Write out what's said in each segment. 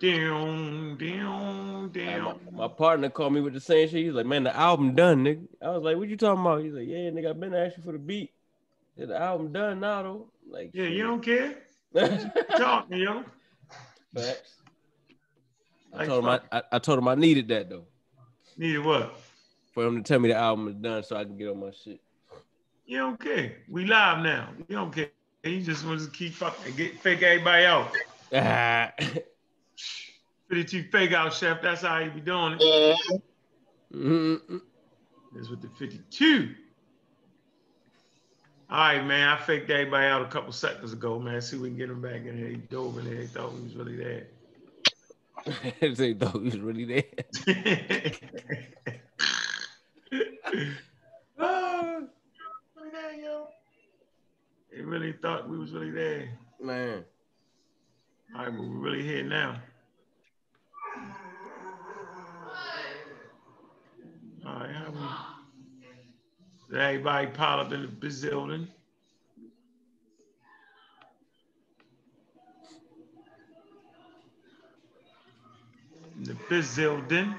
Down, down, down. my, my partner called me with the same shit. He's like, man, the album done, nigga. I was like, what you talking about? He's like, yeah, nigga, I've been asking for the beat. Said, the album done now though. Like, Yeah, you don't care. Talking, yo. Facts. I told him I, I, I told him I needed that though. Needed what? For him to tell me the album is done so I can get on my shit. You don't care. We live now. You don't care. You just wants to keep fucking get fake everybody out. Ah. 52 fake out, chef. That's how you be doing it. Mm-mm. That's with the 52. All right, man. I faked everybody out a couple seconds ago, man. See if we can get him back in here. He dove in there. He thought he was really there. they thought he was really there. They really thought we was really there. Man. All right, but we're really here now. All right, how we? Did everybody pile up in the building? In the building.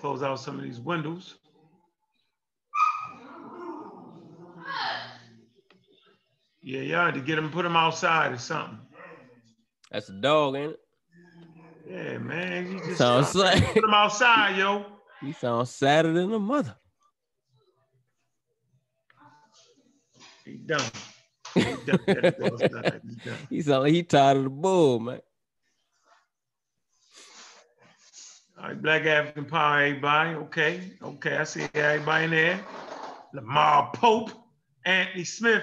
Close out some of these windows. Yeah, yeah, to get him, put him outside or something. That's a dog, ain't it? Yeah, man, you just Sounds like put him outside, yo. he sounds sadder than a mother. He done. He done. Gotta go outside. He done. He sound like he tired of the bull, man. All right, Black African Power, everybody. Okay, okay, I see everybody in there. Lamar Pope, Anthony Smith,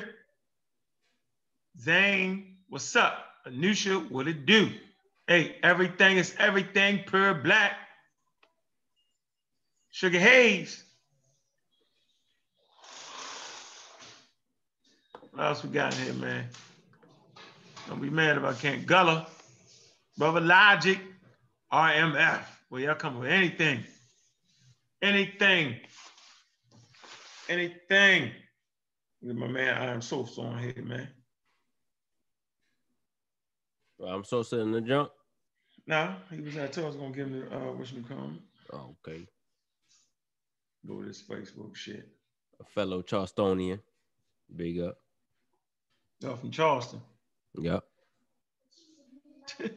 Zane, what's up? Anusha, what it do? Hey, everything is everything per black. Sugar Hayes. What else we got in here, man? Don't be mad if I can't. Gullah, Brother Logic, RMF. Well, y'all come with anything. Anything. Anything. My man, I am so so on here, man. I'm so sitting in the junk. Nah, he was I told I was gonna give him the uh what's come. Oh, okay. Go this Facebook shit. A fellow Charlestonian. Big up. Y'all from Charleston. Yep.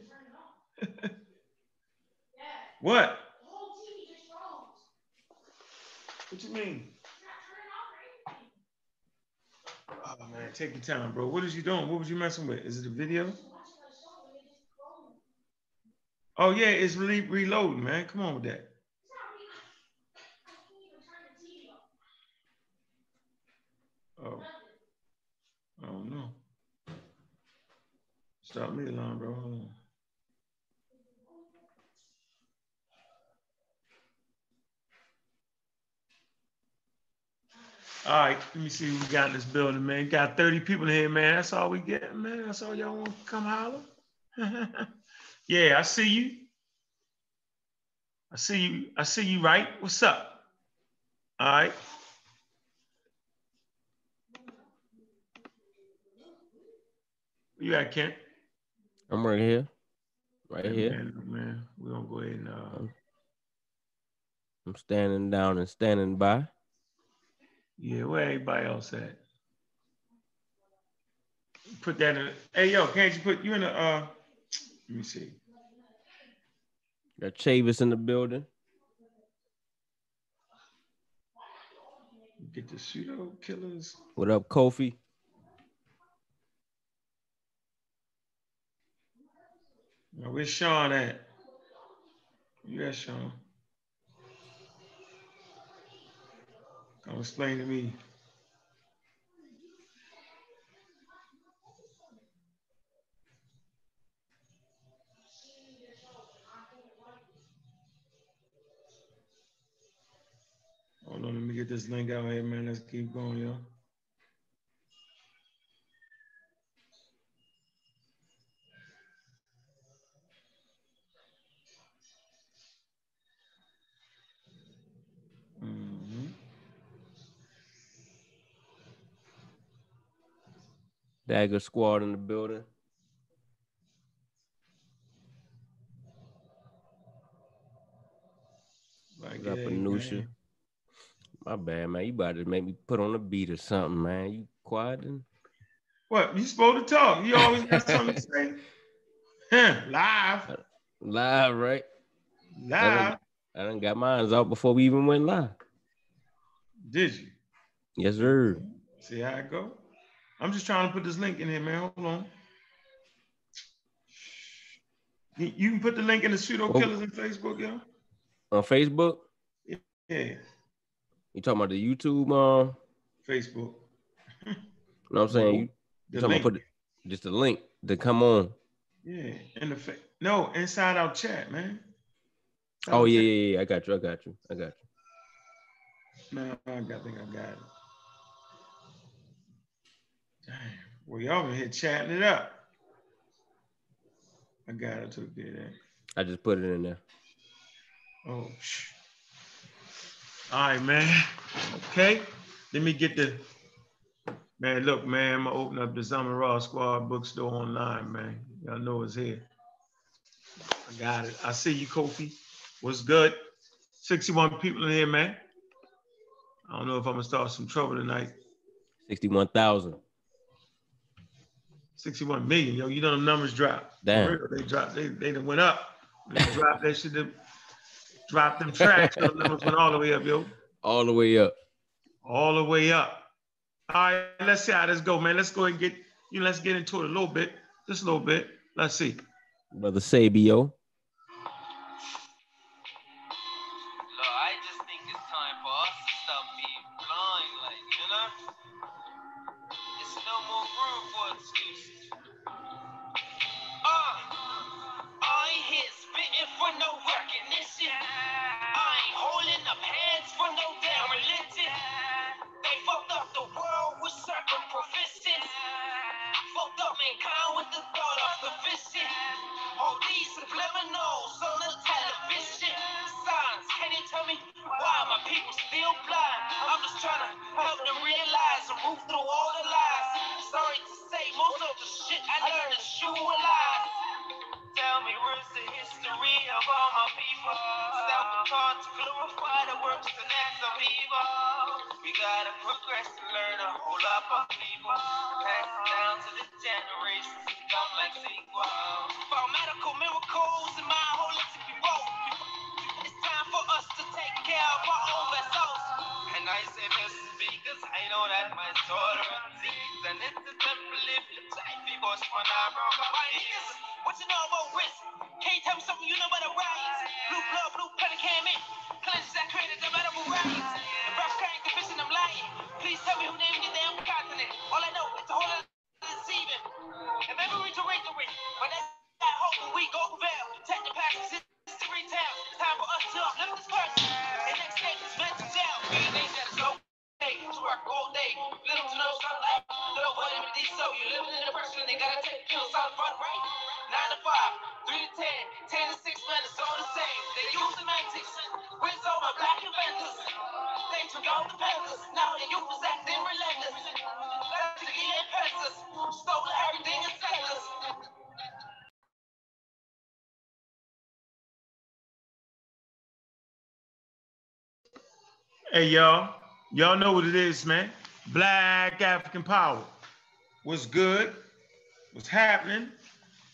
what? What you mean? Oh man, take your time, bro. What is you doing? What was you messing with? Is it a video? Oh yeah, it's re- reloading, man. Come on with that. Oh. Oh no. Stop me alarm, bro. Hold on. All right, let me see what we got in this building, man. Got 30 people in here, man. That's all we get, man. That's all y'all want to come holler. yeah, I see you. I see you. I see you right. What's up? All right. Where you at, Kent? I'm right here. Right Yeah, here. Man, man, we're gonna go ahead and uh I'm standing down and standing by. yeah, where everybody else at? Put that in. Hey yo, can't you put you in the uh let me see. Got Chavis in the building. Get the pseudo killers. What up, Kofi? Now, where's Sean at? You at Sean? Come explain to me. Hold on, let me get this link out here, man. Let's keep going, yo. Mhm. Dagger Squad in the building. Like, up? My bad, man. You about to make me put on a beat or something, man. You quiet and What? You supposed to talk. You always got something to say. Huh, live. live, right? Live. I done got mine out before we even went live. Did you? Yes, sir. See how it go? I'm just trying to put this link in here, man. Hold on. You can put the link in the pseudo Oh. killers in Facebook, yo. On Facebook, Yeah, you talking about the YouTube, um, Facebook. you know what I'm saying? You, talking link. about put the, just a link to come on. yeah, in the fa- no inside our chat, man. Inside Oh yeah, chat. yeah, yeah. I got you. I got you. I got you. Man, I got, I think I got it. Damn. Well, y'all been here chatting it up. I got it. Took it. I just put it in there. Oh, sh- all right, man. Okay, let me get the man. Look, man, I'm gonna open up the Summer Raw Squad bookstore online, man. Y'all know it's here. I got it. I see you, Kofi. What's good? 61 people in here, man. I don't know if I'm gonna start some trouble tonight. Sixty-one thousand. 61 million, yo. You know the numbers drop. Damn. They dropped. They they done went up. They dropped that shit. Dropped them tracks. The numbers went all the way up, yo. All the way up. all the way up. All right, let's see how this go, man. Let's go and get you. know, let's get into it a little bit, just a little bit. Let's see. Brother Sabio. Hey, y'all. Y'all know what it is, man. Black African power. What's good? What's happening?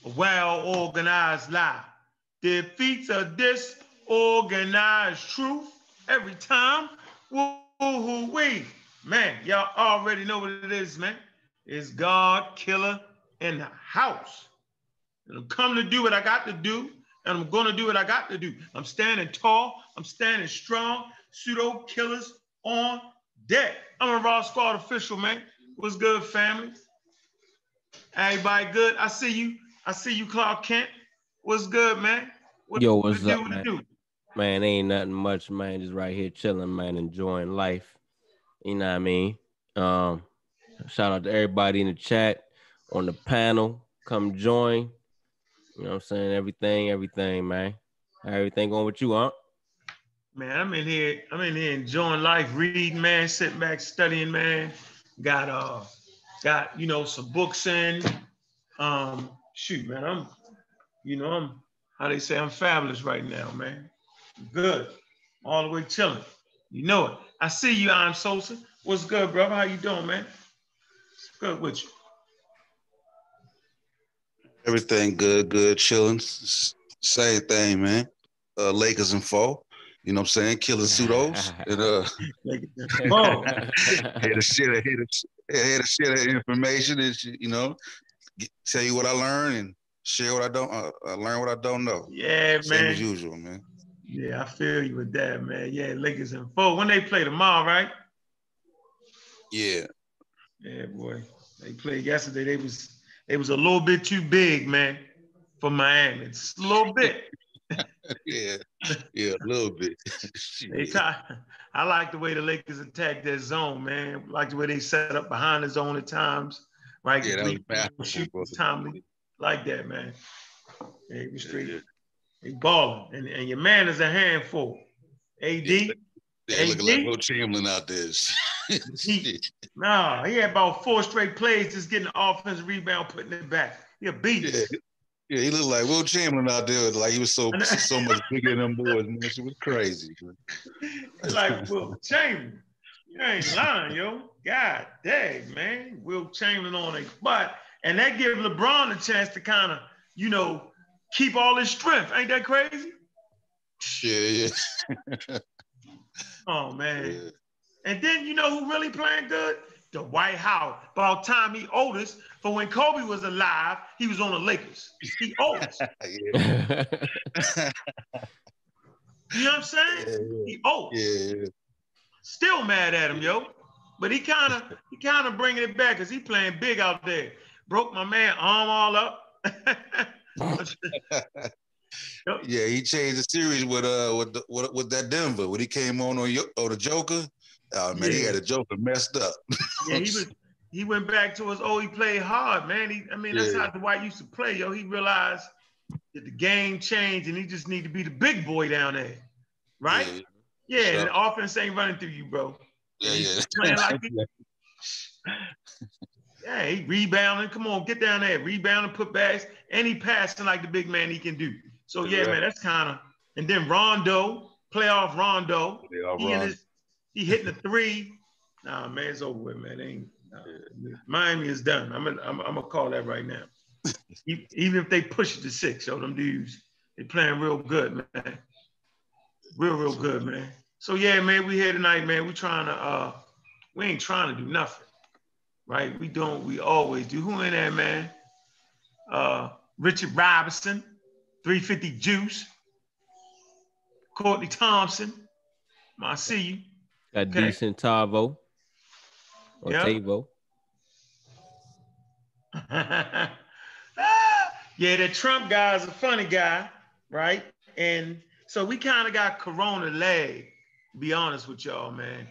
A well organized lie. Defeats a disorganized truth every time. Woo wee. Man, y'all already know what it is, man. It's God killer in the house. And I'm coming to do what I got to do, and I'm going to do what I got to do. I'm standing tall, I'm standing strong. Pseudo killers on deck. I'm a Raw Squad official, man. What's good, family? Everybody good? I see you. I see you, Clark Kent. What's good, man? What, Yo, what what's do, up, what man? do? Man, ain't nothing much, man. Just right here chilling, man, enjoying life. You know what I mean? Um, shout out to everybody in the chat, on the panel. Come join. You know what I'm saying? Everything, everything, man. Everything going with you, huh? Man, I'm in here. I'm in here enjoying life, reading, man, sitting back, studying, man. Got uh got you know some books in. Um, shoot, man, I'm, you know, I'm how they say I'm fabulous right now, man. Good, all the way chilling. You know it. I see you, I'm Sosa. What's good, brother? How you doing, man? Good with you. Everything good, good, chilling. Same thing, man. Uh, Lakers and four. You know what I'm saying? Killing pseudos. and uh, Oh, had to share, here to, here to share that information and you know, get, tell you what I learned and share what I don't. Uh, uh, learn what I don't know. yeah, Same man. as usual, man. Yeah, I feel you with that, man. Yeah, Lakers and four. When they play tomorrow, right? Yeah, Yeah, boy. They played yesterday. They was they was a little bit too big, man, for Miami. It's a little bit. yeah, yeah, a little bit. They try, I like the way the Lakers attack their zone, man. Like the way they set up behind the zone at times, right? Yeah, that was Shoot timely, like that, man. Yeah, he was straight. Yeah, He balling, and, and your man is a handful. AD, Yeah. They looking like Wilt Chamberlain out there. Shit. nah, he had about four straight plays, just getting the offensive rebound, putting it back. He a beast. Yeah. He looked like Wilt Chamberlain out there. Like he was so so much bigger than them boys. Man, it was crazy. like Wilt Chamberlain. You ain't lying, yo. God dang, man. Wilt Chamberlain on a butt. And that give LeBron a chance to kind of, you know, keep all his strength. Ain't that crazy? Yeah, yeah, Oh man. yeah. And then you know who really playing good? Dwight Howard. About time he oldest. For when Kobe was alive, he was on the Lakers. He oldest. yeah. You know what I'm saying? Yeah, He old. yeah, yeah. Still mad at him, yo. But he kind of he kind of bringing it back because he playing big out there. Broke my man arm all up. Yeah, he changed the series with uh with the, with, with that Denver when he came on on, Yo- on the Joker. Oh man, he Yeah. had the Joker messed up. yeah, he was he went back to his oh he played hard, man. He, I mean that's Yeah. how Dwight used to play, yo. He realized that the game changed and he just need to be the big boy down there, right? Yeah, Yeah, Sure. and the offense ain't running through you, bro. yeah, He's yeah. like Yeah, he rebounding. Come on, get down there, rebounding, put backs, and he passing like the big man he can do. So yeah, Yeah. man, that's kind of. And then Rondo, playoff Rondo, all he, in wrong. his, he hitting the three. Nah, man, it's over with, man. Ain't, nah, Miami is done. I'm gonna, I'm, I'm gonna call that right now. Even if they push it to six, yo, them dudes, they playing real good, man. Real, real good, man. So yeah, man, we here tonight, man. We trying to, uh, we ain't trying to do nothing, right? We don't we always do. Who in there, man? Uh, Richard Robinson, 350 Juice, Courtney Thompson. I see you. Got Okay. decent Tavo or Yeah. Tavo. yeah, the Trump guy is a funny guy, right? And so we kind of got Corona leg, to be honest with y'all, man.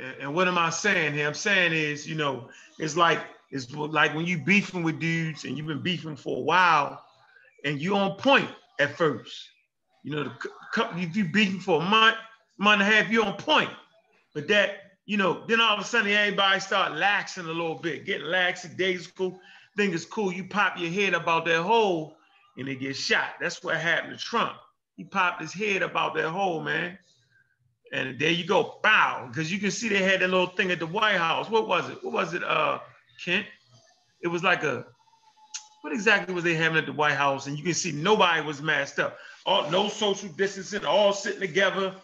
And, and what am I saying here? I'm saying is, you know, it's like it's like when you beefing with dudes and you've been beefing for a while, and you on point at first. You know, the if you beefing for a month, month and a half, you on point. But that, you know, then all of a sudden everybody start laxing a little bit, getting cool, think it's cool. You pop your head about that hole and they get shot. That's what happened to Trump. He popped his head about that hole, man. And there you go, bow. Because you can see they had that little thing at the White House. What was it? What was it, uh, Kent? It was like a what exactly was they having at the White House? And you can see nobody was masked up. All no social distancing, all sitting together.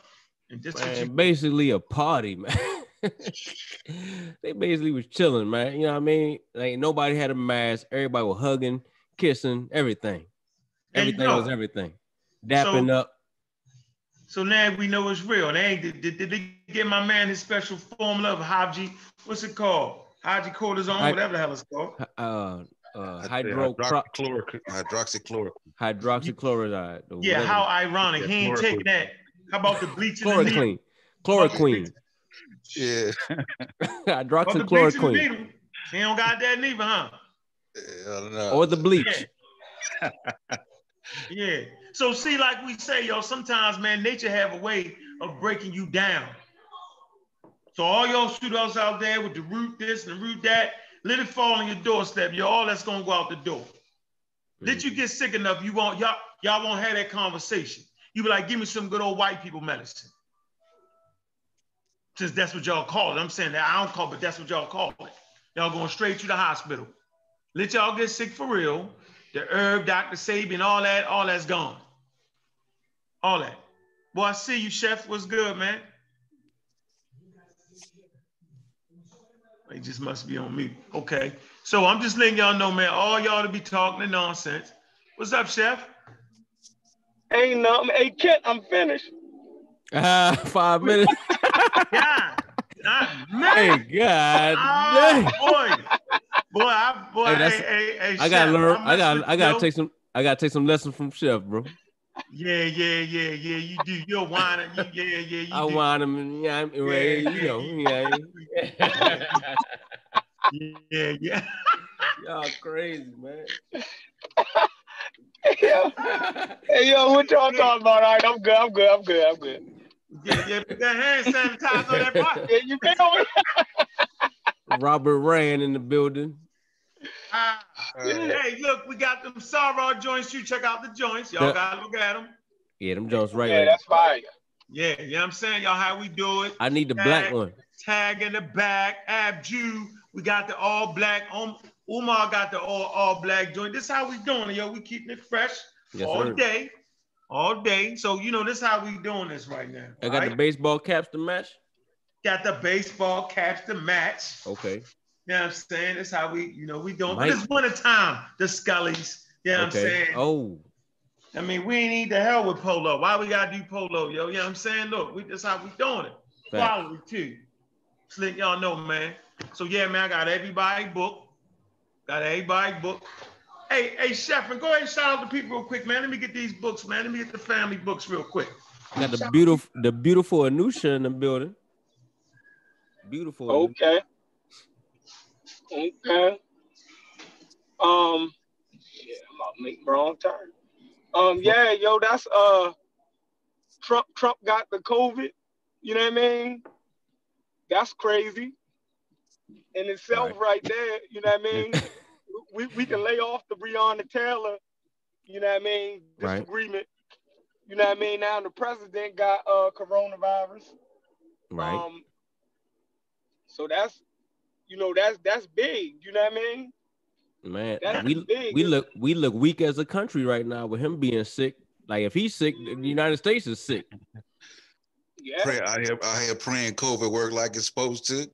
And just you basically a party, man. they basically was chilling, man. You know what I mean? Like nobody had a mask. Everybody was hugging, kissing, everything. There you Everything was everything. Dapping So- up. So now we know it's real. They ain't, did, did, did they get my man his special formula of Haji? What's it called? Hydrocortisone, Hy- whatever the hell it's called. Uh, uh, hydro hydroxychloroquine. hydroxychloroquine. hydroxychloroquine. Yeah, how ironic. He ain't taking that. How about the bleach? the needle? chloroquine, chloroquine, Yeah. About the bleaching the hydroxychloroquine. He don't got that neither, huh? I don't know. or the bleach. Yeah. yeah. So see, like we say, yo, sometimes man, nature have a way of breaking you down. So all y'all shootouts out there with the root this and the root that, let it fall on your doorstep. You're all that's gonna go out the door. Let mm. you get sick enough, you won't y'all y'all won't have that conversation. You be like, give me some good old white people medicine. Since that's what y'all call it. I'm saying that I don't call it, but that's what y'all call it. Y'all going straight to the hospital. Let y'all get sick for real. The herb, Dr. Sabian, all that, all that's gone. All that. Well, I see you, chef. What's good, man? He just must be on mute. Okay. So I'm just letting y'all know, man, all y'all to be talking nonsense. What's up, chef? Ain't nothing. Hey, Kent, I'm finished. Ah, five minutes. God, God, hey. God. Oh, boy. Boy, I, boy, Hey, hey, that's- hey, hey, I gotta Chef, learn. I'm got. messing I gotta with take some. I gotta take some lessons from Chef, bro. Yeah, yeah, yeah, yeah. You do. You're whining. You, yeah, yeah. You I do. want him. Yeah, I'm, Yeah, you know. Yeah. Yeah, yeah. Y'all crazy, man. Hey, yo, hey, yo, what y'all talking about? All right, I'm good. I'm good. I'm good. I'm good. Yeah, yeah. Put that hand sanitizer on that pot. Yeah, you feel me? Robert Rand in the building. Ah. Hey, look, we got them sorrow joints. You check out the joints. Y'all Yeah. gotta look at them. Yeah, them joints right. Yeah, right. that's fire. Yeah, you know what I'm saying? Y'all, how we do it. I need the black one. Tag in the back, Ab Jew. We got the all black. Um, Umar got the all, all black joint. This how we doing it, yo. We keeping it fresh Yes, all sir. day. All day. So you know this how we doing this right now. I got the baseball caps to match. got the baseball caps to match. Okay. You know what I'm saying? That's how we, you know, we doing. Mike- But it's winter time, the Scullies. You know what I'm saying? Oh, I mean, we ain't need the hell with polo. Why we gotta do polo, yo? You know what I'm saying? Look, we that's how we doing it. Quality too. Just let y'all know, man. So yeah, man, I got everybody book. Got everybody book. Hey, hey, Chef, and go ahead and shout out to people real quick, man. Let me get these books, man. Let me get the family books real quick. got the beautiful, the beautiful Anusha in the building. Beautiful. Anusha. Okay. Okay. Um, yeah, I'm about to make wrong turn. Um, yeah, yo, that's uh, Trump. Trump got the COVID. You know what I mean? That's crazy in itself, right, there. You know what I mean? we we can lay off the Breonna Taylor. You know what I mean? Right. Disagreement. You know what I mean? Now the president got uh coronavirus. Right. Um, so that's, you know, that's that's big. You know what I mean? Man, that's we big. we look we look weak as a country right now with him being sick. Like if he's sick, the United States is sick, Yeah. Pray, I hear I hear praying COVID work like it's supposed to.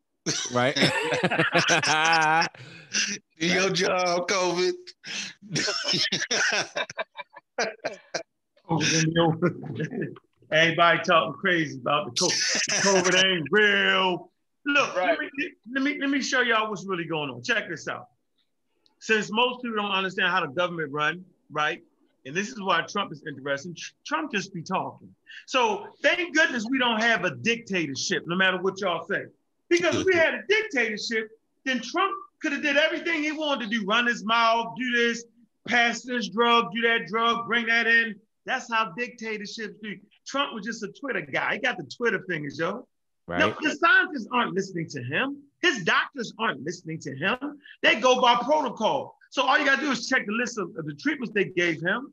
Right? Do your job, COVID. Everybody talking crazy about the COVID. COVID ain't real. Look, Right. let, me, let me let me show y'all what's really going on. Check this out. Since most people don't understand how the government run, right? And this is why Trump is interesting. Trump just be talking. So thank goodness we don't have a dictatorship, no matter what y'all say. Because if we had a dictatorship, then Trump could have did everything he wanted to do: run his mouth, do this, pass this drug, do that drug, bring that in. That's how dictatorships do. Trump was just a Twitter guy. He got the Twitter fingers, yo. right. No, the scientists aren't listening to him. His doctors aren't listening to him. They go by protocol. So all you gotta do is check the list of, of the treatments they gave him.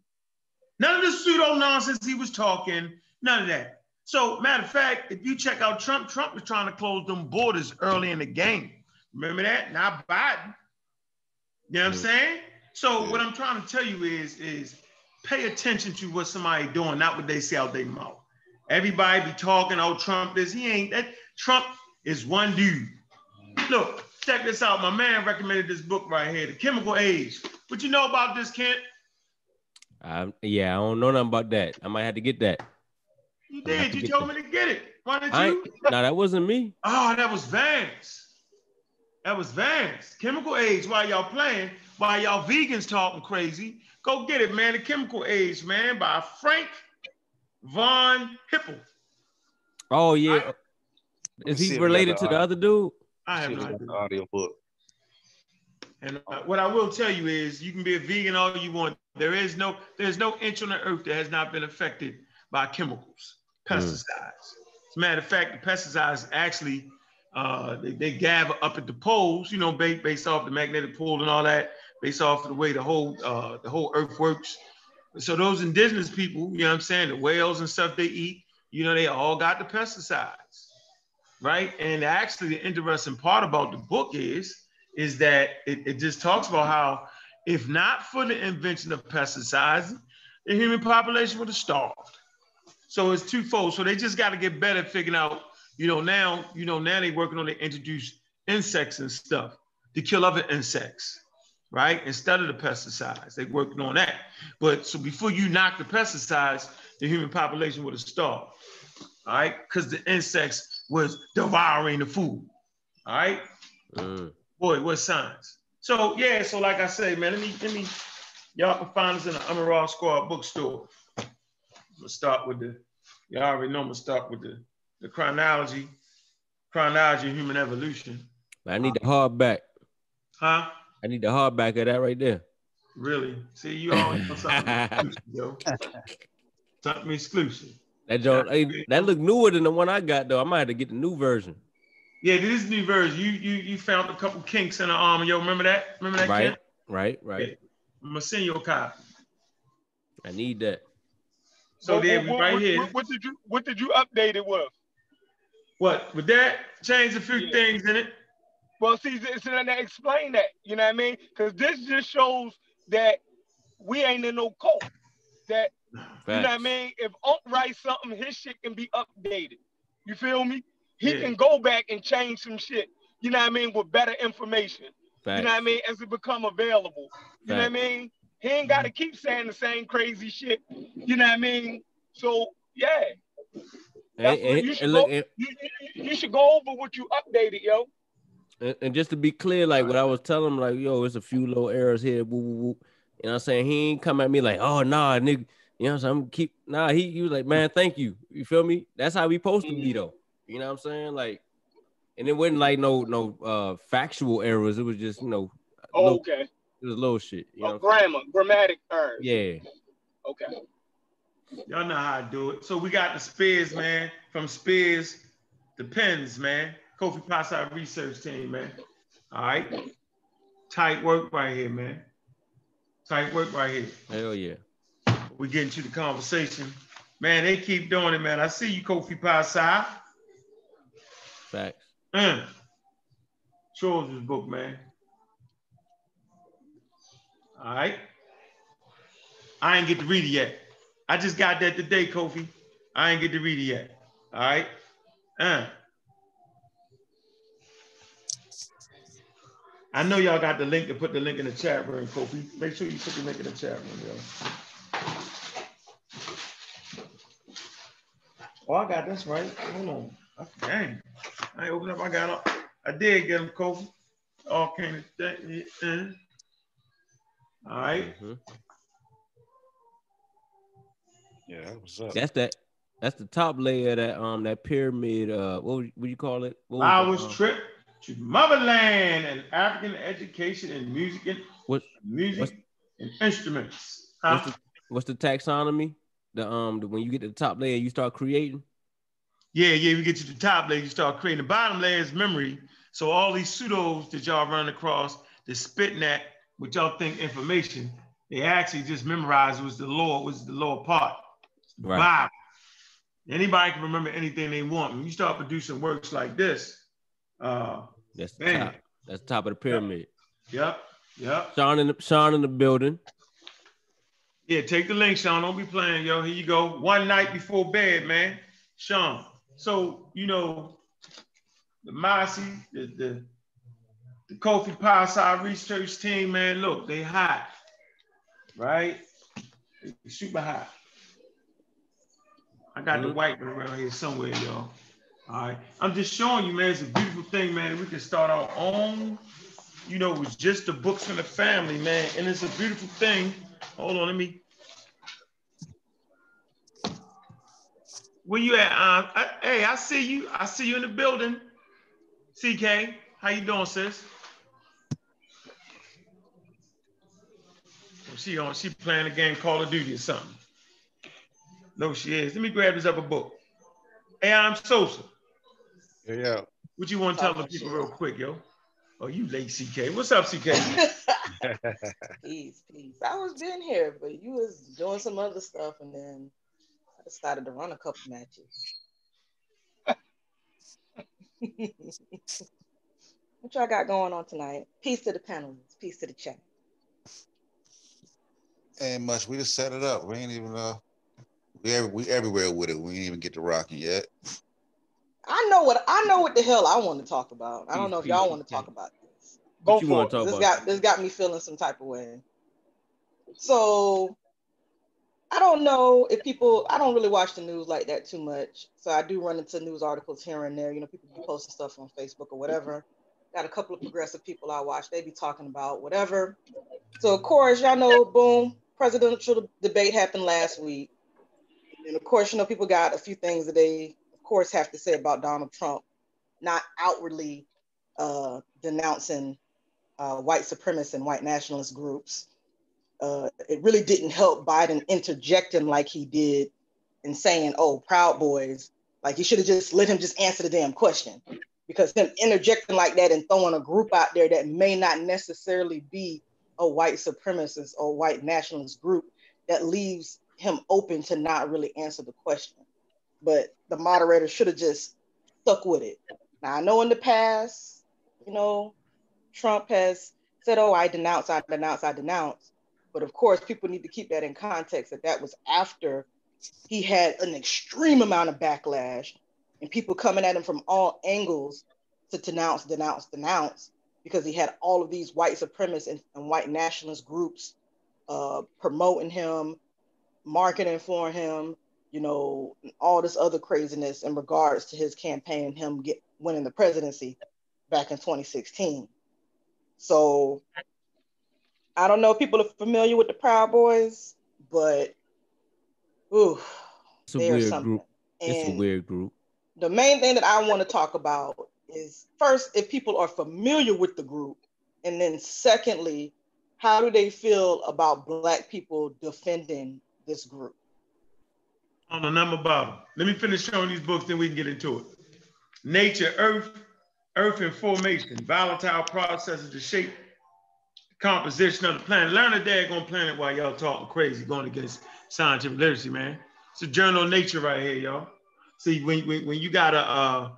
None of the pseudo nonsense he was talking. None of that. So matter of fact, if you check out Trump, Trump was trying to close them borders early in the game. Remember that? Not Biden. You know what I'm saying? So what I'm trying to tell you is, is pay attention to what somebody doing, not what they say out their mouth. Everybody be talking, oh, Trump this. He ain't that. Trump is one dude. Look, check this out. My man recommended this book right here, The Chemical Age. What you know about this, Kent? Um, yeah, I don't know nothing about that. I might have to get that. You I'm gonna have did. You get told me to get it. Why didn't I you? no, that wasn't me. Oh, that was Vance. That was Vance. Chemical Age. While y'all playing, while y'all vegans talking crazy, go get it, man. The Chemical Age, man, by Frank Von Hippel. Oh yeah. Is he related to the other dude? I have See no idea. audio book. And uh, what I will tell you is, you can be a vegan all you want. There is no, there's no inch on the earth that has not been affected by chemicals, pesticides. As a matter of fact, the pesticides actually Uh, they, they gather up at the poles, you know, based, based off the magnetic pole and all that, based off of the way the whole uh, the whole earth works. So those indigenous people, you know what I'm saying, the whales and stuff they eat, you know, they all got the pesticides, right? And actually, the interesting part about the book is, is that it, it just talks about how if not for the invention of pesticides, the human population would have starved. So it's twofold. So they just got to get better at figuring out, you know, now, you know, now they're working on to introduce insects and stuff to kill other insects, right? Instead of the pesticides, they're working on that. But so before you knock the pesticides, the human population would have starved, all right? Because the insects was devouring the food, all right? Mm. Boy, what signs? So yeah, so like I say, man, let me let me y'all can find us in the Amaral Squad bookstore. Gonna start with the y'all already know I'm gonna start with the the chronology, chronology of human evolution. I need the hardback. Huh? I need the hardback of that right there. Really? See, you always know something exclusive, yo. Something exclusive. That joint, hey, that look newer than the one I got though. I might have to get the new version. Yeah, this is new version. You you you found a couple kinks in the armor. Yo, remember that? Remember that Right, kid? right, right. I'm gonna send you a copy. I need that. So What- there what, right what- here. What, what did you what did you update it with? What with that? Change a few Yeah. things in it. Well, see, it's to explain that, you know what I mean? Because this just shows that we ain't in no cult. That you know what I mean? If Unc writes something, his shit can be updated. You feel me? He Yeah. can go back and change some shit. You know what I mean? With better information. You know what I mean? As it become available. You know what I mean? He ain't got to keep saying the same crazy shit. You know what I mean? So yeah, And, that's and- you should look, go. You, you should go over what you updated, yo. And, and just to be clear, like what I was telling him, like, yo, it's a few little errors here. Woo, woo, woo. You know what I'm saying? He ain't come at me like, oh nah, nigga. You know what I'm saying? I'm keep nah, he, he was like, man, thank you. You feel me? That's how we supposed to be though. You know what I'm saying? Like, and it wasn't like no no uh factual errors. It was just, you know, Oh, little, okay. It was little shit. You Oh, what I'm grammar, grammatic errors. Yeah. Okay. Y'all know how I do it. So we got the Spears, man. From Spears, the pens, man. Kofi Pasa research team, man. All right. Tight work right here, man. Tight work right here. Hell yeah. We get into the conversation. Man, they keep doing it, man. I see you, Kofi Pasa. Facts. Mm. Show us this book, man. All right. I ain't get to read it yet. I just got that today, Kofi. I ain't get to read it yet. All right. Uh. I know y'all got the link to put the link in the chat room, Kofi. Make sure you put the link in the chat room, yo. Oh, I got this right. Hold on. Dang. I ain't open up. I got up. I did get them, Kofi. All came to All right. Mhm. Yeah, that was up. That's that. That's the top layer of that um that pyramid. Uh, what would, what you call it? What was I was um, trip to motherland and African education and music and What- music what's- and instruments. Huh? What's the, what's the taxonomy? The um the, when you get to the top layer, you start creating. Yeah, yeah, we get to the top layer, you start creating. The bottom layer is memory. So all these pseudos that y'all run across, they're spitting at, what y'all think information, they actually just memorized was the lower, was the lower part. The Right. Bible. Anybody can remember anything they want. When you start producing works like this, uh, That's the Man. top. That's the top of the pyramid. yep, yep. Sean in the Sean in the building. Yeah, take the link, Sean. Don't be playing, yo. Here you go. One night before bed, man. Sean. So, you know, the Mossy, the the, the Kofi Pasa research team, man, look, they hot. Right? They super hot. I got the Mhm. white one around here somewhere, y'all. All right. I'm just showing you, man. It's a beautiful thing, man. We can start our own, you know, with just the books and the family, man. And it's a beautiful thing. Hold on, let me. Where you at? Um, I, hey, I see you. I see you in the building. CK, how you doing, sis? She on. She playing a game Call of Duty or something. No, she is. Let me grab this other book. Hey, I'm Sosa. Yeah, yeah. What you want to tell the people real quick, yo? Oh, you late, CK. What's up, CK? peace, peace. I was been here, but you was doing some other stuff, and then I decided to run a couple matches. what y'all got going on tonight? Peace to the panelists. Peace to the chat. Ain't much. We just set it up. We ain't even uh we every, we everywhere with it. We ain't even get to rocking yet. I know what I know what the hell I want to talk about. I don't know if y'all want to talk about this. What Go you for want it. to talk this about? got this got me feeling some type of way. So I don't know if people I don't really watch the news like that too much. So I do run into news articles here and there. You know, people be posting stuff on Facebook or whatever. Got a couple of progressive people I watch. They be talking about whatever. So of course, y'all know, boom, presidential debate happened last week. And of course, you know, people got a few things that they, of course, have to say about Donald Trump, not outwardly uh, denouncing uh, white supremacist and white nationalist groups. Uh, it really didn't help Biden interjecting like he did and saying, "Oh, Proud Boys," like he should have just let him just answer the damn question. Because him interjecting like that and throwing a group out there that may not necessarily be a white supremacist or white nationalist group, that leaves him open to not really answer the question. But the moderator should have just stuck with it. Now I know in the past, you know, Trump has said, "Oh, I denounce, I denounce, I denounce." But of course, people need to keep that in context that that was after he had an extreme amount of backlash and people coming at him from all angles to denounce, denounce, denounce, because he had all of these white supremacists and, and white nationalist groups uh, promoting him, marketing for him, you know, all this other craziness in regards to his campaign and him get winning the presidency back in 2016. So I don't know if people are familiar with the Proud Boys, but ooh, It's a weird something. group. It's a weird group. the main thing that I want to talk about is first, if people are familiar with the group, and then secondly, how do they feel about Black people defending this group? on the number bottom. Let me finish showing these books, then we can get into it. Nature, Earth, Earth and Formation, volatile processes to shape composition of the planet. Learn a daggone planet while y'all talking crazy, going against scientific literacy, man. It's a journal of nature right here, y'all. See, when, when, when you got a uh,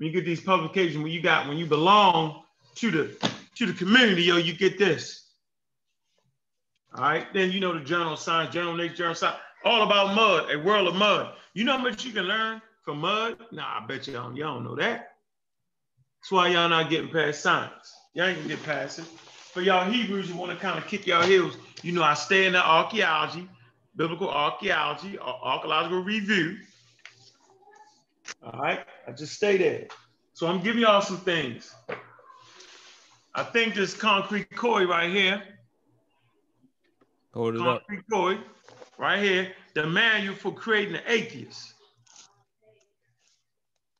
when you get these publications, when you got when you belong to the to the community, yo, you get this. All right, then you know the journal of science, journal of nature, journal of science, all about mud, a world of mud. You know how much you can learn from mud? Nah, I bet you don't, y'all don't know that. That's why y'all not getting past science. Y'all ain't gonna get past it. For y'all Hebrews who want to kind of kick y'all heels, you know I stay in the archaeology, biblical archaeology, or archaeological review. All right, I just stay there. So I'm giving y'all some things. I think this concrete koi right here, Hold it up. concrete koi, right here, the manual for creating an atheist.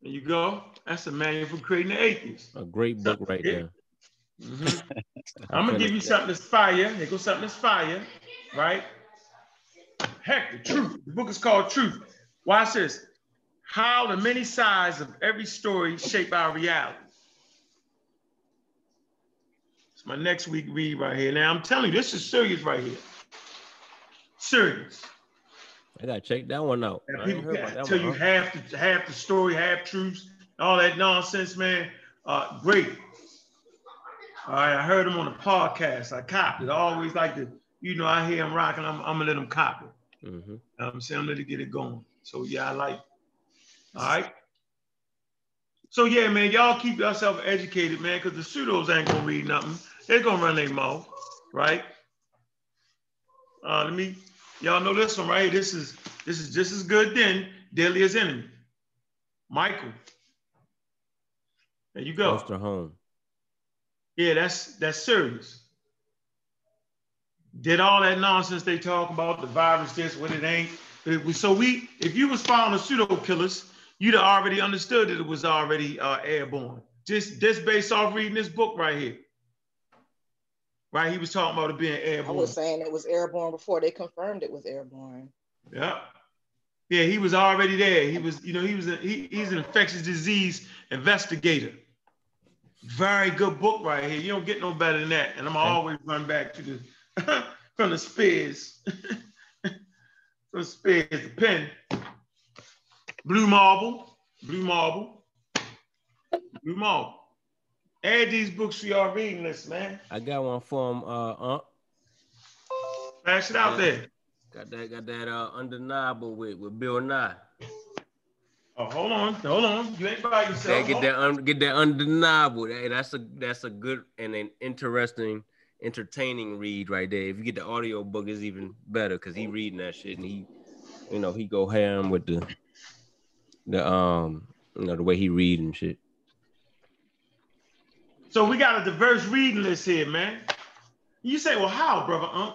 There you go. That's the manual for creating an atheist. A great book right Yeah. there. Mhm. I I'm gonna give you something that's fire. Here goes something that's fire, right? Heck, the truth. The book is called Truth. Watch this. How the many sides of every story shape our reality. It's my next week read right here. Now I'm telling you, this is serious right here. Serious. I gotta check that one out. Ain't people heard can about that tell you half the half the story, half truths, all that nonsense, man. Uh, great. All right, I heard him on a podcast. I copped it. I always like to, you know, I hear him rocking. I'm, I'm gonna let him cop it. Mhm. I'm saying I'm gonna let it get it going. So yeah, I like. All right. So yeah, man, y'all keep yourself educated, man, because the pseudos ain't gonna read nothing. They're gonna run their mouth, right? Uh, let me, y'all know this one right. This is this is just as good then, Deadliest Enemy. Michael. There you go. To home. Yeah, that's that's serious. Did all that nonsense they talk about the virus, this, what it ain't. But it was- so we, if you was following the pseudo killers, you'd have already understood that it was already uh, airborne. Just just based off reading this book right here. Right, he was talking about it being airborne. I was saying it was airborne before they confirmed it was airborne. Yeah. Yeah, he was already there. He was, you know, he was a, he, he's an infectious disease investigator. Very good book right here. You don't get no better than that. And I'm always run back to the from the Spears. from the Spears, the pen. Blue marble, blue marble, blue marble. Add these books to your reading list, man. I got one from uh, Unc. Smash it out there. Got that, got that uh, undeniable with with Bill Nye. Oh, hold on, hold on. You ain't by yourself. get that un, get that undeniable. Hey, that's a that's a good and an interesting, entertaining read right there. If you get the audio book, it's even better because he reading that shit and he, you know, he go ham with the the um you know the way he read and shit. So we got a diverse reading list here, man. You say, well, how, brother Unc?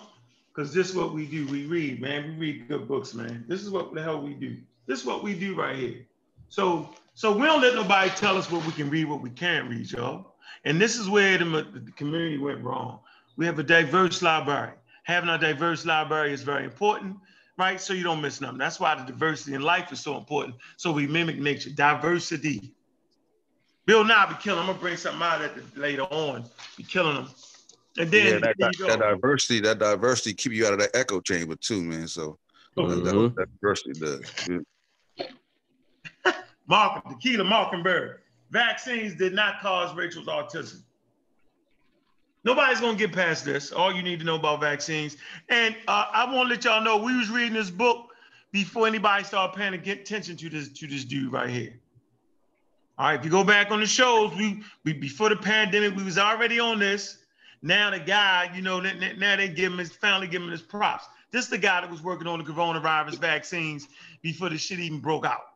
Because this is what we do. We read, man. We read good books, man. This is what the hell we do. This is what we do right here. So, so we don't let nobody tell us what we can read, what we can't read, y'all. And this is where the, the community went wrong. We have a diverse library. Having a diverse library is very important, right? So you don't miss nothing. That's why the diversity in life is so important. So we mimic nature. Diversity. Bill Nye be killing. I'm gonna bring something out at the, later on. Be killing them. And then yeah, that, there that, that diversity, that diversity keep you out of that echo chamber too, man. So that, that, mm-hmm. that diversity does. Yeah. Malcolm, Tequila Mockingbird. Vaccines did not cause Rachel's autism. Nobody's gonna get past this. All you need to know about vaccines. And uh, I want to let y'all know we was reading this book before anybody started paying attention to this to this dude right here. All right, if you go back on the shows, we, we before the pandemic, we was already on this. Now the guy, you know, now they give him his finally him his props. This is the guy that was working on the coronavirus vaccines before the shit even broke out.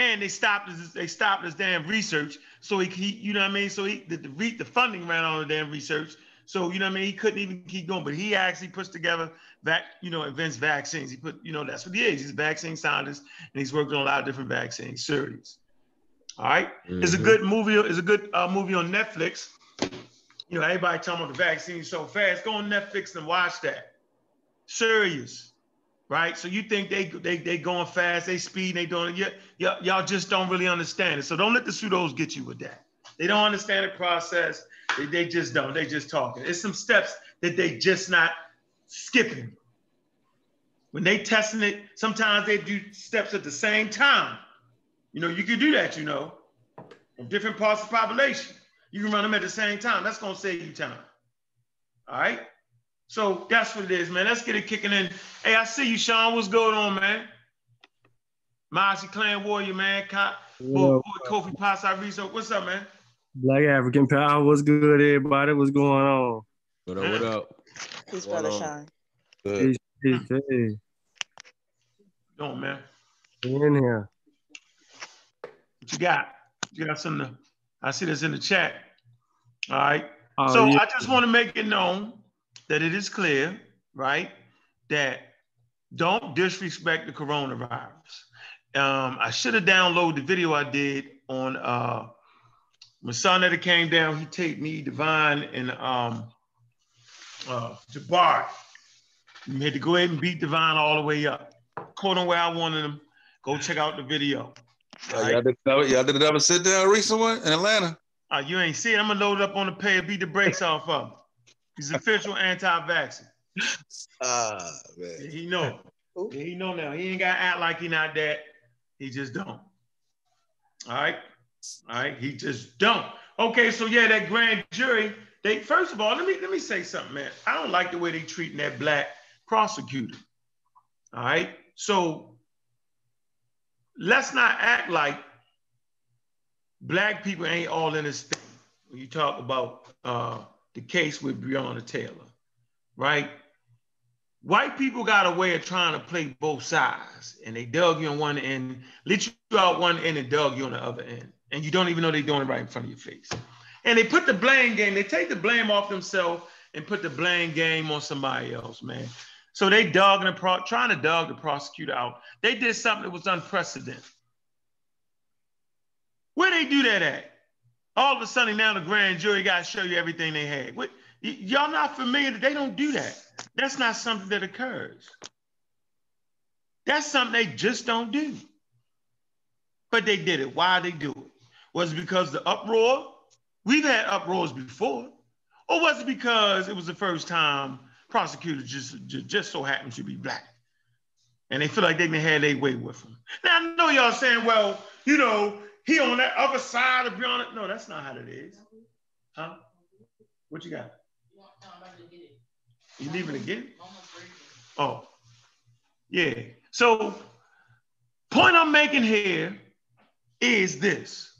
And they stopped his they stopped his damn research. So he, he you know what I mean? So he the, the, re- the funding ran out of the damn research. So you know what I mean? He couldn't even keep going. But he actually puts together that you know, invents vaccines. He put, you know, that's what he is. He's a vaccine scientist and he's working on a lot of different vaccine series. All right. It's a Mhm. good movie. It's a good uh, movie on Netflix. You know, everybody talking about the vaccine so fast. Go on Netflix and watch that. Serious, right? So you think they they they going fast, they speed, they doing it. Y- y'all just don't really understand it. So don't let the pseudos get you with that. They don't understand the process. They, they just don't. They just talking. It's some steps that they just not skipping. When they testing it, sometimes they do steps at the same time. You know, you can do that, you know, in different parts of the population. You can run them at the same time. That's gonna save you time. All right. So that's what it is, man. Let's get it kicking in. Hey, I see you, Sean. What's going on, man? Mossy Clan Warrior, man. Co- boy, boy, Kofi Pasa Rizzo. What's up, man? Black African Power, what's good, everybody? What's going on? What up? What up? Peace, brother going on? Shine. Good. Peace, peace, hey, Go on, man. in here. What you got? You got something to, I see this in the chat. All right. Oh, so yeah. I just want to make it known that it is clear, right, that don't disrespect the coronavirus. Um, I should have downloaded the video I did on uh, my son that came down. He taped me, Divine, and um, uh, Jabari. We had to go ahead and beat Divine all the way up. Caught him where I wanted him. Go check out the video. Uh, y'all, did, y'all did another sit down recent one in Atlanta. Uh, you ain't see it. I'm gonna load it up on the page, beat the brakes off of. He's official anti-vaccine. Ah Yeah, man. He know. Yeah, he know now. He ain't gotta act like he not that. He just don't. All right. All right. He just don't. Okay, so yeah, that grand jury. They first of all, let me let me say something, man. I don't like the way they treating that black prosecutor. All right. So let's not act like black people ain't all in this thing. When you talk about uh, the case with Breonna Taylor, right? White people got a way of trying to play both sides, and they dug you on one end, lit you out one end, and dug you on the other end, and you don't even know they're doing it right in front of your face. And they put the blame game. They take the blame off themselves and put the blame game on somebody else, man. So they dug and pro- trying to dug the prosecutor out. They did something that was unprecedented. Where they do that at? All of a sudden now the grand jury got to show you everything they had. What, y- y'all not familiar? That they don't do that. That's not something that occurs. That's something they just don't do. But they did it. Why they do it? Was it because the uproar? We've had uproars before. Or was it because it was the first time prosecutors just, just, just so happened to be black? And they feel like they can have their way with them. Now I know y'all saying, well, you know, he on that other side of beyond. No, that's not how it is. Huh? What you got? You leaving again? Oh, yeah. So, point I'm making here is this.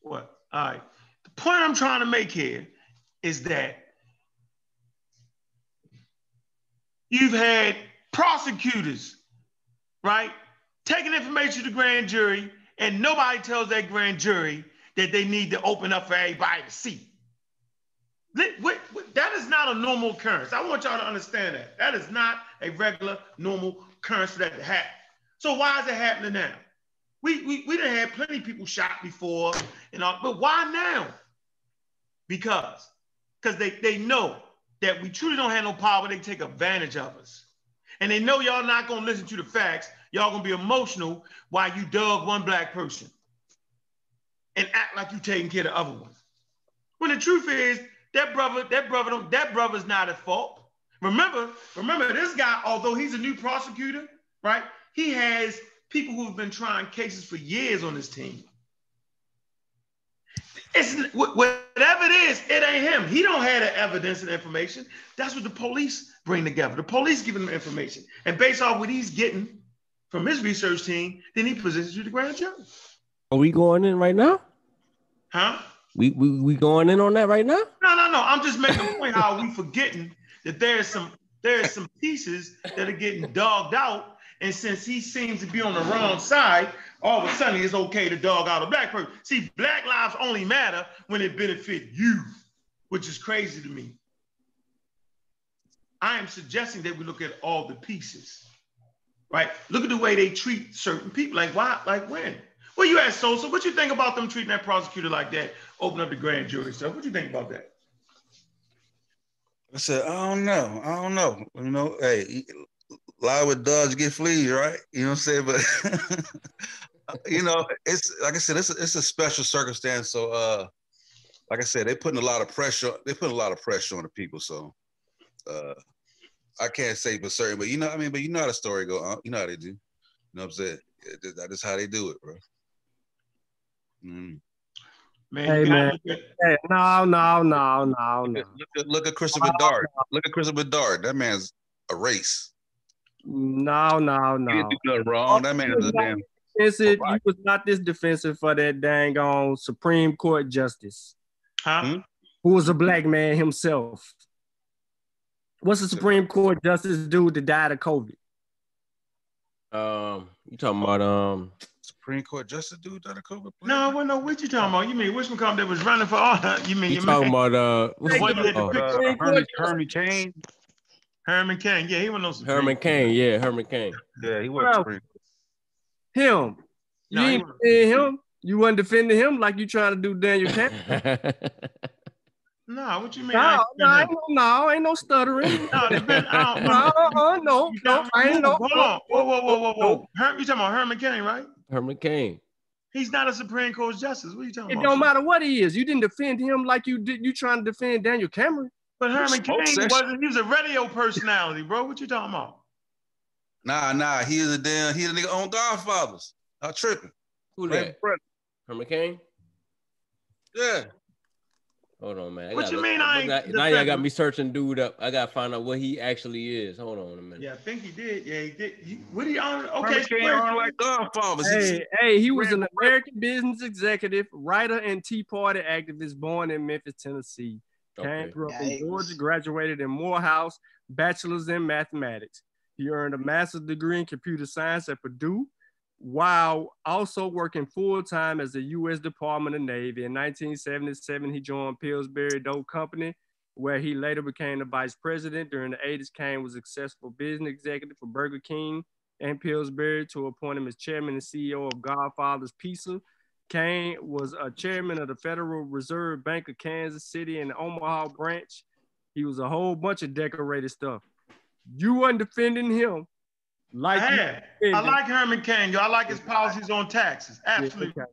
What? All right. The point I'm trying to make here is that you've had prosecutors, right, taking information to the grand jury, and nobody tells that grand jury that they need to open up for everybody to see. That is not a normal occurrence. I want y'all to understand that. That is not a regular, normal occurrence that to happen. So why is it happening now? We, we, we done had plenty of people shot before, and all, but why now? Because because they, they know that we truly don't have no power, they take advantage of us. And they know y'all not gonna listen to the facts. Y'all gonna be emotional while you dug one black person and act like you taking care of the other ones. When the truth is, that brother, that brother, that brother's not at fault. Remember, remember this guy, although he's a new prosecutor, right? He has people who've been trying cases for years on his team. It's whatever it is, it ain't him. He don't have the evidence and information. That's what the police bring together. The police give him information, and based off what he's getting from his research team, then he positions you to grand jury. Are we going in right now? Huh? We, we we going in on that right now? No, no, no. I'm just making a point how we forgetting that there's some there's some pieces that are getting dogged out, and since he seems to be on the wrong side, all of a sudden it's okay to dog out a black person. See, black lives only matter when it benefit you, which is crazy to me. I am suggesting that we look at all the pieces, right? Look at the way they treat certain people. Like why? Like when? Well, you asked Sosa, what you think about them treating that prosecutor like that? Open up the grand jury stuff. What you think about that? I said, I don't know. I don't know. You know, hey, lie with dogs get fleas, right? You know what I'm saying? But you know, it's like I said, it's a, it's a special circumstance. So, uh, like I said, they're putting a lot of pressure. They're putting a lot of pressure on the people. So, uh, I can't say for certain, but you know, I mean, but you know how the story go. Huh? You know how they do. You know what I'm saying? That is how they do it, bro. Mm. Man, hey man, hey, no, no, no, no, no. Look at, look at Christopher no, Dart. No. Look at Christopher Dart. That man's a race. No, no, no. You nothing wrong. That man is a damn. Defensive. He was not this defensive for that dang on Supreme Court justice. Huh? Hmm? Who was a black man himself. What's the Supreme Court justice dude that died of COVID? Um, you talking about um Supreme Court justice dude that a COVID? No, well, no. What you talking about? You mean which one come that was running for all? You mean you talking about uh, what's what, uh, uh, Herman, Herman Cain? Herman Cain, yeah, he went on Supreme Herman Cain, yeah, Herman Cain. Yeah, he was Supreme. Him. You no, ain't defending him. You wasn't defending him like you trying to do Daniel Cameron. No, what you mean? No, no, ain't no, no, ain't no stuttering. no, depend, I don't, no, uh, no, no, I ain't no. Hold on, whoa, whoa, whoa, whoa, whoa. Her, you talking about Herman Cain, right? Herman Cain. He's not a Supreme Court justice. What are you talking it about? It don't matter what he is. You didn't defend him like you did. You trying to defend Daniel Cameron? But Herman Cain wasn't. He was a radio personality, bro. What you talking about? Nah, nah. He is a damn. He a nigga on Godfathers. I'm tripping. Who that? Herman Cain. Yeah. Hold on, man. I what you look, mean? I got, now y'all got me searching dude up. I gotta find out what he actually is. Hold on a minute. Yeah, I think he did. Yeah, he did. He, what he on? Okay, he on like Godfathers. Hey, hey, he was an American business executive, writer, and Tea Party activist born in Memphis, Tennessee. Okay. Cain grew up in Georgia, graduated in Morehouse, bachelor's in mathematics. He earned a master's degree in computer science at Purdue while also working full time as the U.S. Department of Navy. In 1977, he joined Pillsbury Dough Company, where he later became the vice president. During the 80s, Cain was a successful business executive for Burger King and Pillsbury to appoint him as chairman and CEO of Godfather's Pizza. Cain was a chairman of the Federal Reserve Bank of Kansas City and the Omaha branch. He was a whole bunch of decorated stuff. You weren't defending him Like I, you. I like Herman Cain, yo. I like his policies on taxes. Absolutely. okay.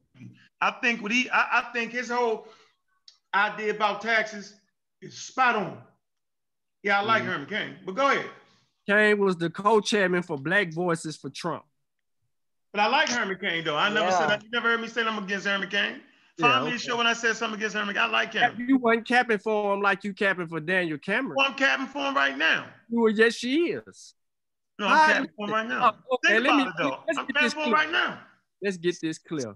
I think what he, I, I think his whole idea about taxes is spot on. Yeah, I like Mhm. Herman Cain. But go ahead. Cain was the co-chairman for Black Voices for Trump. But I like Herman Cain though. I never Yeah. said that. You never heard me say I'm against Herman Cain. Yeah, Find me okay. a show when I said something against Herman. Cain. I like him. You wasn't capping for him like you capping for Daniel Cameron. Well, I'm capping for him right now. You were, yes, she is. No, I'm Ah, capping for him right now. Oh, okay, Think let me- about it though. I'm get capping this for right now. Let's get this clear.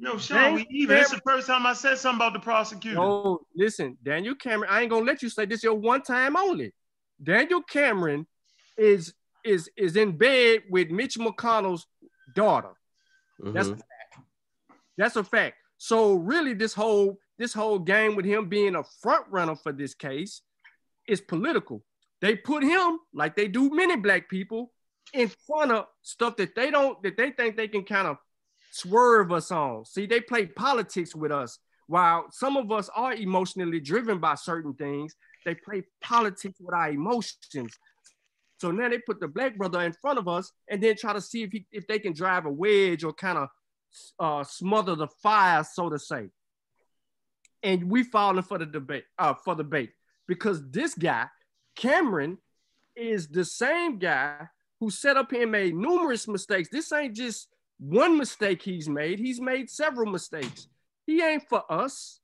No, Sean, Daniel we even. It's the first time I said something about the prosecutor. No, listen, Daniel Cameron. I ain't gonna let you say this your one time only. Daniel Cameron is is is in bed with Mitch McConnell's daughter. That's Mhm. a fact. That's a fact. So really, this whole this whole game with him being a front runner for this case is political. They put him like they do many black people in front of stuff that they don't that they think they can kind of swerve us on. See, they play politics with us. While some of us are emotionally driven by certain things, they play politics with our emotions. So now they put the black brother in front of us and then try to see if he, if they can drive a wedge or kind of uh, smother the fire, so to say. And we falling for the debate, uh, for the bait, because this guy, Cameron, is the same guy who set up and made numerous mistakes. This ain't just one mistake he's made. He's made several mistakes. He ain't for us.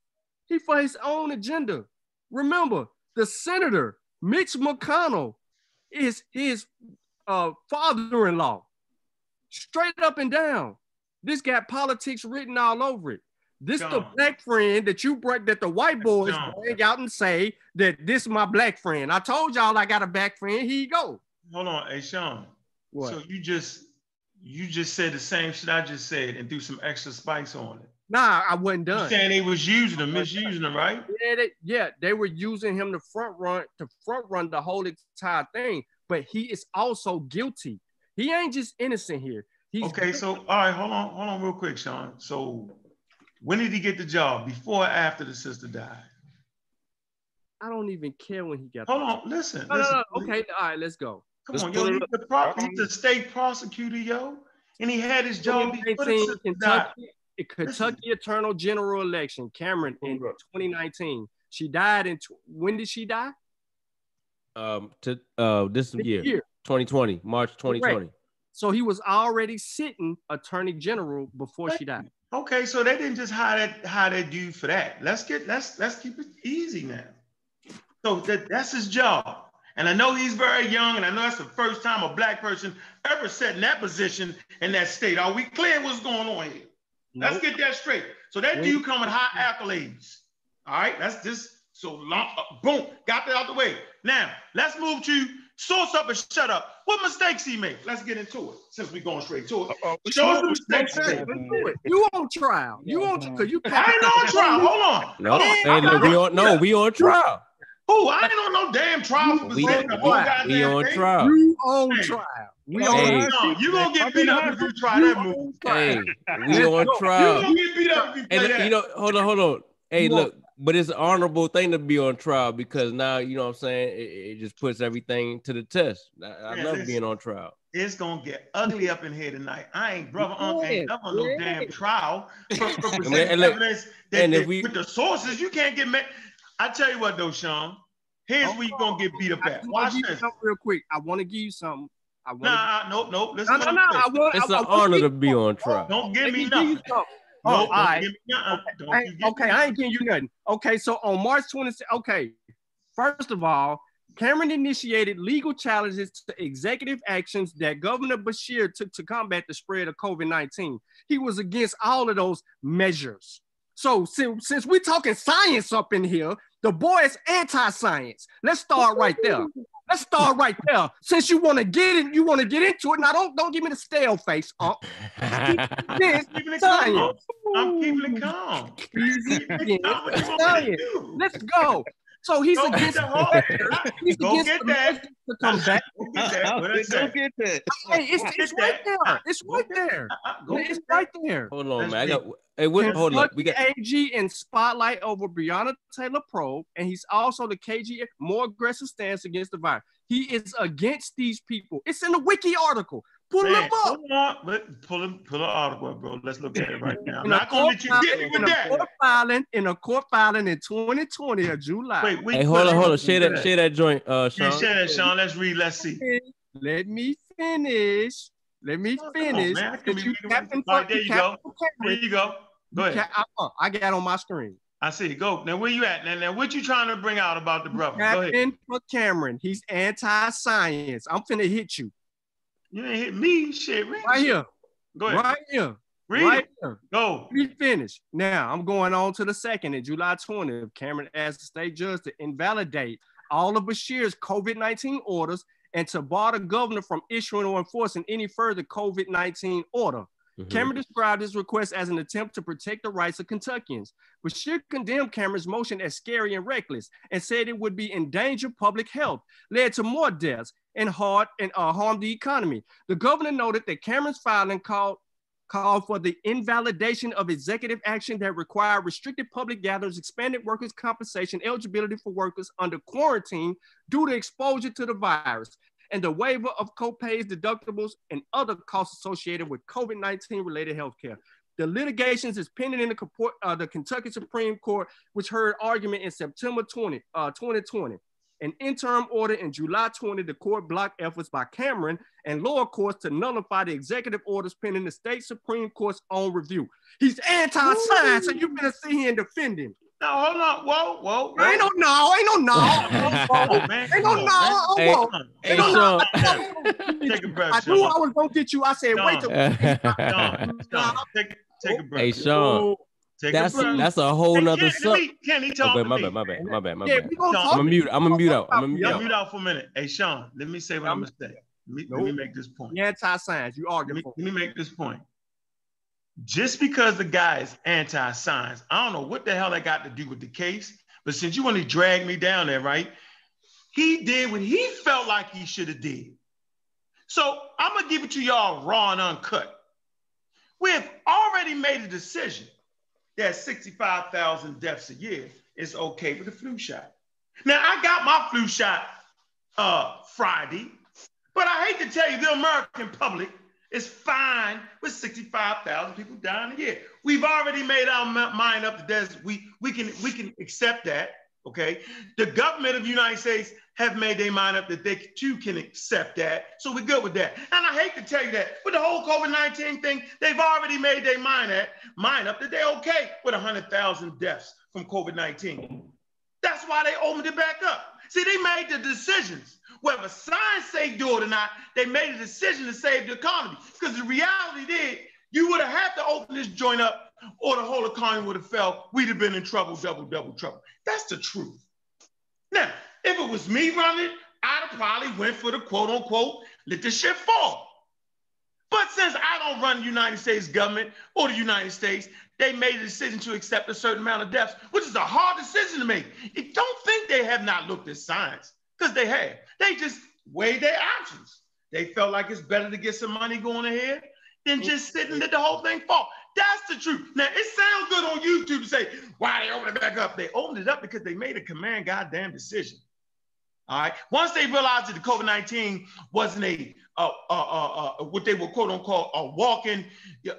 He for his own agenda. Remember, the senator, Mitch McConnell, is his uh, father-in-law. Straight up and down. This got politics written all over it. This is the black friend that you brought that the white boys John. bring out and say that this is my black friend. I told y'all I got a black friend. Here you go. Hold on, hey Sean. What? So you just you just said the same shit I just said and threw some extra spice on it. nah, I wasn't done. You done. saying they was using him, misusing him, right? Yeah, they, yeah, they were using him to front run to front run the whole entire thing, but he is also guilty. He ain't just innocent here. He's Okay, so all right, hold on, hold on real quick, Sean. So when did he get the job? Before or after the sister died? I don't even care when he got. Hold on, listen. No, no, listen. no. Okay, all right, let's go. Come Let's on, yo, he's the, pro- he's the state prosecutor, yo. And he had his job before the 2019 sister died. Kentucky, a Kentucky Attorney General election, Cameron in 2019. She died in. Tw- when did she die? Um, to uh, this This year, year. 2020, March 2020. So he was already sitting Attorney General before she died. Okay, so they didn't just hire that hire that dude for that. Let's get let's let's keep it easy now. So that, that's his job. And I know he's very young, and I know that's the first time a black person ever sat in that position in that state. Are we clear what's going on here? Let's get that straight. So that Nope. dude come with high accolades. All right, that's just So long, uh, boom, got that out the way. Now let's move to source up and shut up. What mistakes he made? Let's get into it since we're going straight to it. Uh-oh. Show us the mistakes. he made. let's do it. You on trial? You on because you I ain't on trial. Hold on. No, Hold on. hey, look, we on no, we on trial. Who? I ain't on no damn trial for We, possessing the whole we, goddamn we on thing. trial. You on Hey. trial? We No, on Hey. no, you gonna get beat up if you try You that on move. Hey, trial. we on trial. You trial. gonna get beat up if you And play that. you know, hold on, hold on. Hey, You look, but it's an honorable thing to be on trial because now you know what I'm saying. It, it just puts everything to the test. I, I Man, love being on trial. it's gonna get ugly up in here tonight. I ain't brother, uncle, ain't never on no yeah. damn trial for, for and presenting look, evidence that, and if that we- with the sources you can't get mad. I tell you what though, Sean. Here's where you're gonna get beat up at. Watch this. real quick. I want to give you something. I want. Nah, nope, nope. no, Listen no, to no. I want. It's I, an I honor give to be on trial. Don't give Let me me give you nothing. Something. No, Oh, don't all right. give me nothing. Don't I you ain't- okay, me I ain't giving you nothing. Okay, so on March 26th, okay, first of all, Cameron initiated legal challenges to executive actions that Governor Beshear took to combat the spread of COVID 19. He was against all of those measures. So, since, since we're talking science up in here, the boy is anti science. Let's start right there. Let's start right there. Since you want to get it, you want to get into it. Now, don't don't give me the stale face. Uh, this Keeping it I'm keeping it calm. Easy Keeping it calm. What you want me to Science. do? Let's go. So he's Go against get the hard. he's Go against get that. To come back. Go get that. What Go get that. Hey, it's, it's right there. It's right there. Uh-uh, Go It's right there. Hold on, man. I got. Hey, what? Hold up. We got. AG in spotlight over Breonna Taylor Probe, and he's also the KG more aggressive stance against the virus. He is against these people. It's in the wiki article. Pull Man, him up. hold on. Let, pull him, pull an article bro. Let's look at it right now. I'm In not gonna court let you filing- get me with in a that. court filing in a court filing in 2020 of July. Wait, wait. Hey, hold on, hold on. Share that. Share that joint, uh, Yeah, Sean. share that, Sean. Let's read. Let's see. Let me finish. Let me Come on, finish. man. I can That be you Captain what- Right, there you go. There you go. Go ahead. Uh, I got on my screen. I see. Go. Now, where you at? Now, now, what you trying to bring out about the brother? Go ahead. Captain Cameron. He's anti-science. I'm finna hit you You ain't hit me. Shit. Read right the here. Go ahead. Right here. Read right it. here. Go. Let me finish. Now I'm going on to the second in July 20th. Cameron asked the state judge to invalidate all of Beshear's COVID-19 orders and to bar the governor from issuing or enforcing any further COVID-19 order. Mhm. Cameron described his request as an attempt to protect the rights of Kentuckians. Bashir condemned Cameron's motion as scary and reckless and said it would be endanger public health, led to more deaths, and hard and uh, harm the economy. The governor noted that Cameron's filing called called for the invalidation of executive action that required restricted public gatherings, expanded workers' compensation, eligibility for workers under quarantine due to exposure to the virus, and the waiver of copays, deductibles, and other costs associated with COVID 19 related health care. The litigations is pending in the, uh, the Kentucky Supreme Court, which heard argument in September 20, uh, 2020. An interim order in July 20, the court blocked efforts by Cameron and lower courts to nullify the executive orders pending the state Supreme Court's own review. He's anti-science, and you're gonna sit here and defend him. Now, hold on. Whoa, whoa, whoa. Ain't no no, ain't no no. Man. Ain't Come no on, no. Hey, oh, man. Hey, Come on. Sean. Take a breath, I knew Sean. I was gonna get you. I said, wait till Sean, Sean, take, take a breath. Hey, Sean. Take That's a that's a whole Hey, nother Ken, sub. let me, Ken, he talk Okay, oh, to my me. bad, my bad, my bad, my Yeah, bad. we gonna Sean, talk. I'm gonna mute. I'm gonna mute out. I'm gonna mute out. mute out for a minute. Hey, Sean, let me say what I'm gonna say. Let me, let me make this point. You anti-science. You Let argue me, let me make this point. Just because the guy is anti-science, I don't know what the hell that got to do with the case, but since you want to drag me down there, right? He did what he felt like he should have did. So I'm gonna give it to y'all raw and uncut. We have already made a decision that 65,000 deaths a year is okay with the flu shot. Now I got my flu shot uh, Friday, but I hate to tell you, the American public is fine with 65,000 people dying a year. We've already made our mind up that we, we, can, we can accept that, okay? The government of the United States have made their mind up that they too can accept that. So we're good with that. And I hate to tell you that, but the whole COVID-19 thing, they've already made their mind, at, mind up that they're okay with 100,000 deaths from COVID-19. That's why they opened it back up. See, they made the decisions. Whether science say do it or not, they made a decision to save the economy. Because the reality did, you would have had to open this joint up or the whole economy would have fell. We'd have been in trouble, double, double trouble. That's the truth. Now, if it was me running, I'd have probably went for the quote unquote, let the shit fall. But since I don't run the United States government or the United States, they made a decision to accept a certain amount of deaths, which is a hard decision to make. You don't think they have not looked at science, because they have. They just weighed their options. They felt like it's better to get some money going ahead than just sitting and let the whole thing fall. That's the truth. Now, it sounds good on YouTube to say, why they opened it back up? They opened it up because they made a command goddamn decision. All right. Once they realized that the COVID 19 wasn't a, uh, uh, uh, what they would quote unquote a walking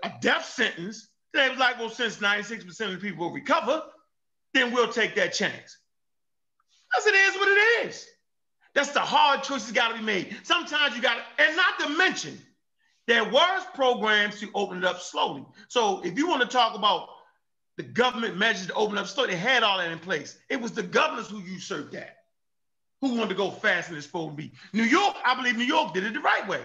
a death sentence, they was like, well, since 96% of the people will recover, then we'll take that chance. That's it is what it is. That's the hard choices got to be made. Sometimes you got to, and not to mention, there was programs to open it up slowly. So if you want to talk about the government measures to open up slowly, they had all that in place. It was the governors who usurped that, who wanted to go faster than it's supposed to be. New York, I believe New York did it the right way.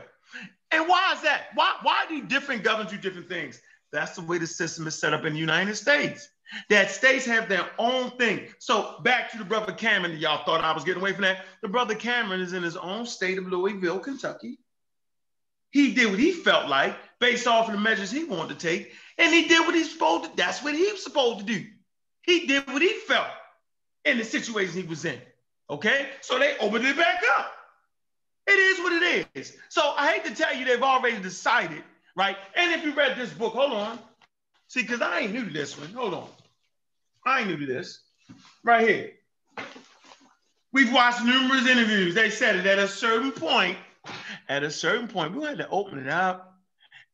And why is that? Why, why do different governors do different things? That's the way the system is set up in the United States. That states have their own thing. So back to the brother Cameron, y'all thought I was getting away from that. The brother Cameron is in his own state of Louisville, Kentucky. He did what he felt like based off of the measures he wanted to take, and he did what he's supposed to. That's what he was supposed to do. He did what he felt. in the situation he was in. Okay, so they opened it back up. It is what it is. So I hate to tell you they've already decided, right? And if you read this book, hold on. See, because I ain't new to this one. Hold on. I ain't new to this. Right here. We've watched numerous interviews. They said it at a certain point. At a certain point, we had to open it up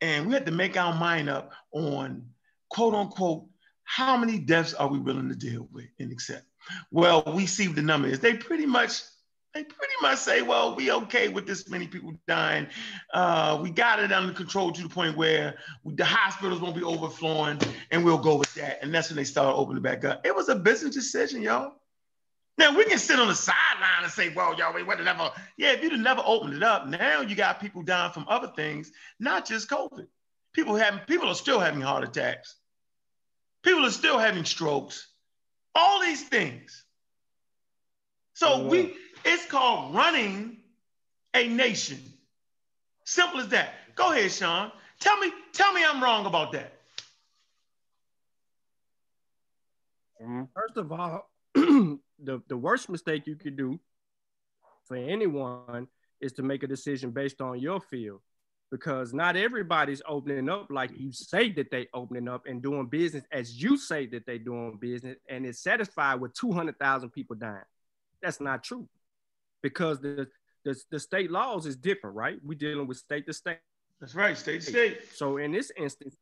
and we had to make our mind up on quote unquote how many deaths are we willing to deal with and accept. Well, we see the number is they pretty much they pretty much say, well, we okay with this many people dying. Uh, we got it under control to the point where we, the hospitals won't be overflowing, and we'll go with that. And that's when they started opening back up. It was a business decision, y'all. Now we can sit on the sideline and say, well, y'all, we would have never, yeah, if you'd have never opened it up, now you got people dying from other things, not just COVID. People having people are still having heart attacks. People are still having strokes. All these things. So we it's called running a nation. Simple as that. Go ahead, Sean. Tell me, tell me I'm wrong about that. Mm-hmm. First of all, the, the worst mistake you could do for anyone is to make a decision based on your field because not everybody's opening up like you say that they opening up and doing business as you say that they doing business and is satisfied with 200,000 people dying. That's not true because the, the, the state laws is different, right? We're dealing with state to state. That's right, state to state. So in this instance,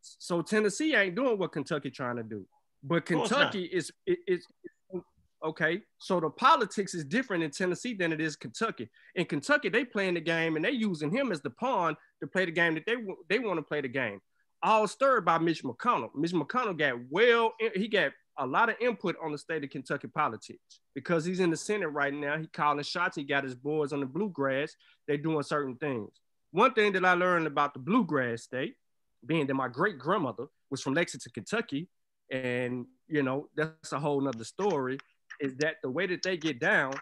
so Tennessee ain't doing what Kentucky trying to do, but Kentucky is it, it's okay. So the politics is different in Tennessee than it is Kentucky. In Kentucky, they playing the game and they using him as the pawn to play the game that they they want to play the game. All stirred by Mitch McConnell. Mitch McConnell got well, he got a lot of input on the state of Kentucky politics because he's in the Senate right now. He calling shots. He got his boys on the bluegrass. They're doing certain things. One thing that I learned about the bluegrass state, being that my great grandmother was from Lexington, Kentucky, and you know that's a whole nother story. Is that the way that they get down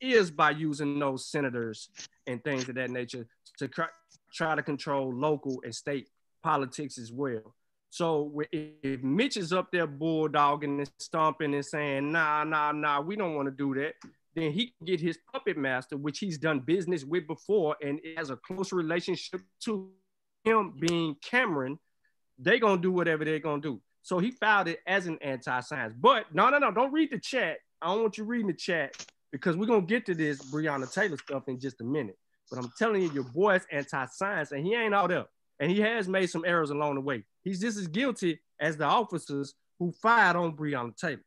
is by using those senators and things of that nature to try to control local and state politics as well. So if Mitch is up there bulldogging and stomping and saying, nah, nah, nah, we don't want to do that, then he can get his puppet master, which he's done business with before and has a close relationship to him being Cameron, They're gonna do whatever they're gonna do. So he filed it as an anti-science. But no, no, no, don't read the chat. I don't want you reading the chat because we're gonna get to this Breonna Taylor stuff in just a minute. But I'm telling you, your boy's anti-science, and he ain't out there. And he has made some errors along the way. He's just as guilty as the officers who fired on Breonna Taylor.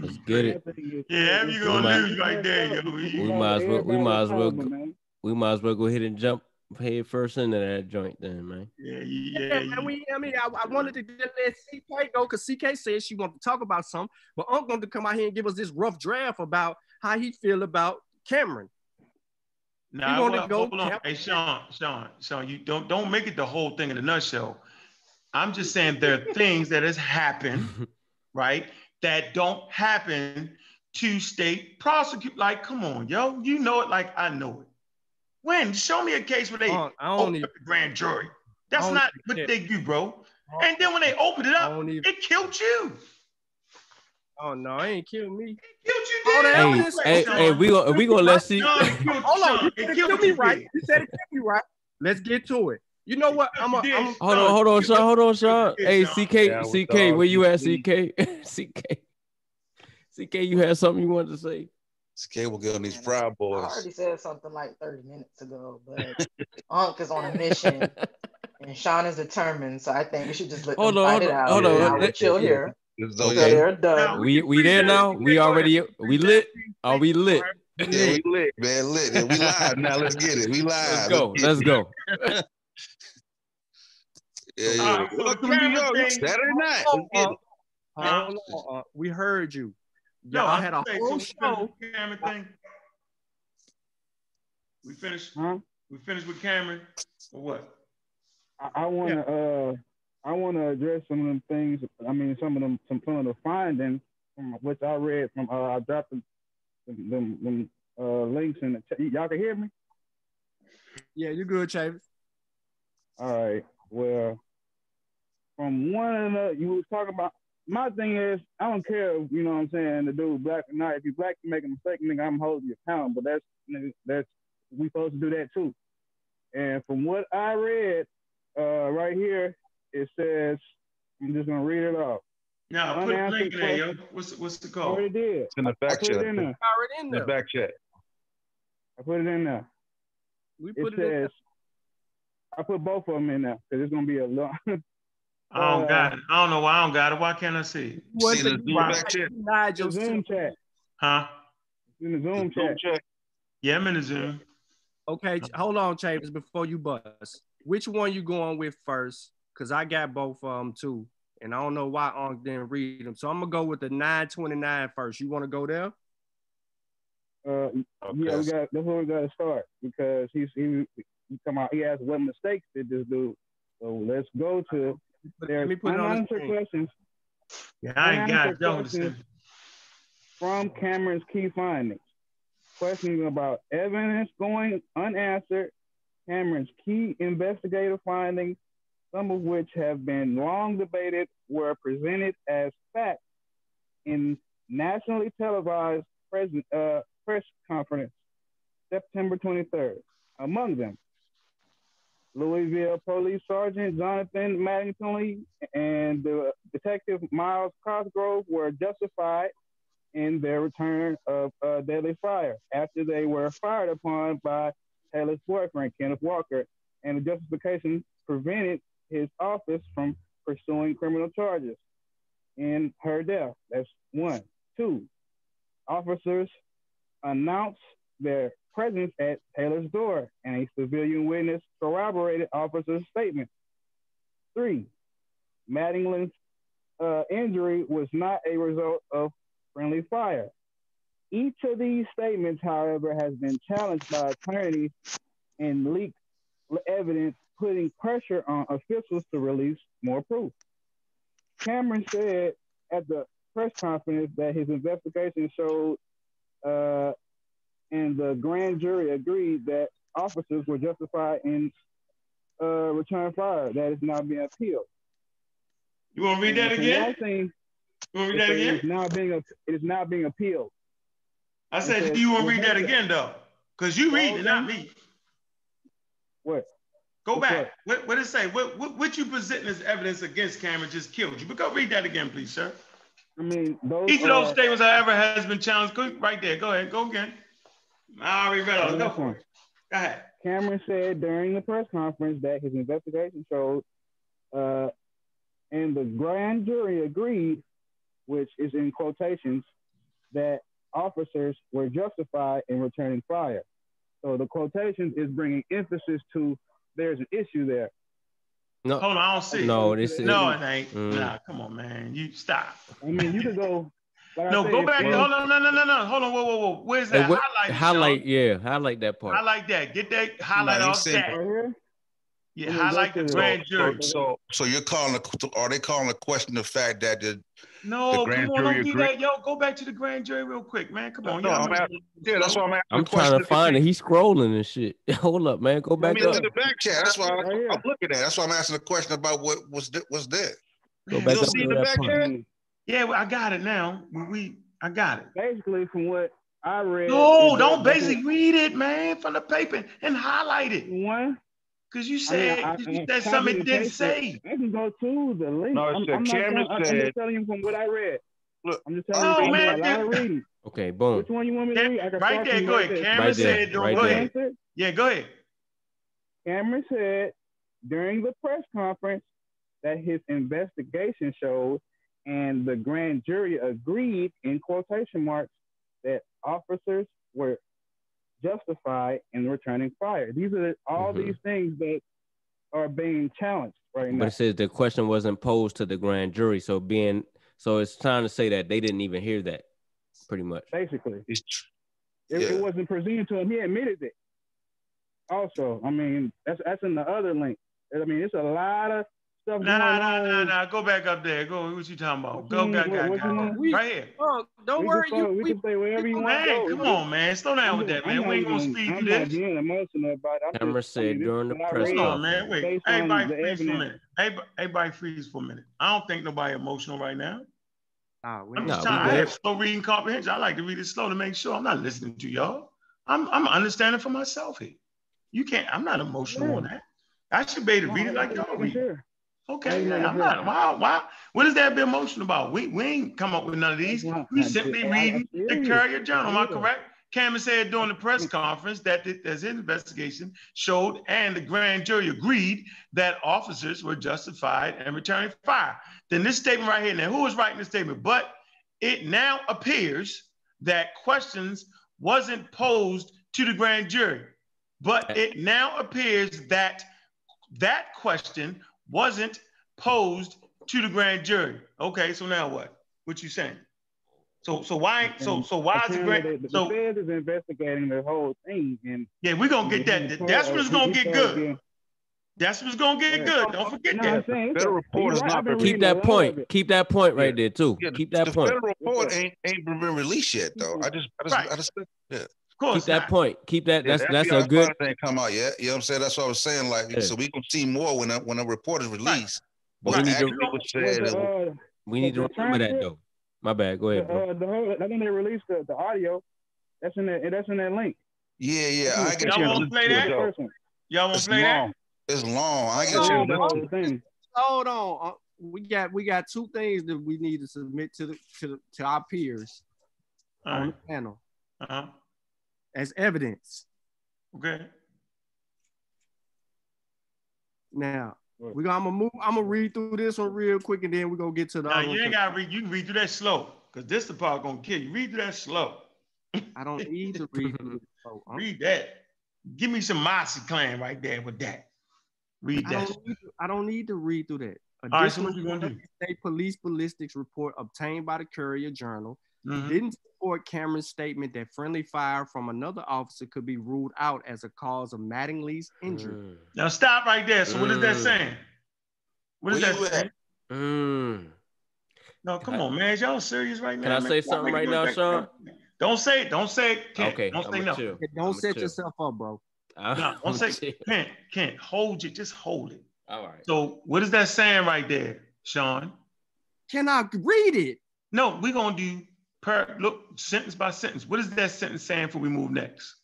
Let's get it. Yeah, you gonna lose right there, yo. We might as well. We might as well. Go, we might as well go ahead and jump head first into that joint, then, man. Yeah, yeah. yeah man, we, I mean, I, I wanted to let CK go because CK said she wanted to talk about something, but I'm going to come out here and give us this rough draft about how he feel about Cameron. Now, well, go hold on. Hey, Sean, Sean, Sean, you don't don't make it the whole thing in a nutshell. I'm just saying there are things that has happened, right, that don't happen to state prosecute. Like, come on, yo, you know it like I know it. When? Show me a case where they opened up the grand jury. That's not what they do, bro. And then when they opened it up, even, it killed you. Oh no, I ain't killed me. It killed you, did. Hey, hey, hey, we gonna we gonna let's see. Hold on, you said it killed me right. You said it killed me right. Let's get to it. You know what? I'm a, I'm a, hold on, hold on, Sean, hold on, Sean. Hey, CK, yeah, CK, where you at, CK? CK, CK, you had something you wanted to say? CK will get on these Proud Boys. I already said something like 30 minutes ago, but Unc is on a mission and Sean is determined. So I think we should just let hold them on, fight hold it out. Hold on, let, chill here. It's okay. they're done. We we there now. We already we lit. Are we lit? Yeah, we lit. Man, lit. Yeah, we live now. Let's get it. We live. Let's go. Let's go. yeah, yeah. Uh, Welcome to New York. Saturday night. Uh, uh, uh, we heard you. Y'all I had a whole show. Cameron thing. We finished. Huh? We finished with Cameron, or what? I, I want to. Yeah. uh I want to address some of them things. I mean, some of them, some, some of the findings from which I read from. Uh, I dropped them, them, them uh, links in the chat. Y'all can hear me? Yeah, you're good, Chavis. All right. Well, from one of the, you was talking about my thing is, I don't care, if, you know what I'm saying, the dude black or not. If you black, you make a mistake, nigga, I'm holding you accountable. But that's that's we supposed to do that too. And from what I read, uh, right here, it says, I'm just gonna read it off. Now put a link in there, yo. What's what's the I code? already did. It's in the I back put chat. it in there. Already in In the there. back chat. I put it in there. We It put it in there. says, I put both of them in there because it's gonna be a long. I don't Uh, got it. I don't know why I don't got it. Why can't I see it? What See the- the you back lied- chat? you lied. Zoom chat. Huh? In the Zoom Zoom chat. chat. Yeah, I'm in the Zoom. Okay, hold on, Chambers, before you bust. Which one you going with first? Cause I got both of them too, and I don't know why Unc didn't read them. So I'm gonna go with the 929 first. You want to go there? Uh, yeah, we got that's where we got to start because he's he, he come out. He asked what mistakes did this do. So let's go to their Let me put it on the screen. questions Yeah, I ain't got it. Don't questions from Cameron's key findings. Questions about evidence going unanswered. Cameron's key investigative findings, some of which have been long debated, were presented as facts in nationally televised pres- uh, press conference September 23rd. Among them, Louisville Police Sergeant Jonathan Mattingly and the Detective Myles Cosgrove were justified in their return of uh, deadly fire after they were fired upon by Taylor's boyfriend, Kenneth Walker, and the justification prevented his office from pursuing criminal charges in her death. That's one. Two, officers announced their presence at Taylor's door, and a civilian witness corroborated officers' statement. Three, Mattingly's uh, injury was not a result of friendly fire. Each of these statements, however, has been challenged by attorneys and leaked evidence, putting pressure on officials to release more proof. Cameron said at the press conference that his investigation showed uh, and the grand jury agreed that officers were justified in uh, return fire. That is now being appealed. You want to read that again? one thing, You want to read that again? It is now being it is now being appealed. I said, says- do you want to read that again, though? Because you read it, not me. What? Go What's back. What, what did it say? What, what, what you presenting as evidence against Cameron just killed you? But go read that again, please, sir. I mean, those Each of those are- statements, however, has been challenged. Go right there. Go ahead. Go again. I already. Go for it. Go ahead. Cameron said during the press conference that his investigation showed, uh, and the grand jury agreed, which is in quotations, that officers were justified in returning fire. So the quotations is bringing emphasis to there's an issue there. No, Hold on. I don't see. no, this is No, it ain't. Mm. Nah, come on, man. You stop. I mean, you could go. Like No, go back. they- Hold on. No, no, no, no. Hold on. Whoa, whoa, whoa. Where's that Hey, what- highlight? highlight, yeah, highlight that part. Highlight that. Get that highlight No, off that. Right here? Yeah, Let me highlight the grand jury. so, so you're calling, the, are they calling the question the fact that the, No, the grand come on, don't jury do agree- that. Yo, go back to the grand jury real quick, man. Come on. No, y'all I'm know- at- yeah, that's why I'm asking. I'm trying to find it. He's scrolling and shit. Hold up, man. Go I back mean, it's up. in the back chat. That's why I, right I'm looking at. it. That's why I'm asking the question about what was th- was there. Go Man, back don't up see the back part. End? Yeah, well, I got it now. We, we I got it. Basically, from what I read. No, don't that- basically read it, man, from the paper and highlight it. One, Because you I mean, said I- you said something it didn't say. I can go to the link. No, it I'm, said I'm not Cameron telling, I'm just telling you from what I read. Look, I'm just telling Oh, you from man, a lot of dude. reading. Okay, boom. Which one you want me to read? I can right there, go ahead. Cameron Right there, said, right go there. ahead. Answer. Yeah, go ahead. Cameron said during the press conference that his investigation showed and the grand jury agreed in quotation marks that officers were justified in returning fire. These are the- all Mhm. these things that are being challenged right now. But it says the question wasn't posed to the grand jury. So being so it's trying to say that they didn't even hear that, pretty much. Basically, It's, it, it wasn't presented to him. He admitted it. Also, I mean, that's that's in the other link. I mean, it's a lot of stuff Nah, going nah, on. nah, nah. Go back up there. Go. What you talking about? What Go go, go, mean? back, What you back. mean? We- Right here. Oh, don't we worry. Can You, stay, we, we, can stay wherever you want to Man, go. come on, man. Slow down with that, man. We ain't gonna even- speed I'm through not this. being emotional about it. I'm Cameron just said during the press read Hold on, man. Wait. Everybody freeze for a minute. Everybody, everybody freeze for a minute. I don't think nobody emotional right now. Nah, we I'm just Nah, trying. I have slow reading comprehension. I like to read it slow to make sure I'm not listening to y'all. I'm I'm understanding for myself here. You can't. I'm not emotional on that. I should be able to read it like y'all read. It. Sure. Okay, Yeah, yeah, I'm yeah. not. Why? Why? What is that be emotional about? We we ain't come up with none of these. We simply did- I- I reading the you. Courier Journal. Am I Yeah. correct? Cameron said during the press conference that th- his investigation showed and the grand jury agreed that officers were justified in returning fire. Then this statement right here, now who is writing this statement? But it now appears that questions wasn't posed to the grand jury. But it now appears that that question wasn't posed to the grand jury. Okay, so now what? What you saying? So so why so so why is the Apparently grand the, the so feds is investigating the whole thing, and yeah, we're gonna get that. That's what's gonna get good. That's what's gonna get good. Don't forget No, I'm that. saying, it's Federal a- report is not I've been prepared. reading Keep that point. Keep that point right Yeah. there too. Yeah, the- Keep that the point. federal report ain't ain't been released yet though. I just I just Right. I just yeah. Of course Keep that not. point. Keep that. Yeah, That's the that's a good. findings ain't come out yet. You know what I'm saying? That's what I was saying. Like, Yeah. so we can see more when a, when a report is released. But What we need to was Was said. uh, we need to remember that though. My bad. Go ahead, bro. uh, the whole, I think they released the, the audio. That's in that. That's in that link. Yeah, yeah. I get Y'all you. wanna play that? Person. Y'all wanna It's play that? long. It's long. I get you. The no. Hold on. Uh, we got we got two things that we need to submit to the to, the, to our peers All on right. the panel Uh-huh. As evidence. Okay. Now we gonna I'm gonna move. I'm gonna read through this one real quick, and then we are gonna get to the Now other you ain't one. gotta read. You can read through that slow, cause this the part gonna kill you. Read through that slow. I don't need to read. through this, Read that. Give me some Mossy clan right there with that. Read I that. don't, to, I don't need to read through that. All right, so what you gonna do? State police ballistics report obtained by the Courier Journal Mhm. didn't support Cameron's statement that friendly fire from another officer could be ruled out as a cause of Mattingly's injury. Mm. Now stop right there. So what is that Mm. saying? What is Where that saying? Mm. No, come on, man. Y'all serious right now? Can I say Stop something right now, Sean? up. Don't say it. Don't say it. Kent. Okay. Don't say I'ma no. chill. Don't I'ma set chill. yourself up, bro. I'm No, don't say chill. Kent. Kent. Hold it. Just hold it. All right. So what is that saying right there, Sean? Can I read it? No, we're gonna do per look sentence by sentence. What is that sentence saying before we move next?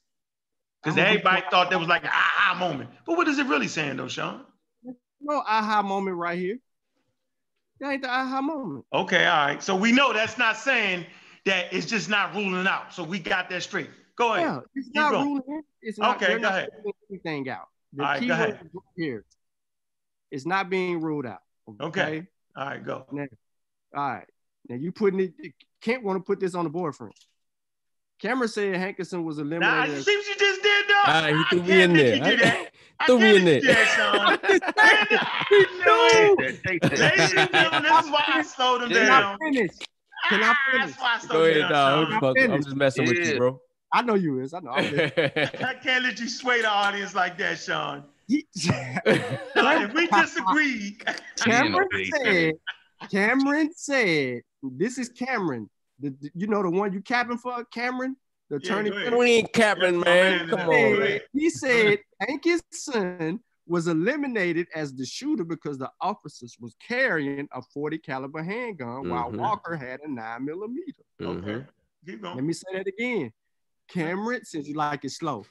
Because everybody thought that was like an aha moment. But what is it really saying though, Sean? No aha moment right here. That ain't the aha moment. Okay, all right. So we know that's not saying that it's just not ruling out. So we got that straight. Go ahead. Yeah, it's Keep not going. ruling it. It's not, Okay, go not ahead. ruling anything out. The All right, go ahead. here. It's not being ruled out. Okay. All right, go. All right. Now you putting it. Kent want to put this on the board for him. Cameron said Hankison was Nah, eliminated. you as- see what you just did, though? All right, he threw me in there. you do that. I Threw me can't in let there. do that, Sean. Ladies and gentlemen, why I slowed him Can down. I finish? Can I Ah, finish? That's why I slowed Go you ahead, down, dog. I'm, I'm just messing with you, bro. I know you is. I know. I'm just- I can't let you sway the audience like that, Sean. He- if we disagree, Cameron said. Cameron said. This is Cameron. The, the- you know the one you capping for, Cameron, the attorney. go ahead. we ain't capping, Yes, man. man. Come on. ahead. He said Hankison was eliminated as the shooter because the officers was carrying a 40 caliber handgun while Mhm. Walker had a nine millimeter. Mhm. okay, keep Let me say that again. Cameron, since you like it slow,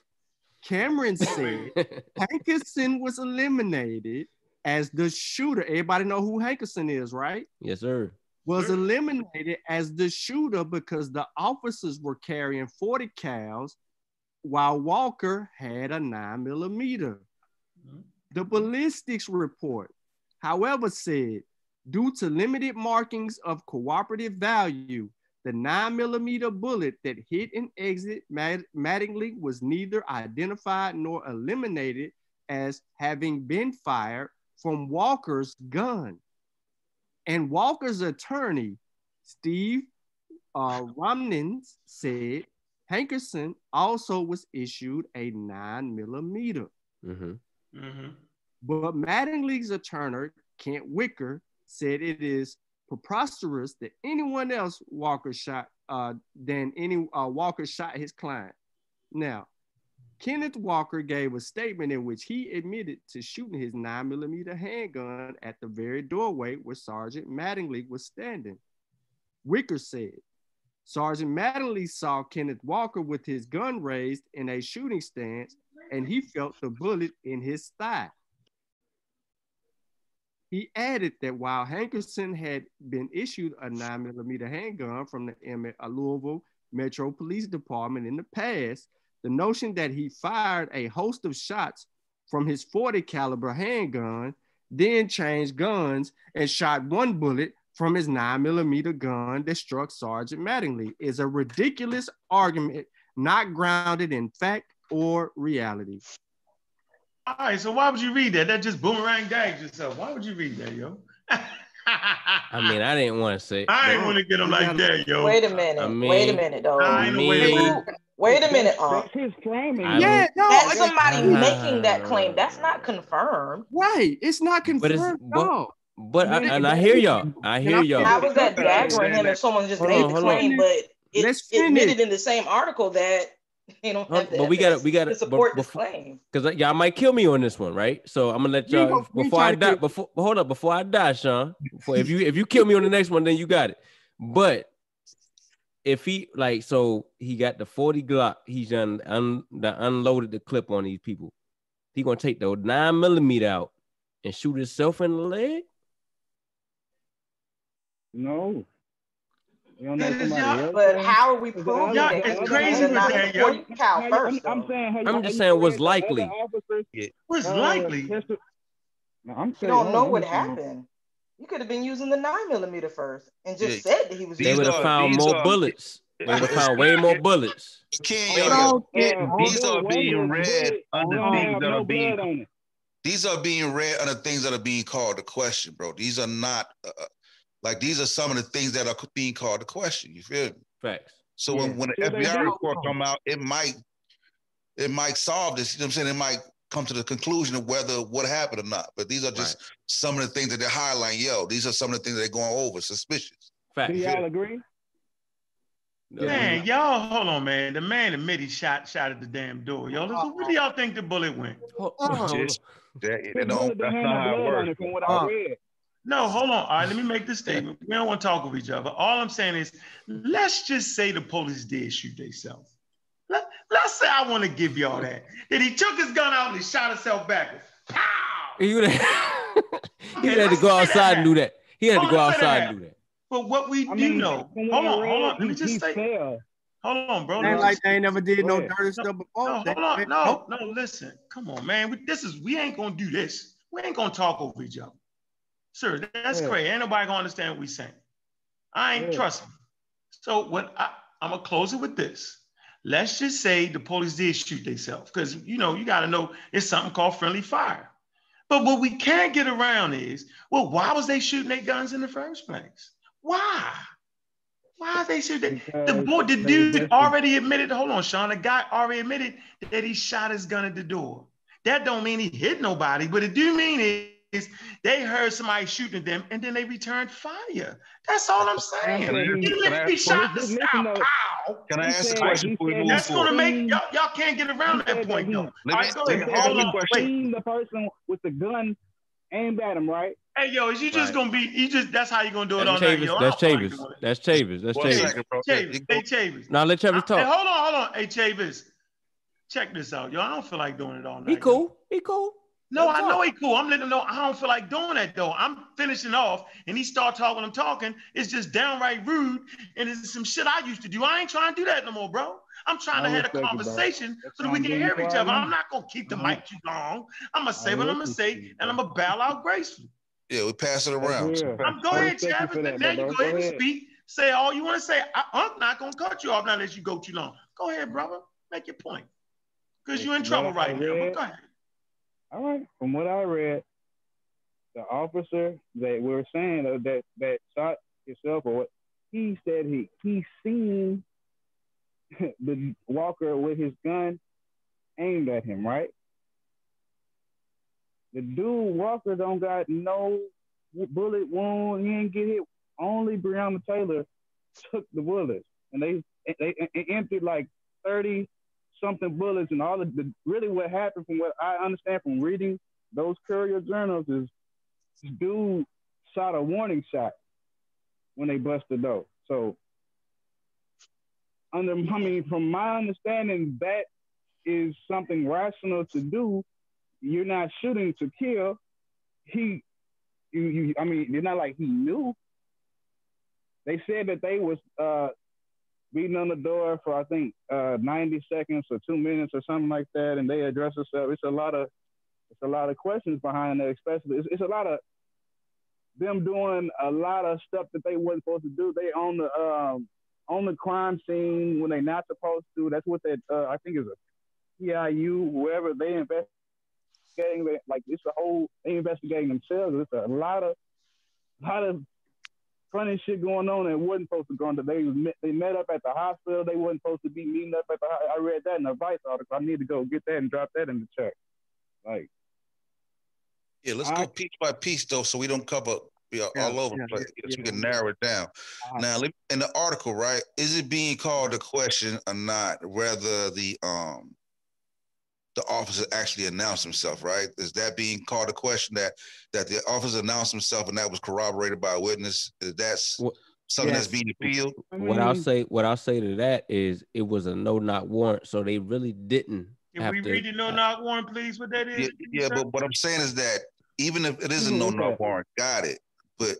Cameron said Hankison was eliminated as the shooter. Everybody know who Hankison is, right? Yes, sir. Was Sure. eliminated as the shooter because the officers were carrying 40 cals while Walker had a nine millimeter. Mhm. The ballistics report, however, said due to limited markings of cooperative value, the nine millimeter bullet that hit and exit Mad- Mattingly was neither identified nor eliminated as having been fired from Walker's gun. And Walker's attorney, Steve uh, Romines, said Hankison also was issued a nine millimeter. hmm hmm But Mattingly's attorney, Kent Wicker, said it is preposterous that anyone else Walker shot uh, than any uh, Walker shot his client. Now, Kenneth Walker gave a statement in which he admitted to shooting his nine millimeter handgun at the very doorway where Sergeant Mattingly was standing. Wicker said. Sergeant Mattingly saw Kenneth Walker with his gun raised in a shooting stance, and he felt the bullet in his thigh. He added that while Hankison had been issued a 9mm handgun from the Louisville Metro Police Department in the past, the notion that he fired a host of shots from his 40 caliber handgun, then changed guns and shot one bullet from his 9mm gun that struck Sergeant Mattingly is a ridiculous argument not grounded in fact or reality. All right, so why would you read that? That just boomerang gags yourself. Why would you read that, yo? I mean, I didn't want to say. I didn't want to get him like that, yo. Wait a minute. I mean, wait a minute, though. I ain't me- wait, wait. Wait a minute, uh. That's his claiming. I Yeah, no, That's it's- somebody Uh, making that claim. That's not confirmed. right. It's not But it's- confirmed. but- no. But I, and I hear y'all. I hear y'all. How was that daggering him if someone just Hold made on, the hold on. claim, but it Let's admitted finish. in the same article that they don't have but we gotta- we gotta- support but this before- claim. Because y'all might kill me on this one, right? So I'm gonna let y'all gonna- we before I trying to die. Before hold up, before I die, Sean. Before, if you if you kill me on the next one, then you got it. But if he like, so he got the 40 Glock. He's done un, the unloaded the clip on these people. He gonna take the nine millimeter out and shoot himself in the leg. No. You don't know That is somebody y'all- But how are we Is proving it Y'all- that it's crazy using with that, yo. 40 cal I'm, first? I'm though? saying, have I'm just saying what's likely. other officers, What's uh, likely? No, I'm You don't know I'm what happened. You could have been using the nine millimeter first and just Yeah. said that he was They would have found these more are- bullets. They would have found way more bullets. Ken, yo, on, yo, uh, these are being read under don't things that no are being- on it. these are being read under things that are being called the question, bro. These are not uh, like these are some of the things that are being called the question. You feel me? Facts. So Yeah. when, when the So FBI report come out, it might it might solve this. You know what I'm saying? It might come to the conclusion of whether what happened or not. But these are just some of the things that they're highlighting. Yo, these are some of the things that they're going over. Suspicious. Do y'all agree? Man, y'all, hold on, man. The man admitted he shot shot at the damn door. Yo, listen, where do y'all think the bullet went? Hold- hold. That, don't- that's didn't not have how it no works. from what Uh, I read. No, hold on. All right, let me make this statement. We don't want to talk with each other. All I'm saying is, let's just say the police did shoot themselves. Let, let's say I want to give y'all that. That he took his gun out and he shot himself backwards. Pow! He would have, he Okay, would have to go outside and do that. He had to go on, let's say outside and do that. But what we I do mean, know, hold on, hold on. Let me just say, fell. hold on, bro. Ain't like they ain't never did no Go ahead. dirty stuff before. No, hold on. they- No, no, listen. Come on, man. We, this is we ain't gonna do this. We ain't gonna talk over each other. Sir, that's Yeah. crazy. Ain't nobody gonna understand what we saying. I ain't Yeah. trusting. So what I, I'm gonna close it with this. Let's just say the police did shoot themselves, because you know, you gotta know it's something called friendly fire. But what we can't get around is, well, why was they shooting their guns in the first place? Why? Why are they shooting? The boy, the dude already admitted. Hold on, Sean. The guy already admitted that he shot his gun at the door. That don't mean he hit nobody, but it do mean is they heard somebody shooting them and then they returned fire. That's all I'm saying. Can I- Even can I if ask- shot the listen, pow, Can I He ask a question before we move that's he gonna make y'all, y'all can't get around that point that though. he- Let right, me- go ahead. Hold on. question. The person with the gun aimed at him, right? Hey, yo, is you just Right. gonna be? You just that's how you gonna do it all That's night, Chavis. yo? That's don't feel like Chavis. That's Chavis. That's Chavis. second. Chavis, hey Chavis. Now let Chavis Hey, talk. hold on, hold on. Hey Chavis, check this out, yo. I don't feel like doing it all night. He yo. cool. He cool. No, Let I him know he cool. I'm letting him know I don't feel like doing that though. I'm finishing off and he start talking, I'm talking. It's just downright rude. And it's some shit I used to do. I ain't trying to do that no more, bro. I'm trying to have a respect it, bro. conversation so that we can hear each other. I'm not gonna keep the Mhm. mic too long. I'm gonna say I what I'm gonna say you, and I'm gonna bow out gracefully. Yeah, we pass it around. real. I'm go I ahead, respect you Travis. for that, now you go Go ahead and speak. Say all you want to say. I, I'm not gonna cut you off now unless you go too long. Go ahead, brother. Make your point. Because you're in trouble right now. But go ahead. All right. From what I read, the officer that we're saying uh, that that shot himself or what he said he he seen the Walker with his gun aimed at him, right? The dude Walker don't got no bullet wound. He didn't get hit. Only Breonna Taylor took the bullets, and they they, they emptied like thirty something bullets, and all of the really what happened from what I understand from reading those courier journals is this dude shot a warning shot when they bust the door. So, under I mean, from my understanding, that is something rational to do. You're not shooting to kill. He, you, you. I mean, you're not like he knew. They said that they was uh, beating on the door for I think uh, 90 seconds or two minutes or something like that, and they address themselves. It's a lot of it's a lot of questions behind that, especially it's, it's, a lot of them doing a lot of stuff that they weren't supposed to do. They on the um, on the crime scene when they're not supposed to. That's what that uh, I think is a PIU, whoever they investigating. Like it's a whole they investigating themselves. It's a lot of lot of funny shit going on that wasn't supposed to go on. They met, they met up at the hospital. They wasn't supposed to be meeting up at the. I read that in the Vice article. I need to go get that and drop that in the chat. Like, yeah, let's I, go piece by piece though, so we don't cover yeah, all over the place. Yeah, so we can narrow it down. Uh, now, in the article, right, is it being called a question or not? Whether the um the officer actually announced himself, right? Is that being called a question that that the officer announced himself and that was corroborated by a witness? Is that's what, something yes. that's being appealed? What I'll say, what I'll say to that is, it was a no knock warrant, so they really didn't. Can we to, read the no knock warrant, please? What that is? Yeah, yeah but what I'm saying is that even if it is a no knock warrant, got it. But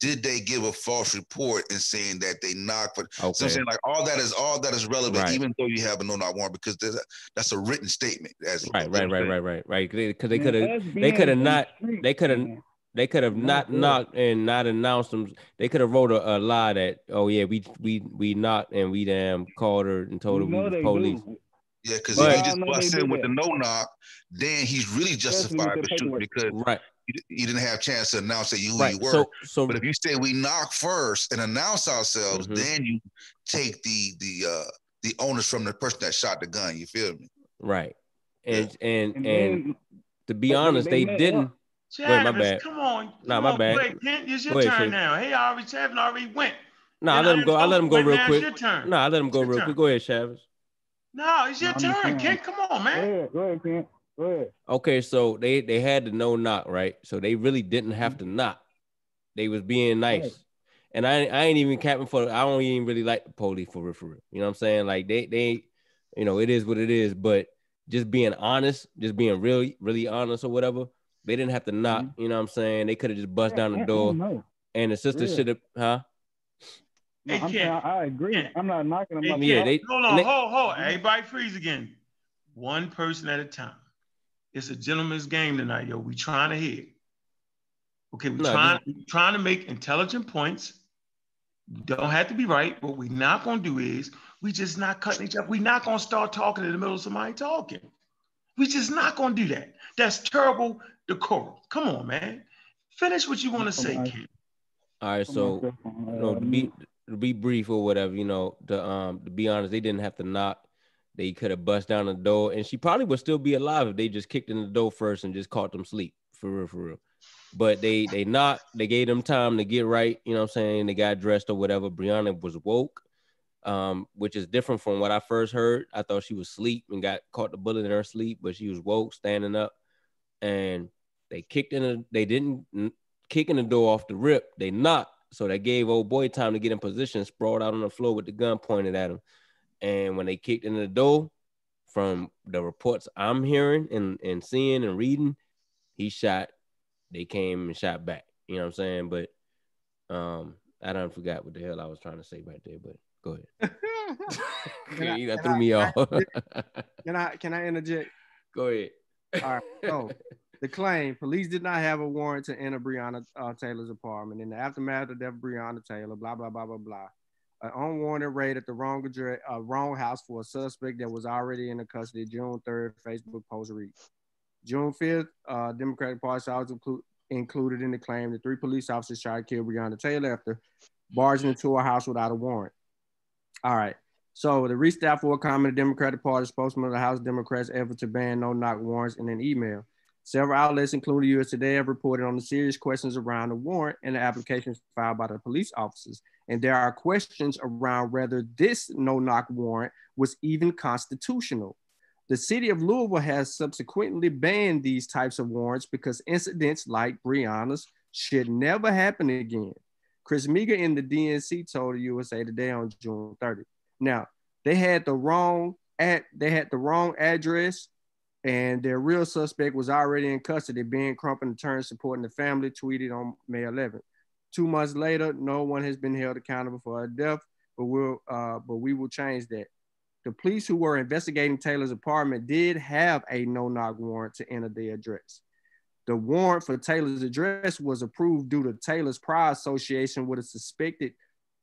did they give a false report in saying that they knocked? But okay. so I'm saying like all that is all that is relevant, right. even though you have a no knock warrant, because a, that's a written statement. As right, right, right, right, right, right. Because they could have, they could have not, they could have. They could have not knocked and not announced them. They could have wrote a, a, lie that, oh yeah, we we we knocked and we damn called her and told her we was police. Do. Yeah, because if he just busts in with the no knock, then he's really justified for shooting because right you, didn't have a chance to announce that you, right. you were. So, so, but if you say we knock first and announce ourselves, mm-hmm. then you take the the uh the onus from the person that shot the gun. You feel me? Right. And yeah. and and, and to be honest, they, they didn't. Wait, my bad. Come on. Nah, my bad. Wait, Kent, it's your turn now. Hey, I already Chavez already went. No, nah, I let him go. I let him go real quick. No, I let him go real quick. Go ahead, Chavez. No, it's your no, turn, Kent. Come on, man. Go ahead, go ahead, Kent. Okay, so they they had the no knock, right? So they really didn't have mm-hmm. to knock. They was being nice. And I I ain't even capping for I don't even really like the police for real for real. You know what I'm saying? Like they they you know it is what it is, but just being honest, just being really, really honest or whatever, they didn't have to knock, mm-hmm. you know what I'm saying? They could have just bust yeah, down the door. And the sister should have, huh? No, hey, I'm saying, I agree. I'm not knocking them. Hey, yeah, they, hold on, they, hold, hold. Everybody freeze again. One person at a time. It's a gentleman's game tonight, yo. We trying to hit. Okay, we no, trying we trying to make intelligent points. don't have to be right. What we not gonna do is we just not cutting each other. We not gonna start talking in the middle of somebody talking. We just not gonna do that. That's terrible decorum. Come on, man. Finish what you want to say, Ken. All right, so you know, to be to be brief or whatever, you know, to um to be honest, they didn't have to knock they could have bust down the door, and she probably would still be alive if they just kicked in the door first and just caught them sleep for real, for real. But they they not they gave them time to get right. You know what I'm saying? They got dressed or whatever. Breonna was woke, um, which is different from what I first heard. I thought she was asleep and got caught the bullet in her sleep, but she was woke, standing up, and they kicked in. The, they didn't kick in the door off the rip. They knocked, so that gave old boy time to get in position, sprawled out on the floor with the gun pointed at him. And when they kicked in the door, from the reports I'm hearing and, and seeing and reading, he shot, they came and shot back. You know what I'm saying? But um, I don't forgot what the hell I was trying to say right there, but go ahead. you threw I, me off. can I can I interject? Go ahead. All right. So the claim police did not have a warrant to enter Breonna uh, Taylor's apartment in the aftermath of death of Breonna Taylor, blah, blah, blah, blah, blah an unwarranted raid at the wrong address, uh, wrong house for a suspect that was already in the custody. June 3rd, Facebook post reads. June 5th, uh, Democratic Party was inclu- included in the claim that three police officers shot and killed Breonna Taylor after barging into a house without a warrant. All right. So the restaff will comment the Democratic Party spokesman of the House Democrats effort to ban no knock warrants in an email. Several outlets, including US Today, have reported on the serious questions around the warrant and the applications filed by the police officers. And there are questions around whether this no knock warrant was even constitutional. The city of Louisville has subsequently banned these types of warrants because incidents like Breonna's should never happen again. Chris Meagher in the DNC told the USA Today on June 30. Now, they had the wrong at they had the wrong address, and their real suspect was already in custody. Ben Crump, an attorney supporting the family, tweeted on May 11th. Two months later, no one has been held accountable for her death, but we'll uh, but we will change that. The police who were investigating Taylor's apartment did have a no-knock warrant to enter the address. The warrant for Taylor's address was approved due to Taylor's prior association with a suspected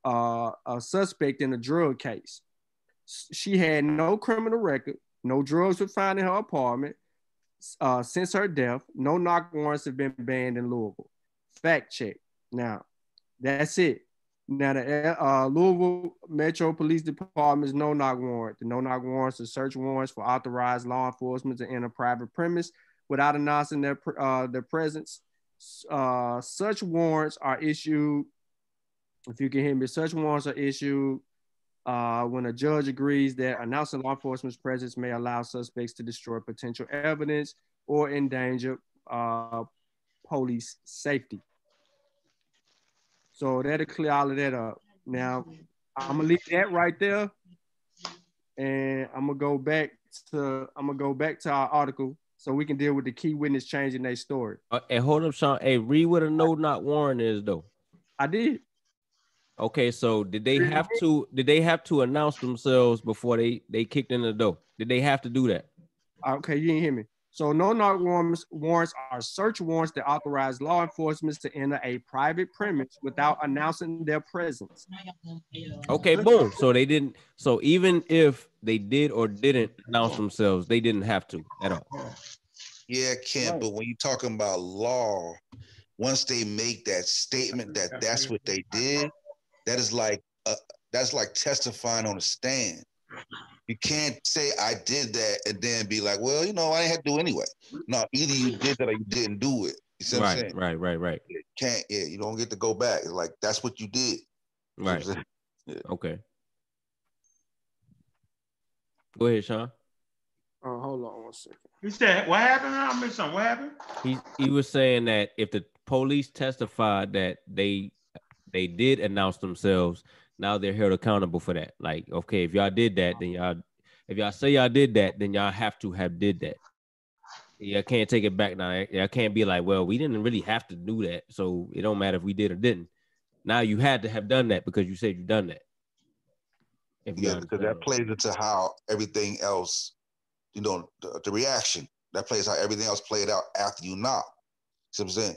uh, a suspect in a drug case. She had no criminal record, no drugs were found in her apartment uh, since her death. No knock warrants have been banned in Louisville. Fact check. Now, that's it. Now, the uh, Louisville Metro Police Department's no knock warrant. The no knock warrants are search warrants for authorized law enforcement to enter private premise without announcing their uh, their presence. Uh, such warrants are issued. If you can hear me, such warrants are issued uh, when a judge agrees that announcing law enforcement's presence may allow suspects to destroy potential evidence or endanger uh, police safety. So that'll clear all of that up. Now, I'm gonna leave that right there, and I'm gonna go back to I'm gonna go back to our article so we can deal with the key witness changing their story. Uh, and hold up, Sean. Hey, read what a no not warrant is, though. I did. Okay, so did they have to? Did they have to announce themselves before they they kicked in the door? Did they have to do that? Okay, you didn't hear me. So no knock warrants, warrants are search warrants that authorize law enforcement to enter a private premise without announcing their presence. Okay, boom. So they didn't. So even if they did or didn't announce themselves, they didn't have to at all. Yeah, Kent. But when you're talking about law, once they make that statement that that's what they did, that is like uh, that's like testifying on a stand. You can't say I did that and then be like, well, you know, I had to do anyway. No, either you did that or you didn't do it. You see what right, I'm saying? right, right, right. You can't, yeah, you don't get to go back. It's like that's what you did. You know what I'm Right. Yeah. Okay. Go ahead, Sean. Oh, hold on one second. He said, "What happened? I missed something. What happened?" He he was saying that if the police testified that they they did announce themselves, now they're held accountable for that. Like, okay, if y'all did that, then y'all if y'all say y'all did that, then y'all have to have did that. Y'all can't take it back now. Y'all can't be like, well, we didn't really have to do that, so it don't matter if we did or didn't. Now you had to have done that because you said you done that. If Yeah, because that plays into how everything else, you know, the, the reaction that plays how everything else played out after you knock. See what I'm saying?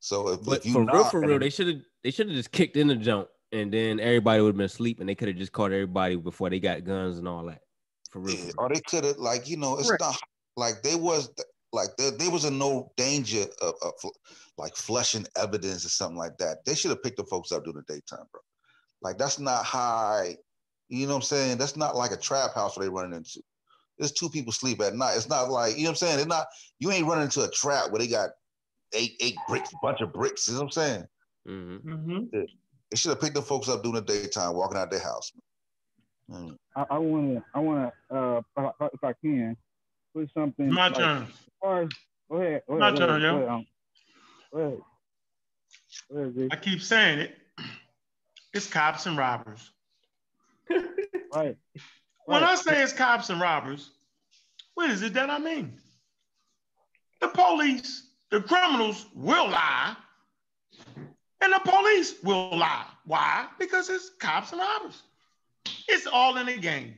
So if, But if you for real, for real, they should have they should have just kicked in the jump, and then everybody would have been asleep, and they could have just caught everybody before they got guns and all that. For real, Yeah, or they could have like you know it's Correct. not like they was like there, there was a no danger of, of like flushing evidence or something like that. They should have picked the folks up during the daytime, bro. Like that's not high. You know what I'm saying? That's not like a trap house where they running into. There's two people sleep at night. It's not like you know what I'm saying. It's not you ain't running into a trap where they got eight eight bricks, bunch of bricks. You know what I'm saying? Mhm. Mm-hmm. They should have picked the folks up during the daytime, walking out their house. Mm. I, I want to, I want to, uh, if- if I can, put something. My like, turn. as far as- Go ahead. My go turn, ahead, yo. Go ahead, um, go ahead. Go ahead, Z. I keep saying it. It's cops and robbers. Right. When I say it's cops and robbers, what is it that I mean? The police, the criminals will lie, and the police will lie. Why? Because it's cops and robbers. It's all in the game.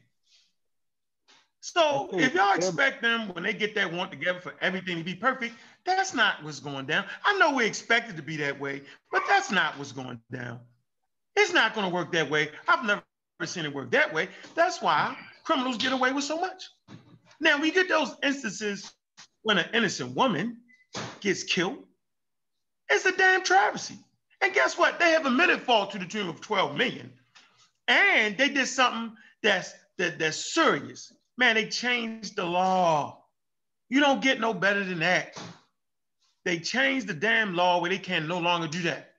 So if y'all expect them when they get that want together for everything to be perfect, that's not what's going down. I know we expect it to be that way, but that's not what's going down. It's not going to work that way. I've never seen it work that way. That's why criminals get away with so much. Now we get those instances when an innocent woman gets killed. It's a damn travesty. And guess what? They have admitted fault to the tune of 12 million. And they did something that's that, that's serious. Man, they changed the law. You don't get no better than that. They changed the damn law where they can no longer do that.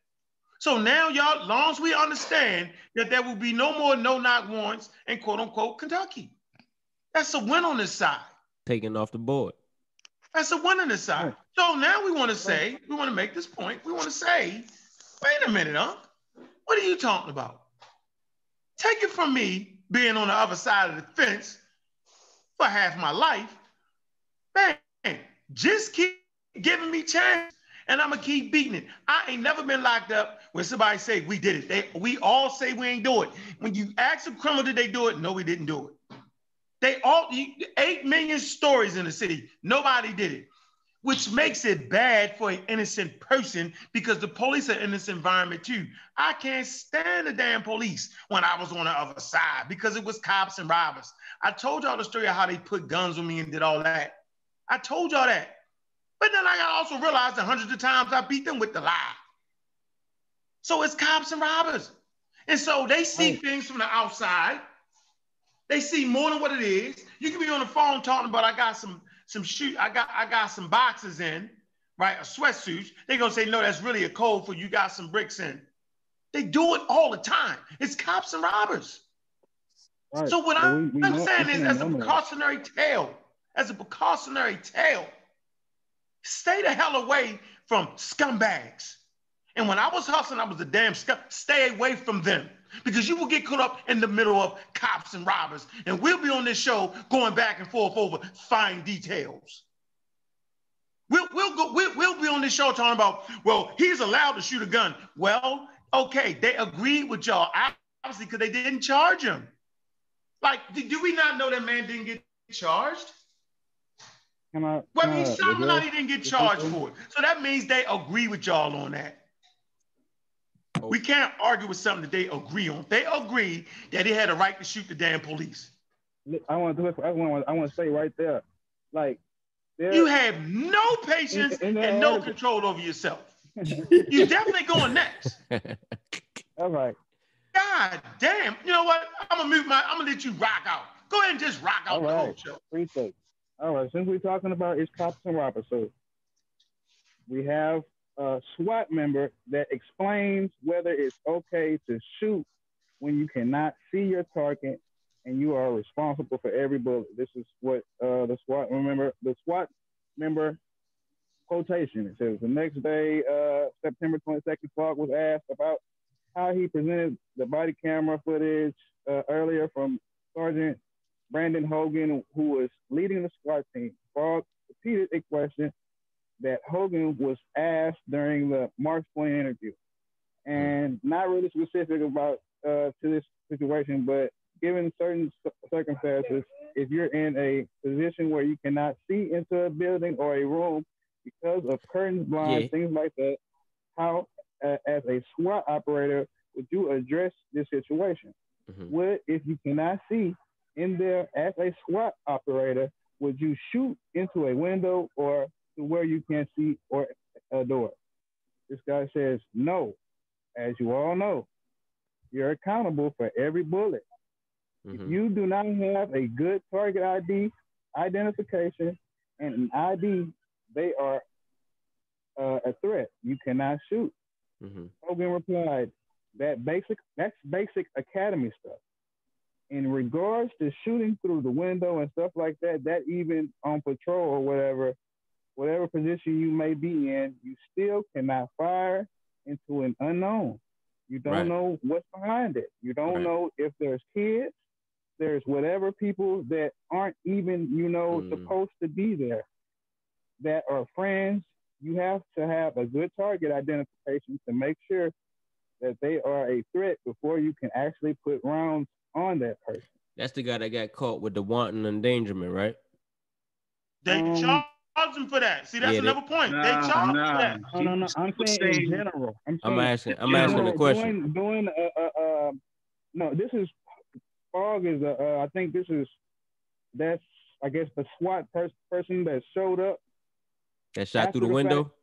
So now, y'all, long as we understand that there will be no more no-knock warrants in quote unquote Kentucky. That's a win on this side. Taken off the board. That's a win on this side. So now we want to say, we want to make this point. We want to say, wait a minute, huh? What are you talking about? Take it from me being on the other side of the fence for half my life. Man, just keep giving me chance and I'm gonna keep beating it. I ain't never been locked up when somebody say we did it. They, we all say we ain't do it. When you ask a criminal, did they do it? No, we didn't do it. They all eight million stories in the city. Nobody did it, which makes it bad for an innocent person because the police are in this environment too. I can't stand the damn police when I was on the other side because it was cops and robbers. I told y'all the story of how they put guns on me and did all that. I told y'all that. But then I also realized that hundreds of times I beat them with the lie. So it's cops and robbers. And so they see things from the outside. They see more than what it is. You can be on the phone talking about I got some some shoot, I got I got some boxes in, right? A sweatsuit. They're gonna say, no, that's really a code for you got some bricks in. They do it all the time. It's cops and robbers. Right. So what I'm, we, we I'm saying is as a precautionary tale, as a precautionary tale, Stay the hell away from scumbags. And when I was hustling, I was a damn scum. Stay away from them because you will get caught up in the middle of cops and robbers. And we'll be on this show going back and forth over fine details. We'll, we'll, go, we'll, we'll be on this show talking about, well, he's allowed to shoot a gun. Well, okay, they agreed with y'all, obviously, because they didn't charge him. Like, do we not know that man didn't get charged? Can I, well, he shot him out, he didn't get charged for it. So that means they agree with y'all on that. We can't argue with something that they agree on. They agree that he had a right to shoot the damn police. I want to do it I want I want to say right there, like you have no patience in, in and no article. control over yourself. You're definitely going next. All right. God damn. You know what? I'm gonna mute my I'm gonna let you rock out. Go ahead and just rock out All the right. whole show. Appreciate all right, since we're talking about it's cops and robbers, so we have a SWAT member that explains whether it's okay to shoot when you cannot see your target and you are responsible for every bullet. This is what uh, the SWAT remember the SWAT member quotation. It says the next day, uh, September 22nd, Clark was asked about how he presented the body camera footage uh, earlier from Sergeant Brandon Hogan, who was leading the SWAT team, Fogg repeated a question that Hogan was asked during the March 20 interview. And not really specific about uh, to this situation, but given certain circumstances, if you're in a position where you cannot see into a building or a room because of curtains, blinds, yeah. things like that, how, uh, as a SWAT operator, would you address this situation? Mm-hmm. What if you cannot see in there as a SWAT operator, would you shoot into a window or to where you can see or a door? This guy says no. As you all know, you're accountable for every bullet. Mm-hmm. If you do not have a good target ID identification and an ID, they are uh, a threat. You cannot shoot. Mm-hmm. Hogan replied, "That basic, that's basic academy stuff in regards to shooting through the window and stuff like that, that even on patrol or whatever, whatever position you may be in, you still cannot fire into an unknown. You don't right. know what's behind it. You don't right. know if there's kids, there's whatever people that aren't even, you know, mm. supposed to be there that are friends. You have to have a good target identification to make sure that they are a threat before you can actually put rounds on that person. That's the guy that got caught with the wanton endangerment, right? They um, charged him for that. See, that's yeah, another they, point. Nah, they charged nah. for that. No, no, no. I'm saying in general. I'm, I'm asking. I'm asking the question. Doing, doing uh, uh, uh, no, this is Fogg is. Uh, uh, I think this is that's. I guess the SWAT pers- person that showed up. That shot through the, the window. Fact,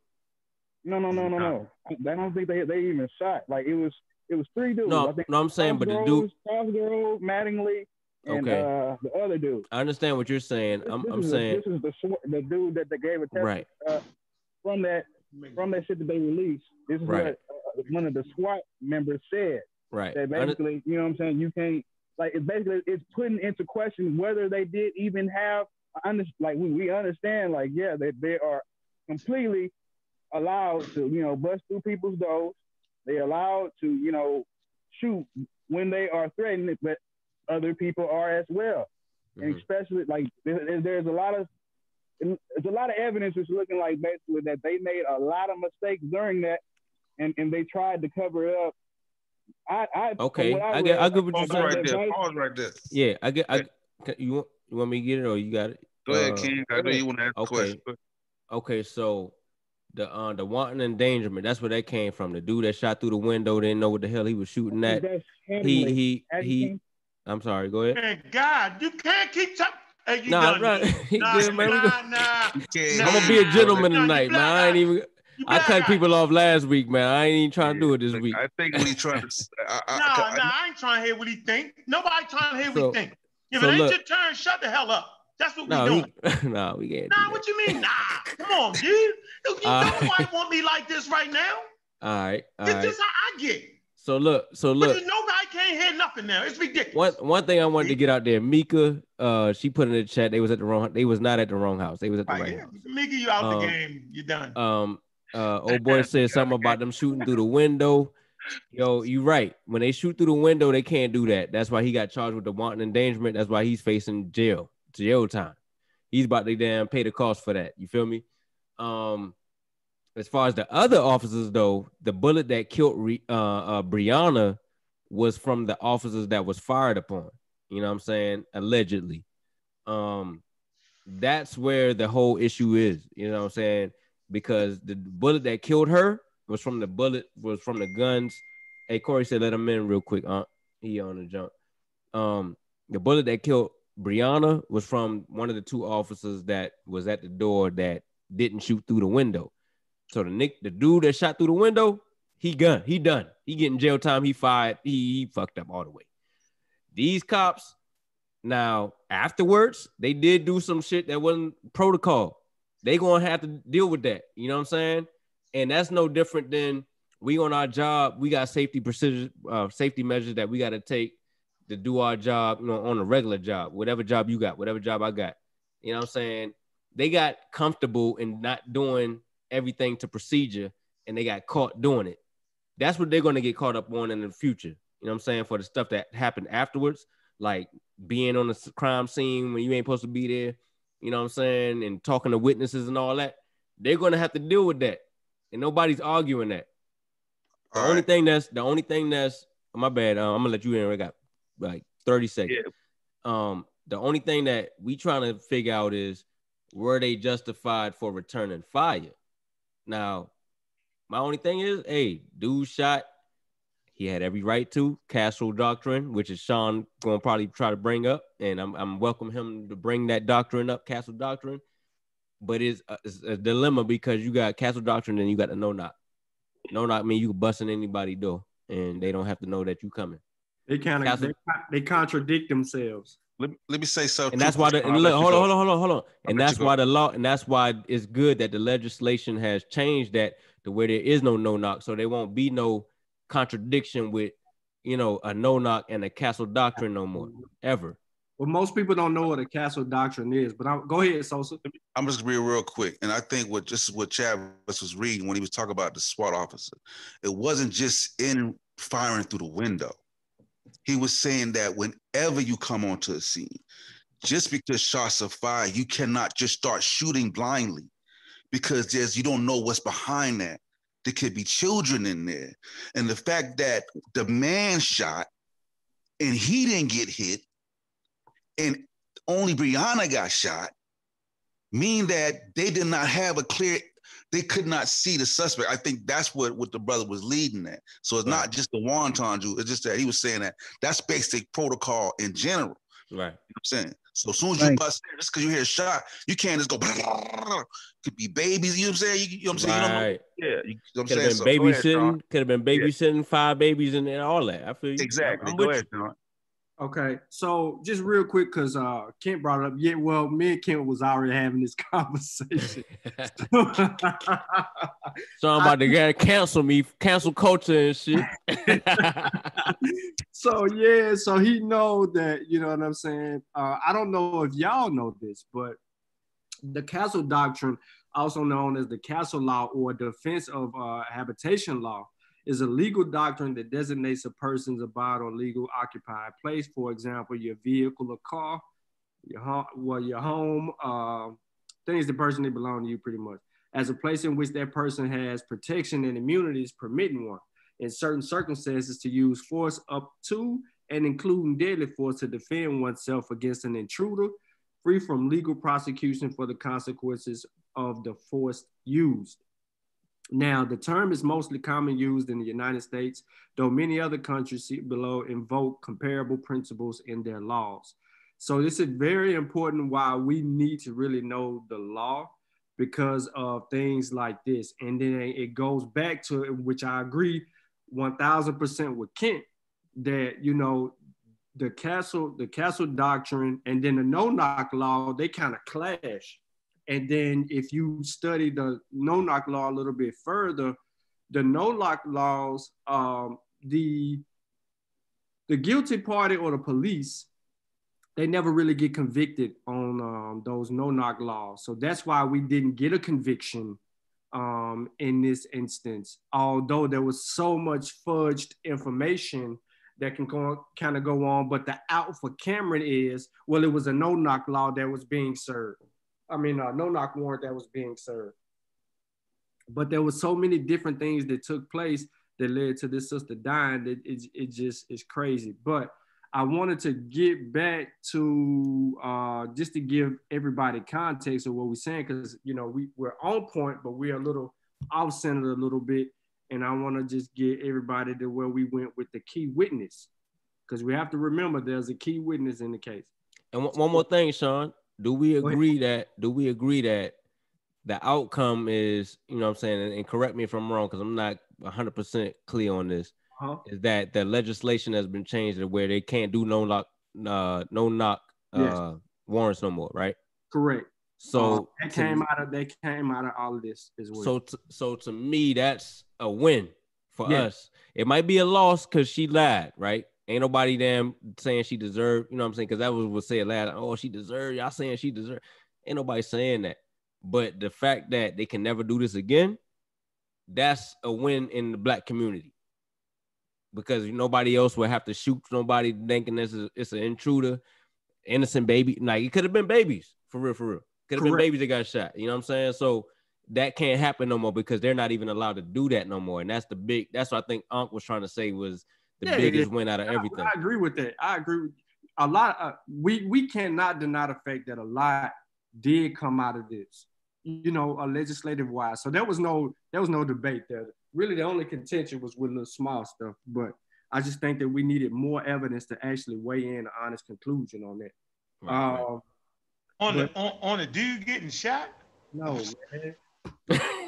no, no, no, no, no. I don't think they they even shot. Like it was it was three dudes. No, no, I'm saying, but the dude, Cosgrove, Mattingly, and okay. uh, the other dude. I understand what you're saying. This, I'm, this I'm saying this is the the dude that they gave a test right. uh, from that from that shit that they released. This is right. what uh, one of the SWAT members said. Right. That basically, you know what I'm saying, you can't like it basically it's putting into question whether they did even have like we, we understand like yeah they, they are completely allowed to you know bust through people's doors they allowed to, you know, shoot when they are threatened, but other people are as well. Mm-hmm. And especially like there, there's a lot of there's a lot of evidence that's looking like basically that they made a lot of mistakes during that, and, and they tried to cover it up. I, I okay, I, I, get I get what you're saying. Right there. Pause right there. Yeah, I get. I you want you want me to get it or you got it? Go ahead, uh, King. I know you want to ask okay. question. Okay, so the uh the wanton endangerment. That's where that came from. The dude that shot through the window didn't know what the hell he was shooting at. He he he. I'm sorry. Go ahead. Man, God, you can't keep talking. Hey, you nah, done, right. Nah, good, man. nah, nah, nah, I'm gonna be a gentleman tonight, man. I ain't even. I cut people off last week, man. I ain't even trying to do it this week. I think what he's trying to. I, I, no, I, no, I ain't trying to hear what he think. Nobody trying to hear so, what he think. If so it ain't look, your turn, shut the hell up. That's what no, we doing. He, nah, we can't. Nah, what you mean? Nah, come on, dude. You, you uh, nobody want me like this right now. All right, all this right. is how I get. So look, so look. But nobody can't hear nothing now. It's ridiculous. One one thing I wanted to get out there, Mika, uh, she put in the chat they was at the wrong. They was not at the wrong house. They was at the right, right yeah. house. Mika, you out um, the game. You done. Um, uh, old boy said something about them shooting through the window. Yo, you right. When they shoot through the window, they can't do that. That's why he got charged with the wanton endangerment. That's why he's facing jail, jail time. He's about to damn pay the cost for that. You feel me? Um, as far as the other officers, though, the bullet that killed uh, uh, Breonna was from the officers that was fired upon. You know what I'm saying? Allegedly. Um, that's where the whole issue is. You know what I'm saying? Because the bullet that killed her was from the bullet was from the guns. Hey, Corey said, "Let him in real quick." Uh, he on the jump. Um, the bullet that killed Breonna was from one of the two officers that was at the door that didn't shoot through the window. So the Nick, the dude that shot through the window, he gun, he done. He getting jail time. He fired. He, he fucked up all the way. These cops, now afterwards, they did do some shit that wasn't protocol. They gonna have to deal with that. You know what I'm saying? And that's no different than we on our job. We got safety precision, uh, safety measures that we got to take to do our job, you know, on a regular job, whatever job you got, whatever job I got. You know what I'm saying? They got comfortable in not doing everything to procedure and they got caught doing it. That's what they're going to get caught up on in the future. You know what I'm saying? For the stuff that happened afterwards, like being on the crime scene when you ain't supposed to be there, you know what I'm saying? And talking to witnesses and all that. They're going to have to deal with that. And nobody's arguing that. The all only right. thing that's the only thing that's my bad. Uh, I'm gonna let you in. I got like 30 seconds. Yeah. Um, the only thing that we trying to figure out is were they justified for returning fire? Now, my only thing is, hey, dude shot. He had every right to castle doctrine, which is Sean going to probably try to bring up, and I'm I'm welcome him to bring that doctrine up, castle doctrine. But it's a, it's a dilemma because you got castle doctrine and you got the no knock. No knock mean you can anybody door, and they don't have to know that you coming. They kind of they, they, contradict themselves. Let, let me say something. And that's why the look, hold on, hold on, hold on, hold on. And that's why the law, and that's why it's good that the legislation has changed that to where there is no no knock, so there won't be no contradiction with, you know, a no knock and a castle doctrine no more ever. Well, most people don't know what a castle doctrine is, but I'm, go ahead, Sosa. I'm just gonna be real quick, and I think what just what Chad was reading when he was talking about the SWAT officer, it wasn't just in firing through the window he was saying that whenever you come onto a scene, just because shots are fired, you cannot just start shooting blindly because there's you don't know what's behind that. There could be children in there. And the fact that the man shot and he didn't get hit, and only Breonna got shot, mean that they did not have a clear they could not see the suspect. I think that's what, what the brother was leading at. So it's right. not just the wanton Jew. It's just that he was saying that that's basic protocol in general. Right. You know I'm saying? So as soon as you bust in, just because you hear a shot, you can't just go. Could be babies. You know what I'm saying? You, you know what I'm saying? Right. You know, yeah. You, know could have been babysitting. Could have been babysitting five babies and, and all that. I feel you. Exactly. I'm go ahead, John. Okay, so just real quick, because uh, Kent brought it up. Yeah, well, me and Kent was already having this conversation. so I'm about to get cancel me, cancel culture and shit. so yeah, so he know that you know what I'm saying. Uh, I don't know if y'all know this, but the castle doctrine, also known as the castle law or defense of uh, habitation law, is a legal doctrine that designates a person's abode or legal occupied place. For example, your vehicle or car, your home, well, your home, uh, things that personally belong to you pretty much, as a place in which that person has protection and immunities permitting one in certain circumstances to use force up to and including deadly force to defend oneself against an intruder, free from legal prosecution for the consequences of the force used. Now, the term is mostly common used in the United States, though many other countries below invoke comparable principles in their laws. So this is very important why we need to really know the law because of things like this. And then it goes back to which I agree 1000% with Kent that, you know, the castle, the castle doctrine and then the no knock law, they kind of clash. And then if you study the no knock law a little bit further, the no knock laws, um, the the guilty party or the police they never really get convicted on um, those no knock laws. So that's why we didn't get a conviction um, in this instance, although there was so much fudged information that can kind of go on. But the out for Cameron is, well, it was a no knock law that was being served. I mean, a no knock warrant that was being served. But there was so many different things that took place that led to this sister dying that it, it just is crazy. But I wanted to get back to uh, just to give everybody context of what we're saying because you know we, we're on point, but we're a little off center a little bit. And I want to just get everybody to where we went with the key witness because we have to remember there's a key witness in the case. And one more thing, Sean, do we agree that do we agree that the outcome is, you know what I'm saying, and correct me if I'm wrong because I'm not 100% clear on this uh-huh. is that the legislation has been changed to where they can't do no knock, uh, no knock yes. uh, warrants no more, right? Correct. So uh, that came to, out of they came out of all of this as well. So to, so to me, that's a win for us. It might be a loss because she lied, right? Ain't nobody damn saying she deserved, you know what I'm saying? Because that was what said last. Oh, she deserved. Y'all saying she deserved. Ain't nobody saying that. But the fact that they can never do this again, that's a win in the black community because nobody else would have to shoot nobody thinking this is it's an intruder, innocent baby. Like it could have been babies for real, for real. Could have been babies that got shot. You know what I'm saying? So that can't happen no more because they're not even allowed to do that no more. And that's the big. That's what I think Unc was trying to say was the yeah, biggest yeah. win out of everything. I agree with that. I agree. With, a lot. Uh, we we cannot deny the fact that a lot did come out of this. You know, a legislative wise. So there was no there was no debate there really the only contention was with little small stuff. But I just think that we needed more evidence to actually weigh in an honest conclusion on that. Right, uh, On but, the on, on a dude getting shot? No, man.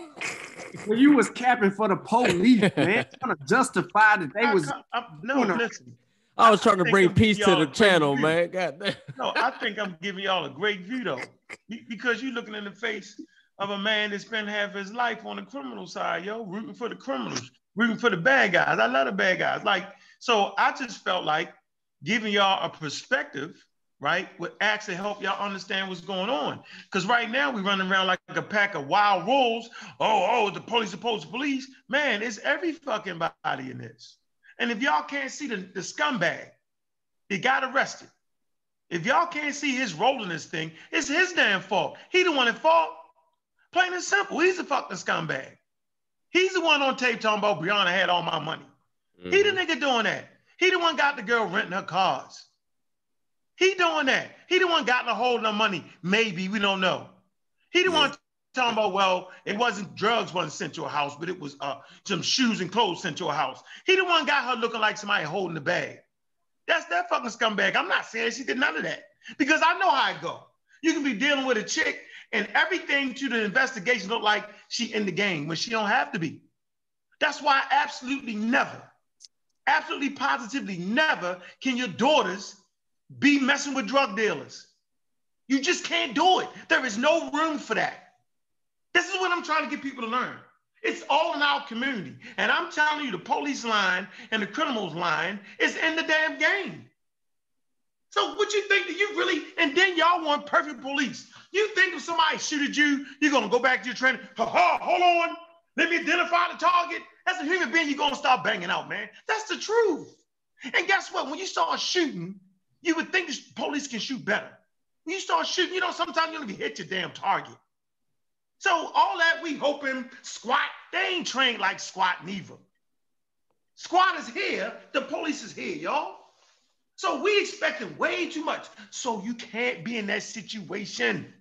well, you was capping for the police, man, trying to justify that they was. I, I, no, listen. I was trying to bring I'm peace to the channel, man. God damn. No, I think I'm giving y'all a great view though, because you're looking in the face of a man that spent half his life on the criminal side, yo, rooting for the criminals, rooting for the bad guys. I love the bad guys. Like, so I just felt like giving y'all a perspective, right, would actually help y'all understand what's going on. Because right now we running around like a pack of wild wolves. Oh, oh, the police supposed to police. Man, it's every fucking body in this. And if y'all can't see the, the scumbag, he got arrested. If y'all can't see his role in this thing, it's his damn fault. He the one at fault. Plain and simple. He's a fucking scumbag. He's the one on tape talking about Breonna had all my money. Mm-hmm. He the mm-hmm. nigga doing that. He the one got the girl renting her cars. He doing that. He the one got the hold of the money. Maybe we don't know. He the yeah. one talking about well, it wasn't drugs wasn't sent to a house, but it was uh, some shoes and clothes sent to a house. He the one got her looking like somebody holding the bag. That's that fucking scumbag. I'm not saying she did none of that because I know how it go. You can be dealing with a chick and everything to the investigation look like she in the game when she don't have to be. That's why absolutely never, absolutely positively never can your daughters be messing with drug dealers. You just can't do it. There is no room for that. This is what I'm trying to get people to learn. It's all in our community. And I'm telling you, the police line and the criminals line is in the damn game. So what you think that you really, and then y'all want perfect police. You think if somebody shooted you, you're gonna go back to your training, ha ha, hold on. Let me identify the target. As a human being, you're gonna start banging out, man. That's the truth. And guess what? When you start shooting, you would think police can shoot better. When you start shooting, you know, sometimes you don't even hit your damn target. So all that we hoping squat, they ain't trained like squat neither. Squat is here, the police is here, y'all. So we expecting way too much. So you can't be in that situation.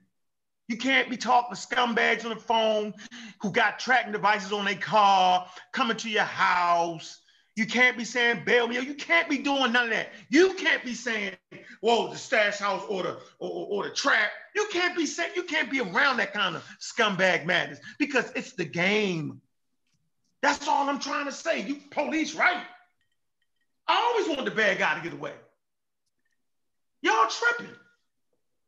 You can't be talking to scumbags on the phone who got tracking devices on their car, coming to your house. You can't be saying bail me. You can't be doing none of that. You can't be saying, whoa, the stash house or the or, or, or the trap. You can't be saying you can't be around that kind of scumbag madness because it's the game. That's all I'm trying to say. You police, right? I always want the bad guy to get away. Y'all tripping.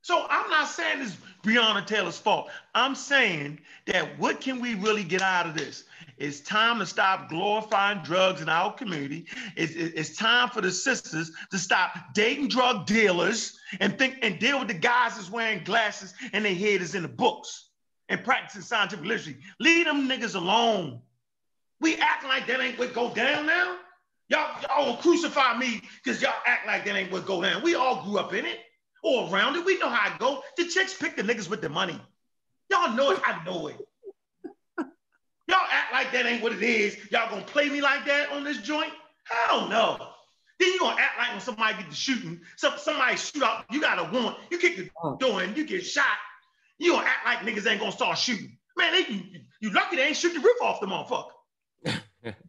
So I'm not saying it's Breonna Taylor's fault. I'm saying that what can we really get out of this? It's time to stop glorifying drugs in our community. It's, it's time for the sisters to stop dating drug dealers and think and deal with the guys that's wearing glasses and their head is in the books and practicing scientific literacy. Leave them niggas alone. We act like that ain't what go down now. Y'all, y'all will crucify me because y'all act like that ain't what go down. We all grew up in it or around it. We know how it go. The chicks pick the niggas with the money. Y'all know it. I know it. Y'all act like that ain't what it is. Y'all gonna play me like that on this joint? Hell no. Then you gonna act like when somebody get the shooting, some, somebody shoot out, you got a warrant, you kick the oh. door and you get shot. You gonna act like niggas ain't gonna start shooting. Man, they, you, you lucky they ain't shoot the roof off the motherfucker.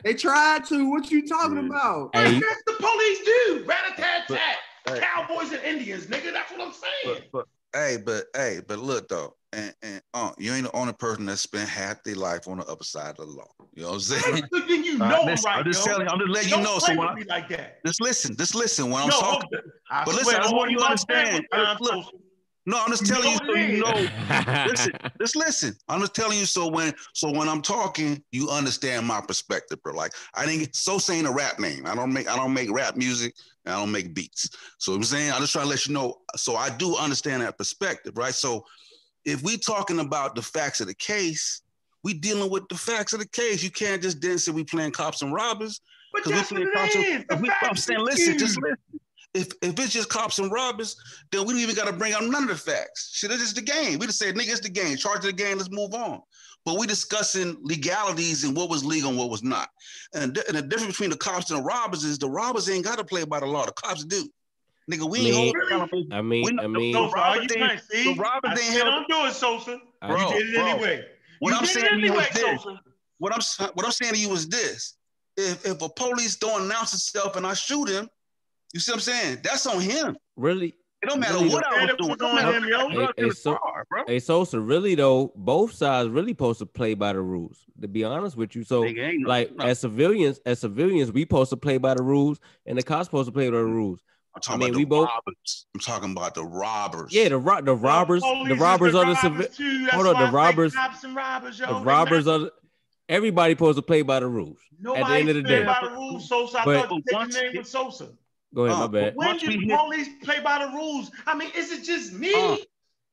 They tried to. What you talking about? Hey. That's the police do. Rat-a-tat-tat. Cowboys and Indians, nigga. That's what I'm saying. But, but hey, but hey, but look though, and and uh, you ain't the only person that spent half their life on the upper side of the law. You know what I'm saying? Then you know Uh, listen, right, I'm just yo. telling you, I'm just letting Don't you know. So when I, like that. just listen, just listen when I'm No, talking. I But swear, listen, I want you to understand. family I- time look. No, I'm just telling you so you know. listen, just listen. I'm just telling you so when so when I'm talking, you understand my perspective, bro. Like I didn't get so saying a rap name. I don't make I don't make rap music and I don't make beats. So I'm saying I'm just trying to let you know. So I do understand that perspective, right? So if we talking about the facts of the case, we dealing with the facts of the case. You can't just then say we playing cops and robbers. But 'cause we that's what playing cops and- is. The we- I'm saying, listen, just listen. If if it's just cops and robbers, then we don't even got to bring up none of the facts. Shit, it's just the game. We just say, nigga, it's the game. Charge of the game. Let's move on. But we discussing legalities and what was legal and what was not. And, the- and the difference between the cops and the robbers is the robbers ain't got to play by the law. The cops do. Nigga, we ain't mean, holding accountable. I mean, We not- I mean, Sosa, all robbers you ain't- trying to see? the robbers I ain't held- don't do it, Sosa. Bro, you did it bro, anyway. What you I'm did saying it to you anyway, is this. Sosa. What I'm what I'm saying to you is this: if if a police don't announce itself and I shoot him, you see what I'm saying? That's on him. really, It don't matter Really what don't- I was doing. was It don't matter him, yo. I got drugs Hey, hey, so- car, bro. hey Sosa, really though, both sides really supposed to play by the rules. To be honest with you, so no- like no. as civilians, as civilians, we supposed to play by the rules, and the cops supposed to play by the rules. I'm talking I mean, about we the both- robbers. I'm talking about the robbers. Yeah, the ro- the robbers, police the robbers the are the robbers civil, too. That's hold on, the I robbers- cops and robbers, yo. the They robbers not- are. the- Everybody supposed to play by the rules. Nobody at the end of the play day. by the rules, Sosa. I But- thought the Once- name was Sosa. Go ahead, my Uh, bad. When Once did we the hit- police play by the rules? I mean, is it just me? Uh,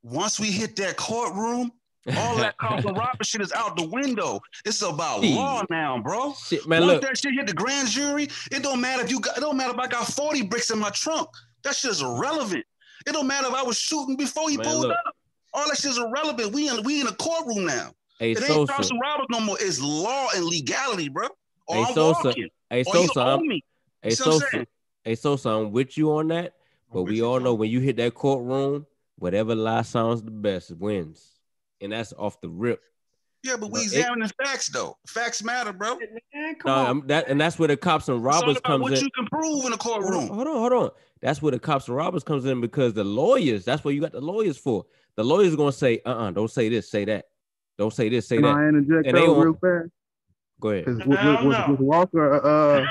Once we hit that courtroom, all that cops and robber shit is out the window. It's about Shit. law now, bro. Shit, man, Once look, that shit hit the grand jury, it don't matter if you got. It don't matter if I got 40 bricks in my trunk. That shit is irrelevant. It don't matter if I was shooting before he Man, pulled look. up. All that shit is irrelevant. We in we in a courtroom now. hey It ain't Sosa, cops and robbers no more. It's law and legality, bro. Or Hey, I'm Sosa, walking. hey Or you owe I'm, me. hey see what I'm Sosa, saying? Hey so I'm with you on that. But we all know when you hit that courtroom, whatever lie sounds the best wins, and that's off the rip. Yeah, but we But it- examining facts though. Facts matter, bro. Man, come No, on. That and that's where the cops and robbers about comes what in. you can prove in a Hold on, courtroom. hold on, hold on. That's where the cops and robbers comes in because the lawyers. That's what you got the lawyers for. The lawyers gonna say, uh, uh-uh, don't say this, say that. Don't say this, say Can that. I interject And they won't- real fast? Go ahead. Because Hell with, with, no. with Walker, uh,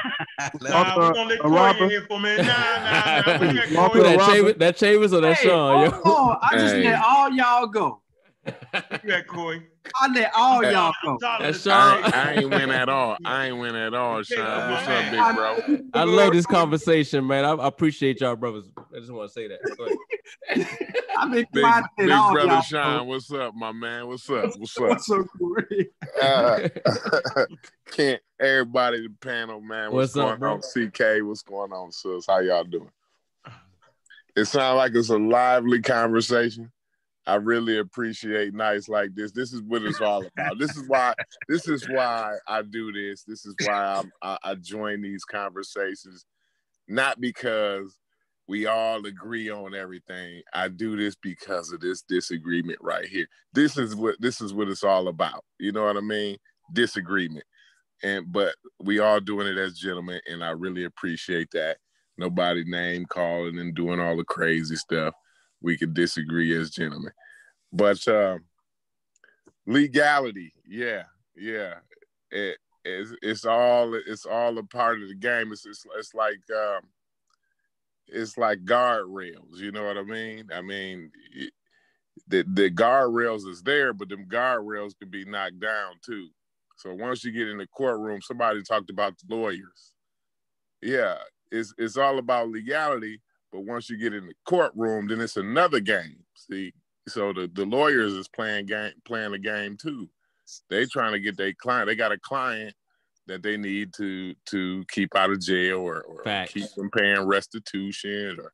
Nah, we're gonna let a Corey robber. in here for a minute. Nah, nah, nah. Walker that Robert. Chambers, that Chambers or that Hey, Sean? Yo? hold on. I just Hey. let all y'all go. You at Corey? I let all y'all go. That's I, ain't- I ain't win at all. I ain't win at all, Sean. What's up, big bro? I love this conversation, man. I, I appreciate y'all, brothers. I just want to say that. I've been Big, quiet big at all brother y'all. Sean, what's up, my man? What's up? What's up? What's up, Corey? Uh, can't everybody the panel, man. What's, What's going bro? on? CK, what's going on, sis? How y'all doing? It sounds like it's a lively conversation. I really appreciate nights like this. This is what it's all about. This is why. This is why I do this. This is why I, I join these conversations, not because we all agree on everything. I do this because of this disagreement right here. This is what this is what it's all about. You know what I mean? Disagreement. And but we all doing it as gentlemen, and I really appreciate that. Nobody name calling and doing all the crazy stuff. We could disagree as gentlemen. But um legality, yeah, yeah. It, it's, it's all it's all a part of the game. It's it's, it's like um it's like guardrails. You know what I mean? I mean, it- the the guardrails is there, but them guardrails can be knocked down too. So once you get in the courtroom, somebody talked about the lawyers. Yeah, it's it's all about legality, but once you get in the courtroom, then it's another game. See, so the the lawyers is playing game playing the game too. They trying to get their client. They got a client that they need to to keep out of jail or, or Facts. keep from paying restitution or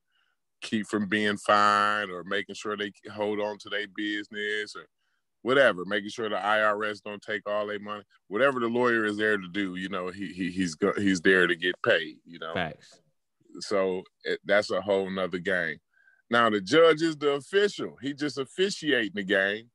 keep from being fined or making sure they hold on to their business or whatever, making sure the IRS don't take all their money. Whatever the lawyer is there to do, you know, he, he he's go, he's there to get paid, you know. Facts. So it, that's a whole nother game. Now the judge is the official. He just officiating the game,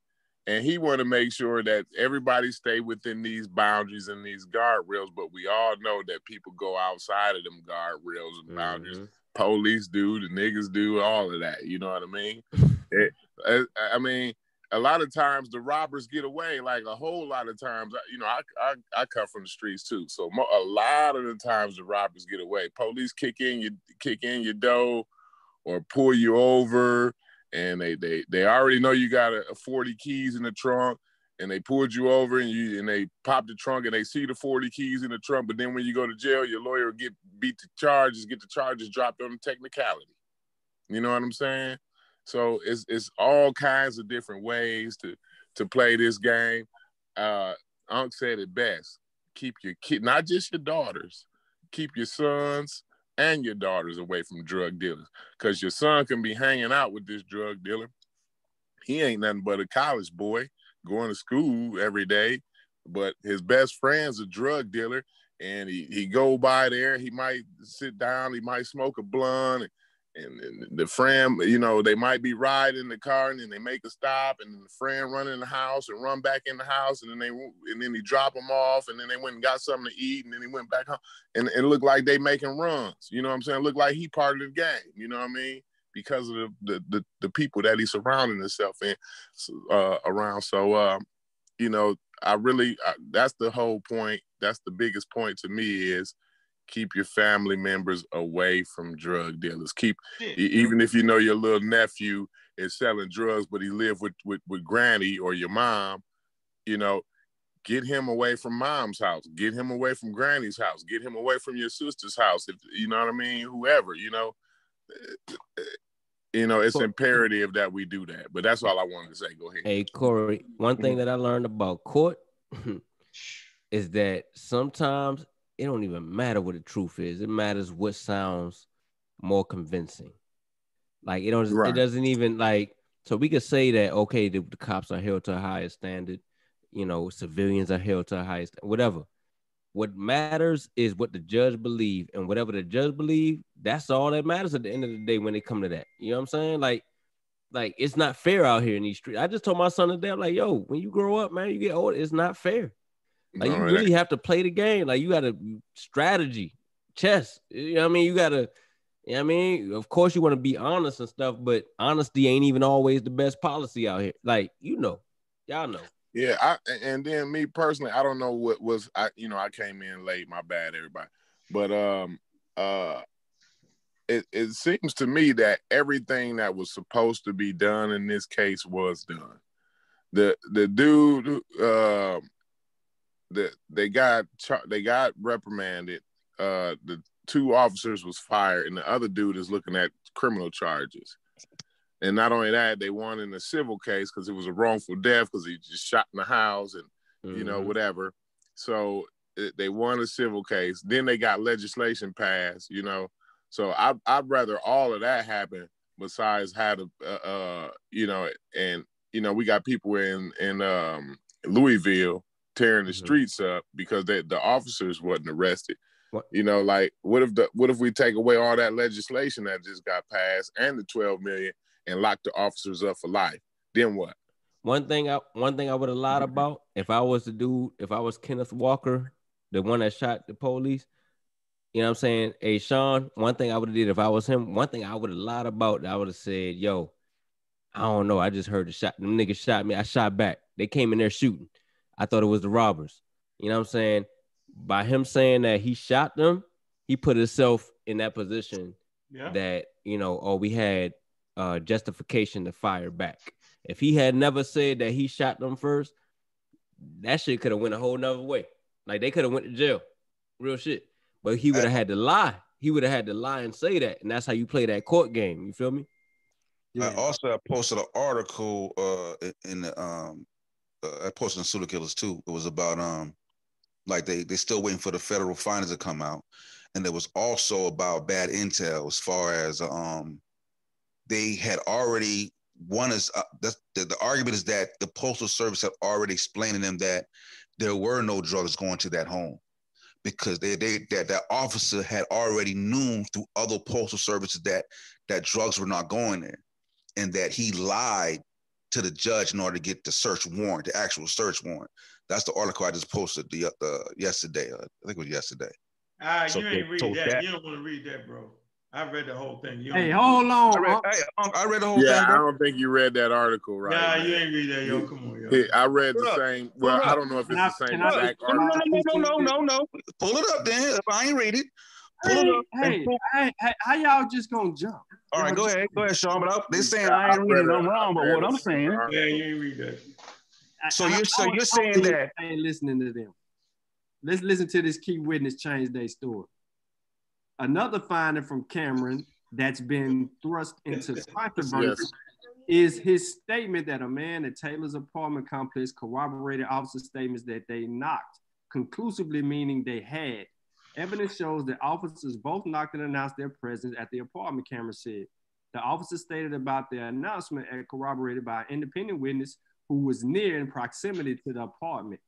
and he want to make sure that everybody stay within these boundaries and these guardrails. But we all know that people go outside of them guardrails and boundaries. Mhm. Police do, the niggas do, all of that. You know what I mean? It- I, I mean, a lot of times the robbers get away. Like a whole lot of times, you know, I I, I come from the streets too, so mo- a lot of the times the robbers get away. Police kick in your kick in your door, or pull you over, and they they they already know you got a, a forty keys in the trunk, and they pulled you over, and you and they pop the trunk, and they see the forty keys in the trunk. But then when you go to jail, your lawyer get beat the charges, get the charges dropped on technicality. You know what I'm saying? So it's it's all kinds of different ways to to play this game. Uh Unc said it best. Keep your kid, not just your daughters, keep your sons and your daughters away from drug dealers. Because your son can be hanging out with this drug dealer. He ain't nothing but a college boy going to school every day, but his best friend's a drug dealer. And he, he go by there, he might sit down, he might smoke a blunt, and, and the friend, you know, they might be riding the car and then they make a stop and the friend run in the house and run back in the house and then they and then he drop them off and then they went and got something to eat and then he went back home and it looked like they making runs. You know what I'm saying? Look like he part of the game. You know what I mean? Because of the the the, the people that he's surrounding himself in uh, around. So um, you know, I really I, that's the whole point. That's the biggest point to me is keep your family members away from drug dealers. Keep Shit. even if you know your little nephew is selling drugs, but he live with with, with granny or your mom, you know, get him away from mom's house, get him away from granny's house, get him away from your sister's house. If you know what I mean, whoever, you know, you know, it's imperative that we do that. But that's all I wanted to say. Go ahead. Hey Corey, one thing mm-hmm. that I learned about court is that sometimes it don't even matter what the truth is. It matters what sounds more convincing. Like it don't it doesn't even like so we could say that okay, the, the cops are held to a higher standard, you know, civilians are held to a higher st- whatever. What matters is what the judge believe, and whatever the judge believe, that's all that matters at the end of the day when they come to that. You know what I'm saying? Like, like it's not fair out here in these streets. I just told my son today, I'm like, yo, when you grow up, man, you get older, it's not fair. Like you it really have to play the game. Like you got to strategy, chess. You know what I mean? You got to. You know what I mean? Of course, you want to be honest and stuff, but honesty ain't even always the best policy out here. Like you know, y'all know. Yeah, I and then me personally, I don't know what was I you know, I came in late, my bad everybody. But um uh it, it seems to me that everything that was supposed to be done in this case was done. the the dude uh, the they got they got reprimanded. Uh, the two officers was fired, and the other dude is looking at criminal charges. And not only that, they won in a civil case because it was a wrongful death because he just shot in the house and mm-hmm. you know Mhm. whatever. So it, they won a civil case. Then they got legislation passed. You know, so I I'd rather all of that happen besides how to uh, uh you know and you know we got people in in um Louisville tearing the mm-hmm. streets up because they, the officers wasn't arrested. You know, like what if the what if we take away all that legislation that just got passed and the 12 million and lock the officers up for life? Then what? One thing I one thing I would have lied mm-hmm. about if I was the dude, if I was Kenneth Walker, the one that shot the police, you know what I'm saying? Hey Sean, one thing I would have did if I was him, one thing I would have lied about, I would have said, yo, I don't know. I just heard the shot. Them niggas shot me. I shot back. They came in there shooting. I thought it was the robbers. You know what I'm saying? By him saying that he shot them, he put himself in that position Yeah. that, you know, oh, we had uh justification to fire back. If he had never said that he shot them first, that shit could have went a whole nother way. Like they could have went to jail. Real shit. But he would have had to lie. He would have had to lie and say that. And that's how you play that court game. You feel me? Yeah. I also I posted an article uh in the um uh, I posted in Pseudo Killers too. It was about um like they they still waiting for the federal findings to come out, and there was also about bad intel as far as um they had already one is uh, the, the the argument is that the postal service had already explained to them that there were no drugs going to that home because they they that that officer had already known through other postal services that that drugs were not going there and that he lied to the judge in order to get the search warrant, the actual search warrant. That's the article I just posted the uh, yesterday. Uh, I think it was yesterday. Ah, So you ain't read that. that- You don't want to read that, bro. I read the whole thing. You Hey, hold on. I read, hey, I read the whole Yeah, thing. Yeah, I don't think you read that article right. Nah, man. you ain't read that, yo. Come on, yo. Yeah, I read the Look, same. Well, look. I don't know if it's Can I- the same can I- exact No, no, article. no, no, no, no, no, no. Pull it up, then. If I ain't read it, pull Hey, it up. and hey, hey, hey, how y'all just gonna jump? All right, go ahead, go ahead, Sean. But I, they saying I ain't reading read them wrong, but what I'm saying. Yeah, you ain't read that. So you're- so you're saying think that- I ain't listening to them. Let's listen to this key witness change their story. Another finding from Cameron that's been thrust into controversy Yes. is his statement that a man at Taylor's apartment complex corroborated officer statements that they knocked, conclusively meaning they had. Evidence shows that officers both knocked and announced their presence at the apartment, Cameron said. The officer stated about their announcement and corroborated by an independent witness who was near in proximity to the apartment.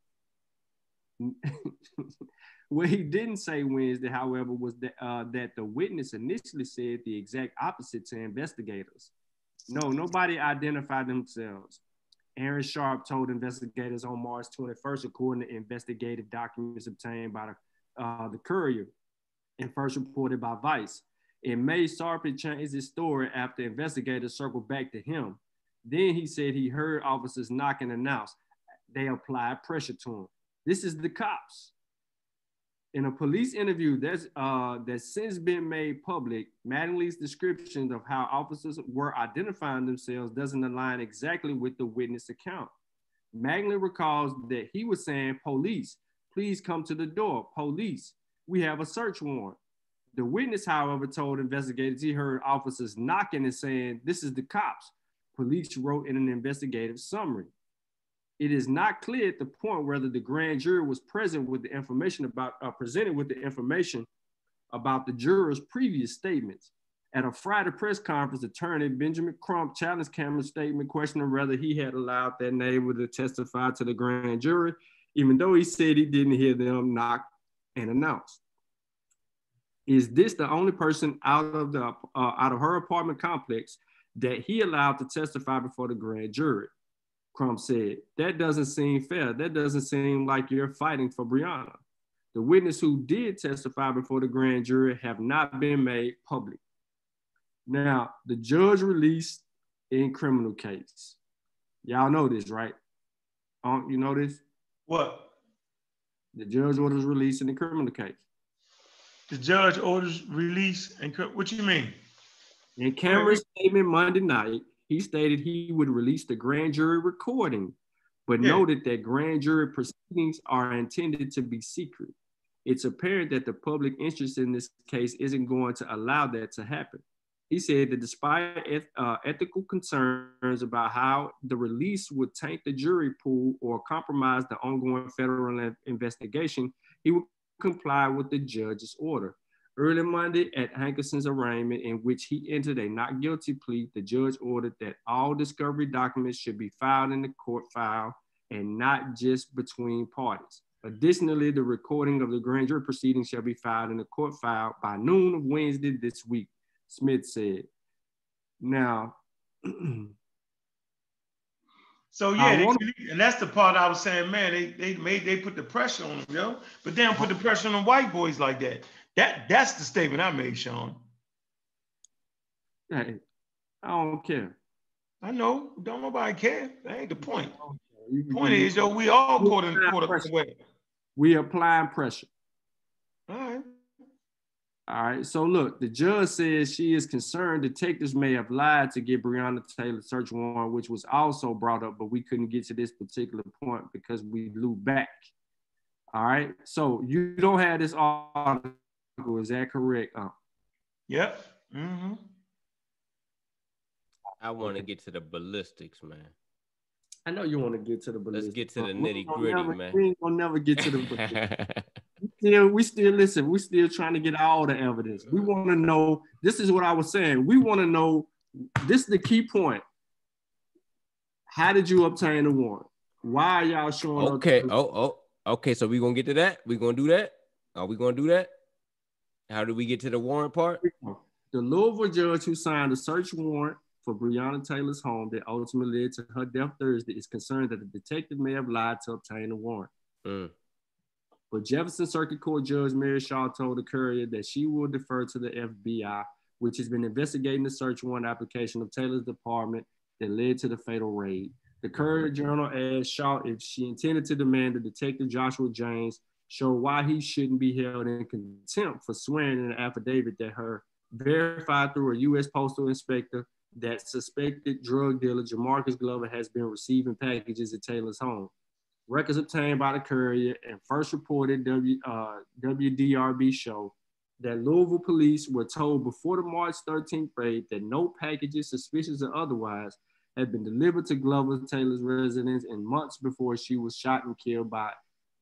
what he didn't say Wednesday, however, was that, uh, that the witness initially said the exact opposite to investigators. No, nobody identified themselves. Aaron Sharp told investigators on March 21st, according to investigative documents obtained by the, uh, the Courier and first reported by Vice. In May, Sharp had changed his story after investigators circled back to him. Then he said he heard officers knock and announce. They applied pressure to him. This is the cops. In a police interview that's uh, that's since been made public, Mattingly's description of how officers were identifying themselves doesn't align exactly with the witness account. Mattingly recalls that he was saying, "Police, please come to the door. Police, we have a search warrant." The witness, however, told investigators he heard officers knocking and saying, "This is the cops." Police wrote in an investigative summary. It is not clear at the point whether the grand jury was present with the information about uh, presented with the information about the jurors' previous statements. At a Friday press conference, attorney Benjamin Crump challenged Cameron's statement, questioning whether he had allowed that neighbor to testify to the grand jury, even though he said he didn't hear them knock and announce. Is this the only person out of the uh, out of her apartment complex that he allowed to testify before the grand jury? Crump said, That doesn't seem fair. That doesn't seem like you're fighting for Breonna. The witness who did testify before the grand jury have not been made public. Now, the judge released in criminal case. Y'all know this, right? Um, you know this? What? The judge orders release in the criminal case. The judge orders release and what you mean? In Cameron's statement Monday night, he stated he would release the grand jury recording but Yeah. noted that grand jury proceedings are intended to be secret. It's apparent that the public interest in this case isn't going to allow that to happen. He said that despite eth- uh, ethical concerns about how the release would taint the jury pool or compromise the ongoing federal in- investigation, he would comply with the judge's order. Early Monday at Hankison's arraignment, in which he entered a not guilty plea, the judge ordered that all discovery documents should be filed in the court file and not just between parties. Additionally, the recording of the grand jury proceedings shall be filed in the court file by noon of Wednesday this week, Smith said. Now, So yeah, they- wanna- and that's the part I was saying, man. They they made they put the pressure on them, yo. But they don't put the pressure on the white boys like that. That that's the statement I made, Sean. hey, I don't care. I know. Don't nobody care. That ain't the point. You- point you- is, yo, we all caught in caught up in Pressure. way. we applying pressure. All right. All right. So look, the judge says she is concerned detectives may have lied to get Breonna Taylor search warrant, which was also brought up, but we couldn't get to this particular point because we blew back. All right. So you don't have this article. Is that correct? Uh, Yep. Mm-hmm. I want to get to the ballistics, man. I know you want to get to the ballistics. Let's get to the nitty gritty, man. We ain't gonna never get to the ballistics. Still, we still listen. We still trying to get all the evidence. We want to know. This is what I was saying. We want to know. This is the key point. How did you obtain the warrant? Why are y'all showing up? okay. Oh, oh. Okay. So we gonna get to that. We gonna do that. Are we gonna do that? How do we get to the warrant part? The Louisville judge who signed a search warrant for Breonna Taylor's home that ultimately led to her death Thursday is concerned that the detective may have lied to obtain the warrant. Mm. But Jefferson Circuit Court Judge Mary Shaw told the Courier that she will defer to the FBI, which has been investigating the search warrant application of Taylor's department that led to the fatal raid. The Courier Journal asked Shaw if she intended to demand that Detective Joshua Jaynes show why he shouldn't be held in contempt for swearing in an affidavit that her verified through a U.S. postal inspector that suspected drug dealer Jamarcus Glover has been receiving packages at Taylor's home. Records obtained by the Courier and first reported w, uh, WDRB show that Louisville police were told before the March 13th raid that no packages, suspicious or otherwise, had been delivered to Glover Taylor's residence in months before she was shot and killed by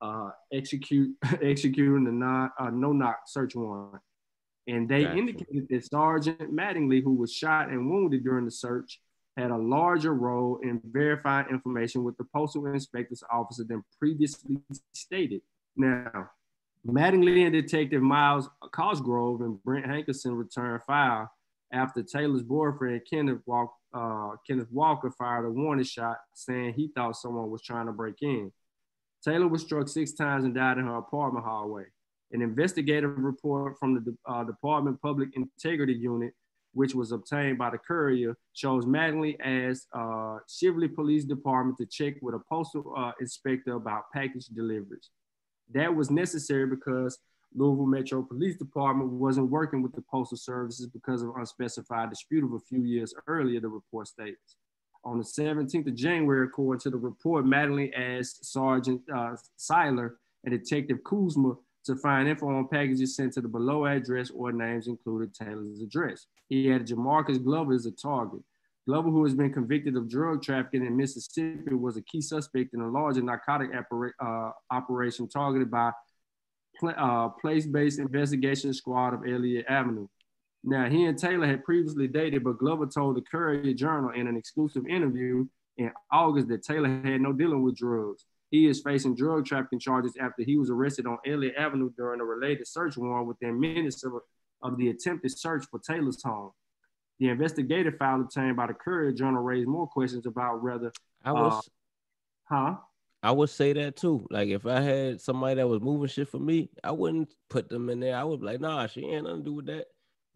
uh, execute executing the non, uh, no knock search warrant. And they Gotcha. indicated that Sergeant Mattingly, who was shot and wounded during the search, had a larger role in verifying information with the postal inspector's officer than previously stated. Now, Mattingly and Detective Myles Cosgrove and Brett Hankison returned fire after Taylor's boyfriend Kenneth, Walk, uh, Kenneth Walker fired a warning shot saying he thought someone was trying to break in. Taylor was struck six times and died in her apartment hallway. An investigative report from the uh, Department Public Integrity Unit, which was obtained by the Courier, shows Mattingly asked uh, Shively Police Department to check with a postal uh, inspector about package deliveries. That was necessary because Louisville Metro Police Department wasn't working with the postal services because of unspecified dispute of a few years earlier, the report states. On the 17th of January, according to the report, Mattingly asked Sergeant uh, Salyer and Detective Kuzma to find info on packages sent to the below address or names included Taylor's address. He added Jamarcus Glover as a target. Glover, who has been convicted of drug trafficking in Mississippi, was a key suspect in a larger narcotic uh, operation targeted by pl- uh, place-based investigation squad of Elliott Avenue. Now, he and Taylor had previously dated, but Glover told the Courier Journal in an exclusive interview in August that Taylor had no dealing with drugs. He is facing drug trafficking charges after he was arrested on Elliott Avenue during a related search warrant within minutes of, of the attempted search for Taylor's home. The investigative file obtained by the Courier Journal raised more questions about whether, I was, uh, huh? I would say that too. Like if I had somebody that was moving shit for me, I wouldn't put them in there. I would be like, nah, she ain't nothing to do with that.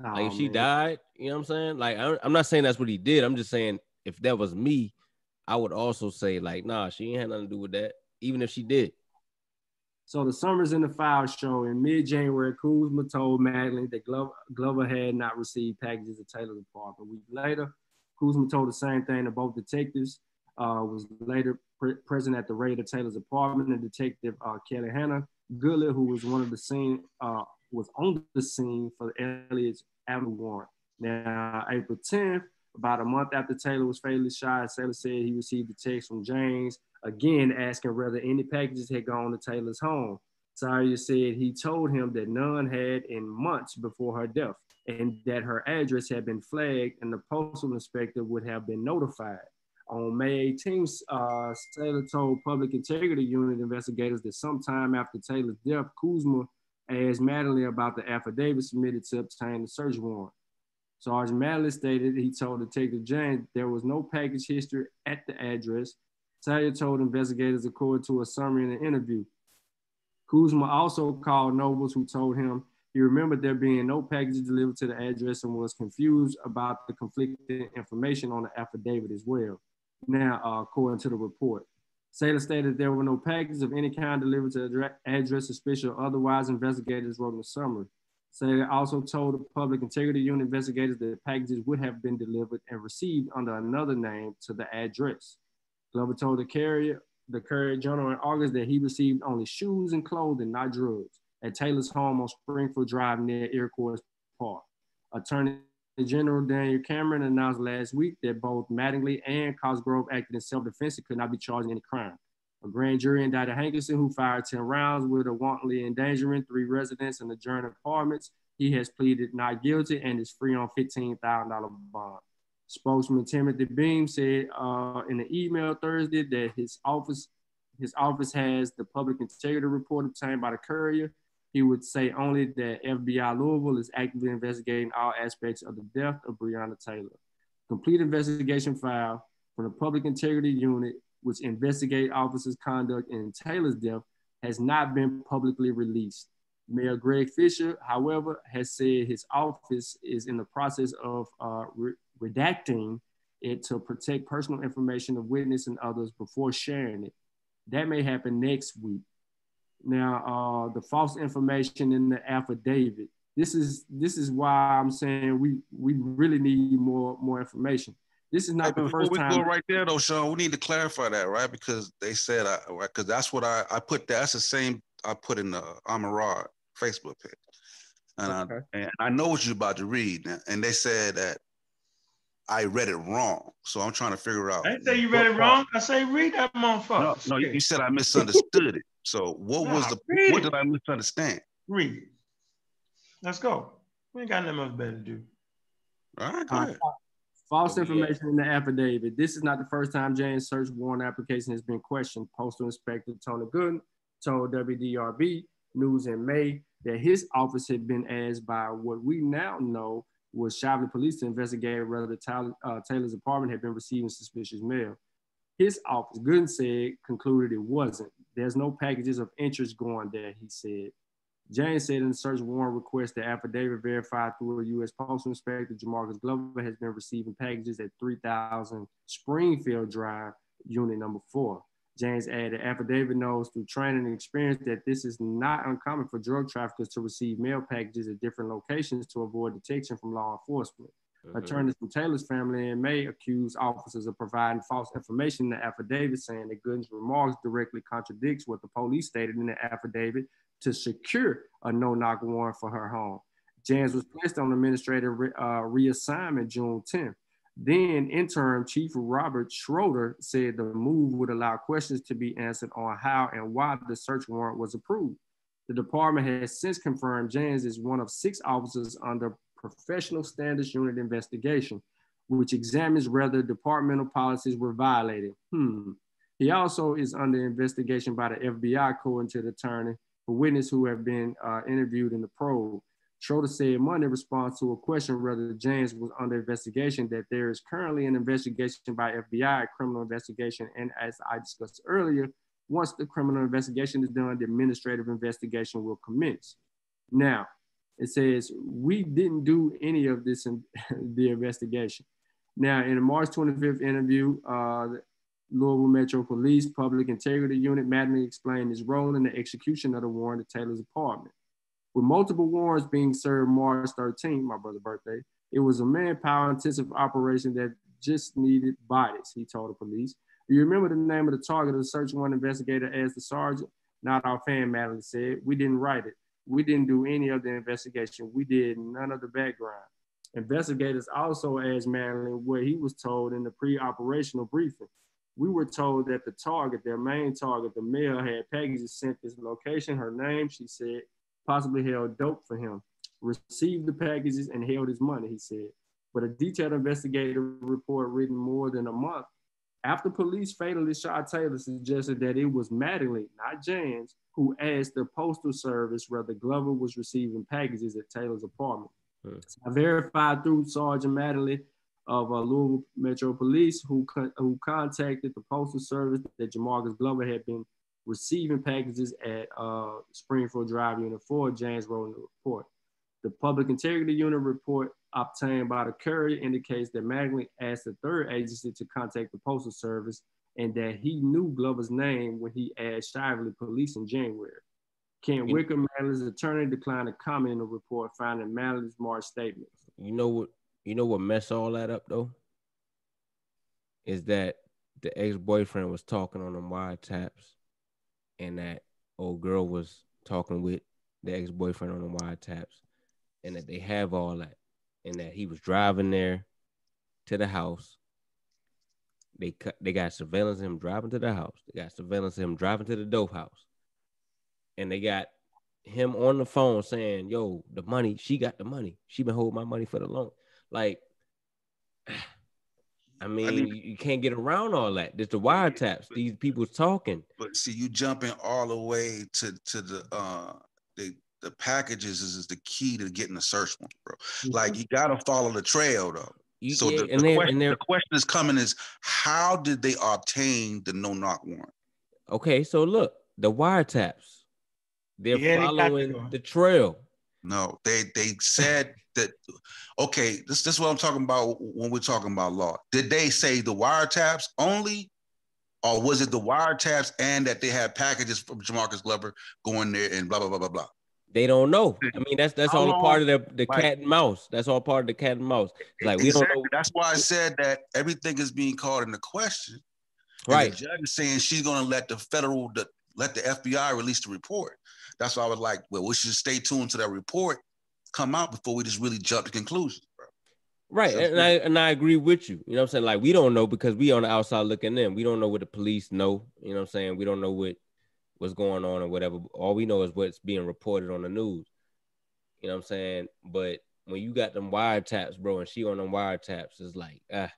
like if she man. died, you know what I'm saying? Like I, I'm not saying that's what he did. I'm just saying if that was me, I would also say like, nah, she ain't had nothing to do with that, even if she did. So the summers in the file show in mid-January, Kuzma told Mattingly that Glover, Glover had not received packages at Taylor's apartment. A week later, Kuzma told the same thing to both detectives. Uh, was later pre- present at the raid of Taylor's apartment, and Detective uh, Kelly Hanna Goodlett, who was one of the scene, uh, was on the scene for Elliott's Avenue warrant. Now, April 10th, about a month after Taylor was fatally shot, Taylor said he received a text from Jaynes again asking whether any packages had gone to Taylor's home. Sawyer said he told him that none had in months before her death and that her address had been flagged and the postal inspector would have been notified. On May 18th, uh, Taylor told Public Integrity Unit investigators that sometime after Taylor's death, Kuzma asked Mattingly about the affidavit submitted to obtain the search warrant. Sergeant Mattingly stated he told Detective Jaynes there was no package history at the address. Taylor told investigators according to a summary in the interview. Kuzma also called Nobles, who told him he remembered there being no package delivered to the address and was confused about the conflicting information on the affidavit as well. Now, uh, according to the report, Salyer stated there were no packages of any kind delivered to the address suspicious or otherwise. Investigators wrote in the summary. Salyer also told the Public Integrity Unit investigators that packages would have been delivered and received under another name to the address. Glover told the carrier the Courier Journal in August that he received only shoes and clothing, not drugs, at Taylor's home on Springfield Drive near Iroquois Park. Attorney General Daniel Cameron announced last week that both Mattingly and Cosgrove acted in self-defense and could not be charged in any crime. A grand jury indicted Hankison, who fired 10 rounds with a wantonly endangering three residents in adjoining apartments. He has pleaded not guilty and is free on $15,000 bond. Spokesman Timothy Beam said uh, in an email Thursday that his office his office has the public integrity report obtained by the courier. He would say only that FBI Louisville is actively investigating all aspects of the death of Breonna Taylor. Complete investigation file from the Public Integrity Unit, which investigate officers' conduct in Taylor's death, has not been publicly released. Mayor Greg Fisher, however, has said his office is in the process of uh, re- redacting it to protect personal information of witness and others before sharing it. That may happen next week. Now, uh, the false information in the affidavit. This is this is why I'm saying we we really need more more information. This is not hey, the first we time. Go right there though, Sean. We need to clarify that, right? Because they said, I because that's what I I put. That's the same I put in the uh, Amarad Facebook page, and okay. I and I know what you're about to read, and they said that I read it wrong. So I'm trying to figure out. I didn't say you read it wrong. I say read that motherfucker. No, no, you said I misunderstood it. So what nah, was the what it. did I misunderstand? Read. Let's go. We ain't got nothing else better to do. All right, go ahead. False information yeah. in the affidavit. This is not the first time Jaynes' search warrant application has been questioned. Postal Inspector Tony Gooden told WDRB News in May that his office had been asked by what we now know was Shively Police to investigate whether the uh, Taylor's apartment had been receiving suspicious mail. His office, Gooden said, concluded it wasn't. There's no packages of interest going there, he said. Jaynes said in the search warrant request the affidavit verified through a U.S. Postal Inspector, Jamarcus Glover, has been receiving packages at 3000 Springfield Drive, unit number four. Jaynes added, affidavit knows through training and experience that this is not uncommon for drug traffickers to receive mail packages at different locations to avoid detection from law enforcement. Mm-hmm. Attorneys from Taylor's family and May accuse officers of providing false information in the affidavit, saying that Gooden's remarks directly contradicts what the police stated in the affidavit to secure a no-knock warrant for her home. Jaynes was placed on administrative re- uh, reassignment June 10th. Then interim chief Robert Schroeder said the move would allow questions to be answered on how and why the search warrant was approved. The department has since confirmed Jaynes is one of six officers under professional standards unit investigation, which examines whether departmental policies were violated. Hmm. He also is under investigation by the FBI, according to the attorney, for witnesses who have been uh, interviewed in the probe. Schroeder said Monday in response to a question whether Jaynes was under investigation that there is currently an investigation by FBI, a criminal investigation, and as I discussed earlier, once the criminal investigation is done, the administrative investigation will commence. Now, it says we didn't do any of this in the investigation. Now, in a March 25th interview, uh, Louisville Metro Police Public Integrity Unit, Madden explained his role in the execution of the warrant at Taylor's apartment. With multiple warrants being served March 13, my brother's birthday, it was a manpower intensive operation that just needed bodies, he told the police. You remember the name of the target of the search warrant investigator as the sergeant? Not our fan, Mattingly said. We didn't write it. We didn't do any of the investigation. We did none of the background. Investigators also asked Mattingly what he was told in the pre-operational briefing. We were told that the target, their main target, the male, had packages sent this location, her name, she said, possibly held dope for him, received the packages and held his money, he said. But a detailed investigative report written more than a month after police fatally shot Taylor suggested that it was Mattingly, not Jaynes, who asked the postal service whether Glover was receiving packages at Taylor's apartment. Hmm. I verified through Sergeant Mattingly of uh, Louisville Metro Police, who, co- who contacted the postal service that Jamarcus Glover had been receiving packages at uh, Springfield Drive Unit 4. Jaynes wrote in the report. The Public Integrity Unit report obtained by the courier indicates that Magley asked the third agency to contact the Postal Service and that he knew Glover's name when he asked Shively Police in January. Kent Wicker, Magley's attorney, declined to comment in the report, finding Magley's March statement. You know what? You know what mess all that up though? Is that the ex-boyfriend was talking on them wiretaps, and that old girl was talking with the ex-boyfriend on the wiretaps, and that they have all that and that he was driving there to the house. They cut. They got surveillance of him driving to the house. They got surveillance of him driving to the dope house, and they got him on the phone saying, "Yo, the money. She got the money. She been holding my money for the long." Like, I mean, I mean you can't get around all that. There's the wiretaps. These people talking. But see, you jumping all the way to to the uh the the packages is, is the key to getting a search warrant, bro. Mm-hmm. Like you gotta follow the trail though. You, so yeah, the, the, question, the, question, is coming is how did they obtain the no knock warrant? Okay, so look, the wiretaps, they're yeah, following they the trail. No, they they said that okay, this, this is what I'm talking about when we're talking about law. Did they say the wiretaps only? Or was it the wiretaps and that they had packages from Jamarcus Glover going there and blah blah blah blah blah? They don't know. I mean, that's that's all a part of the, the right. cat and mouse. That's all part of the cat and mouse. like we exactly. don't know. That's why I said that everything is being called into question. Right. the judge is saying she's going to let the federal, the, let the FBI release the report. That's why I was like, well, we should stay tuned to that report come out before we just really jump to conclusions. Bro. Right, so, and I and I agree with you. You know what I'm saying? Like we don't know because we on the outside looking in. We don't know what the police know. You know what I'm saying? We don't know what what's going on or whatever. All we know is what's being reported on the news. You know what I'm saying? But when you got them wiretaps, bro, and she on them wiretaps, it's like ah.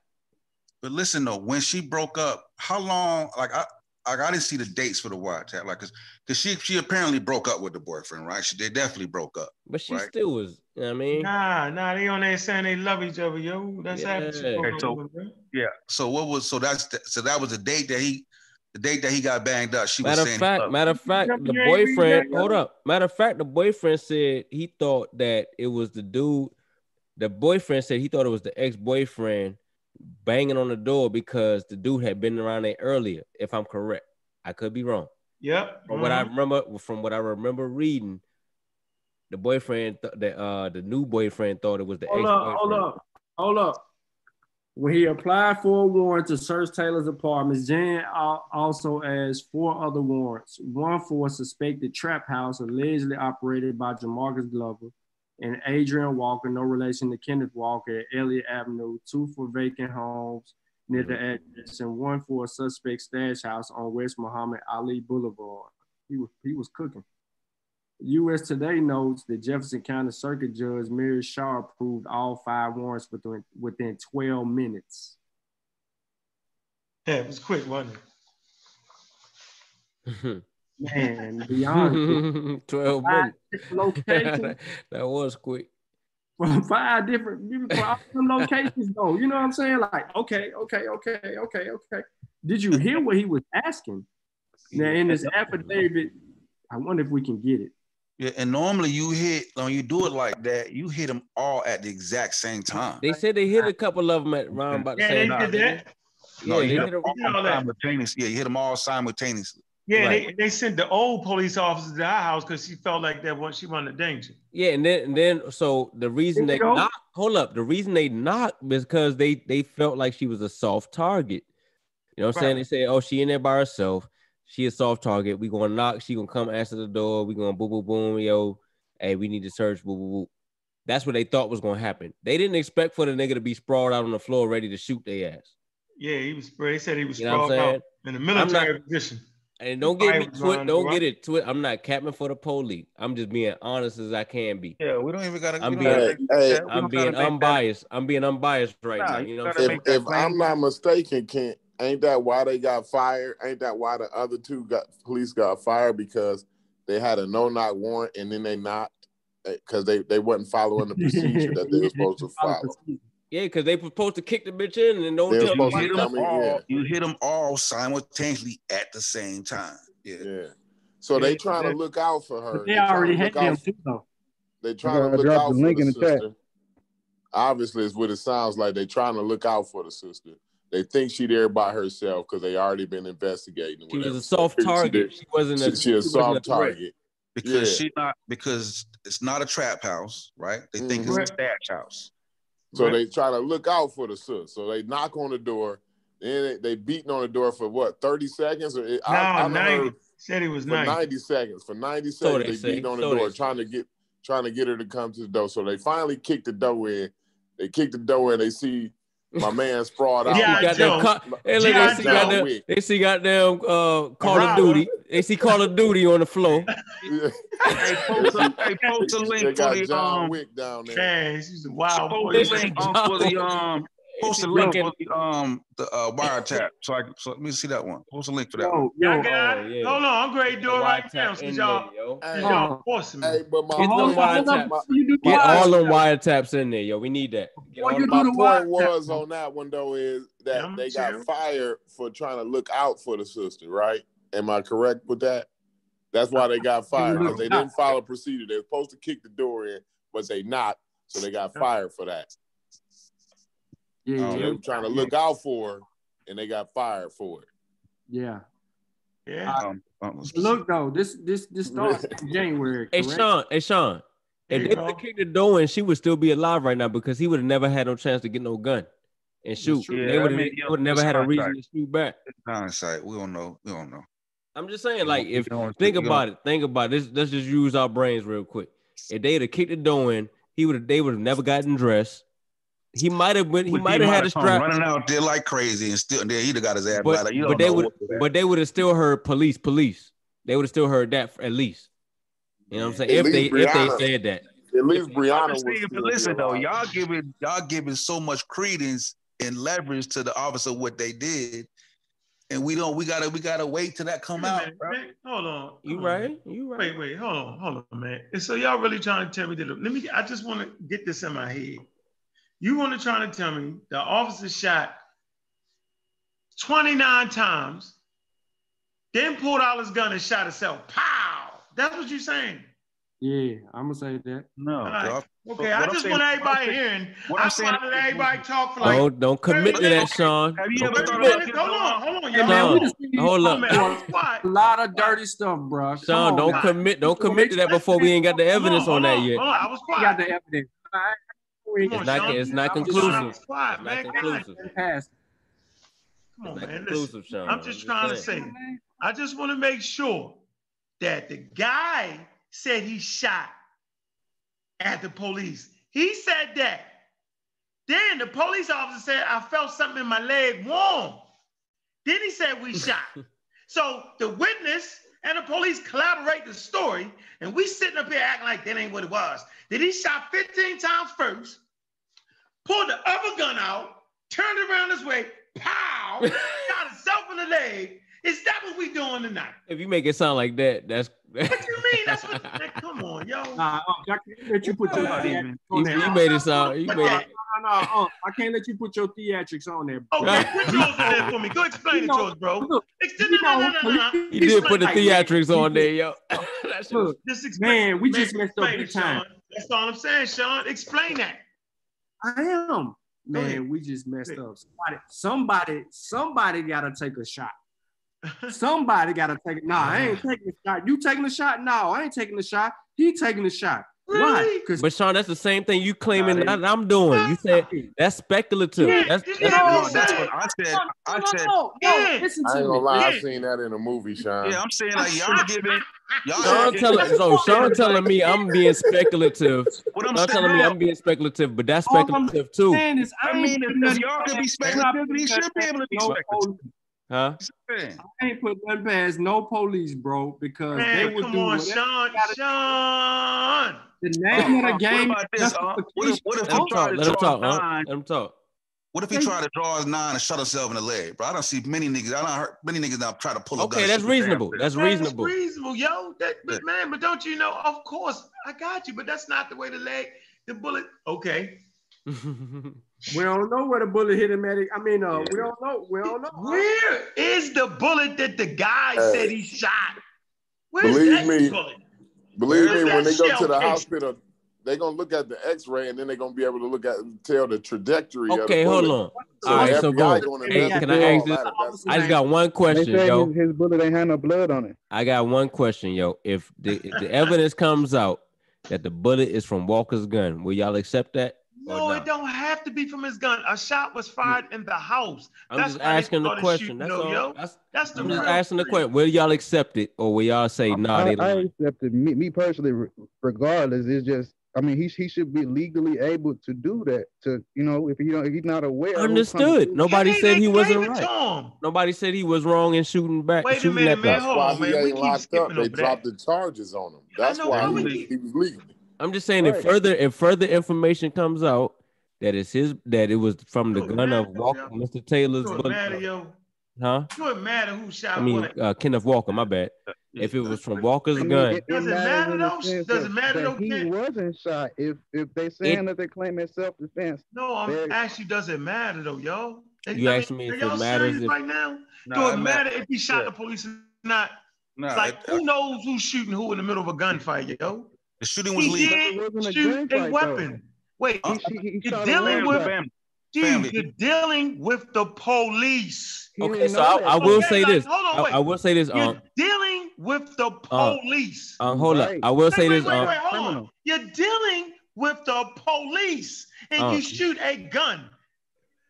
But listen though, when she broke up, how long? Like I, like I didn't see the dates for the wiretap, like because because she she apparently broke up with the boyfriend, right? She they definitely broke up. But she right? still was, you know what I mean? Nah, nah, they on there saying they love each other, yo. That's yeah. Okay, so, yeah. So what was so that's the, so that was the date that he the date that he got banged up, she matter was saying. Fact, oh. matter of fact, the boyfriend. Hold up. Matter of fact, the boyfriend said he thought that it was the dude. The boyfriend said he thought it was the ex boyfriend banging on the door because the dude had been around there earlier. If I'm correct, I could be wrong. Yep. From what I mm-hmm. remember, from what I remember reading, the boyfriend, th- the uh, the new boyfriend thought it was the hold Up, hold up, hold up. When he applied for a warrant to search Taylor's apartment, Jaynes also asked four other warrants one for a suspected trap house allegedly operated by Jamarcus Glover and Adrian Walker, no relation to Kenneth Walker at Elliott Avenue, two for vacant homes near the address, and one for a suspect stash house on West Muhammad Ali Boulevard. He was, he was cooking. U.S. Today notes that Jefferson County Circuit Judge Mary Shaw approved all five warrants within, within 12 minutes. Yeah, it was quick, wasn't it? Man, beyond 12 minutes. Locations. that was quick. From five different from locations, though. You know what I'm saying? Like, okay, okay, okay, okay, okay. Did you hear what he was asking? Now, in this affidavit, I wonder if we can get it. Yeah, and normally you hit when you do it like that, you hit them all at the exact same time. They said they hit a couple of them at around about the yeah, same time. That. No, yeah, you hit them all simultaneously. Yeah, you hit them all simultaneously. Yeah, right. they, they sent the old police officer to our house because she felt like that once she wanted danger. Yeah, and then and then so the reason they knocked, hold up, the reason they knocked because they they felt like she was a soft target. You know what I'm saying? They say, oh, she in there by herself. She a soft target. We gonna knock. She gonna come answer the door. We gonna boom, boom, boom. Yo, hey, we need to search. Boom, boom, boom. That's what they thought was gonna happen. They didn't expect for the nigga to be sprawled out on the floor, ready to shoot their ass. Yeah, he was. They said he was You know what I'm sprawled saying? out in a I'm military not- position. And don't get me Fire twi- don't right? get it twi- I'm not capping for the police. I'm just being honest as I can be. Yeah, we don't even gotta. I'm being, don't Hey, I'm being gotta that- unbiased. I'm being unbiased right Nah, now. you You know what I'm if, saying? if I'm not mistaken, Kent, ain't that why they got fired? Ain't that why the other two got police got fired because they had a no knock warrant and then they knocked eh, because they they wasn't following the procedure that they were supposed to follow. Yeah, because they supposed to kick the bitch in and don't They're tell You hit them all. yeah. You hit them all simultaneously at the same time. Yeah. Yeah. So they trying to look out for her. But they trying to already look had them out- too, though. They trying to look out the for the in the chat. sister. Obviously, it's what it sounds like. They trying to look out for the sister. They think she there by herself because they already been investigating. She was a soft target. did- She wasn't a, She, she a wasn't soft threat. target. Because Yeah. she not because it's not a trap house, right? They think Mhm. it's a stash house. So Right. they try to look out for the sister. So they knock on the door. Then they, they beating on the door for what, 30 seconds? Or it, No, I, I 90. heard Said he was for 90. 90 seconds. For 90 So seconds, they they, say. beating on the So door, trying to get trying to get her to come to the door. So they finally kick the door in. They kick the door in. They see my man sprawled out. They see G.I. goddamn Joe. co- hey, look, they see Joe. goddamn, Wick. they see goddamn uh, Call of Duty. They see Call of Duty on the floor. Hey, post a, hey, post a they link for the John um. Wick down there. Man, she's a wild boy. Post a link um, for the um. Post a link looking- for the um the uh, wiretap. So I can, so let me see that one. Post a link for that. one. Yo, Y'all yo, got Oh, it? yeah. Hold on, I'm ready to do it right now in since y'all, yo. Hey, since y'all forcing me. hey, but my Get hold them on, hold wiretaps. on, before you the Get all them wiretaps in there, yo. We need that. Get Before you do my the point was on that one though is that Yeah, they got fired for trying to look out for the sister, right? Am I correct with that? That's why they got fired because they didn't follow procedure. They were supposed to kick the door in, but they not, so they got fired for that. Yeah, So they were trying to look out for her, and they got fired for it. yeah. Yeah. Um, um, Look though, this this this starts in January. Hey? Sean, hey Sean. There If they would have kicked the door in, she would still be alive right now because he would have never had no chance to get no gun and shoot. true. they Yeah, would I have mean, yeah, would never had a reason to shoot back. hindsight. We don't know. We don't know. I'm just saying, like, if think about it, think about it. Let's, let's just use our brains real quick. If they'd have kicked the door in, he would have. They would have never gotten dressed. He might have been. He might have had a come strap, running out there like crazy and still there. He'd have got his ass. but Like, you but they would. what. But they would have still heard police, police. They would have still heard that at least. You know what I'm saying? At If they least if they said that. At least Breonna But was. see, but listen though, alive. y'all giving y'all giving so much credence and leverage to the officer what they did, and we don't. We gotta we gotta wait till that come Wait out. minute, bro. man. Hold on. You Hold on. right? You right? Wait, wait, hold on, hold on, man. And so y'all really trying to tell me that? Let me. I just want to get this in my head. You want to try to tell me the officer shot 29 times, then pulled out his gun and shot himself. Pow! That's what you're saying. Yeah, I'm gonna say that. No, All right. dog. Okay, What I just saying- want everybody saying- hearing. what I I'm just saying- want everybody talk for like Don't don't commit to that, Sean. Have you Don't ever thought about Hold on, hold on, y'all. man, we Sean, just seen hold you up. Man, I was quiet. a lot of dirty stuff, bro. Come Sean, on don't now. commit. Don't commit to that before we ain't got the evidence hold on that yet. Hold on, I was We got quiet. the evidence. All right. It's on, not. Sean. It's not I'm just Sean, I conclusive. was quiet, It's man. not conclusive. Come on, man. Listen, Sean. I'm just trying to say, I just want to make sure that the guy said he shot at the police. He said that. Then the police officer said, I felt something in my leg warm. Then he said we shot. so the witness and the police collaborate the story, and we sitting up here acting like that ain't what it was. That he shot 15 times first, pulled the other gun out, turned around this way, pow, shot himself in the leg. Is that what we doing tonight? If you make it sound like that, that's. What you mean? That's what. Man, come on, yo. Nah, I can't let you put your theatrics on there. you made it sound. You made that? it. No, no, uh, I can't let you put your theatrics on there. bro. Okay, put yours in there for me. Go explain You it to us, bro. Look, Extend you no, no, know, no, no, no. You did put the theatrics on there, yo. That shit look, Just explain. man, we Man, just messed up explain big time. Sean. That's all I'm saying, Sean. Explain that. I am. Man, we just messed up. Somebody, somebody, somebody gotta take a shot. Somebody gotta take it. Nah, I ain't taking a shot. You taking a shot? No, I ain't taking a shot. He taking the shot. Why? But Sean, that's the same thing you claiming that I'm doing. You said that's speculative. Yeah, that's, that's, no, no, that's what I said. I said. No, no, no, no. Listen to I ain't gonna lie. Yeah. I seen that in a movie, Sean. Yeah, I'm saying like y'all giving. Sean telling so Sean telling me I'm being speculative. What I'm Sean telling me I'm being speculative, but that's speculative too. Is, I, I mean, if y'all could be speculative, he should be able to be speculative. Huh? I ain't put nothing past no police, bro, because Man, they would come do on, Sean, Sean. The name of the game. What, this, what if, let him talk. Huh? Let him talk. What if he tried to draw his nine and shot himself in the leg, bro? I don't see many niggas. I don't heard many niggas now try to pull a okay, gun. Okay, that's reasonable. That's man, reasonable. That's reasonable, yo. That, but yeah. man, but don't you know? Of course, I got you, but that's not the way the leg, the bullet. Okay. We don't know where the bullet hit him at. I mean, uh, yeah. we don't know. We don't know. Where is the bullet that the guy said he shot? Where's believe me, bullet? Believe me, when they go to the hospital, they're gonna look at the X-ray and then they're gonna be able to look at tell the trajectory. Okay, hold on. So All right, so go. Hey, can I ask this? I just got one question, yo. His, his bullet ain't had no blood on it. I got one question, yo. If the, if the evidence comes out that the bullet is from Walker's gun, will y'all accept that? No, no, it don't have to be from his gun. A shot was fired in the house. I'm that's just asking the question. That's, no, all, yo. that's, that's the I'm just asking the question. Will y'all accept it or will y'all say nah? I, I, accept it. Me, me personally, regardless, it's just I mean, he he should be legally able to do that. To you know, if you know, if he's not aware. Understood. Nobody said he wasn't right. Nobody said he was wrong in shooting back. Wait shooting a minute, man. Hold on, man. We keep skipping up. They dropped the charges on him. That's why he, he was legally. I'm just saying, if further if further information comes out that it's his that it was from the gun of Walker. Mr. Taylor's gun, Huh? It doesn't matter who shot. I mean, uh, Kenneth Walker. My bad. If it was from Walker's I mean, gun, it doesn't matter though. Doesn't that, matter though. He wasn't shot. If if they saying it, that they claim it's self defense. No, I'm they, actually doesn't matter though, yo. They, you I mean, me if it matters if... right now. Nah, Do it I'm matter not, if he shot yeah. the police or not? Nah, it's like it, who knows who's shooting who in the middle of a gunfight, yo? The shooting was he legal. Did shoot a, a weapon. Though. Wait, he, he, you're dealing with family. Dude, family. you're dealing with the police. okay, so I, I, will okay, say like, this. Hold on, wait. I, I, will say this. You're um, dealing with the uh, uh, police. Um, hold right. up. I will wait, say wait, this. Wait, um, wait, hold on. You're dealing with the police, and uh, you shoot a gun.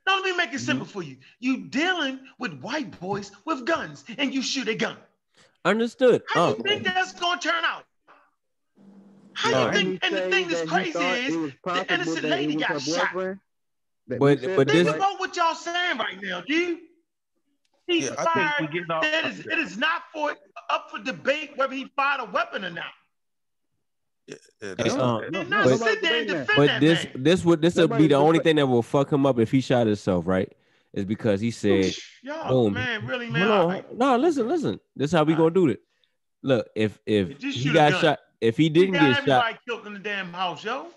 Now let me make it simple mm-hmm. for you. You dealing with white boys with guns, and you shoot a gun. Understood. How do you think that's gonna turn out? How no, you think? And the thing that's crazy is the innocent lady got shot. But, but think this, about what y'all saying right now, dude. He yeah, fired. It is, it is not for up for debate whether he fired a weapon or not. Yeah, yeah, um, no, no, but, but this man. this would this would be the only thing that will fuck him up if he shot himself, right? Is because he said, Yo, boom. man, really, man. No, no, listen, listen. This is how we gonna do it. Look, if if he got shot, if he didn't he get shot, killed in the damn house, yo.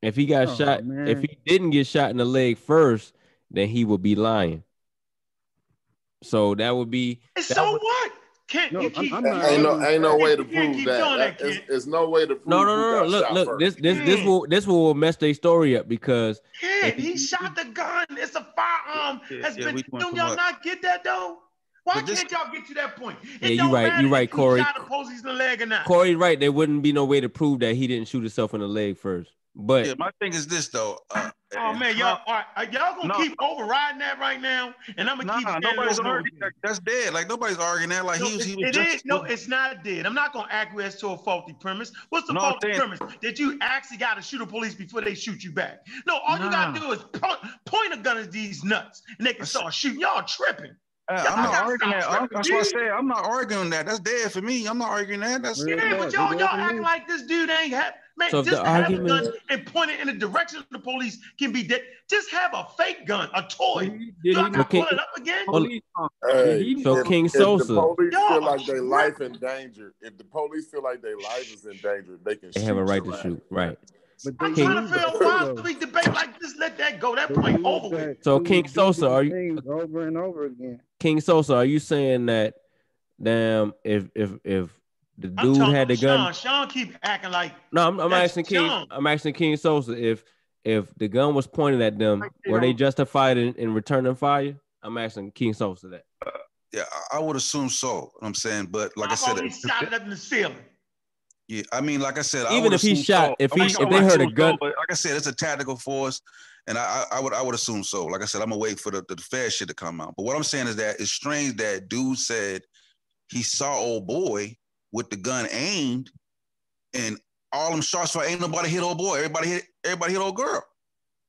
If he got oh, shot, man. if he didn't get shot in the leg first, then he would be lying. So that would be. That so would, what? Can't no, you keep? I'm, I'm ain't no, ain't no way to prove that. There's no way to prove. No, no, no. no look, look. First. This, this, this will, this will mess their story up because. Yeah, he, he shot the gun. It's a firearm. Yeah, Has yeah, been. Do y'all not get that though? Why can't y'all get to that point? It yeah, you're right. You're right, Corey. Corey, right. There wouldn't be no way to prove that he didn't shoot himself in the leg first. But yeah, my thing is this though. Uh, oh man, y'all are, are y'all gonna no. keep overriding that right now? And I'm gonna nah, keep nobody's arguing. That's dead. Like nobody's arguing that. Like no, he was. He was it just, is, no, it's not dead. I'm not gonna acquiesce to a faulty premise. What's the no, faulty premise that you actually got to shoot the police before they shoot you back? No, all nah. you gotta do is point, point a gun at these nuts, and they can start shooting. Y'all tripping. Uh, I'm not arguing that. I'm, that's what I said. I'm not arguing that. That's dead for me. I'm not arguing that. That's yeah, dead. but y'all, y'all act like this dude ain't have man. So just have argument... a gun and point it in the direction of the police can be dead. Just have a fake gun, a toy. Did he, so okay. pull it up again? Hey, so if, King Sosa. If the police y'all, feel like their life in danger, if the police feel like their life is in danger, they can. They have a right to life. shoot, right? But I'm trying to feel why we debate like this. Let that go. That point over. With. So King Sosa, are you over and over again? King Sosa, are you saying that damn if if if the dude had the gun? Sean, Sean keep acting like no. I'm, I'm asking King. Sean. I'm asking King Sosa if if the gun was pointed at them, were they justified in, in returning fire? I'm asking King Sosa that. Yeah, I would assume so. I'm saying, but like I I said, he shot it up in the ceiling. Yeah, I mean, like I said, even I if he shot, so. if he, if they heard a gun, but like I said, it's a tactical force and I, I, would, I would assume so. Like I said, I'm gonna wait for the, the fair shit to come out. But what I'm saying is that it's strange that dude said he saw old boy with the gun aimed, and all them shots for ain't nobody hit old boy. Everybody hit, everybody hit old girl.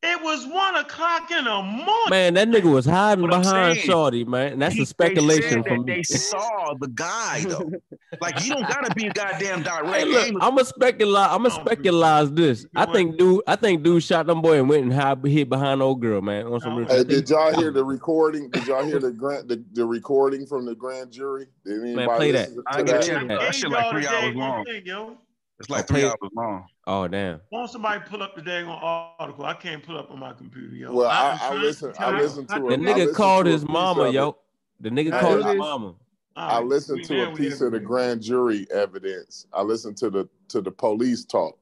It was one o'clock in the morning. Man, that nigga was hiding What behind Shorty, man. And that's He- a speculation they said from that me. They saw the guy though. like you don't gotta be a goddamn direct. Hey, look. I'm gonna speculate. I'm gonna oh, speculate this. I think dude, I think dude shot them boy and went and hid, hid behind old girl, man. On some oh, Hey, did y'all hear the recording? Did y'all hear the grant the, the recording from the grand jury? Did anybody play that. listen to I ain't get that? That shit like three hours long. Yo. It's like Oh, three play- hours long. Oh damn. Want somebody pull up the dang article? I can't pull up on my computer, yo. Well, I'm I, I trying to listened. I tell- listened to The it. I nigga called his mama, yo. The nigga called his mama. I listened to a piece of the grand jury evidence. I listened to the to the police talk,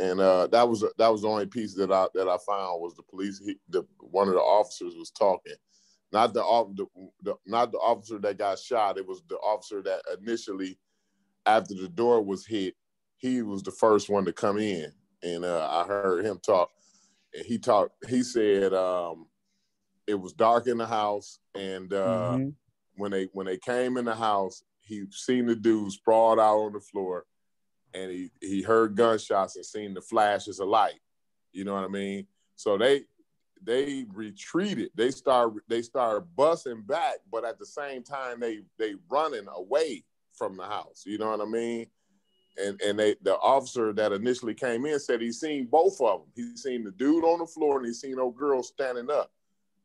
and uh, that was that was the only piece that I that I found was the police. He, the one of the officers was talking, not the, the, the not the officer that got shot. It was the officer that initially, after the door was hit, he was the first one to come in, and uh, I heard him talk. And he talked. He said um, it was dark in the house, and uh, Mhm. when they when they came in the house, he seen the dude sprawled out on the floor, and he he heard gunshots and seen the flashes of light. You know what I mean? So they they retreated. They start they started busting back, but at the same time they they running away from the house. You know what I mean? And and they the officer that initially came in said he seen both of them. He seen the dude on the floor and he seen old girl standing up.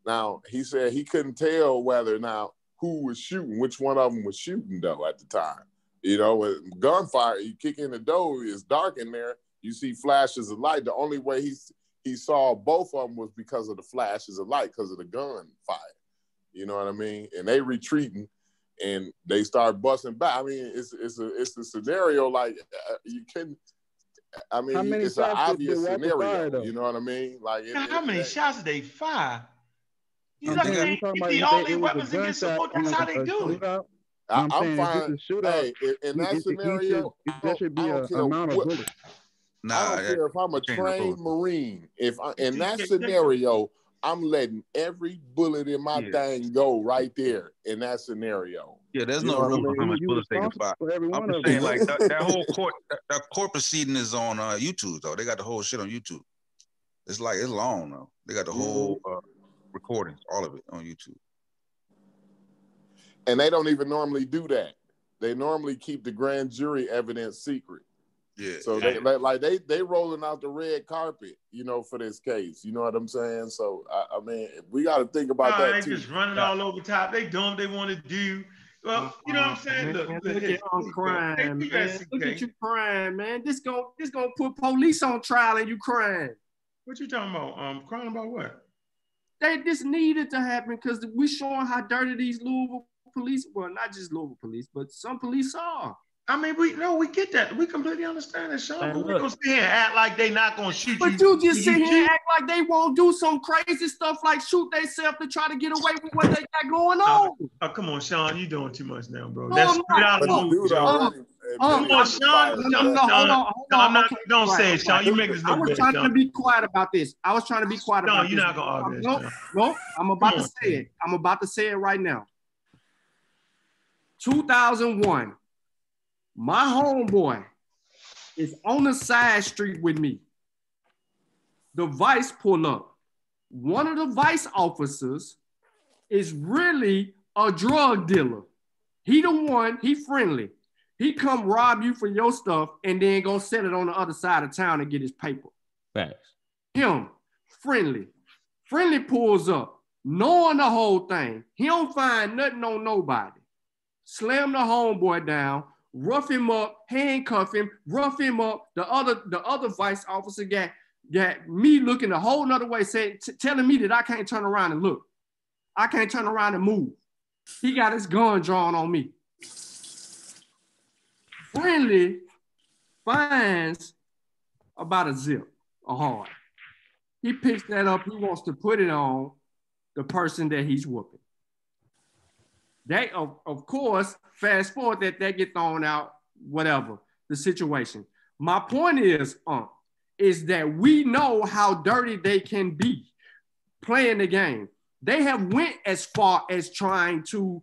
Now he said he couldn't tell whether now who was shooting, which one of them was shooting though at the time. You know, with gunfire, you kick in the door, it's dark in there. You see flashes of light. The only way he he saw both of them was because of the flashes of light, because of the gunfire. You know what I mean? And they retreating, and they start busting back. I mean, it's it's a it's a scenario like uh, you can. I mean, it's an shots did- did obvious scenario. fire, you know what I mean? Like, it, How it- many it- shots did they fire? You I'm know, saying, they, we talking about the only it was a weapons against the gunshot. That's how they do it. I, I'm I'm saying fine. if it's a shootout, Hey, in, in that should- scenario, it- there should be I don't a amount of what- bullets. Nah, I don't care if I'm a trained. Marine. If I, in that scenario, I'm letting every bullet in my Yeah. thing go right there in that scenario. Yeah, there's You no know what I for mean? how much bullets they can fire. I'm one of just saying, like that, that whole court, that, that court proceeding is on uh, YouTube though. They got the whole shit on YouTube. It's like it's long though. They got the whole uh, recordings, all of it on YouTube. And they don't even normally do that. They normally keep the grand jury evidence secret. Yeah. So they like, like they they rolling out the red carpet, you know, for this case. You know what I'm saying? So I, I mean, we got to think about Oh, that they too. just running all over top. They doing what they want to do. Well, you know what I'm saying? Look, look, look, at here, you here you go. crying, man. Look at you crying, man. This gon' this gonna put police on trial and you crying. What you talking about? Um, crying about what? They this needed to happen because we showing how dirty these Louisville police, well, not just Louisville police, but some police are. I mean, we no, we get that. We completely understand that, Sean. But we look. don't sit here and act like they not gonna shoot you. But you just sit here and act like they won't do some crazy stuff like shoot themselves to try to get away with what they got going on. Oh, come on, Sean. You doing too much now, bro. No, That's I'm straight out of the the dude Sean. already Um, Come on, Sean. No, no, no, hold on, hold No, I'm not. Okay, Don't quiet, say it, Sean. You make this I look was bad, trying to be quiet about this. I was trying to be quiet No, about this. No, you're this. not gonna argue No, this, Sean. no, I'm about to say it. I'm about to say it right now. 2001, my homeboy is on the side street with me. The vice pull up. One of the vice officers is really a drug dealer. He the one, he friendly. He come rob you for your stuff and then go sell it on the other side of town and get his paper. Facts. Him, friendly. Friendly pulls up, knowing the whole thing. He don't find nothing on nobody. Slam the homeboy down, rough him up, handcuff him, rough him up. The other, the other vice officer got, got me looking a whole nother way, saying, telling me that I can't turn around and look. I can't turn around and move. He got his gun drawn on me. Friendly finds about a zip, a hard. He picks that up. He wants to put it on the person that he's whooping. They, of, of course, fast forward that they get thrown out, whatever. the situation. My point is, um, is that we know how dirty they can be playing the game. They have went as far as trying to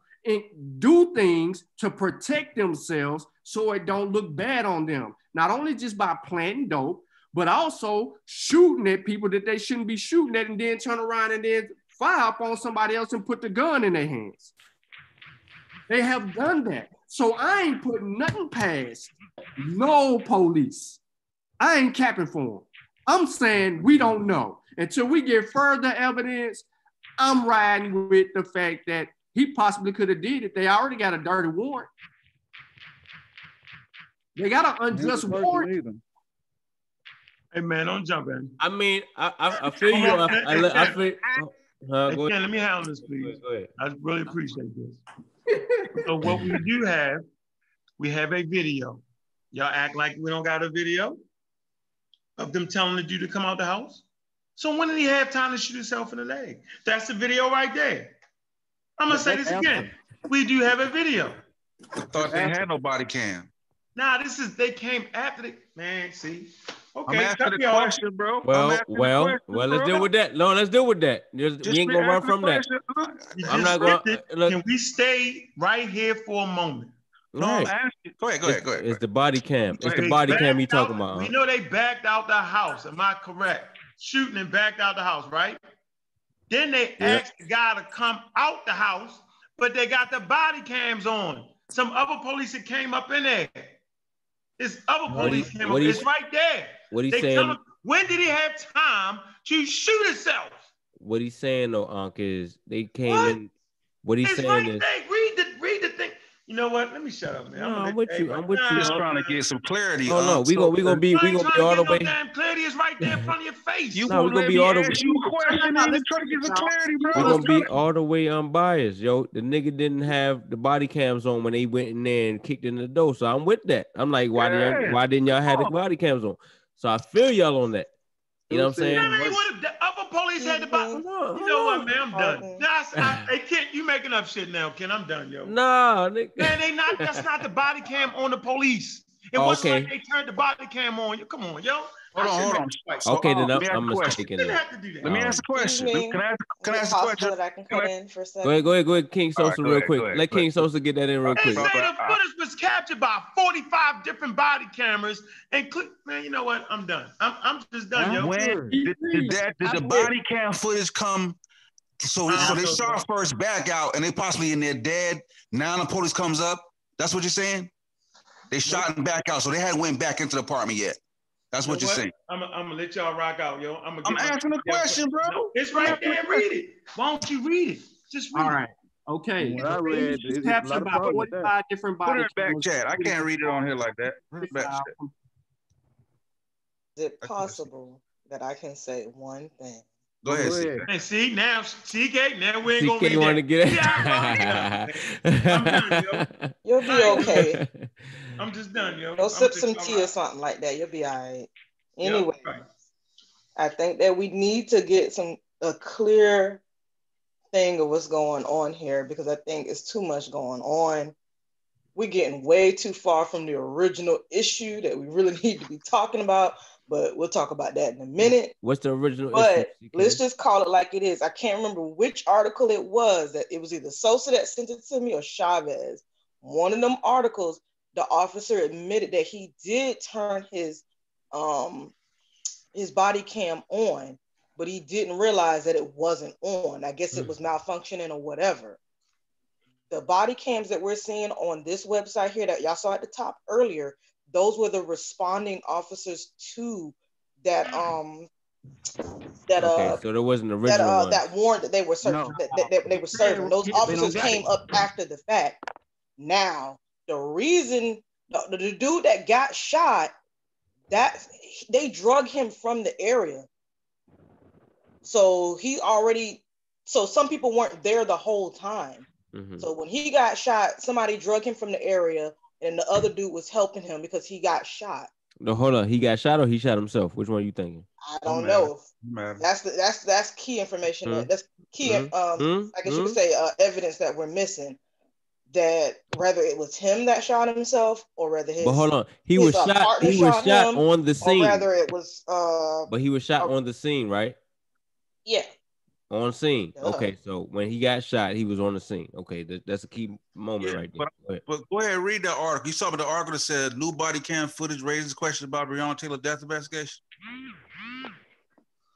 do things to protect themselves so it don't look bad on them. Not only just by planting dope, but also shooting at people that they shouldn't be shooting at and then turn around and then fire up on somebody else and put the gun in their hands. They have done that. So I ain't putting nothing past no police. I ain't capping for them. I'm saying we don't know. Until we get further evidence, I'm riding with the fact that he possibly could have did it. They already got a dirty warrant. They got an unjust warrant. Either. Hey man, don't jump in. I mean, I I, I feel you. I, I, I feel. Uh, hey, Ken, let me handle this, please. Go ahead. I really appreciate this. So what we do have, we have a video. Y'all act like we don't got a video of them telling the dude to come out the house. So when did he have time to shoot himself in the leg? That's the video right there. I'm gonna say this again. We do have a video. I thought they had no body cam. Nah, this is they came after the man. See, okay, I'm asking the question, bro. Well, well, question, well. Let's bro. deal with that. No, let's deal with that. Just, Just we ain't gonna run from that. I'm not gonna. Can we stay right here for a moment? No, right. Go ahead, go ahead, go ahead. It's the body cam. It's the body cam you talking about. We know they backed out the house. Am I correct? Shooting and backed out the house, right? Then they yep. asked the guy to come out the house, but they got the body cams on. Some other police that came up in there. It's other police came up. It's right there. What he's saying? Come, when did he have time to shoot himself? What he's saying though, Unc, is they came what? in. What he's it's saying right is there. read the read the thing. You know what? Let me shut up, man. No, I'm, I'm with you. I'm with you. Just trying to get some clarity. No, no, we gonna we gonna be we gonna be all the way. Damn clarity is right there in front of your face. You no, we gonna be all the way. You question trying to get some clarity, bro. We gonna be all the way unbiased, yo. The nigga didn't have the body cams on when they went in there and kicked in the door, so I'm with that. I'm like, why didn't why didn't y'all have the oh. body cams on? So I feel y'all on that. You know what I'm saying? I mean, what if the other police had the body? You know what, man? I'm done. Nah, I, hey, Ken, you making up shit now, Ken. I'm done, yo. Nah, nigga. Man, they not. That's not the body cam on the police. It oh, wasn't okay. like they turned the body cam on. You. Come on, yo. Hold on, hold on. Okay, then I'm, I'm mistaken. Let me ask a question. Can I, can I ask a question? That I can cut in for a second? Go ahead, go ahead, go ahead, King Sosa, right, real ahead, quick. Ahead, Let King Sosa get that in real quick. They say the footage was captured by 45 different body cameras, and click. Man, you know what? I'm done. I'm, I'm just done, yo. When did, did that? Did the body cam footage come? So, so they shot first back out, and they possibly in there dead. Now the police comes up. That's what you're saying? They shot and back out, so they hadn't went back into the apartment yet. That's what, you are saying. I'm, I'm gonna let y'all rock out, yo. I'm, gonna I'm asking a question, bro. No, it's right there. Read it. Why don't you read it? Just read it. All right. Okay. What I read it taps about 45 different body. Put it back chat. I can't read it on here like that. back chat. Is it possible that I can say one thing? Go ahead, CK. And see now, CK, now we ain't CK gonna want to get it. Yeah, I'm done. You'll be okay. I'm just done, yo. Go sip some tea or something like that. You'll be all right. Anyway, yep, right. I think that we need to get some a clear thing of what's going on here because I think it's too much going on. We're getting way too far from the original issue that we really need to be talking about, but we'll talk about that in a minute. What's the original but let's just call it like it is. I can't remember which article it was that it was either Sosa that sent it to me or Chavez. One of them articles the officer admitted that he did turn his um his body cam on, but he didn't realize that it wasn't on. I guess it hmm. was malfunctioning or whatever. The body cams that we're seeing on this website here that y'all saw at the top earlier, those were the responding officers to that um that okay, uh so there wasn't original that uh that warrant that they were serving no. that, that, that, they were serving. Those officers came up after the fact. Now the reason the, the dude that got shot, that they drug him from the area. So he already, so some people weren't there the whole time. Mm-hmm. So when he got shot, somebody drug him from the area, and the other dude was helping him because he got shot. No, hold on. He got shot or he shot himself? Which one are you thinking? I don't oh, know. Man. That's the, that's that's key information. Mm-hmm. That's key. Mm-hmm. Um, I guess you could mm-hmm. say uh, evidence that we're missing. that whether it was him that shot himself or whether his But hold on, he his, was uh, shot. He was shot shot him, on the or scene. whether it was uh But he was shot on the scene, right? yeah On scene. Duh. Okay, so when he got shot, he was on the scene. Okay, that, that's a key moment right there. Go ahead. But go ahead and read that article. You saw me the article that said new body cam footage raises questions about Breonna Taylor death investigation.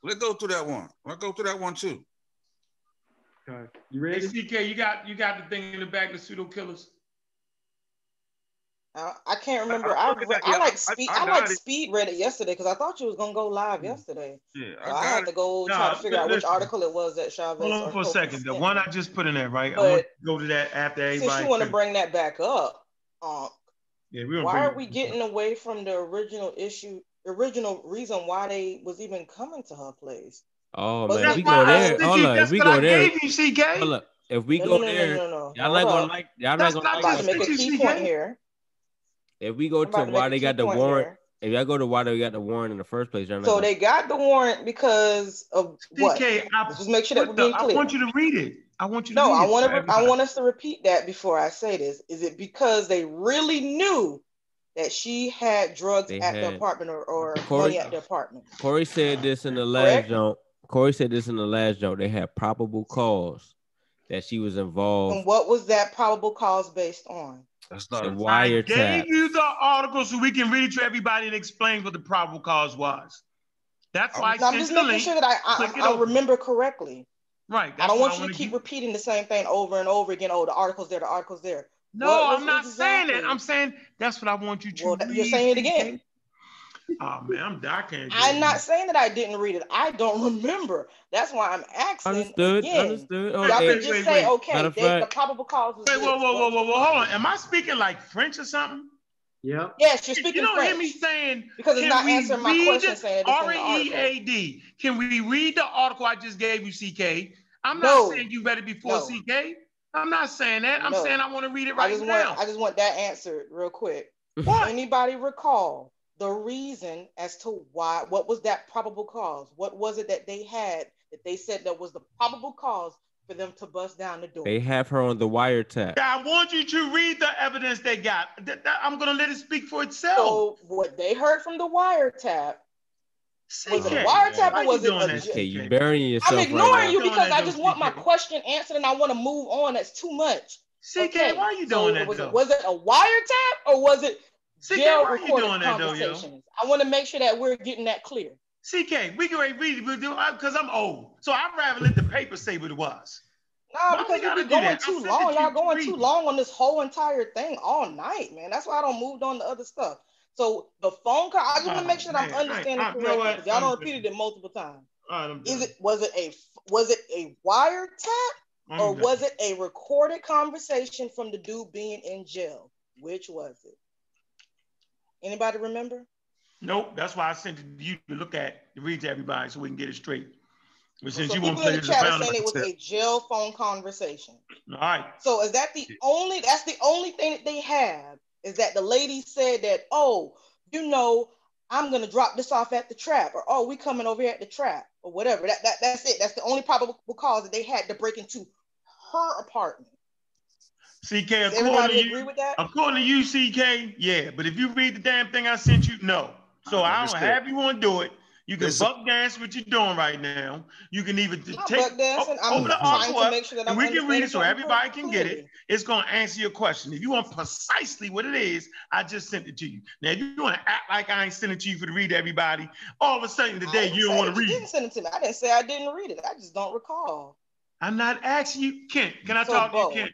Let's go through that one. Let's go through that one too. Okay. You ready? Hey. CK, you got you got the thing in the back, the pseudo killers. I, I can't remember. I- I, I look at re- that, I like speed. I I, got like it. speed read it yesterday because I thought you was gonna go live yesterday. Yeah, So I, had to go try to figure out which article it was that Chavez. Hold on for a second. The one. I just put in there, right? I But want to go to that after everybody. Since you want to bring that back up, um, yeah, we're why are we back getting away from the original issue, original reason why they was even coming to her place? Oh But man, we go there. sent Hold on, if we go there. you, CK. Hold up. If we No, go no, no, no, there, no, no. y'all Hold not gonna like. Y'all not That's gonna not I'm about to just make a key point here. If we go to to why make they got the warrant, here. if y'all go to why they got the warrant in the first place, So gonna. they got the warrant because of what? CK, I, Let's just make sure that we're the- being I want you to read it. I want you to No, read I want for to. I want us to repeat that before I say this. Is it because they really knew that she had drugs They at the apartment or, or Corey- money at the apartment? Corey said this in the last Correct? joint. Corey said this in the last joint. They had probable cause that she was involved And what was that probable cause based on? That's not in I wiretap. gave you the article so we can read it to everybody and explain what the probable cause was. That's oh. why I No, I'm just the making link. sure that I I, Click it I remember correctly. Right. I don't why want you wanna keep give- repeating the same thing over and over again. Oh, the article's there, the article's there. No, What I'm not saying that. I'm saying that's what I want you to Well, read. you're saying it again. CK. Oh man, I'm I can't. I'm it. not saying that I didn't read it. I don't remember. That's why I'm asking Understood. again. Understood. Oh, Y'all hey, can just wait, say, wait. okay, Matter of the probable cause was Wait, this. whoa, whoa, whoa, What- whoa, whoa, hold on. Am I speaking like French or something? Yeah. Yes, you're speaking. You don't French. hear me saying Because it's not answering my question saying it's in R the E article. A D. Can we read the article I just gave you, CK? I'm No. not saying you read it before, No. CK. I'm not saying that. I'm No. saying I want to read it I right just now. want I just want that answered real quick. what? Anybody recall the reason as to why what was that probable cause? What was it that they had that they said that was the probable cause for them to bust down the door? They have her on the wiretap. I want you to read the evidence they got. Th- th- I'm gonna let it speak for itself. so what they heard from the wiretap was it a wiretap why or you was it doing a Okay, you CK? burying yourself I'm right ignoring now. you because I just want my question answered and I want to move on. That's too much. CK, Okay, why are you so doing that was though? It, was it a wiretap or was it CK, jail why are you recorded doing that though, conversations? I want to make sure that we're getting that clear. CK, we can read it because I'm old, so I'd rather let the paper say what it was. No, Why because you gotta be going that? Too long. Y'all going read too long on this whole entire thing all night, man. That's why I don't moved on to other stuff. So the phone call, I just want Oh, to make sure that man. I'm understanding I- I- you know correctly because y'all don't repeated it multiple times. All right, I'm Is it was it a was it a wiretap or done. was it a recorded conversation from the dude being in jail? Which was it? Anybody remember? Nope. That's why I sent it to you to look at, to read to everybody, so we can get it straight. But since so you want people to in play the chat are saying it was a jail phone conversation. all right. So is that the only that's the only thing that they have is that the lady said that, oh, you know, I'm gonna drop this off at the trap, or oh, we coming over here at the trap, or whatever. That, that that's it. That's the only probable cause that they had to break into her apartment. CK, Does according to everybody agree you, with that? according to you, CK, yeah. But if you read the damn thing I sent you, no. So I don't have you want to do it. You can Listen. buck dance what you're doing right now. You can even I'm take buck dancing. o- I'm open the trying article to up, make sure that and I'm we can read it so everybody can get it. It's gonna answer your question. If you want precisely what it is, I just sent it to you. Now, if you want to act like I ain't sent it to you for to read everybody, all of a sudden today you don't say want that to you read. didn't send it to me. I didn't say I didn't read it. I just don't recall. I'm not asking you, Kent. Can I So, talk to you, Kent?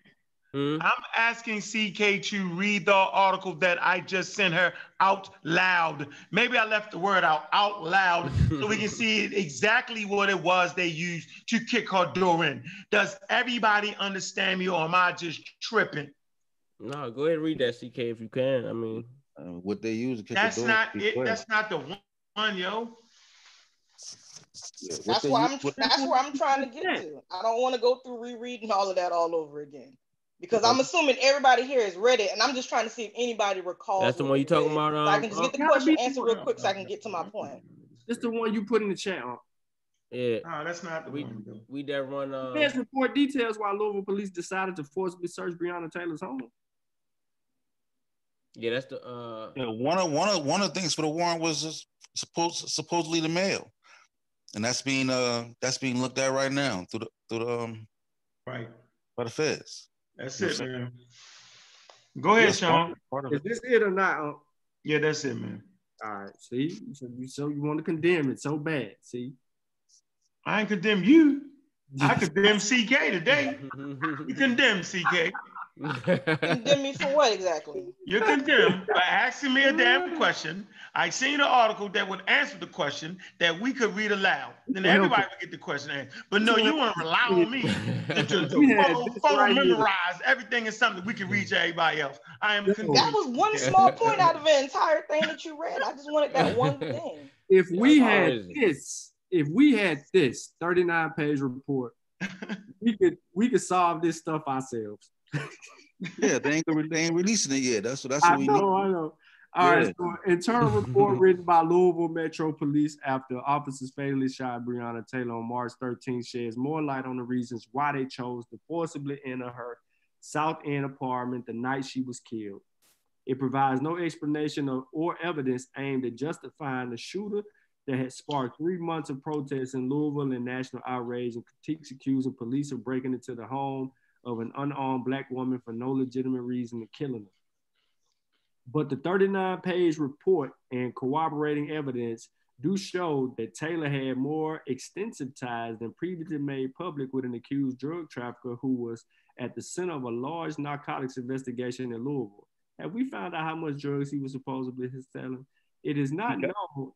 Hmm? I'm asking CK to read the article that I just sent her out loud. Maybe I left the word out out loud so we can see exactly what it was they used to kick her door in. Does everybody understand me or am I just tripping? No, go ahead and read that, CK, if you can. I mean, Uh, what they use to kick That's the door. not it. clear. That's not the one, one, yo. Yeah, what That's they why I'm. what- That's where I'm trying to get to. I don't want to go through rereading all of that all over again, because I'm assuming everybody here has read it, and I'm just trying to see if anybody recalls. That's the one they you talking read, about, so I um, can just get the gotta question answered real quick, so I can get to my point. It's the one you put in the chat. Huh? Yeah. Oh, that's not the we, one. We that run. Uh, Feds report details why Louisville police decided to forcibly search Breonna Taylor's home. yeah, that's the. Uh, Yeah, one of one of one of the things for the warrant was supposed supposedly the mail, and that's being uh that's being looked at right now through the through the um Right. by the feds. That's it, man. Go ahead, Yes, Sean. Is this it or not? Yeah, that's it, man. all right. See, so you so you want to condemn it so bad. See, I ain't condemn you. I condemn CK today. You condemn CK. Condemn me for what exactly? You're condemned by asking me a damn question. I seen an article that would answer the question that we could read aloud. Then everybody would get the question answered. But no, you want to rely on me to, to, to We had follow, this follow here. everything is something we can read to everybody else. I am That was one small point out of the entire thing that you read. I just wanted that one thing. if we That's had crazy. this, if we had this 39 page report, we could we could solve this stuff ourselves. Yeah, they ain't they ain't releasing it yet. That's what that's what I we know, need. I know. All right, Yeah. so internal report written by Louisville Metro Police after officers fatally shot Breonna Taylor on March 13 sheds more light on the reasons why they chose to forcibly enter her South End apartment the night she was killed. It provides no explanation of, or evidence aimed at justifying the shooter that had sparked three months of protests in Louisville and national outrage and critiques accusing police of breaking into the home of an unarmed black woman for no legitimate reason and killing her. But the 39 page report and corroborating evidence do show that Taylor had more extensive ties than previously made public with an accused drug trafficker who was at the center of a large narcotics investigation in Louisville. Have we found out how much drugs he was supposedly selling? It is not known.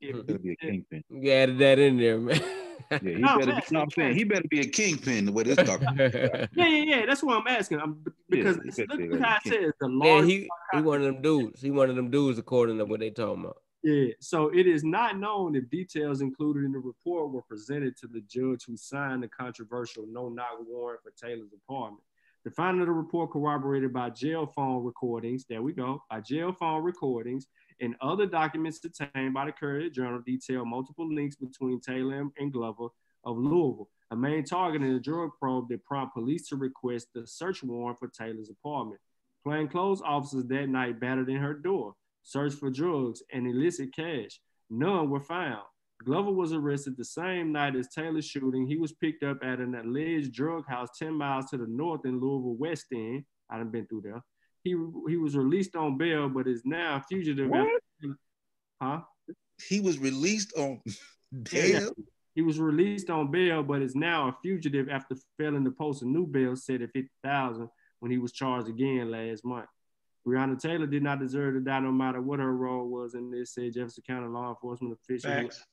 He better be a kingpin. you added that in there, man. Yeah, he No, better. man, Be, no, I'm saying he better be a kingpin. The way this talking. Yeah, yeah, yeah. That's what I'm asking. I'm, because he it's- look be look how it a says the yeah, he he one of them dudes. He one of them dudes according to what they talking about. Yeah, so it is not known if details included in the report were presented to the judge who signed the controversial no-knock warrant for Taylor's apartment. The finding of the report corroborated by jail phone recordings, there we go, by jail phone recordings and other documents obtained by the Courier Journal detail multiple links between Taylor and- Glover of Louisville, a main target in a drug probe that prompted police to request the search warrant for Taylor's apartment. Plainclothes officers that night battered in her door, searched for drugs and illicit cash. None were found. Glover was arrested the same night as Taylor's shooting. He was picked up at an alleged drug house 10 miles to the north in Louisville West End. I done been through there. He, he was released on bail, but is now a fugitive. What? Huh? He was released on Yeah. bail. He was released on bail, but is now a fugitive after failing to post a new bail set at 50000 when he was charged again last month. Breonna Taylor did not deserve to die no matter what her role was in this, said Jefferson County law enforcement official. Facts.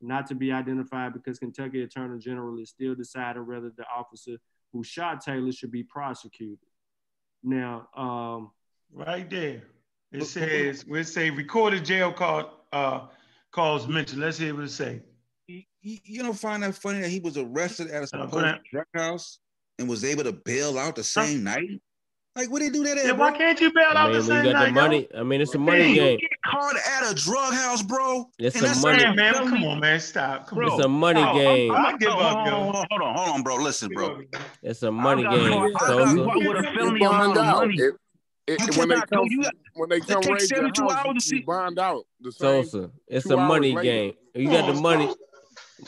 Not to be identified because Kentucky Attorney General is still deciding whether the officer who shot Taylor should be prosecuted. Now, um, Right there. It says, we'll say recorded jail call uh calls mentioned. Let's hear what it say. You, you- you don't find that funny that he was arrested at a Uh, supposed drug house and was able to bail out the same night? Like, what they do that at? Yeah, why can't you bail I out mean, the when same you got night, the money, I mean, it's a money Hey, game. You get caught at a drug house, bro. It's and a that's money- Hey, man, come on, man, stop. Come Bro. on. It's a money Oh, game. I'm, I give hold up, on, yo. hold on, hold on, hold on, bro. Listen, bro. It's a money got game. caught- I got Sosa. caught with a felony You amount of bond out. money. It- it- You when they cannot come, go- you got- when they come takes your house, hours to you see- bond out. The same Sosa. It's a money later. game. You got the money.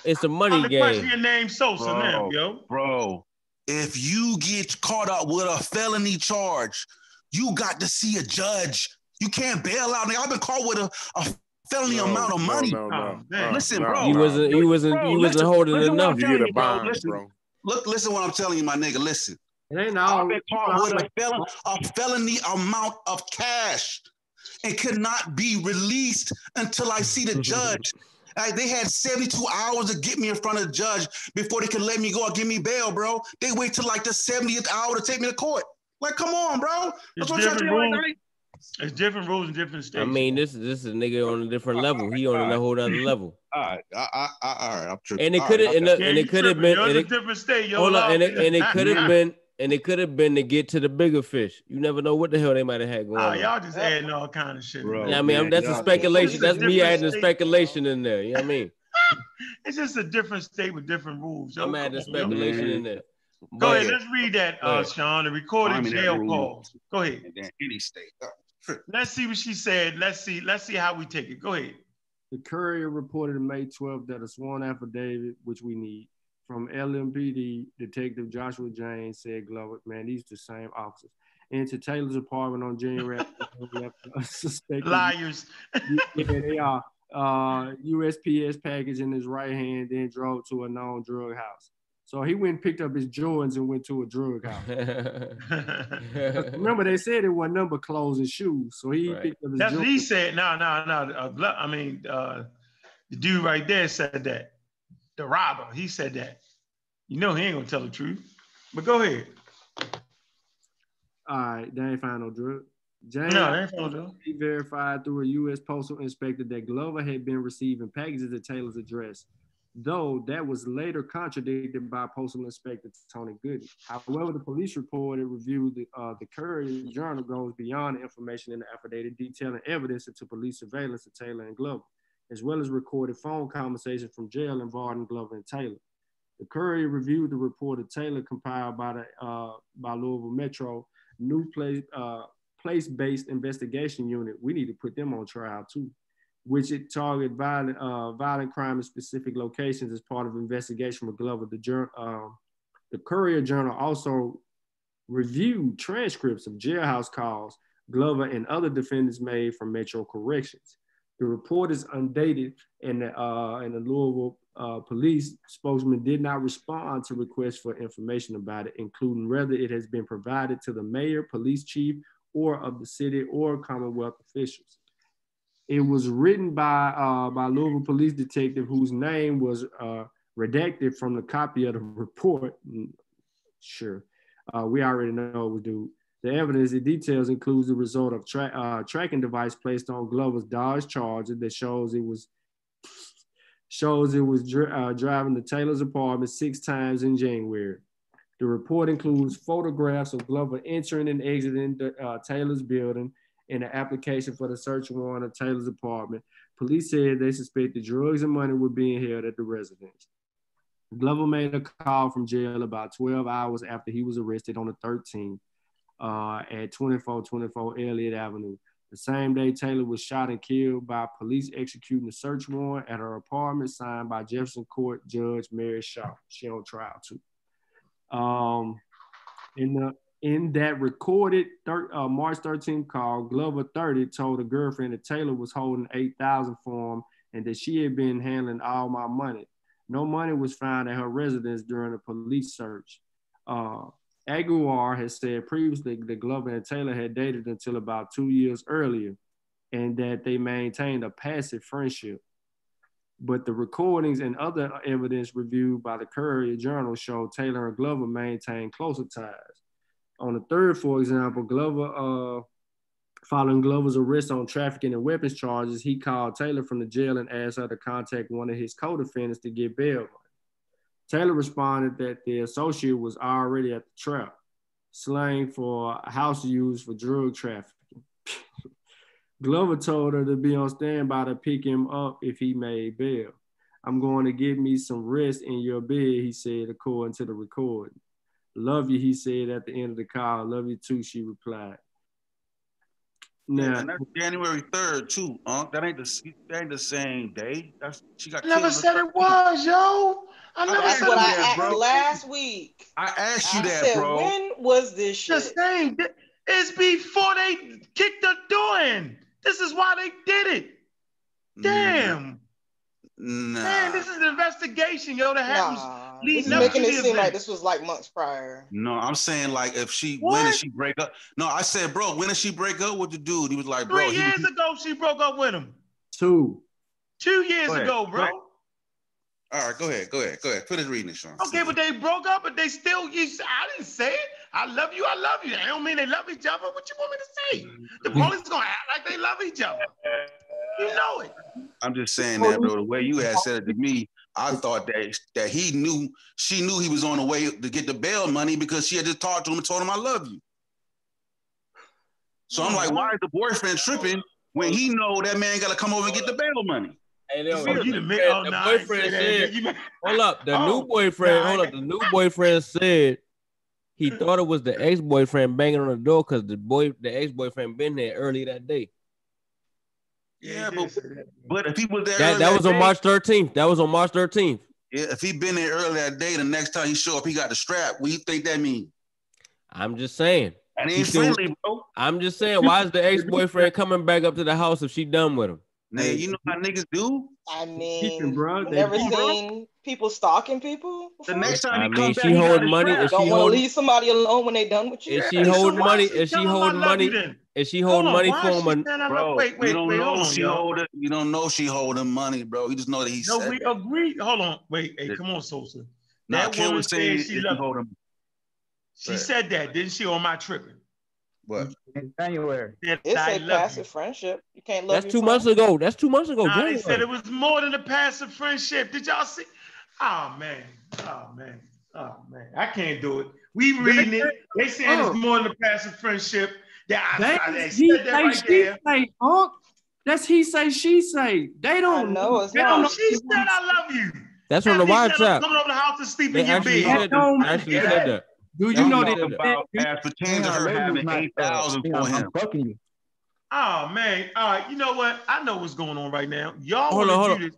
It's a How money the question game. your name Sosa now, yo. Bro, if you get caught up with a felony charge, you got to see a judge. You can't bail out. Nigga, I've been caught with a, a felony No, amount of no, money. No, oh, no, Oh, man. Listen, bro. You no. wasn't. You wasn't. Bro, You wasn't listen- holding listen enough. You get a you, bro. bond, Listen. bro. Look, listen what I'm telling you, my nigga. Listen. it ain't all. I've been caught with a, fel- a felony amount of cash and could not be released until I see the judge. Like, they had 72 hours to get me in front of the judge before they could let me go or give me bail, bro. They wait till like the 70th hour to take me to court. Like, come on, bro. It's what I'm trying to different you. rules. Like, It's different rules in different states. I mean, this this is a nigga on a different level. He on a whole other level. all right, I, I, I, all right, I'm tripping. And it could have, right, and, okay. it- and it could have been, You're and in a it, different state. Yo, hold on, and it, and it could have been, and it could have been to get to the bigger fish. You never know what the hell they might have had going. Oh, on. y'all just adding all kind of shit. Bro. Yeah, I mean, I'm, that's a speculation. This is That's me different adding states, speculation in there. You know what I mean? it's just a different state with different rules. I'm adding speculation in there. Go ahead, let's read that, uh, Sean. The recorded jail call. Go ahead. Any state. Let's see what she said. Let's see. Let's see how we take it. Go ahead. The courier reported on May 12th that a sworn affidavit, which we need, from LMPD Detective Joshua Jaynes said Glover, man, these the same officers. Into Taylor's apartment on January. Liars. yeah, they are. Uh, USPS package in his right hand, then drove to a known drug house. So he went and picked up his Jordans and went to a drug house. Remember, they said it was number clothes and shoes. So he right. picked up his That's Jordans. what he said. No, no, no. Uh, I mean, uh, the dude right there said that. The robber, he said that. You know he ain't gonna tell the truth. But go ahead. All right, they ain't find no drug. Jaynes no, they ain't found no drug. He verified through a U.S. postal inspector that Glover had been receiving packages at Taylor's address though that was later contradicted by Postal Inspector Tony Gooden. However, the police report and reviewed the, uh, the Courier Journal goes beyond the information in the affidavit detailing evidence into police surveillance of Taylor and Glover, as well as recorded phone conversations from jail involving Glover and Taylor. The Courier reviewed the report of Taylor compiled by the uh, by Louisville Metro new place uh, place-based investigation unit. We need to put them on trial too which it targeted violent, uh, violent crime in specific locations as part of investigation with Glover. The, uh, the Courier Journal also reviewed transcripts of jailhouse calls Glover and other defendants made from Metro Corrections. The report is undated, and the, uh, and the Louisville uh, police spokesman did not respond to requests for information about it, including whether it has been provided to the mayor, police chief, or of the city or Commonwealth officials. It was written by uh, by Louisville police detective whose name was uh, redacted from the copy of the report. Mm, sure, uh, we already know it was dude. The evidence, the details includes the result of tra- uh, tracking device placed on Glover's Dodge Charger that shows it was shows it was uh, driving to Taylor's apartment six times in January. The report includes photographs of Glover entering and exiting the, uh, Taylor's building and an application for the search warrant of Taylor's apartment. Police said they suspected drugs and money were being held at the residence. Glover made a call from jail about 12 hours after he was arrested on the 13th uh, at 2424 Elliott Avenue. The same day, Taylor was shot and killed by police executing a search warrant at her apartment signed by Jefferson Court Judge Mary Shaw. She on trial too. Um, in the in that recorded thir- uh, March 13 call, Glover 30 told a girlfriend that Taylor was holding 8,000 for him and that she had been handling all my money. No money was found at her residence during the police search. Uh, Aguiar has said previously that Glover and Taylor had dated until about two years earlier and that they maintained a passive friendship. But the recordings and other evidence reviewed by the Courier Journal show Taylor and Glover maintained closer ties on the third, for example, Glover, uh, following Glover's arrest on trafficking and weapons charges, he called Taylor from the jail and asked her to contact one of his co-defendants to get bail. Taylor responded that the associate was already at the trap, slang for house use for drug trafficking. Glover told her to be on standby to pick him up if he made bail. I'm going to get me some rest in your bed, he said, according to the recording. Love you, he said at the end of the call. Love you too, she replied. Now, and that's January 3rd, too, huh? That ain't the that ain't the same day. That's she got I never said it was, yo. I never That's said what it I was, asked bro. last week. I asked you I that, said, bro. when was this The shit? same. It's before they kicked the door in. This is why they did it. Mm. Damn. Nah. Man, this is an investigation, yo, that happens Nah, this leading is up making to it the seem like this was like months prior. No, I'm saying like if she when did she break up? No, I said, bro, when did she break up with the dude? He was like, bro, Three years was, ago, she broke up with him. Two. Two years ahead. ago, bro. Go all right, go ahead, go ahead, go ahead. Finish reading it, Sean. Okay, but they broke up, but they still. You, I didn't say it. I love you. I love you. I don't mean they love each other. What you want me to say? The mm-hmm. police gonna act like they love each other. You know it. I'm just saying that, bro. The way you had said it to me, I thought that that he knew she knew he was on the way to get the bail money because she had just talked to him and told him I love you. So I'm like, mm-hmm. why is the boyfriend tripping when he know that man got to come over and get the bail money? Hey, the, oh, the boyfriend said, "Hold up, the oh, new boyfriend. Nah. Hold up, the new boyfriend said he thought it was the ex boyfriend banging on the door because the boy, the ex boyfriend, been there early that day." Yeah, but but if he was there, that, that was on day, March 13th. That was on March 13th. Yeah, if he been there earlier that day, the next time he show up, he got the strap. What do you think that means? I'm just saying. And ain't friendly, bro. I'm just saying, why is the ex-boyfriend coming back up to the house if she done with him? Nah, you know how niggas do. I mean, bro, never do, seen bro. people stalking people. Before? The next time I mean, back, she hold money. If don't want to leave somebody alone when they done with you. is she holding hold money, Is she hold money, is she holding on, money for him? Bro, wait, wait, you don't wait, know on, she yo. holding. You don't know she holding money, bro. You just know that he. No, we that. agree. Hold on, wait, hey, come on, Sosa. Now that woman was saying she loved him. She right. said that, didn't she? On my tripping. What? In January. It's I a passive friendship. You can't love. That's two months ago. That's two months ago. Nah, they said it was more than a passive friendship. Did y'all see? Oh man. Oh man. Oh man. I can't do it. We reading it. They saying oh. it's more than a passive friendship. That, that is he say, right she there. say, Hawk. That's he say, she say. They don't I know. It's they don't know. She said, I love you. That's from the wild trap. Coming over the house to sleep in your bed. Said that. Actually said that. Do you know, that about her having eight thousand for him? fucking you. Oh man, All right, you know what? I know what's going on right now. Y'all hold on, hold on.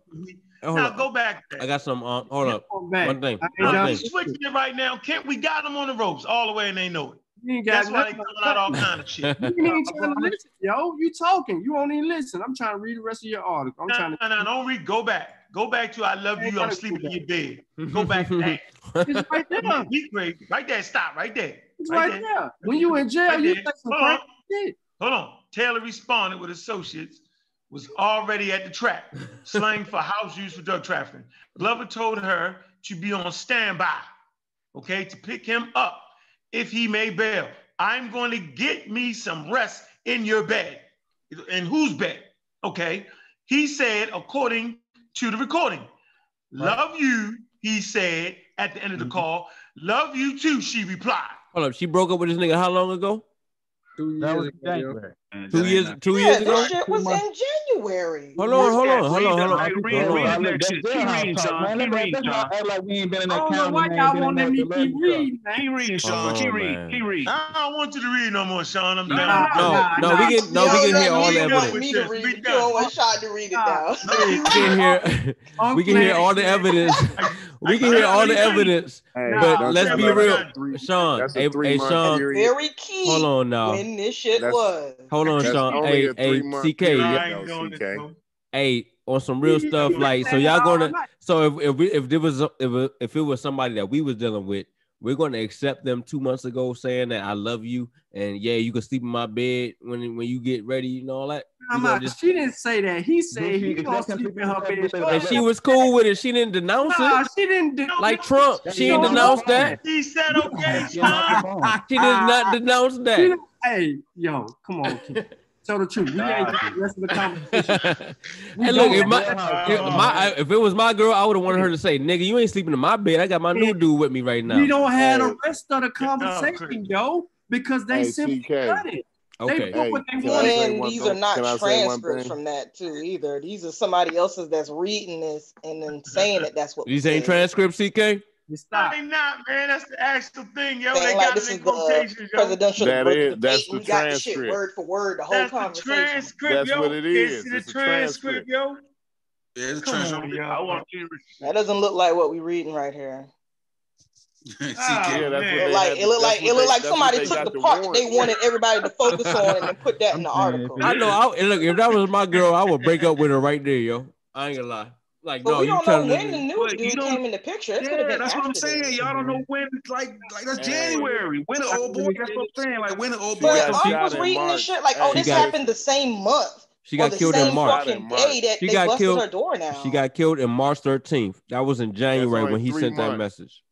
Now go back. I got some. Uh, hold up. One thing. One thing. Switching it right now. Can't we got them on the ropes all the way and they know it? You ain't got That's why they coming out all kind of shit. you ain't trying to listen, yo. You talking. You won't even listen. I'm trying to read the rest of your article. I'm trying to. No, no, don't read. Go back. Go back to I love you. I'm sleeping in your bed. Go back to that. it's right there. Be great. Right there. Stop. Right there. It's right, right there. there. When you in jail, right you say some Hold shit. Hold on. Taylor responded with associates was already at the track, slang for house use for drug trafficking. Glover told her to be on standby, okay, to pick him up if he may bail. I'm going to get me some rest in your bed. In whose bed? Okay. He said, according to the recording, right. love you, he said at the end of the mm-hmm. call. Love you too, she replied. Hold up. She broke up with this nigga how long ago? Two years ago. Two years, two yeah, years ago. This shit was in January. Hold on, hold on, hold on, hold on. I Read, read, read, read, read, Sean. Keep reading, Sean. Act like we ain't been in that county. Why y'all want me to keep reading? Keep reading, Sean. Keep reading, keep reading. I don't want you to read no more, Sean. I'm done. No, no, we can, no, we can hear all the evidence. You don't want Sean to read it now. We can hear, we can hear all the evidence. We can hear all the evidence. But let's be real, Sean. Hey, Sean. Very key. Hold on now. When this shit was. Hold hold on, Sean. Hey, hey, CK. Yeah. CK. Hey, on some real stuff, like so y'all gonna so if if, we, if there was if if it was somebody that we was dealing with, we're gonna accept them two months ago saying that I love you and yeah, you can sleep in my bed when when you get ready and all that. Just, she didn't say that. He said he was sleeping her bed. And she was cool with it. She didn't denounce nah, it. She didn't de- like Trump. She didn't denounce that. She said okay. she did not denounce that. Hey, yo, come on. Tell the truth. We ain't the rest of the conversation. hey, look, if my, if my if it was my girl, I would have wanted her to say, "Nigga, you ain't sleeping in my bed. I got my new dude with me right now." We don't have the rest of the conversation, yo, because they simply cut it. Okay. Hey, and these are not transcripts from that too either. These are somebody else's that's reading this and then saying that that's what these ain't transcripts, CK. Stop. They not, man. That's the actual thing, yo. Saying they like got this it in quotations, yo. That is, that's the we got the shit word for word, the whole that's conversation. The transcript, that's yo. what it is. It's, it's a transcript, transcript, yo. Yeah, it's a transcript. On, yo. I want to that doesn't look like what we're reading right here. oh, yeah, that's like, it looked like it looked like somebody took the part the that they wanted everybody to focus on and put that in the article. I know. I, look, if that was my girl, I would break up with her right there, yo. I ain't gonna lie. Like, but no, we don't know when the new dude came in the picture. That's what I'm saying. This. Y'all don't know mm-hmm. when, like, like that's January. When the old boy, that's what I'm saying. Like, when the old boy. But I was reading this shit, like, oh, this happened the same month. She got killed in March. She got killed. She got killed in March 13th. That was in January when he sent months. that message.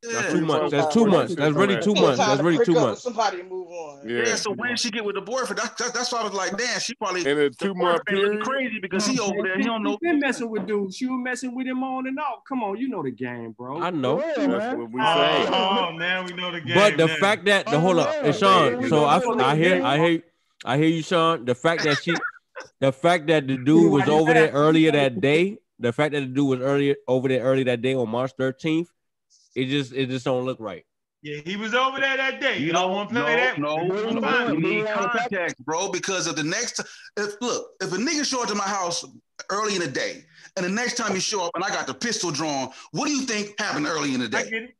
That's too much. That's too much. That's really too much. That's really too much. Somebody move on. Yeah. so when did she get with the boyfriend? That, that, that's why I was like, damn, she probably in a two month period. Crazy because he over there. He don't know. Been messing with dudes. She was messing with him on and off. Come on, you know the game, bro. I know. That's what we say. Oh, oh man, we know the game. But the fact that the hold up, oh, and Sean. So I, I hear, I hear, I hear you, Sean. The fact that she, the fact that the dude was over there earlier that day. The fact that the dude was earlier over there earlier that day on March thirteenth it just it just don't look right. Yeah, he was over there that day. You No, don't want to play no, that? no, We'll no, You need context, bro. Because of the next, if look, if a nigga show up to my house early in the day, and the next time you show up and I got the pistol drawn, what do you think happened early in the day? I day? get it.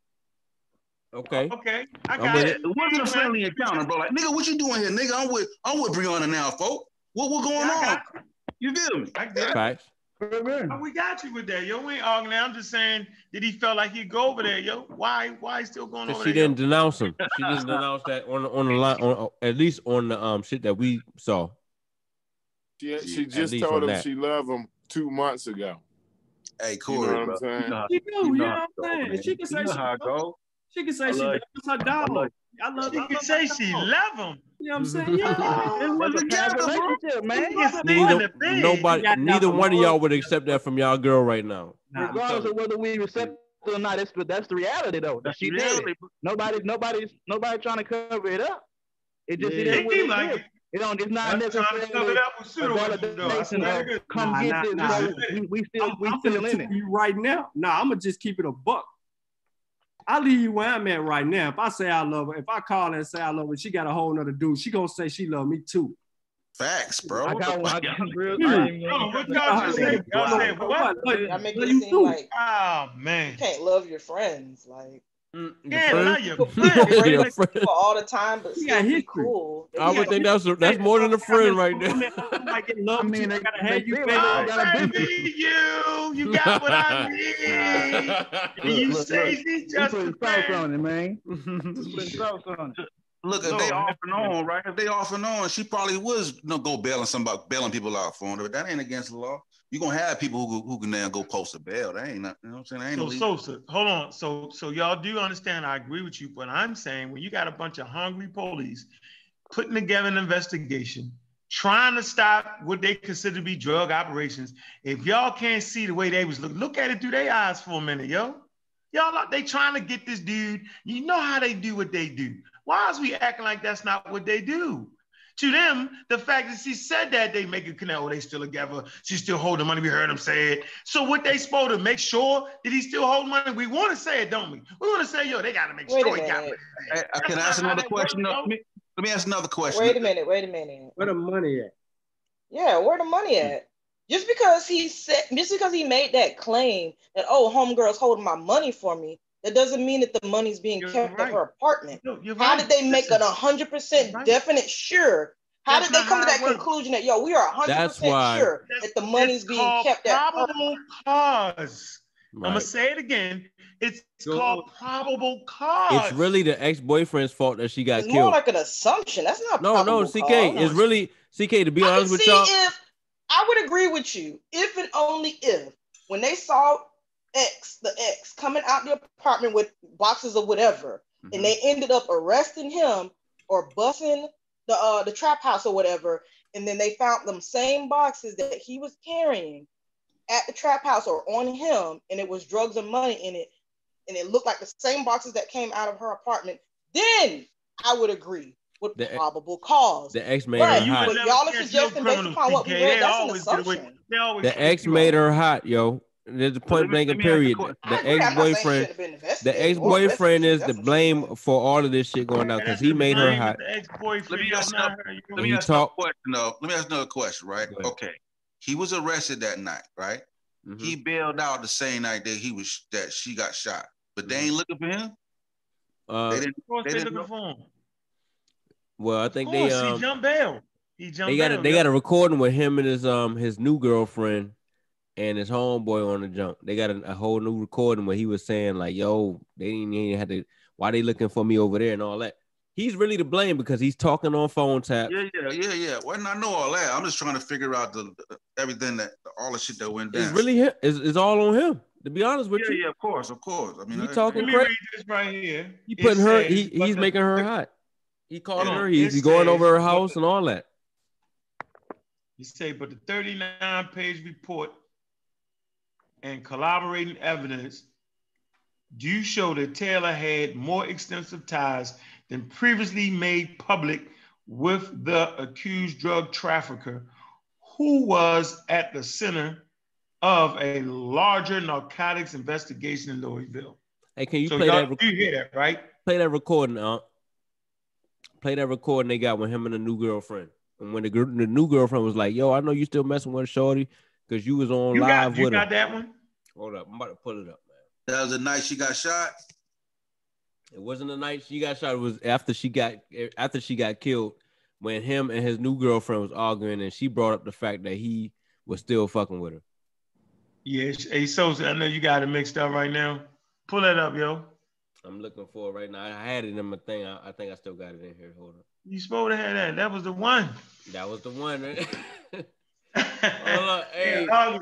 Okay. Okay, I got it. it. It wasn't a friendly encounter, bro. Like, nigga, what you doing here, nigga? I'm with, I'm with Breonna now, folks. What, what going Yeah, on? you. You feel me? I get it. Facts. Oh, we got you with that, yo. We ain't arguing. I'm just saying that he felt like he'd go over there, yo. Why? Why he still going Cause over she there? didn't denounce him. She just denounced that on the on the line on at least on the um shit that we saw. She, At she just told him that. she loved him two months ago. Hey, You Corey, know what. I'm saying? She do, You you know know what I'm saying? She can say she how go. She can say she loves her dog. I love. She can say she love him. You know what I'm mm-hmm. saying? Yeah. It was a past man. Neither in the bed. nobody neither one of y'all would accept that from y'all girl right now. Nah, Regardless of whether we accept it or not, that's the that's the reality though. That she did it. Nobody, nobody's, nobody trying to cover it up. It just it Yeah. is what it like is. it. It don't. It's not I'm trying to cover necessarily it up with a pseudo though. I validation of come Nah, get nah, this. nah. We, we still I'm, we I'm still in it. you right now. Nah, I'm gonna just keep it a buck. I leave you where I'm at right now. If I say I love her, if I call her and say I love her, she got a whole nother dude. She gonna say she love me too. Facts, bro. I got one. I real. Yeah. I ain't Hold on, what y'all just say? Y'all said what? Y'all make it seem like Oh man. you can't love your friends. Like Mm, Yeah, friend- love your friend. break Your up friend. people all the time, but You still history. cool. I would think that's that's more than a friend right there. I'm love. I mean, I gotta they have you baby. like got a baby, you, you got what I need. And you Look, look, say look. she just putting a sauce friend. on it, man. We putting sauce on it. Look, if Lord, they off and on, right? If they off and on, she probably was you know, go bailing somebody, bailing people out for her. But that ain't against the law. You gonna have people who who can now go post a bail. That ain't nothing. You know what I'm saying? That ain't no. So. Sosa, hold on. So, so y'all do understand? I agree with you, but I'm saying when you got a bunch of hungry police putting together an investigation, trying to stop what they consider to be drug operations, if y'all can't see the way they was look, look at it through their eyes for a minute, yo. Y'all, they trying to get this dude. You know how they do what they do. Why is we acting like that's not what they do? To them, the fact that she said that they make a connect, oh, they still together. She still holding money. We heard them say it. So what they supposed to make sure that he still hold money? We want to say it, don't we? We want to say, yo, they got to make Wait a sure he got minute. money. Hey, uh, I can That's ask another question. works. Let me, let me ask another question. Wait a minute. Wait a minute. Where the money at? Yeah, where the money at? Just because he said, just because he made that claim that oh, homegirl's holding my money for me, that doesn't mean that the money's being You're kept right. at her apartment. No, you're How right. did they make Listen, an hundred percent right. definite sure? How That's did they come to that conclusion that yo, we are hundred That's percent why- sure That's- that the money's it's being kept at her? probable cause. I'm gonna say it again. It's Go called probable cause. It's really the ex-boyfriend's fault that she got killed. It's more like an assumption. That's not No, no, CK. cause. It's really CK. To be I honest with see y'all, if I would agree with you if and only if when they saw X, the X coming out the apartment with boxes of whatever, Mm-hmm. and they ended up arresting him or busing the uh the trap house or whatever, and then they found them same boxes that he was carrying at the trap house or on him, and it was drugs and money in it, and it looked like the same boxes that came out of her apartment, then I would agree with The- probable cause. the ex made Right, her you hot. but never y'all are suggesting based upon what we read, that's an always get away- assumption. They The get ex you made her hot, yo. There's a point blank and me ask you a period. question. The agree. I'm not saying she ex-boyfriend, shouldn't have been the ex-boyfriend is the That's what I'm blame for all of this shit going down because he made her hot. Ex-boyfriend, Let me ask another- Let me ask another talk- question though. Let me ask another question, right? Okay. He was arrested that night, right? Mhm. He bailed out the same night that he was that she got shot. But they ain't looking for him. Uh, They didn't. Of course They they didn't looking for him. well, I Of think course, they he um jumped bail. He jumped they got a, bail. they yo. got a recording with him and his um his new girlfriend and his homeboy on the jump. They got a, a whole new recording where he was saying like, "Yo, they didn't even have to. Why they looking for me over there and all that." He's really to blame because he's talking on phone tap. Yeah, yeah, yeah, yeah. Well, I know all that. I'm just trying to figure out the everything that all the shit that went down. It's really him. It's, it's all on him. To be honest with yeah, you, yeah, of course, of course. I mean, He I- talking Let me crazy. read this right here. he It putting her. says, He, he's making her hot. He calling on. her. He's he going says, over her house and all that. You say, but the 39 page report and collaborating evidence do show that Taylor had more extensive ties than previously made public with the accused drug trafficker who was at the center of a larger narcotics investigation in Louisville. Hey, can you So play that? rec- you hear that, right? Play that recording, uh. Play that recording they got with him and the new girlfriend. And when the gir- the new girlfriend was like, "Yo, I know you still messing with Shorty because you was on You live got, you with got her." that one? Hold up, I'm about to pull it up, man. That was the night she got shot. It wasn't the night she got shot. It was after she got after she got killed. When him and his new girlfriend was arguing, and she brought up the fact that he was still fucking with her. Yeah, hey, so I know you got it mixed up right now. Pull that up, yo. I'm looking for it right now. I had it in my thing. I, I think I still got it in here. Hold on. You supposed to have that. That was the one. That was the one. Right? Hold. Hey, Yeah,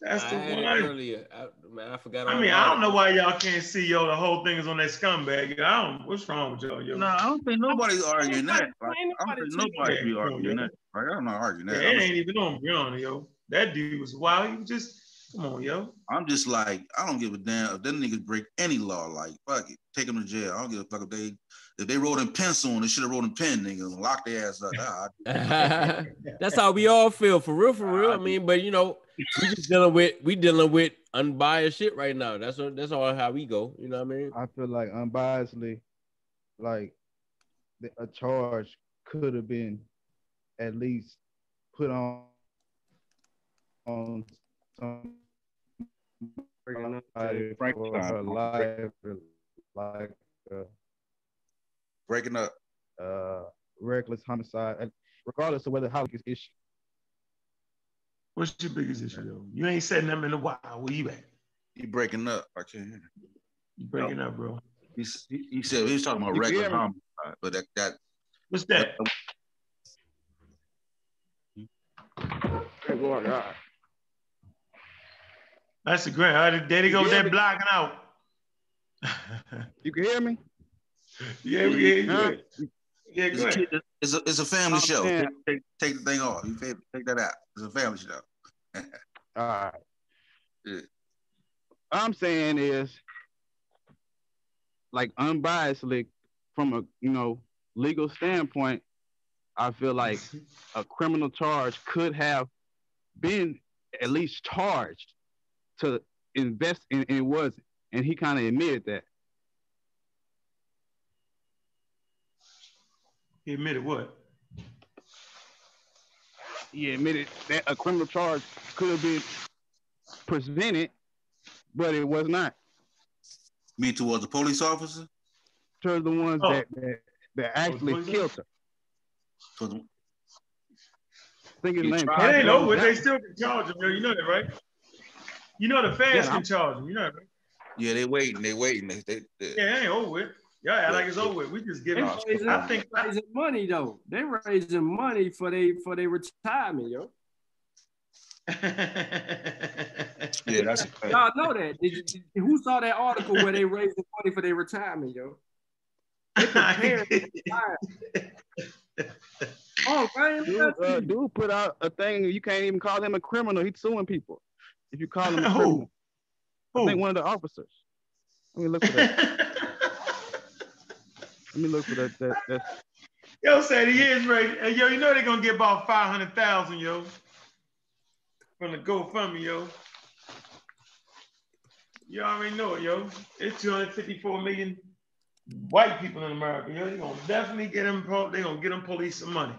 That's I the had one. earlier. I, man, I forgot. I mean, I don't know why y'all can't see yo. The whole thing is on that scumbag. I don't. What's wrong with y'all, yo? No, I don't think nobody's arguing that. Like, ain't I don't think nobody nobody be arguing that. Like, I'm not arguing Yeah, that. it I'm, ain't even on Breonna, yo. That dude was wild. He was just come on, yo. I'm just like, I don't give a damn if them niggas break any law. Like, fuck it, take them to jail. I don't give a fuck if they if they wrote in pencil and they should have wrote in pen, niggas, and lock their ass up. Ah, That's how we all feel, for real, for real. I mean, but you know, we just dealing with we dealing with unbiased shit right now. That's what that's all how we go. You know what I mean? I feel like unbiasedly, like a charge could have been at least put on on some somebody for her life, like uh, breaking up. uh, reckless homicide, regardless of whether how it's issued. What's your biggest issue, though? You ain't setting them in a while. Where you at? He breaking up. I can't hear. You breaking up, bro. He, he, he said he was talking about You regular homicide, but that that What's that? That's the grand. There they go. Yeah, They're blocking out. You can hear me? Yeah, we hear you. Huh? good. Yeah, go ahead. it's a it's a family I'm show. Take, take, take the thing off. You take, take that out. It's a family show. All right. Yeah. I'm saying is like unbiasedly from a you know legal standpoint, I feel like a criminal charge could have been at least charged to invest in and it wasn't. And he kind of admitted that. He admitted what? He admitted that a criminal charge could have been presented, but it was not. Me towards the police officer. To the ones Oh. that, that that actually police killed her. Towards the- I think his name. It ain't over. with. They still can charge him. You know that, right? You know the feds Yeah, can charge him. You know that, right? yeah, they waiting. They waiting. They, they, they- Yeah, it ain't over with. Y'all act like it's over with. We just give They it. raising, I think raising money though. They raising money for they for their retirement, yo. yeah, that's Y'all know that. Did you, did- who saw that article where they raising money for their retirement, yo? They preparing to retire. Oh, man, Dude, uh, dude put out a thing. You can't even call him a criminal. He's suing people. If you call him a criminal. Who? criminal, I think one of the officers. Let me look for that. Let me look for that. That that's yo said he is right. Hey, yo, you know they're gonna get about five hundred thousand, yo, from the GoFundMe, yo. You already know it, yo. It's 254 million white people in America, yo. They're gonna definitely get them. They're gonna get them police some money.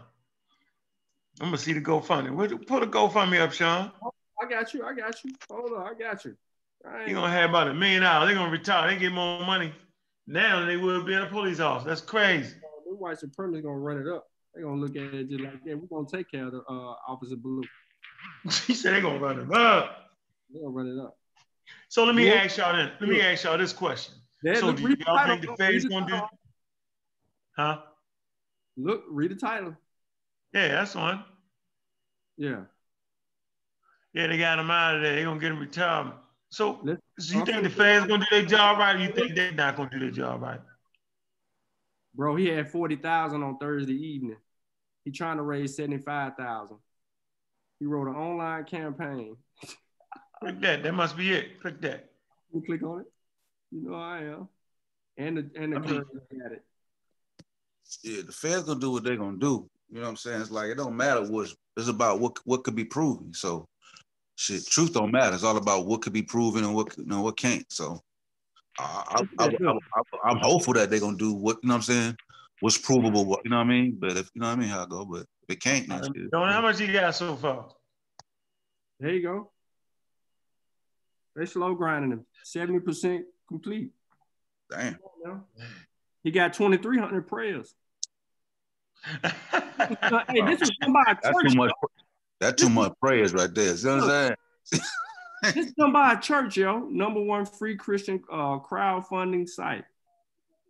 I'm gonna see the GoFundMe. Where- Put a GoFundMe up, Sean. I got you. I got you. Hold on, I got you. I You're ain't- gonna have about a million dollars. They're gonna retire. They get more money now than they would be in a police office. That's crazy. the white supremacists gonna run it up. They're gonna look at it just like, yeah, we're gonna take care of the uh, Officer Blue. he said they're gonna run it up. They're gonna run it up. So let me Yeah. ask y'all then. Let me ask y'all this question. Yeah, so look, do y'all think the feds gonna do? Huh? Look, read the title. Yeah, that's one. Yeah. Yeah, they got him out of there. They gonna get him retirement. So, Let's- so you think the feds gonna do their job right, or you think they're not gonna do their job right? Bro, he had 40,000 on Thursday evening. He trying to raise 75,000. He wrote an online campaign. Click that. That must be it. Click that. You click on it. You know I am. And the and the I mean- curve got it. yeah. The feds gonna do what they're gonna do. You know what I'm saying? It's like it don't matter what's it's about what what could be proven. So shit, truth don't matter. It's all about what could be proven and what you know what can't. So I, I, I, am hopeful that they're gonna do what you know what I'm saying, what's provable, what you know what I mean. But if you know what I mean, how I go. But if it can't, then Don't know how much you got so far? There you go. They slow grinding him. 70% complete. Damn. He got 2,300 prayers. hey, this is done by a That's church. too much. That's too much prayers right there. You know what I'm saying? this is done by a church, yo. Number one free Christian uh, crowdfunding site.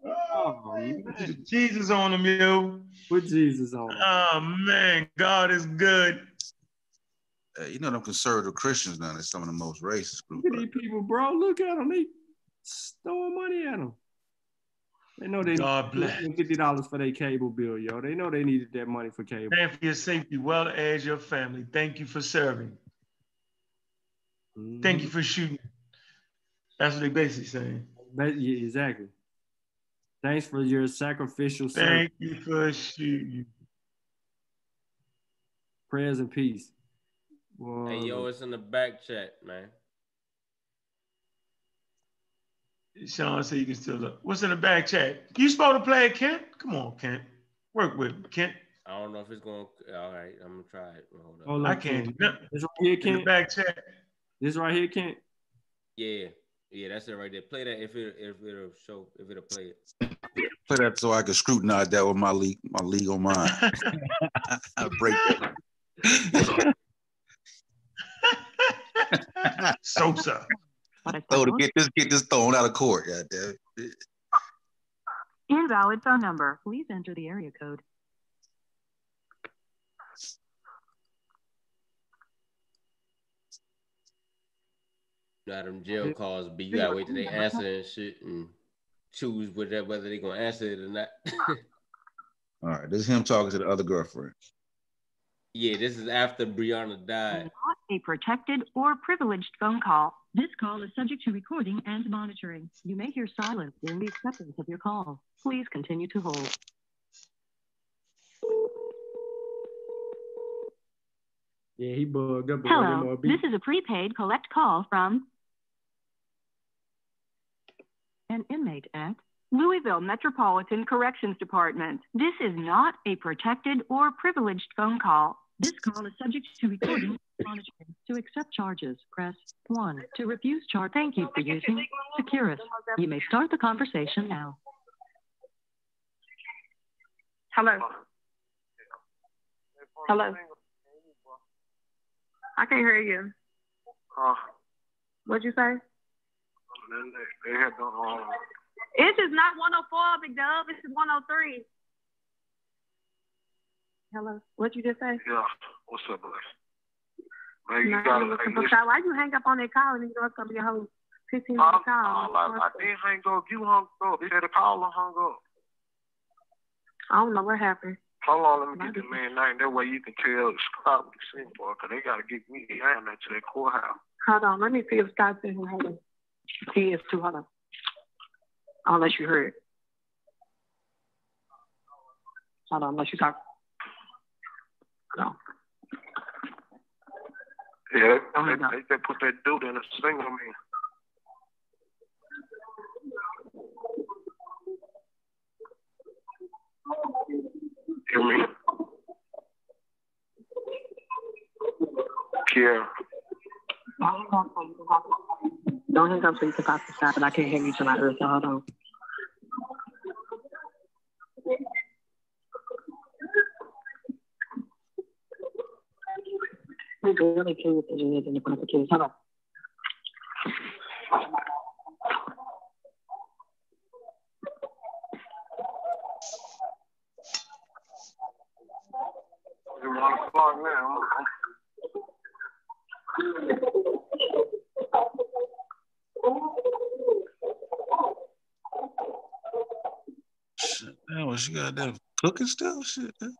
Oh, man. Jesus on them, yo. Put Jesus on them. Oh man, God is good. Uh, you know them conservative Christians now. They're some of the most racist groups. Look at these people, bro. Look at them. They throwing money at them. They know they God need bless. fifty dollars for their cable bill, yo. They know they needed that money for cable. Thank for your safety, well as your family. Thank you for serving. Thank you mm-hmm. for shooting. That's what they basically saying. But, yeah, exactly. Thanks for your sacrificial service. Thank you for shooting. Prayers and peace. Hey, yo, it's in the back chat, man. Sean said you can still look. What's in the back chat? You supposed to play it, Kent? Come on, Kent. Work with me, Kent. I don't know if it's going. to All right, I'm gonna try it. Hold up. Hold I can't Kent. This right here, In the Kent. back chat. This right here, Kent. Yeah, yeah, that's it right there. Play that if it if it'll show if it'll play it. Play that so I can scrutinize that with my league, my legal mind. I break that. Sosa. So to get this get this thrown out of court, goddamn. it. Invalid phone number. Please enter the area code. You know them jail calls be. You gotta wait till they answer and shit and choose whether whether they gonna answer it or not. All right, this is him talking to the other girlfriend. yeah, this is after Breonna died. Not a protected or privileged phone call. This call is subject to recording and monitoring. You may hear silence during the acceptance of your call. Please continue to hold. Yeah, he bugged up. but let him, Hello, this is a prepaid collect call from an inmate at Louisville Metropolitan Corrections Department. This is not a protected or privileged phone call. This call is subject to recording monitoring. To accept charges, press 1. To refuse charge, thank you for using Securus. You may start the conversation now. Hello. Hello. I can't hear you. Uh, What'd you say? they, they had the It's just not 104, Big Dub. This is 103. Hello. What'd you just say? yeah. What's up, boy? Man, you No, gotta like listen. Why you hang up on that call and you know it's gonna be a whole 15 I, minute call? I, like, I didn't hang up. You hung up. They said the caller hung up. I don't know what happened. Hold on, let me get the man name. That way you can tell Scott what he seen for, cause they gotta get me down there to that courthouse. Hold on. Let me see if Scott's in here. Hold on. He is too. Hold on. Unless you heard. Hold on. Unless you talk. No. Yeah, they, oh, they, they put that dude in a single man. Hear me? Kiara. Don't hang up so you can talk to Scott, but I can't hear you till I heard. So hold on. I'm really curious if you in the front of the kids. It's one o'clock now. I'm, Shit, man, what she got that cooking still? Shit. man.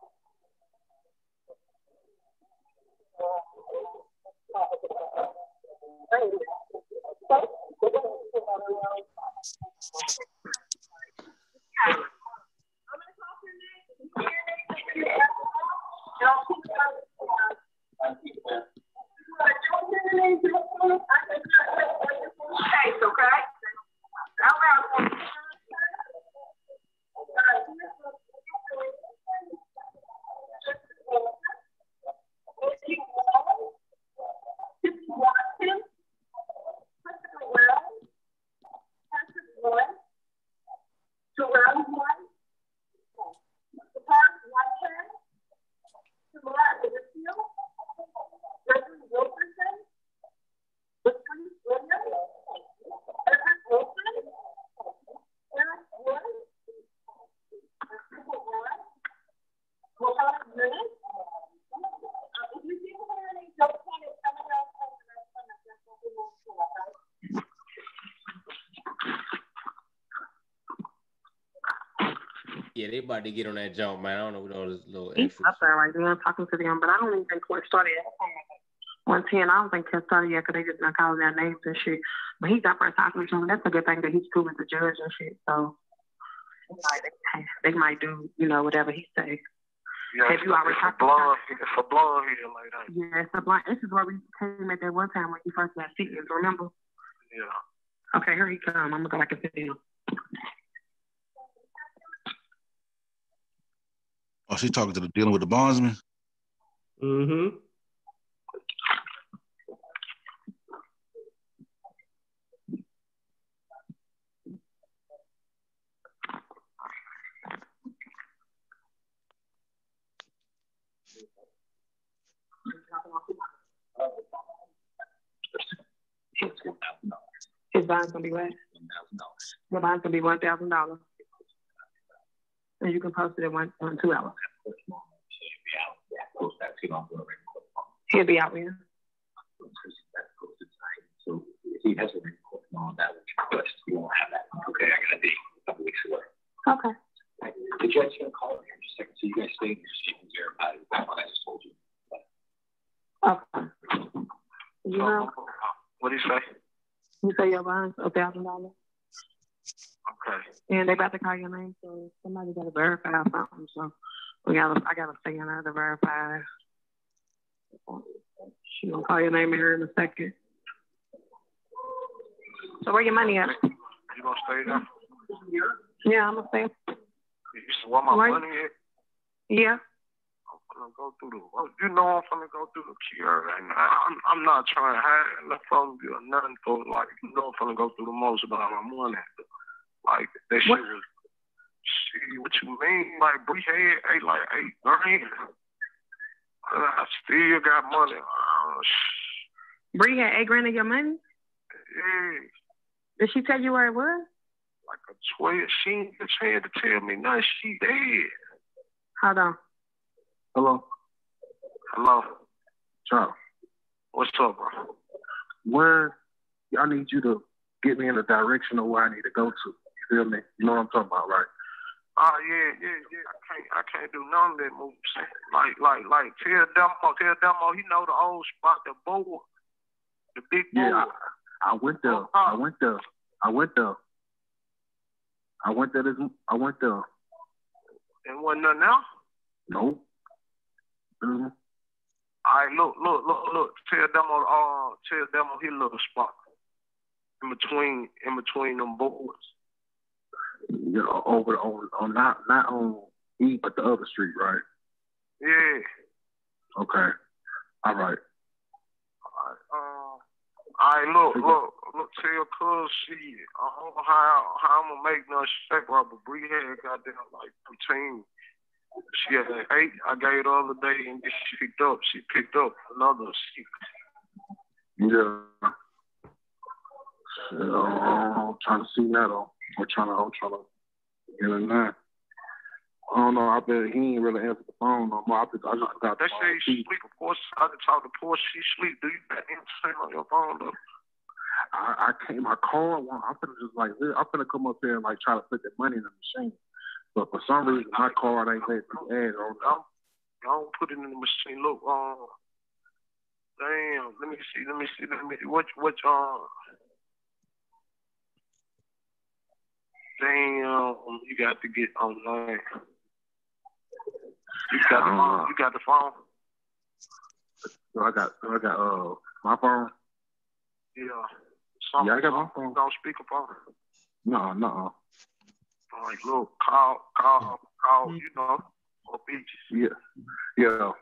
I'm going to call your name. I'm going to call your name. I'm going to call your name. They about to get on that jump, man. I don't know what all this little He's up there right now talking to them, but I don't even think court started yet. 110, I don't think court started yet because they just not calling their names and shit. But he's up there talking to them. That's a good thing that he's cool with the judge and shit. So like, they, they might do, you know, whatever he say. Yeah, Have you already it's a talked to blonde, it's a blonde here like that. Yeah, it's a blind. This is where we came at that one time when you first got sentenced. Remember? Yeah. Okay, here he come. I'm gonna go back and sit down. She talking to the dealing with the bondsman. Mm-hmm. His bond's gonna be what? Your bond's gonna be one thousand dollars. And you can post it in one, in two hours. He'll be out here. So he has a report on that request. You won't have that. Okay, I gotta be a couple weeks away. Okay. The judge's gonna call here in just a second, so you guys stay in your seats there about it. That's what I just told you. Okay. You know, What do you say? you say your bond's a thousand dollars. Okay. And they about to call your name, so somebody gotta verify something. So we gotta, I gotta stay in there to verify. She gonna call your name here in a second. So where your money at? You gonna stay there? Yeah, I'm gonna stay. You said, where my Right. money at? Yeah. I'm gonna go through the. Well, you know, I'm gonna go through the cure right now. I'm, I'm not trying to hide nothing from you or nothing for like. You know, I'm gonna go through the most about my money. Like that shit was. Shit, what you mean? Like we had eight, like eight grand. And I still got money. Sh- Bree had eight grand of your money. yeah, Did she tell you where it was? like a twelve. She ain't just had to tell me nothing. She dead. Hold on. Hello, Hello. Charles. What's up, bro? Where I need you to get me in the direction of where I need to go to. You feel me? You know what I'm talking about, right? Oh yeah, yeah, yeah. I can't, I can't do none of that moves. Like, like, like. Tell Demo, tell Demo. He know the old spot, the board, the big board. Yeah, I, I went there. I went there. I went there. I went there. This, I went there. And wasn't nothing else. No. Mhm. All right, look, look, look, look. Tell Demo, uh, tell Demo he little spot in between, in between them boards. You know, over on on not not on E, but the other street, right? Yeah. Okay. All right. Uh, all right, look, look, look. Tell Cuz she, I don't know how how I'm gonna make no right? But Bree had goddamn like 15. She had an eight. I gave the other day, and she picked up. She picked up another six. Yeah. So, I'm trying to see that. though. I'm trying to. I'm trying to get in there. I don't know. I bet he ain't really answered the phone no more. I, just, I just got the They say she sleep. Of course, I can talk to poor. She sleep. Do you got anything on your phone though? I, I came. I called one. I'm finna just like. I'm finna come up there and like try to put that money in the machine. But for some reason, my card ain't let me add on. Don't, don't put it in the machine. Look, um, damn. Let me see. Let me see. Let me. What? What? Um. Damn, you got to get online. You got the phone. You got the phone. So I got. So I got. Uh, my phone. Yeah. Yeah, I got my phone. Don't speak phone. No, no. I'm like, look, call, call, call. You know, or beaches. Yeah. Yeah.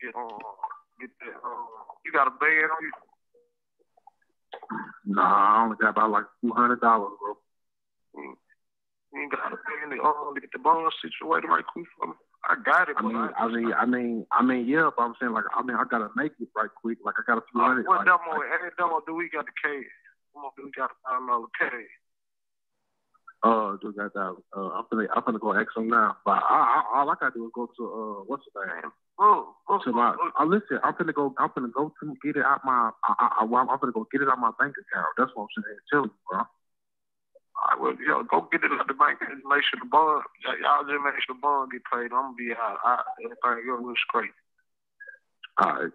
Get on. Get that. Uh, you got a bed on you. Nah, I only got about like two hundred dollars, bro. You got a bed. Uh, to get the bone situated right quick for me. I got it, I mean, I mean, I mean, I mean, yeah, but I'm saying like, I mean, I gotta make it right quick. Like, I got a few Uh, what like, demo? Hey, demo, do we got the K? Come on, do we got the five dollar K? Uh, just got that. Uh, I'm finna, I'm finna go ask them now. But I, I, all I gotta do is go to uh, what's the name? Oh, oh, to my. I listen. I'm finna go. I'm finna go to get it out my. I, I, I, I'm finna go get it out my bank account. That's what I'm saying. Tell you, bro. Right, well, yo, go get it at the bank and make sure the bond, y'all just make sure the bond get paid. I'm gonna be out. I, everything gonna straight. All right.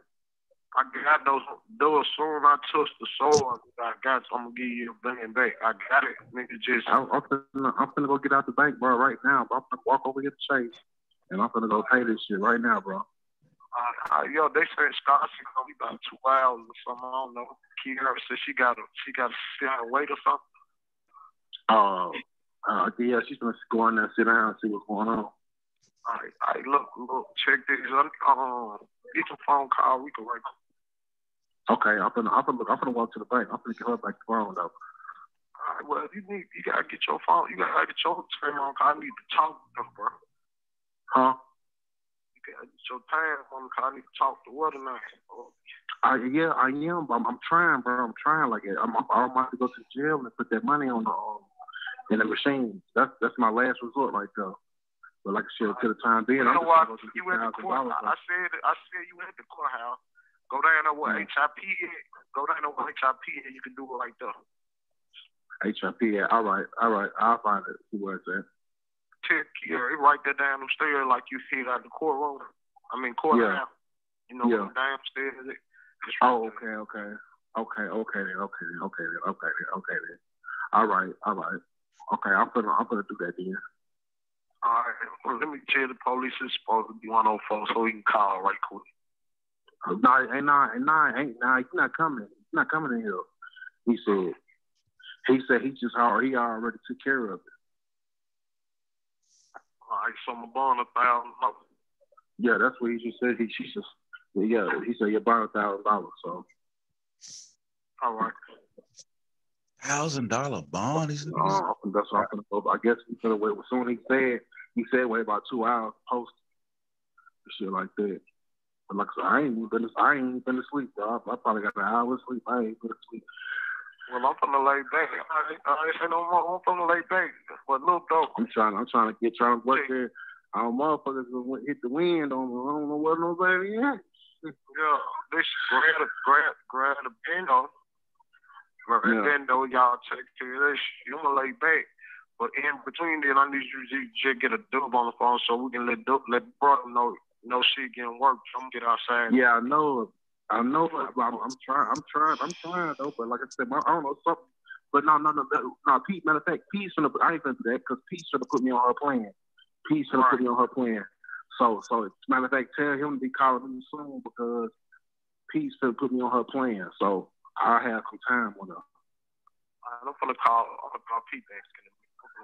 I got those those soon I touch the soul. I got I'm gonna give you a bang back. I got it, nigga. Just I'm, I'm, finna, I'm finna go get out the bank, bro, right now. Bro. I'm gonna walk over here to Chase, and I'm gonna go pay this shit right now, bro. Uh, uh, yo, they said scholarship gonna be about two hours or something. I don't know. Kiara said she got a she got to sit down and wait or something. Uh, uh, yeah, she's gonna go in there, sit down, and see what's going on. All right, all right, look, look, check this. Um, get your phone call. We can write. Okay, I'm gonna, I'm gonna, I'm gonna walk to the bank. I'm gonna get her back the phone though. All right, well, you need, you gotta get your phone. You gotta get your phone call. I need to talk to them, bro. Huh? You gotta get your time on. I need to talk to what tonight. I, yeah, I am. But I'm, I'm trying, bro. I'm trying. Like I'm, I'm about to go to jail and put that money on the um, in the machine. That's that's my last resort, right there. But like I said, to the time being, You I'm know just what? to You get the thousand court. I said, I said you at the courthouse. Go down there where Mm. HIP is. Go down there where HIP is. You can do it like that. HIP. Yeah, all right, all right. I'll find it. See where it's at. Tell Kiara, right there down the stairs like you see it out the courtroom. I mean courthouse. Yeah. You know Yeah. the downstairs is. It's Oh, okay, okay, okay, okay, then, okay, okay, okay, okay. All right, all right. Okay, I'm gonna, I'm gonna do that then. All right. Well, let me tell the police it's supposed to be 104 so we can call right quick. Oh, no, ain't not, ain't not, ain't nah, he's not coming. He's not coming in here. He said. He said he just already, he already took care of it. All right, so my bond a thousand dollars. Yeah, that's what he just said. He, she just, yeah, he said you're buying a thousand dollars. So. All right. Thousand dollar bond. He's Uh, that's what I'm gonna go. I guess he's gonna wait. As soon as he said, he said wait about two hours post shit like that. But like I said, I ain't even been, I ain't even been to sleep, bro. I, I probably got an hour of sleep. I ain't been to sleep. Well, I'm from the lay back. I ain't, I ain't say no more. I'm from the lay back. But look though, I'm trying, I'm trying to get, trying to work there. Our motherfuckers will hit the wind on me. I don't know where nobody at. yeah, this grab a grab grab the bendo. Grab the Yeah. though y'all take care of this. You gonna lay back. But in between then, I need you to just get a dub on the phone so we can let dub, let brother know no shit getting worked. I'm get outside. Yeah, I know. I know. I'm, I'm trying. I'm trying. I'm trying though. But like I said, my, I don't know something. But no, no, no, no. Pete. Matter of fact, Pete's gonna. I ain't gonna do that because Pete's gonna put me on her plan. Pete's gonna put me on her plan. So, so matter of fact, tell him to be calling me soon because Pete's gonna put me on her plan. So I have some time with her. I'm gonna call. I'm gonna call Pete back.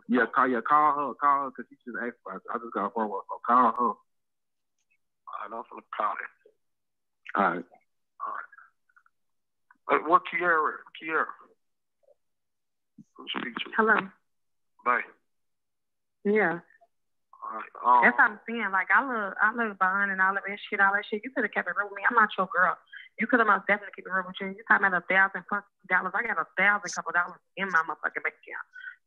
Yeah, call. Yeah, call her. Call her because she just asked about it. I just got a phone call. So call her. I'm gonna call her. All right. Hey, what Kiara? Kiara. Who speak to? Hello. Bye. Yeah. All right. Um, That's what I'm saying. Like I love I love Bond and all of that shit, all that shit. You could have kept it real with me. I'm not your girl. You could have most definitely kept it real with you. You talking about a thousand fucking dollars. I got a thousand couple dollars in my motherfucking bank account.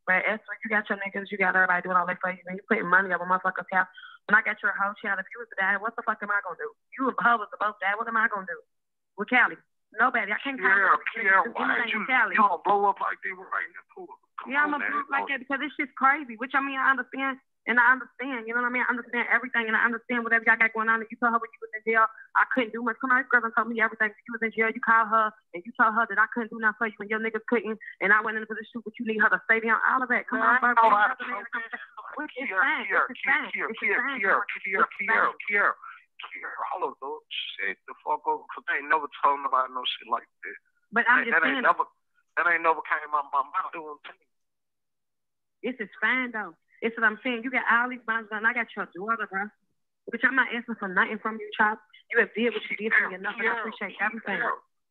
But as for you got your niggas, you got everybody doing all that for you, and you putting money up a motherfucker's house. When I got your whole child, if you was to die, what the fuck am I gonna do? You and her was to die. What am I gonna do? With Callie? Nobody. I can't call Kiara, her. Do anything you, with Callie. you gonna blow up like they were right in the pool? Come Yeah, I'm a man. move like that because this shit's crazy. Which I mean, I understand and I understand. You know what I mean? I understand everything and I understand whatever y'all got going on. And you told her when you was in jail, I couldn't do much. Come on, this girl done told me everything. You was in jail. You called her and you told her that I couldn't do nothing for you and your niggas couldn't. And I went into the shoot, but you need her to stay down. All of that. Come on, Kiara, all of those shit the fuck over because they ain't never told nobody no shit like that. But I'm That- just that ain't never that ain't never came out my mouth this is fine though. It's what I'm saying. You got all these bonds done. I got your daughter, bro. Which I'm not asking for nothing from you, child. You have did what you did for me enough, and I appreciate everything.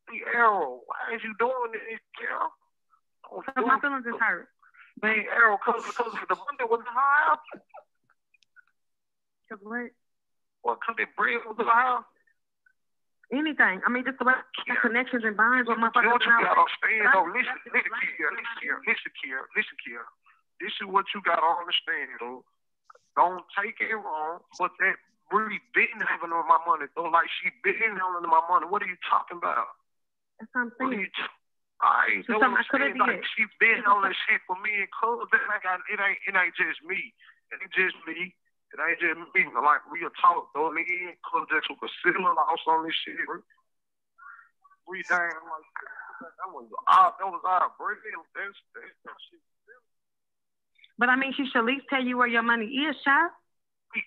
The arrow, why is you doing this? Don't Because my feelings is hurt. But Arrow, cause, cause the money was high. Cause what? Well, cause the bread was high. Anything. I mean, just about way connections and bonds with motherfuckers. you and that. understand though. Listen, listen, Kier, listen, Kier, listen, Kier, listen, Kier. This is what you gotta understand though. Don't take it wrong, but that really been having on my money though. Like she been having on my money. What are you talking about? That's what I'm What are you? T- I ain't So what I'm saying. Like she been on that shit for me and Cuz. That like I, it ain't it ain't just me. It ain't just me. It ain't just me. Like real talk though. Me and Cuz just took a similar loss on this shit. We down like that was our that was our break. That's that's that shit. But I mean, she should at least tell you where your money is, child.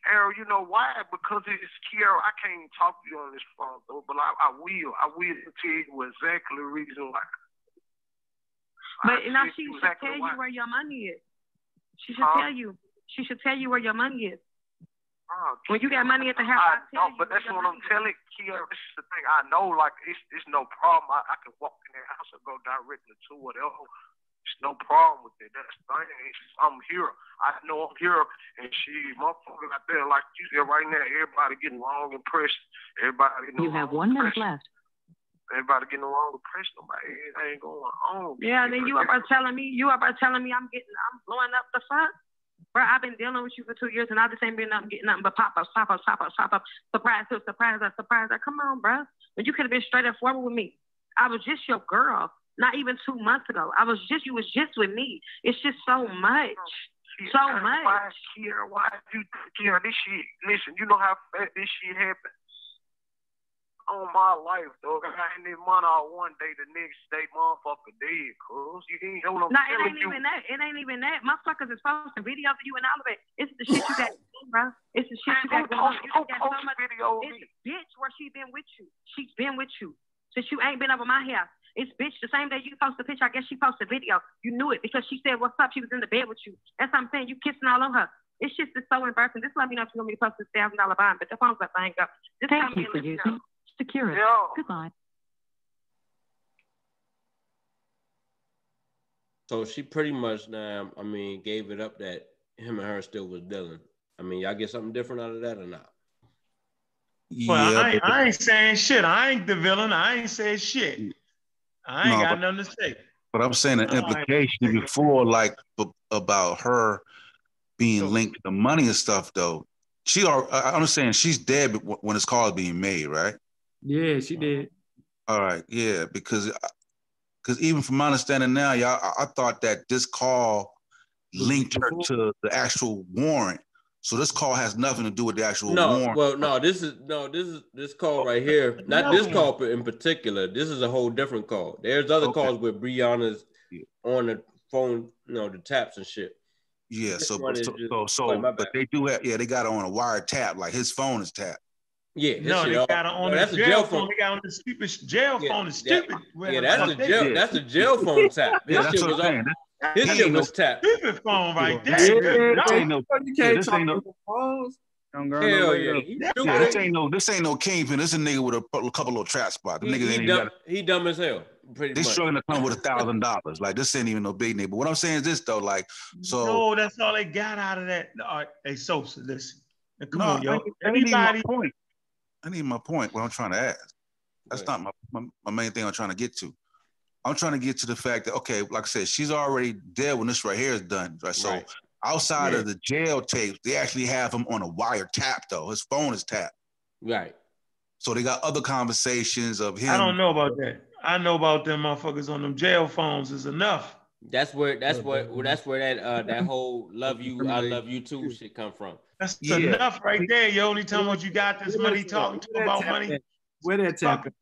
Arrow, you know why? Because it's Kiara. I can't talk to you on this phone though, but I, I will. I will tell you exactly the reason why. But now she you should exactly tell why. you where your money is. She should Huh? tell you. She should tell you where your money is. Oh, When you got money at the house, I I know, but that's what I'm telling Kiara. This is the thing. I know, like, it's, it's no problem. I, I can walk in that house and go directly to whatever. It's no problem with it. That's the thing. I'm here. I know I'm here. And she, motherfuckers out there, like you said right now, everybody getting wrong impressed. Everybody getting You have one minute left. Everybody getting the wrong impression. Nobody, it ain't going on. Yeah, and then you up there telling me, you up there telling me I'm getting, I'm blowing up the front. Bro, I've been dealing with you for two years, and I just ain't been nothing, getting nothing but pop ups, pop ups, pop ups, pop ups, surprise, to surprise, us, surprise. us. Come on, bro. But you could have been straight up forward with me. I was just your girl, not even two months ago. I was just, you was just with me. It's just so much, so much. Why. Kiara, why you, Kiara, this shit, listen, you know how fast this shit happened? On my life, dog. I ain't this money all one day, the next day, motherfucker dead, cuz. You ain't know what I'm No, it ain't you. even that. It ain't even that. Motherfuckers is posting videos of you and all of it. It's the shit you got, bro. It's the shit you got going on. You got so much. It's bitch where she been with you. She's been with you since you ain't been over my house. It's bitch the same day you post a picture. I guess she posted a video. You knew it because she said what's up. She was in the bed with you. That's what I'm saying. You kissing all on her. It's just it's so embarrassing. Just let me know if you want me to post this thousand dollar bond. But the phone's up. I ain't go. Just tell Thank me you for and let me using know. Security. Yeah. Goodbye. So she pretty much now, I mean, gave it up that him and her still was dealing. I mean, y'all get something different out of that or not? Well, Yeah, I, but- I ain't saying shit. I ain't the villain. I ain't saying shit. Mm. I ain't No, got but- nothing to say. But I'm saying the All right. implication before, like b- about her being linked to the money and stuff, though. She are. I I understand she's dead w- when this call is being made, right? Yeah, she did. All right, yeah, because uh, because even from my understanding now, y'all, I, I thought that this call linked her to the actual warrant. So this call has nothing to do with the actual No, warrant. well, no, this is no, this is this call oh, right here. Not this No. call in particular. This is a whole different call. There's other calls where Breonna's on the phone, you know, the taps and shit. Yeah, This so one so just- so, so Wait, my but they do have yeah, they got it on a wire tap, like his phone is tapped. Yeah, No, shit they all- got it on no, the that's a jail, jail phone. phone. They got on the stupid jail phone. Is that- stupid. Yeah, that's a jail. did. That's a jail phone tap. His Yeah, that's shit what was I'm saying. Up. That His ain't shit no was tapped. Stupid phone right Yeah, there. this No. ain't no, You can't this talk ain't no, on phones. Don't Hell no yeah, later. Yeah, yeah, this ain't no, this ain't no kingpin. This is a nigga with a, a couple little trap spots. The He, niggas he ain't even dumb. got. He dumb as hell. Pretty They much. struggling to come with a thousand dollars. Like this ain't even no big nigga. But what I'm saying is this though, like so. No, that's all they got out of that. All right, hey, Sosa, listen. Now, Come no, on, yo. I, I need my point. I need my point. What I'm trying to ask. That's Right. not my, my my main thing. I'm trying to get to. I'm trying to get to the fact that okay, like I said, she's already dead when this right here is done. Right. So Right. outside Yeah. of the jail tapes, they actually have him on a wire tap though. His phone is tapped. Right. So they got other conversations of him. I don't know about that. I know about them motherfuckers on them jail phones is enough. That's where. That's where. well, That's where that uh that whole love you, I love you too shit come from. That's Yeah. enough right there. You only time what you got this money talking to about money. Where that tap at?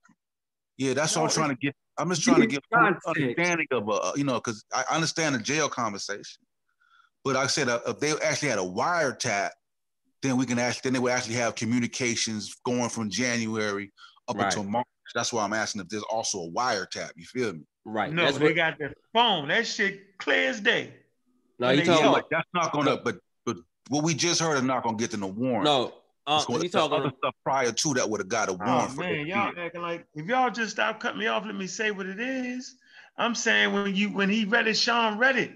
Yeah, that's what I'm trying to get. I'm just trying to get full understanding of, uh, you know, because I understand the jail conversation, but like I said, uh, if they actually had a wiretap, then we can actually, then they would actually have communications going from January up Right. until March. That's why I'm asking if there's also a wiretap. You feel me? Right. No, that's they what. got the phone. That shit clear as day. no, and he they talking about. That's not gonna. But but what we just heard is not gonna get to the warrant. No. Uh, It's gonna, the talking. other stuff prior to that would have got a Oh warrant for man, y'all deal. acting like if y'all just stop cutting me off, let me say what it is. I'm saying when you when he read it, Sean read it.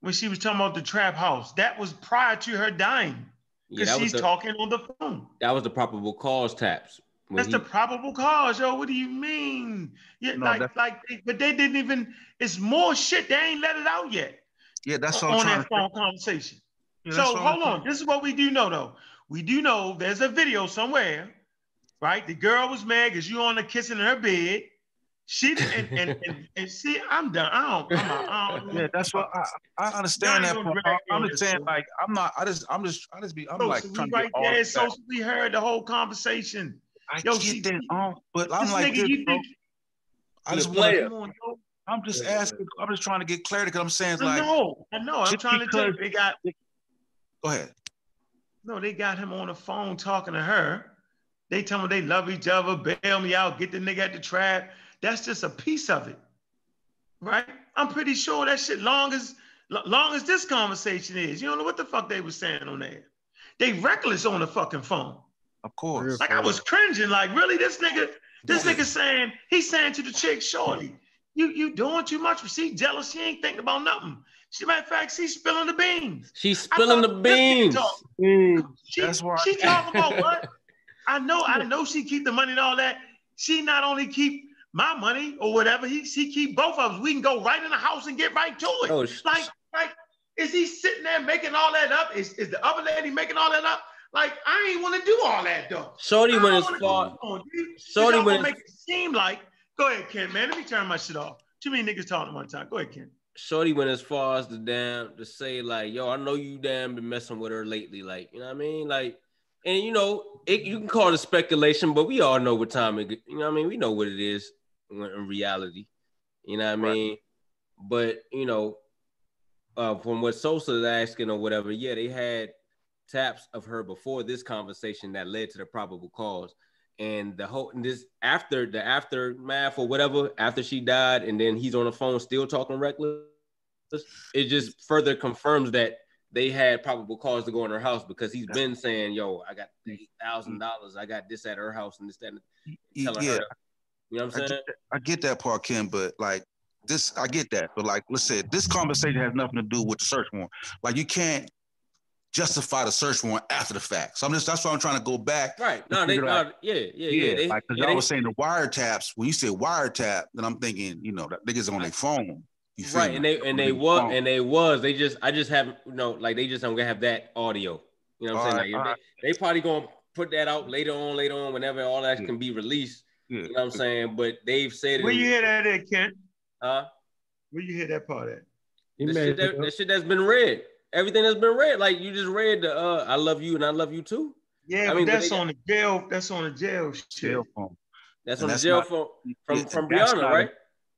When she was talking about the trap house, that was prior to her dying. Because that was she's the talking on the phone. that was the probable cause taps. That's he, the probable cause, yo. What do you mean? Yeah, No, like, that's- like, but they didn't even. It's more shit. They ain't let it out yet Yeah, that's what I'm on trying that to. phone conversation. Yeah, so what I'm hold on. This is what we do know, though. We do know there's a video somewhere, right? The girl was mad because you on the kissing in her bed, She and, and, and, and see, I'm done. I don't. I'm not, I don't Yeah, that's what I, I understand that. ain't I, drag I'm just on saying, this, like, I'm not. I just, I'm just, I just be, I'm So, like so we trying to right get all there. the So we heard the whole conversation. I Yo, get she, that, um, but I'm this like nigga, this, you bro. think? I He a just want to. Come on, yo. I'm just asking. I'm just trying to get clarity because I'm saying it's I like, know, I know. I'm trying to tell you, because- they got go ahead. No, they got him on the phone talking to her. They tell him they love each other, bail me out, get the nigga at the trap. That's just a piece of it, right? I'm pretty sure that shit long as long as this conversation is. You don't know what the fuck they was saying on there. They reckless on the fucking phone. Of course. Like I was cringing, like really, this nigga, this nigga saying, he's saying to the chick, shorty, you you doing too much. She jealous, she ain't thinking about nothing. She matter of fact, she's spilling the beans. She's spilling the beans. She, That's why she talking about what? I know, I know she keep the money and all that. She not only keep my money or whatever, he she keep both of us. We can go right in the house and get right to it. Oh, sh- like, like, is he sitting there making all that up? Is, is the other lady making all that up? Like, I ain't want to do all that though. Shorty went don't as far. go on, dude. Shorty went gonna make it seem like. Go ahead, Ken. Man, let me turn my shit off. Too many niggas talking at one time. Go ahead, Ken. Shorty went as far as to damn to say like, yo, I know you damn been messing with her lately, like, you know what I mean, like, and you know, it, you can call it speculation, but we all know what time it, you know what I mean, we know what it is in, in reality, you know what I mean, but you know, uh, from what Sosa is asking or whatever, yeah, they had taps of her before this conversation that led to the probable cause. And the whole and this after the aftermath or whatever, after she died, and then he's on the phone still talking reckless, it just further confirms that they had probable cause to go in her house because he's been saying, Yo, I got eight thousand dollars, I got this at her house and this, that, and telling yeah. her. You know what I'm I saying? get, that, I get that part, Ken, but like this, I get that. But like, let's say this conversation has nothing to do with the search warrant. Like, you can't justify the search warrant after the fact. So I'm just that's why I'm trying to go back. Right. No, they figure out- no, yeah, yeah, yeah. yeah, like because yeah, I they- was saying the wiretaps. When you say wiretap, then I'm thinking, you know, that niggas on their phone. You feel right, me? and they and they was phone. and they was they just I just haven't you know like they just don't have that audio. You know what I'm saying? Alright, Like, alright. they, they probably gonna put that out later on, later on, whenever all that can be released. Yeah. You know what I'm saying? But they've said it. Where you hear that at, Ken? Huh? Where you hear that part at? The shit, that, the shit that's been read. Everything that's been read. Like you just read the uh I love you and I love you too. Yeah, I mean, but but that's they- on the jail. That's on the jail shit. Jail phone. That's And on the jail not- phone from yeah, from and Breonna, not- right?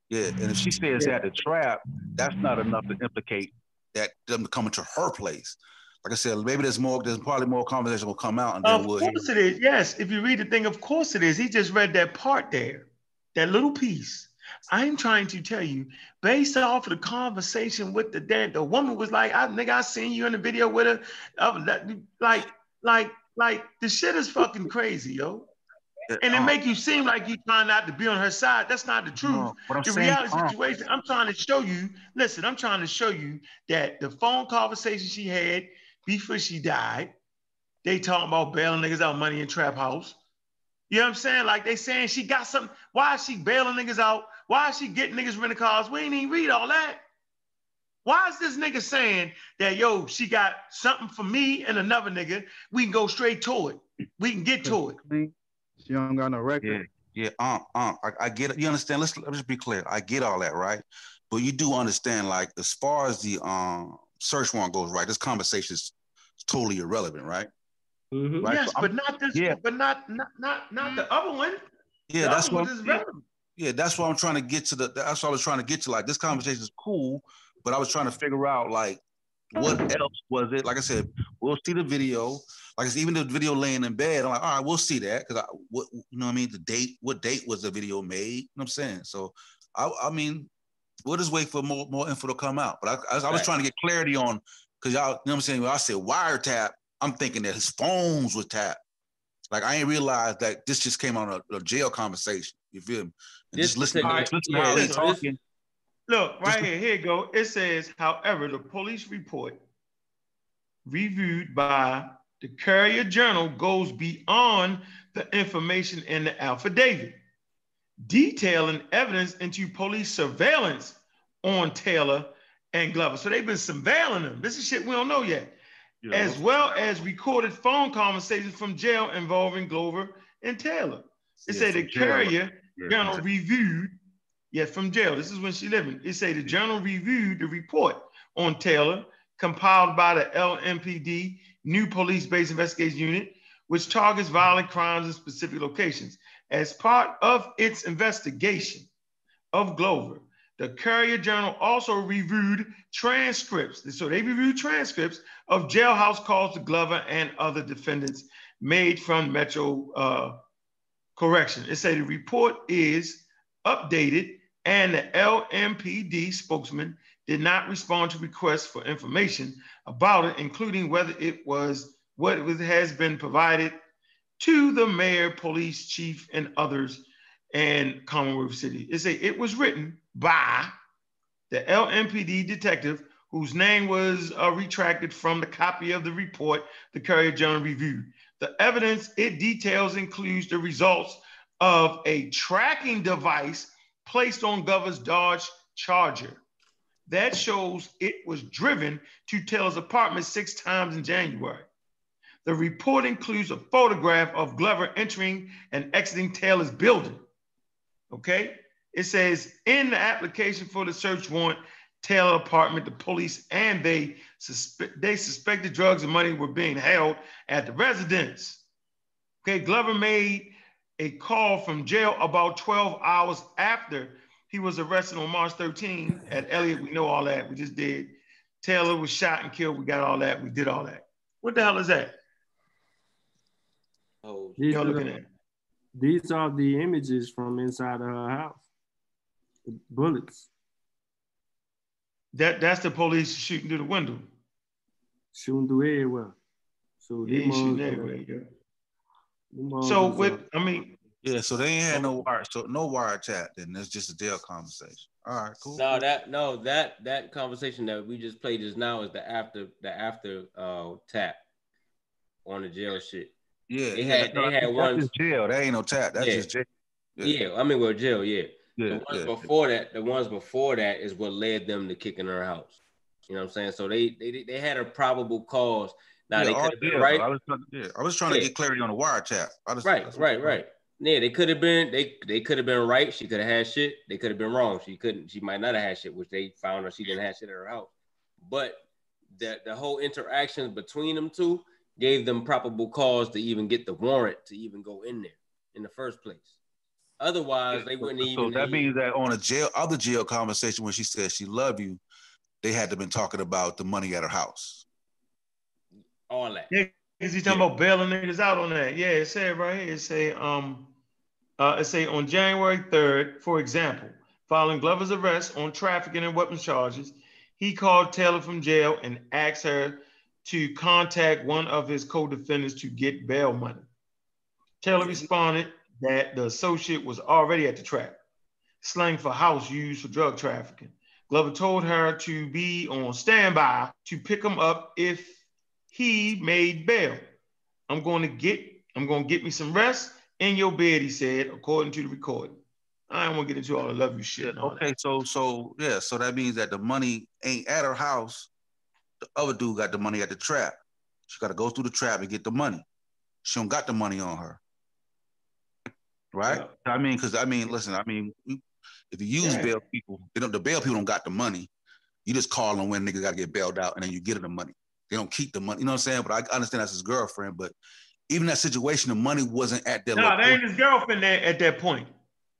Yeah, and if she says at the trap, that's not enough to implicate that them coming to her place. Like I said, maybe there's more. There's probably more conversation will come out, and then Of we'll hear. course it is. Yes, if you read the thing, of course it is. He just read that part there, that little piece. I'm trying to tell you, based off of the conversation with the dad, the woman was like, "I nigga, I seen you in the video with her." Uh, like, like, like the shit is fucking crazy, yo. And it uh, make you seem like you trying not to be on her side. That's not the truth. No, the saying, reality uh, situation, I'm trying to show you. Listen, I'm trying to show you that the phone conversation she had before she died, they talking about bailing niggas out money in trap house. You know what I'm saying? Like they saying she got something. Why is she bailing niggas out? Why is she getting niggas rental cars? We ain't even read all that. Why is this nigga saying that yo, she got something for me and another nigga? We can go straight to it. We can get to it. She don't got no record. Yeah, yeah, um, um, I, I get it. You understand? Let's let's just be clear. I get all that, right? But you do understand, like, as far as the um search warrant goes, right? This conversation is totally irrelevant, right? Right, Yes, so but not this. yeah. But not not not not the other one. Yeah, The that's other what. one is relevant. Yeah, that's what I'm trying to get to. The that's what I was trying to get to. Like, this conversation is cool, but I was trying to figure out like what else was it? Like I said, we'll see the video. Like I said, even the video laying in bed, I'm like, all right, we'll see that because I, what you know, what I mean, the date, what date was the video made? You know what I'm saying? So, I, I mean, we'll just wait for more more info to come out. But I, I, was- I was Right. trying to get clarity on because y'all, you know what I'm saying? When I said wiretap, I'm thinking that his phones were tapped. Like I ain't realized that this just came on a, a jail conversation. You feel me? And This just listen, particular- just listen yeah, how they listen, talking. Look, right here, here you go. It says, however, the police report reviewed by the Courier Journal goes beyond the information in the affidavit, detailing evidence into police surveillance on Taylor and Glover. So they've been surveilling them. This is shit we don't know yet. As well as recorded phone conversations from jail involving Glover and Taylor. It Yeah, said the from jail. Courier Yeah, Journal reviewed Yes, from jail. This is when she living. It said the journal reviewed the report on Taylor compiled by the LMPD New Police Base Investigation Unit, which targets violent crimes in specific locations. As part of its investigation of Glover, the Courier Journal also reviewed transcripts. So they reviewed transcripts of jailhouse calls to Glover and other defendants made from Metro uh, Correction. It said the report is updated and the LMPD spokesman did not respond to requests for information about it, including whether it was what has been provided to the mayor, police chief, and others and Commonwealth City. It say it was written by the LMPD detective whose name was uh, retracted from the copy of the report the Courier Journal reviewed. The evidence it details includes the results of a tracking device placed on Glover's Dodge Charger. That shows it was driven to Taylor's apartment six times in January. The report includes a photograph of Glover entering and exiting Taylor's building. Okay? It says in the application for the search warrant, Taylor apartment, the police and they suspect they suspected drugs and money were being held at the residence. Okay, Glover made a call from jail about 12 hours after he was arrested on March 13 at Elliott. We know all that. We just did. Taylor was shot and killed. We got all that. We did all that. What the hell is that? Oh, these, are, looking at? these are the images from inside of her house. The bullets. That that's the police shooting through the window. Shooting through everywhere. So Yeah, shooting everywhere, yeah. So is, with I mean, Yeah, so they ain't had no wire, so no wire wiretap. Then it's just a jail conversation. All right, cool. No, that no that that conversation that we just played just now is the after the after uh tap on the jail shit. Yeah, they had that's they not- had one. jail. That ain't no tap. That's Yeah. just jail. Yeah. I mean, well, jail, yeah. Yeah, the ones yeah. before that, the ones before that is what led them to kicking her house. You know what I'm saying? So they they they had a probable cause. Now Yeah, they could have oh, been right. I was trying, yeah, I was trying to get clarity on the wiretap. Just, Right, right, right. Yeah, they could have been they they could have been right. She could have had shit. They could have been wrong. She couldn't. She might not have had shit, which they found her. She didn't have shit at her house. But the the whole interactions between them two gave them probable cause to even get the warrant to even go in there in the first place. Otherwise, they wouldn't So even. that means that on a jail, other jail conversation when she said she loved you, they had to been talking about the money at her house. all that. Yeah, is he talking about bailing niggas out on that? Yeah, it said right here. It say um, uh, it say on January third, for example, following Glover's arrest on trafficking and weapons charges, he called Taylor from jail and asked her to contact one of his co-defendants to get bail money. Taylor responded that the associate was already at the trap, slang for house used for drug trafficking. Glover told her to be on standby to pick him up if he made bail. I'm going to get, I'm going to get me some rest in your bed, he said, according to the recording. I don't want to get into all the love you shit. Okay, so so yeah, so that means that the money ain't at her house. The other dude got the money at the trap. She got to go through the trap and get the money. She don't got the money on her, right? I mean, because I mean, listen, I mean, if you use Yeah. bail people, they don't. The bail people don't got the money. You just call them when niggas got to get bailed out, and then you get them the money. They don't keep the money. You know what I'm saying? But I understand that's his girlfriend. But even that situation, the money wasn't at their. No, that location. ain't his girlfriend there at that point.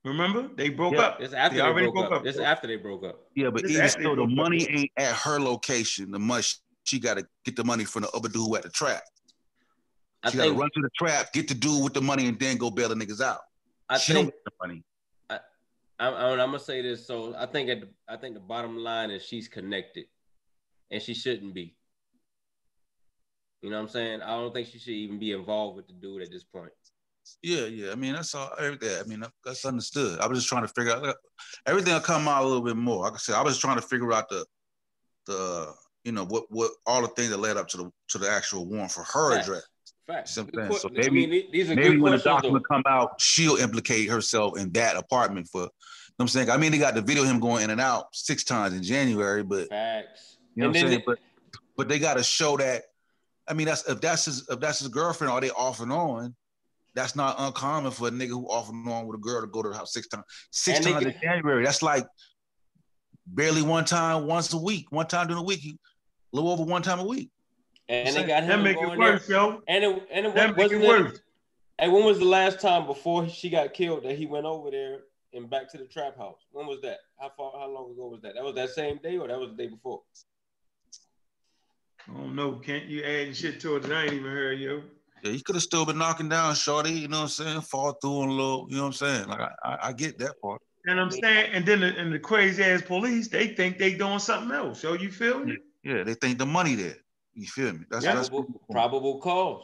Remember? They broke Yeah, up. It's after they they, already broke, up. It's after they broke up. Yeah, but This even still, the broke up. money ain't at her location. The money she got to get the money from the other dude at the trap. I She got to run to the trap, get the dude with the money, and then go bail the niggas out. I she think the money. I, I'm, I'm gonna say this. So I think at the, I think the bottom line is she's connected, and she shouldn't be. You know what I'm saying? I don't think she should even be involved with the dude at this point. Yeah, yeah. I mean, that's all. Everything. I mean, that- that's understood. I was just trying to figure out everything. will come out a little bit more. Like I said, I was trying to figure out the, the, you know, what, what all the things that led up to the to the actual warrant for her Facts. address. Facts. Simple Good thing. que- So I maybe, mean, these are maybe good when the questions, document come out, she'll implicate herself in that apartment for. You know what I'm saying, I mean, they got the video of him going in and out six times in January, but Facts. you know And what I'm saying. But but they got to show that. I mean, that's if that's his if that's his girlfriend, are they off and on? that's not uncommon for a nigga who off and on with a girl to go to the house six times. Six times in January. That's like barely one time once a week. One time during the week, a little over one time a week. And they got That him make it going worse, there. yo. And it and it That make wasn't it it- worse. Hey, when was the last time before she got killed that he went over there and back to the trap house? When was that? How far? How long ago was that? That was that same day or that was the day before? I don't know. Can't you add shit to it I ain't even heard, yo? Yeah, he could have still been knocking down Shorty, you know what I'm saying? Fall through on a little, you know what I'm saying? Like I, I, I get that part. And I'm saying, and then the, and the crazy ass police, they think they doing something else. So you feel me? Yeah, they think the money there. You feel me? That's that's Probable, probable cause.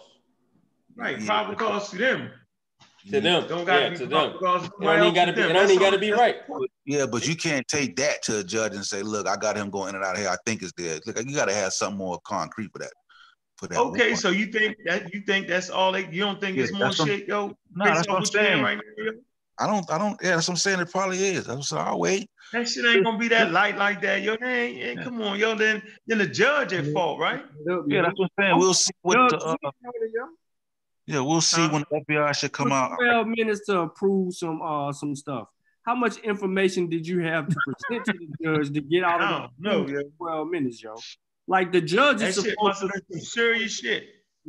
Right, Yeah. probable cause to them. To them. Don't gotta yeah, be to them. cause to It somebody don't even gotta be. them. It don't That's even gotta be right. Yeah, but you can't take that to a judge and say, "Look, I got him going in and out of here. I think it's there." Look, you got to have something more concrete for that. For that. Okay, one. so you think that you think that's all they? You don't think Yeah, it's more shit, yo? No, based that's what I'm saying saying. Right now, yo? I don't, I don't. Yeah, that's what I'm saying. It probably is. I'm sorry. I'll wait. That shit ain't gonna be that light like that, yo. Hey, hey, come on, yo. Then, then the judge at fault, right? Yeah, that's what I'm saying. We'll see what the. Uh, yeah, we'll see when the FBI should come out. 12 minutes to approve some uh some stuff. How much information did you have to present to the judge to get out of don't the know, approved yo. 12 minutes, yo? Like the judge That is shit supposed to have been some serious shit.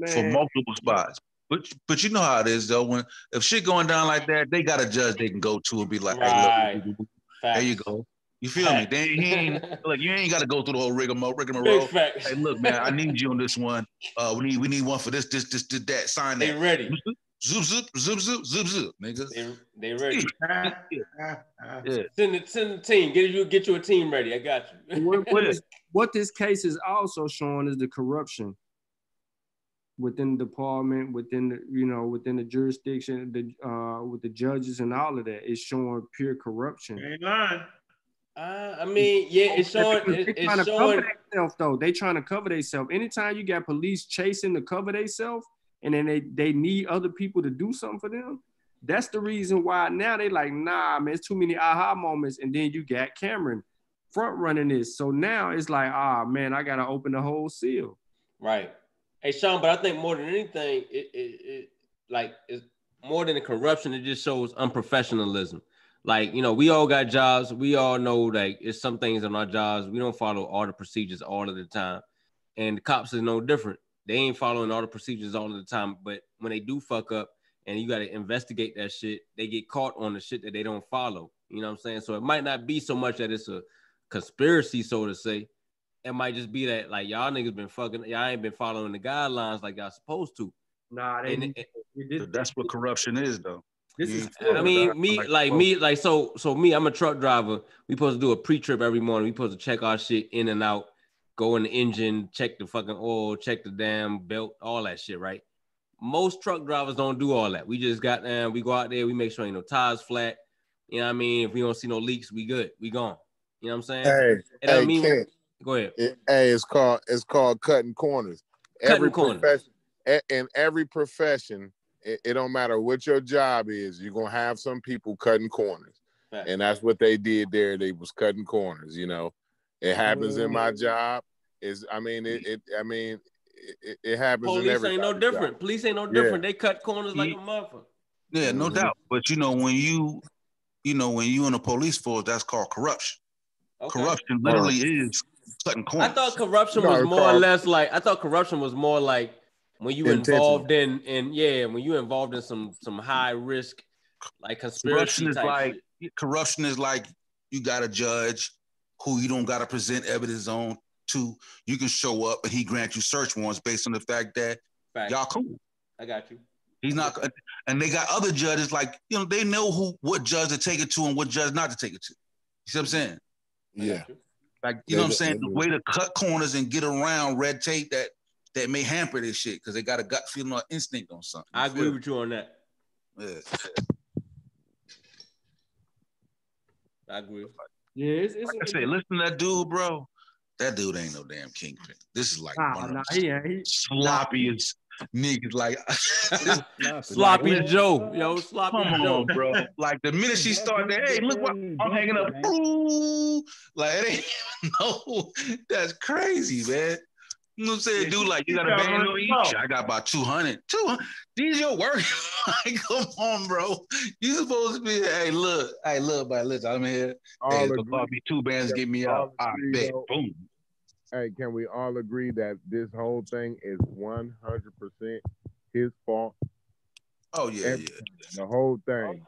for multiple spots. But but you know how it is though. When if shit going down like that, they got a judge they can go to and be like, hey, look, there you go. You feel me? They he ain't look, you ain't got to go through the whole rigmarole. rigmarole. Big facts. Hey, look, man, I need you on this one. Uh, we need we need one for this, this, this, this, that. Sign that. They that. ready. Zoop, zoop, zoop, zoop, zoop, zoop, nigga. They, they ready. Yeah. Send it. Send the team. Get you. Get you a team ready. I got you. what, what, is, what this case is also showing is the corruption within the department, within the you know within the jurisdiction, the uh with the judges and all of that. It's showing pure corruption. Ain't lying. Uh, I mean, yeah, it's showing. They It, trying it's to cover themselves though. They trying to cover themselves. Anytime you got police chasing to cover themselves, and then they they need other people to do something for them. That's the reason why now they like, nah, man, it's too many aha moments. And then you got Cameron front running this. So now it's like, ah, man, I gotta open the whole seal. Right. Hey, Sean, but I think more than anything, it, it, it like it's more than the corruption. It just shows unprofessionalism. Like you know, we all got jobs. We all know like it's some things on our jobs. We don't follow all the procedures all of the time, and the cops is no different. They ain't following all the procedures all of the time. But when they do fuck up, and you got to investigate that shit, they get caught on the shit that they don't follow. You know what I'm saying? So it might not be so much that it's a conspiracy, so to say. It might just be that like y'all niggas been fucking, y'all ain't been following the guidelines like y'all supposed to. Nah, they, And it- this, That's what corruption is, though. this You is ain't I mean, guidelines me like like me like so so me. I'm a truck driver. We supposed to do a pre-trip every morning. We supposed to check our shit in and out, go in the engine, check the fucking oil, check the damn belt, all that shit, right? Most truck drivers don't do all that. We just got there, we go out there, we make sure ain't no tires flat. You know what I mean? If we don't see no leaks, we good. We gone. You know what I'm saying? Hey, It don't hey, mean- Kent, go ahead. it- hey, it's called it's called cutting corners. Cutting every corners. profession, in every profession, it, it don't matter what your job is. You're gonna have some people cutting corners, Fact. and that's what they did there. They was cutting corners. You know, it happens in my job. Is I mean it. it I mean it, it happens in Police every. ain't no different. Police ain't no Yeah. different. They cut corners like a motherfucker. Yeah, no Mm-hmm. doubt. But you know, when you, you know, when you in the police force, that's called corruption. Okay. Corruption literally is cutting I thought corruption was it's more or less like I thought corruption was more like when you involved in in yeah when you involved in some some high risk like conspiracy corruption is like shit. corruption is like you got a judge who you don't got to present evidence on to. You can show up and he grant you search warrants based on the fact that Fact. y'all cool. I got you. He's not, and they got other judges like you know they know who what judge to take it to and what judge not to take it to. You see what I'm saying? Yeah. Like you know what I'm saying? The way to cut corners and get around red tape that that may hamper this shit because they got a gut feeling or instinct on something. I agree with you on that. Yeah. I agree. Yeah, it's, it's, Like I said, listen to that dude, bro. That dude ain't no damn kingpin. This is like Nah, one of nah, the he ain't. Sloppiest niggas. Like, Sloppy like, Joe, yo, sloppy Come Joe, on, bro. Like the minute she started, that, hey, look what I'm hanging up. Ooh, like it ain't no. That's crazy, man. You know what I'm saying? Dude, like, you got a band on each? I got about 200. 200? These your work. like, come on, bro. You supposed to be, hey, look, hey, look, but listen, I'm here. All Hey, agree. it's gonna be two bands Yeah, get me all out. I bet. Boom. Hey, can we all agree that this whole thing is 100% his fault? Oh, yeah, Everything. The whole thing.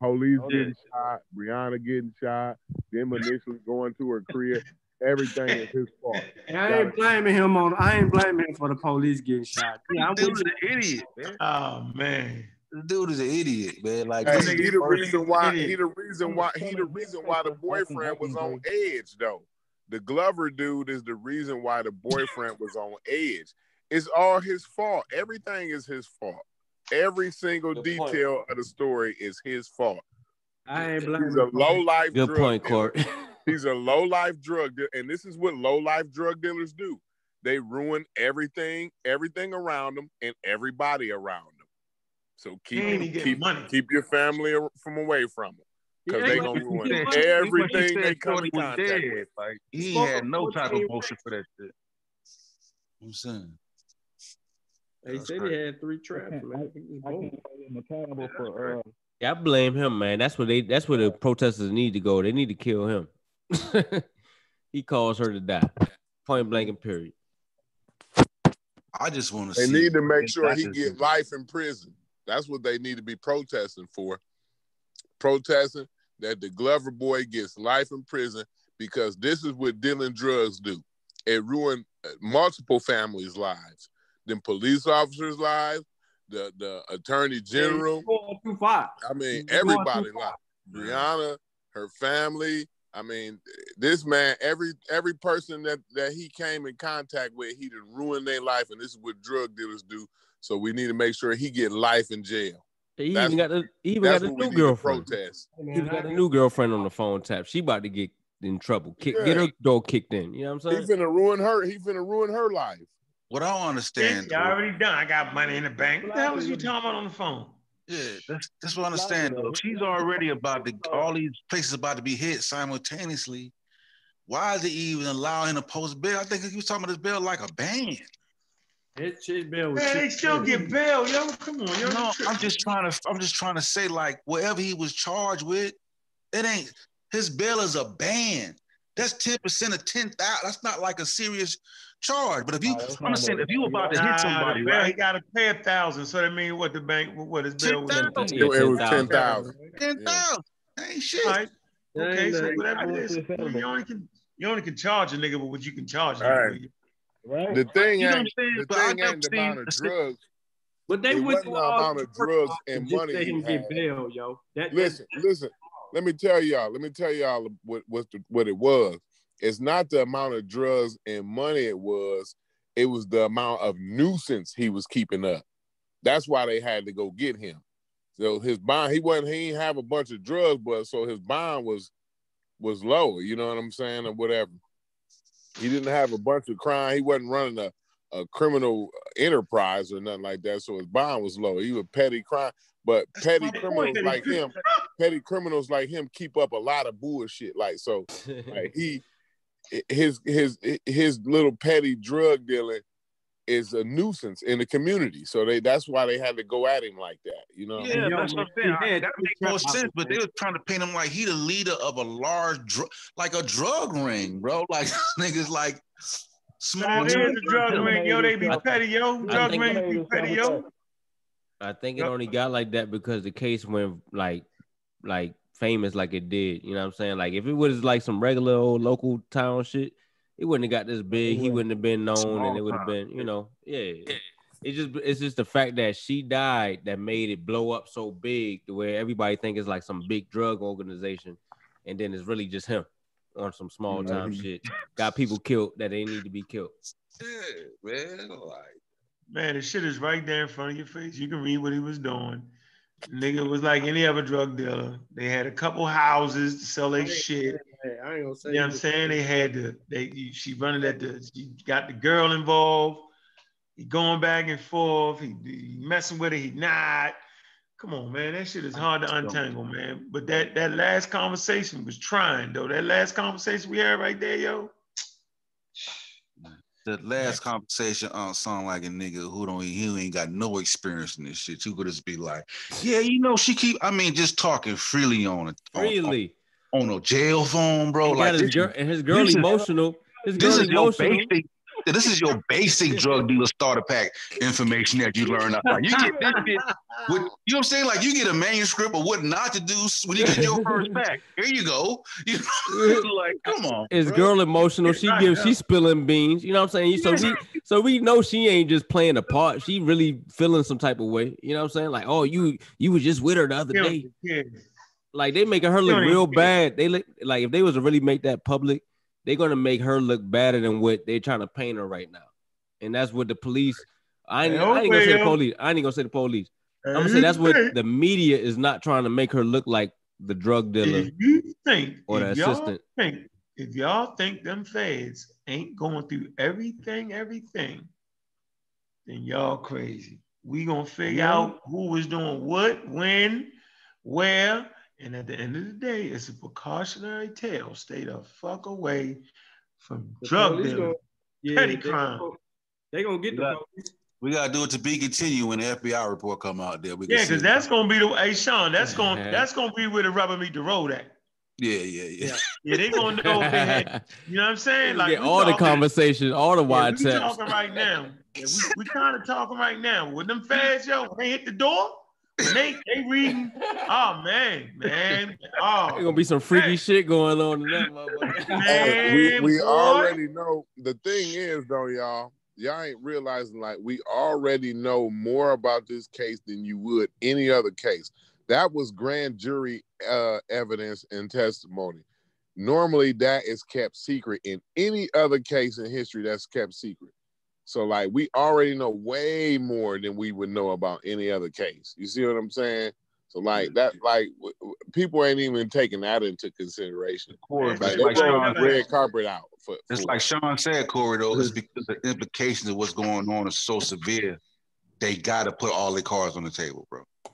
Police Oh, getting shot, Breonna getting shot, them initially going to her crib. Everything is his fault. And I ain't blaming him on. I ain't blaming him for the police getting shot. Yeah, I'm Dude is an idiot, man. Oh man. This dude is an idiot, man. Like, Hey, he the reason why he the reason why he the reason why the boyfriend was on edge though. The Glover dude is the reason why the boyfriend was on edge. It's all his fault. Everything is his fault. Every single Good point. detail of the story is his fault. I ain't blaming He's a low life. Good point, Court. He's a low life drug dealer, and this is what low life drug dealers do. They ruin everything, everything around them, and everybody around them. So keep ain't even getting keep money. keep your family from away from them because they like gonna ruin everything they said come in contact dead. with. Like, he Smoke had no type of 14 motion for that shit. I'm saying. They said he had three traps, man. He was I bold. can't hold him accountable for uh, Yeah, I blame him, man. That's where they. That's where the protesters need to go. They need to kill him. he caused her to die. Point blank and period. I just want to They see. need to make sure he get life in prison. That's what they need to be protesting for. Protesting that the Glover boy gets life in prison because this is what dealing drugs do. It ruined multiple families' lives. then police officers' lives, the the attorney general. Going too far. I mean, everybody too like Breonna, her family. I mean, this man, every every person that that he came in contact with, he done ruin their life, and this is what drug dealers do. So we need to make sure he get life in jail. He That's even got the he even got That's the new girlfriend. protest. He even got the new girlfriend on the phone tap. She about to get in trouble. Kick, Get her door kicked in. You know what I'm saying? He's gonna ruin her. He's gonna ruin her life. What I don't understand. You already done. I got money in the bank. What the hell was you talking about on the phone? Yeah, that's that's what I understand though. She's already about to all these places about to be hit simultaneously. Why is he even allowing to post bail? I think he was talking about this bill like a ban. His shit bill Man, they still get bail, yo. Come on, yo. No, I'm just trying to I'm just trying to say like whatever he was charged with, it ain't his bail is a ban. That's 10% of 10,000. That's not like a serious charge. But if you I'm saying if you about to Nah, hit somebody, the bail, He got to pay a thousand. So that means what the bank, what his bill was. 10,000. Yeah, it was 10,000. ten thousand. Ten thousand. Ain't shit. All right. Okay, Ain't so whatever it is, you only can you only can charge a nigga with what you can charge. a All nigga right. with. Right? The thing You know what I'm ain't saying? the But thing never ain't the amount of drugs. But they went wasn't through the all amount of drugs to and money let him get bail, yo. That, Listen, listen. Let me tell y'all. Let me tell y'all what what the, what it was. It's not the amount of drugs and money it was. It was the amount of nuisance he was keeping up. That's why they had to go get him. So his bond, he wasn't. He didn't have a bunch of drugs, but so his bond was was lower. You know what I'm saying, or whatever. He didn't have a bunch of crime. He wasn't running a, a criminal enterprise or nothing like that. So his bond was low. He was petty crime, but petty criminals point. like him, petty criminals like him keep up a lot of bullshit. Like so, like he, his his his little petty drug dealing is a nuisance in the community. So they that's why they had to go at him like that. You know. Yeah, Yo, that's what I'm saying. he That makes more sense. But they were trying to paint him like he the leader of a large, dr- like a drug ring, bro. Like niggas like small. It is drug a drug ring, yo. They be I- petty, yo. Drug think- rings be petty, yo. I think it only got like that because the case went like like famous like it did. You know what I'm saying? Like if it was like some regular old local town shit, it wouldn't have got this big. He wouldn't have been known, and it would have been, you know, yeah. It's just it's just the fact that she died that made it blow up so big to where everybody think it's like some big drug organization, and then it's really just him on some small time shit. Got people killed that they need to be killed. Yeah, man. Like Man, the shit is right there in front of your face. You can read what he was doing. Nigga was like any other drug dealer. They had a couple houses to sell their shit. Hey, I ain't gonna say You know what I'm saying? They had the they she running at the she got the girl involved. He going back and forth. He, he messing with her. He not. Come on, man. That shit is hard to untangle, man. But that that last conversation was trying though. That last conversation we had right there, yo. The last conversation uh, sound like a nigga who don't he ain't got no experience in this shit. You could just be like, yeah, you know, she keep. I mean, just talking freely on it. Freely on, a jail phone, bro. He like his this, girl, and his girl this is- emotional. His this girl is your basic. This is your basic drug dealer starter pack information that you learn out. Like you get this shit with, you know what I'm saying? Like you get a manuscript of what not to do when you get your first pack. Here you go. You know, like, come on. His bro. girl emotional. She gives. She's spilling beans. You know what I'm saying? So we, so we know she ain't just playing a part. She really feeling some type of way. You know what I'm saying? Like, oh, you, you was just with her the other day. Like they making her look real bad. They look like if they was to really make that public, they're gonna make her look better than what they're trying to paint her right now. And that's what the police. I ain't, I ain't gonna say the police. I ain't gonna say the police. I'm gonna say that's what the media is not trying to make her look like the drug dealer. If you think, Or the if y'all assistant. think, if y'all think them feds ain't going through everything, everything, then y'all crazy. We gonna figure Yeah. out who was doing what, when, where, and at the end of the day, it's a precautionary tale. Stay the fuck away from The drug police dealers, gonna- yeah, petty they crime. gonna- They gonna get the police. We gotta do it to be continued when the FBI report come out there. We Yeah, because that's gonna be the hey Sean, that's gonna that's gonna be where the rubber meet the road at. yeah, yeah, yeah. Yeah, they gonna know if they had, you know what I'm saying? Like Get we all the talking- conversations, all the Yeah, wide we text. talking right now. Yeah, we we kind of talking right now. With them feds, yo, they hit the door, when they they reading, oh man, man, oh, There's gonna be some freaky shit going on in that motherfucker. Hey, we Man, we already know. The thing is, though, y'all, y'all ain't realizing like we already know more about this case than you would any other case. That was grand jury uh, evidence and testimony. Normally, that is kept secret in any other case in history. That's kept secret. So, like, we already know way more than we would know about any other case. You see what I'm saying? So, like that, like w- w- people ain't even taking that into consideration. course, like, they like rolled Sean- red carpet out for. It's like Sean said, Corey, though, it's because the implications of what's going on is so severe. They gotta put all their cards on the table, bro. You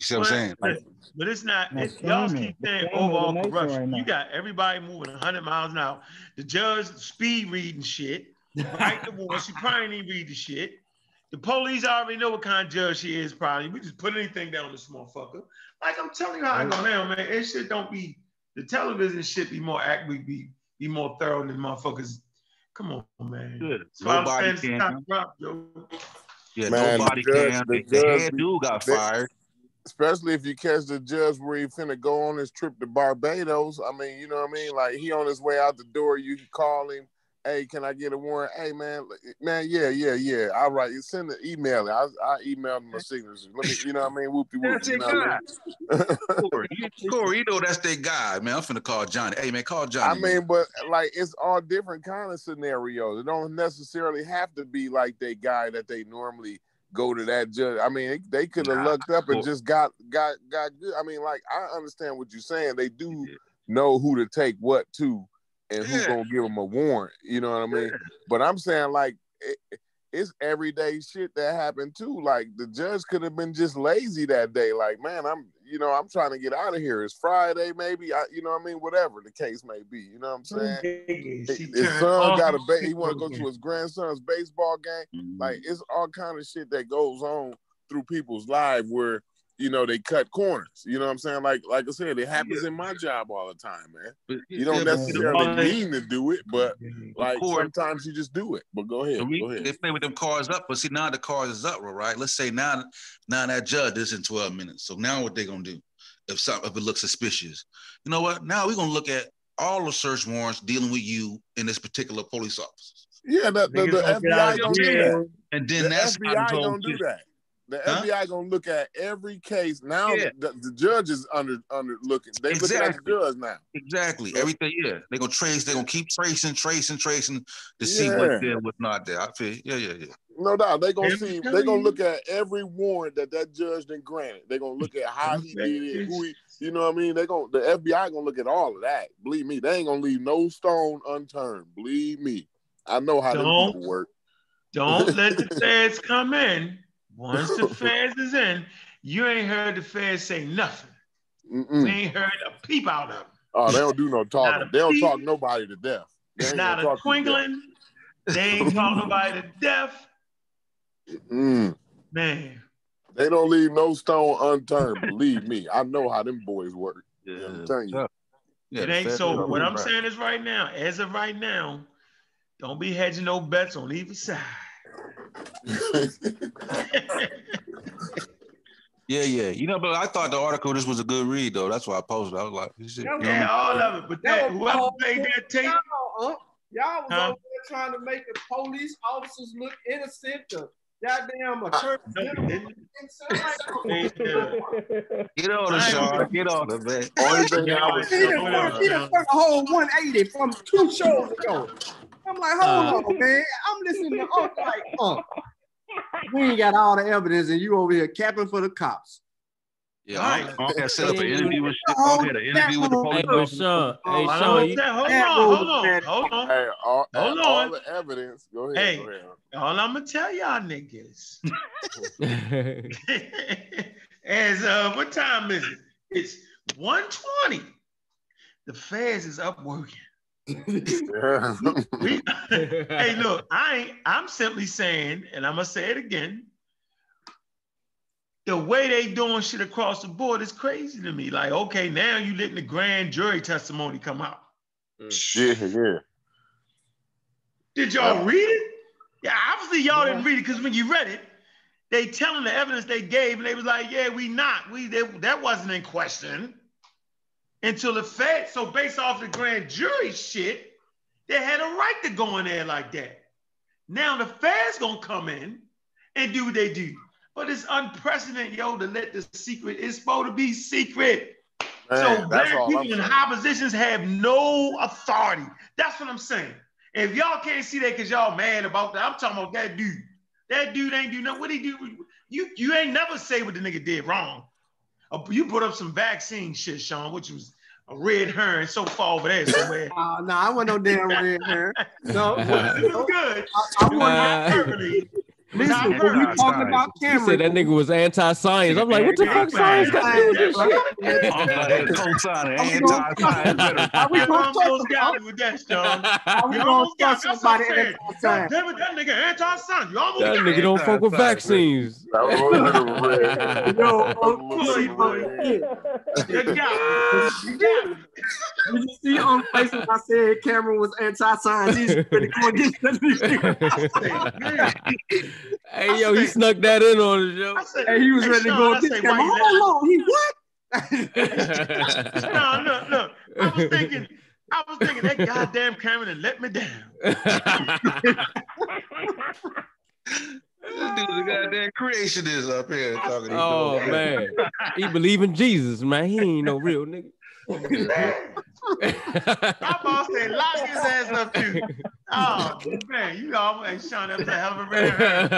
see what I'm saying? Like, But it's not. It's, y'all keep saying scam of the overall nation corruption. right you got everybody moving 100 miles an hour. The judge speed reading shit. Right the war. She probably didn't read the shit. The police already know what kind of judge she is. Probably we just put anything down this motherfucker. Like I'm telling you how I go down, man. It shit don't be. The television should be more accurate, be be more thorough than motherfuckers. Come on, man. Good. That's Nobody can. stop, drop, yo. yeah, Man, nobody the judge- can. the The, judge head dude got they- fired. especially if you catch the judge where he finna go on his trip to Barbados. I mean, you know what I mean? Like he on his way out the door, you can call him. Hey, can I get a warrant? Hey, man, eh, man, yeah, yeah, yeah. All right, you send the email. I I emailed him my signature. Let me, you know what I mean? Whoopie whoop. You know what I mean? Corey, you, Corey, you know that's their guy, man. I'm finna call Johnny. Hey, man, call Johnny. I Johnny. mean, but like it's all different kind of scenarios. It don't necessarily have to be like they guy that they normally go to that judge. I mean, they could have Nah, looked up and just got got got good. I mean, like I understand what you're saying. They do know who to take what to and who Yeah. gonna give him a warrant. You know what I mean? But I'm saying like it, it's everyday shit that happened too. Like the judge could have been just lazy that day. Like, man, I'm you know I'm trying to get out of here. It's Friday, maybe. I you know what I mean. Whatever the case may be. You know what I'm saying? She his son got a ba- he want to go to his grandson's baseball game. Mm-hmm. Like it's all kind of shit that goes on through people's lives where you know they cut corners. You know what I'm saying? Like like I said, it happens in my job all the time, man. You don't Yeah, necessarily the- mean to do it, but like sometimes you just do it. But go ahead, we- go ahead. They play with them cars up, but see now the cars is up, right? Let's say now, now that judge is in 12 minutes. So now what they gonna do? If something if it looks suspicious, you know what? Now we're gonna look at all the search warrants dealing with you and this particular police officer. Yeah, the, the, Niggas the gonna get out FBI don't do that. And then the that's how FBI don't do that. The Huh? FBI gonna look at every case now. Yeah. The, the judge is under under looking. They looking at the judge now. Exactly. Everything, yeah. They're gonna trace, they're gonna keep tracing, tracing, tracing to see what's there, what's not there. I feel yeah, yeah, yeah. No doubt. They gonna see. They gonna look at every warrant that that judge then granted. They gonna look at how he did it. Who he. You know what I mean? They gonna the FBI gonna look at all of that. Believe me, they ain't gonna leave no stone unturned. Believe me, I know how Don't- people work. Don't let the feds come in. Once the feds is in, you ain't heard the feds say nothing. Mm-mm. We ain't heard a peep out of them. Oh, they don't do no Not talking. They don't peep. talk nobody to death. They ain't Not a talk you to death. twinkling. They ain't caught nobody to death. Mm. Man, They don't leave no stone unturned. Believe me, I know how them boys work. Yeah, I'm telling you. it ain't so. What I'm saying is right now, as of right now, don't be hedging no bets on either side. Yeah, yeah. You know, but I thought the article this was a good read though. That's why I posted. I was like, this shit, you know what I mean? All of it. But that whoever Y'all, played that tape, uh, y'all was Huh? over there trying to make the police officers look innocent. The goddamn attorney no, general they look innocent. Get on it, Sean. Get on it, man. Only thing I was he done worked- he done worked a whole 180 from two shows ago. I'm like, hold on, man. I'm listening to Unc like, Unc. We ain't got all the evidence, and you over here capping for the cops. Yeah, I, I had set up an interview with shit. I had an interview with the police Hey, but officer. Sean, hey, Hold Sean, on, hold on, hold on, hold on. Hey, all, Hold all the evidence. Go ahead. Hey. Go ahead. All I'm gonna tell y'all niggas is uh, what time is it? It's 120. The feds is up working. Yeah. We, hey, look, I ain't, I'm simply saying, and I'm gonna say it again. The way they doing shit across the board is crazy to me. Like, okay, now you letting the grand jury testimony come out. Mm. yeah, yeah. Did y'all read it? Yeah, obviously y'all didn't read it because when you read it, they telling the evidence they gave, and they was like, "Yeah, we not. We they, that wasn't in question until the Fed." So based off the grand jury shit, they had a right to go in there like that. Now the Fed's gonna come in and do what they do, but it's unprecedented, yo, to let the secret. It's supposed to be secret. Man, so black people I'm in saying. high positions have no authority. That's what I'm saying. If y'all can't see that because y'all mad about that, I'm talking about that dude. That dude ain't do nothing. What he do? You you ain't never say what the nigga did wrong. You brought up some vaccine shit, Sean, which was a red herring so far over there somewhere. Uh, no, I wasn't no damn red hair. No, it was good. I, I It was Uh, hyperbole. Listen, when we talking about he said that nigga was anti-science. I'm like, what the fuck science got to do with this shit? Co-signing, Are we gonna- anti-science. Are we gonna talk almost got me with that, Sean. Are we gonna almost got talk somebody what I'm saying. anti-science? Damn it, that nigga anti-science. You almost That nigga don't fuck with vaccines. That was a little bit of a red. Yo, That was a little bit of a red. You got me. You got me. Did you see on face when I said Cameron was anti-science? He's ready to go against that. hey, yo, he snuck that in on us, yo. I said, Hey, he was hey, ready to go I against say, Cameron. why you Hold on, he what? No, look, look. I was thinking, I was thinking that goddamn Cameron and let me down. This dude's a goddamn creationist up here talking. oh man, he believe in Jesus, man. He ain't no real nigga. My boss said, lock his ass up too. Oh man, you almost Sean, that was a hell of a herring.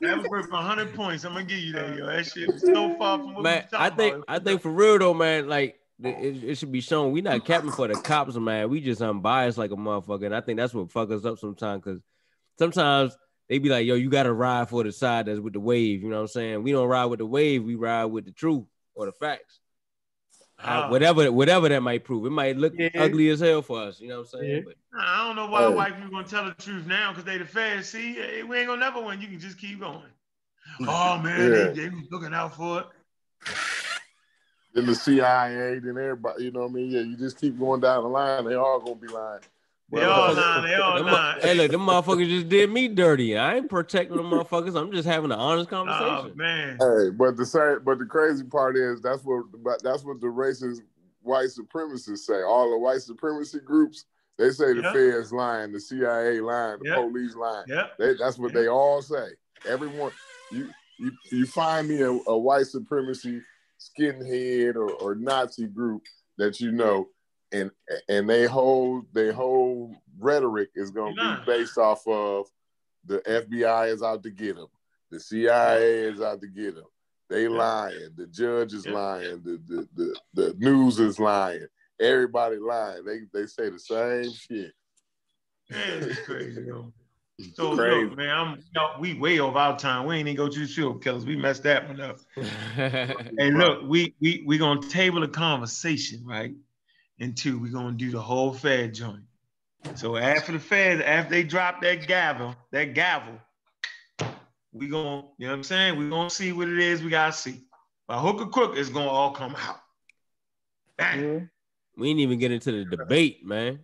That was worth 100 points. I'm gonna give you that, yo. That shit was so far from what man, we I think about. I think for real though, man, like it, it should be shown we not capping for the cops, man. We just unbiased like a motherfucker, and I think that's what fuck us up sometimes. Cause sometimes they be like, "Yo, you gotta ride for the side that's with the wave." You know what I'm saying? We don't ride with the wave. We ride with the truth or the facts. Uh, Oh. whatever, whatever that might prove, it might look Yeah. ugly as hell for us. You know what I'm saying? Yeah. But I don't know why Hey. white people gonna tell the truth now because they the feds. See, eh, we ain't gonna never win. You can just keep going. Oh man, Yeah. they, they was looking out for it. Then the CIA, then everybody, you know what I mean? Yeah, you just keep going down the line, they all gonna be lying. They all Motherfuckers- They all them mo- hey, look, them motherfuckers just did me dirty. I ain't protecting them motherfuckers. I'm just having an honest conversation. Oh conversation. man. Hey, but the same, but the crazy part is that's what but that's what the racist white supremacists say. All the white supremacy groups, they say the Yeah. feds lying, the CIA lying, the Yeah. police lying. Yeah. They, that's what they all say. Everyone, you you you find me a, a white supremacy skinhead or, or Nazi group that you know, and and they whole they whole rhetoric is gonna be based off of the FBI is out to get them, the CIA is out to get them. They lying, the judge is lying, the, the the the news is lying, everybody lying. They they say the same shit. Man, it's crazy, yo. So Crazy. look, man, I'm no, we way over our time. We ain't even go to the serial killers. We messed that one up. Hey, look, we we we gonna table a conversation, right? And two, we're gonna do the whole Fed joint. So after the feds, after they drop that gavel, that gavel, we gonna, you know what I'm saying? We gonna see what it is we gotta see. But hook or crook is gonna all come out. Bang. We ain't even get into the debate, man.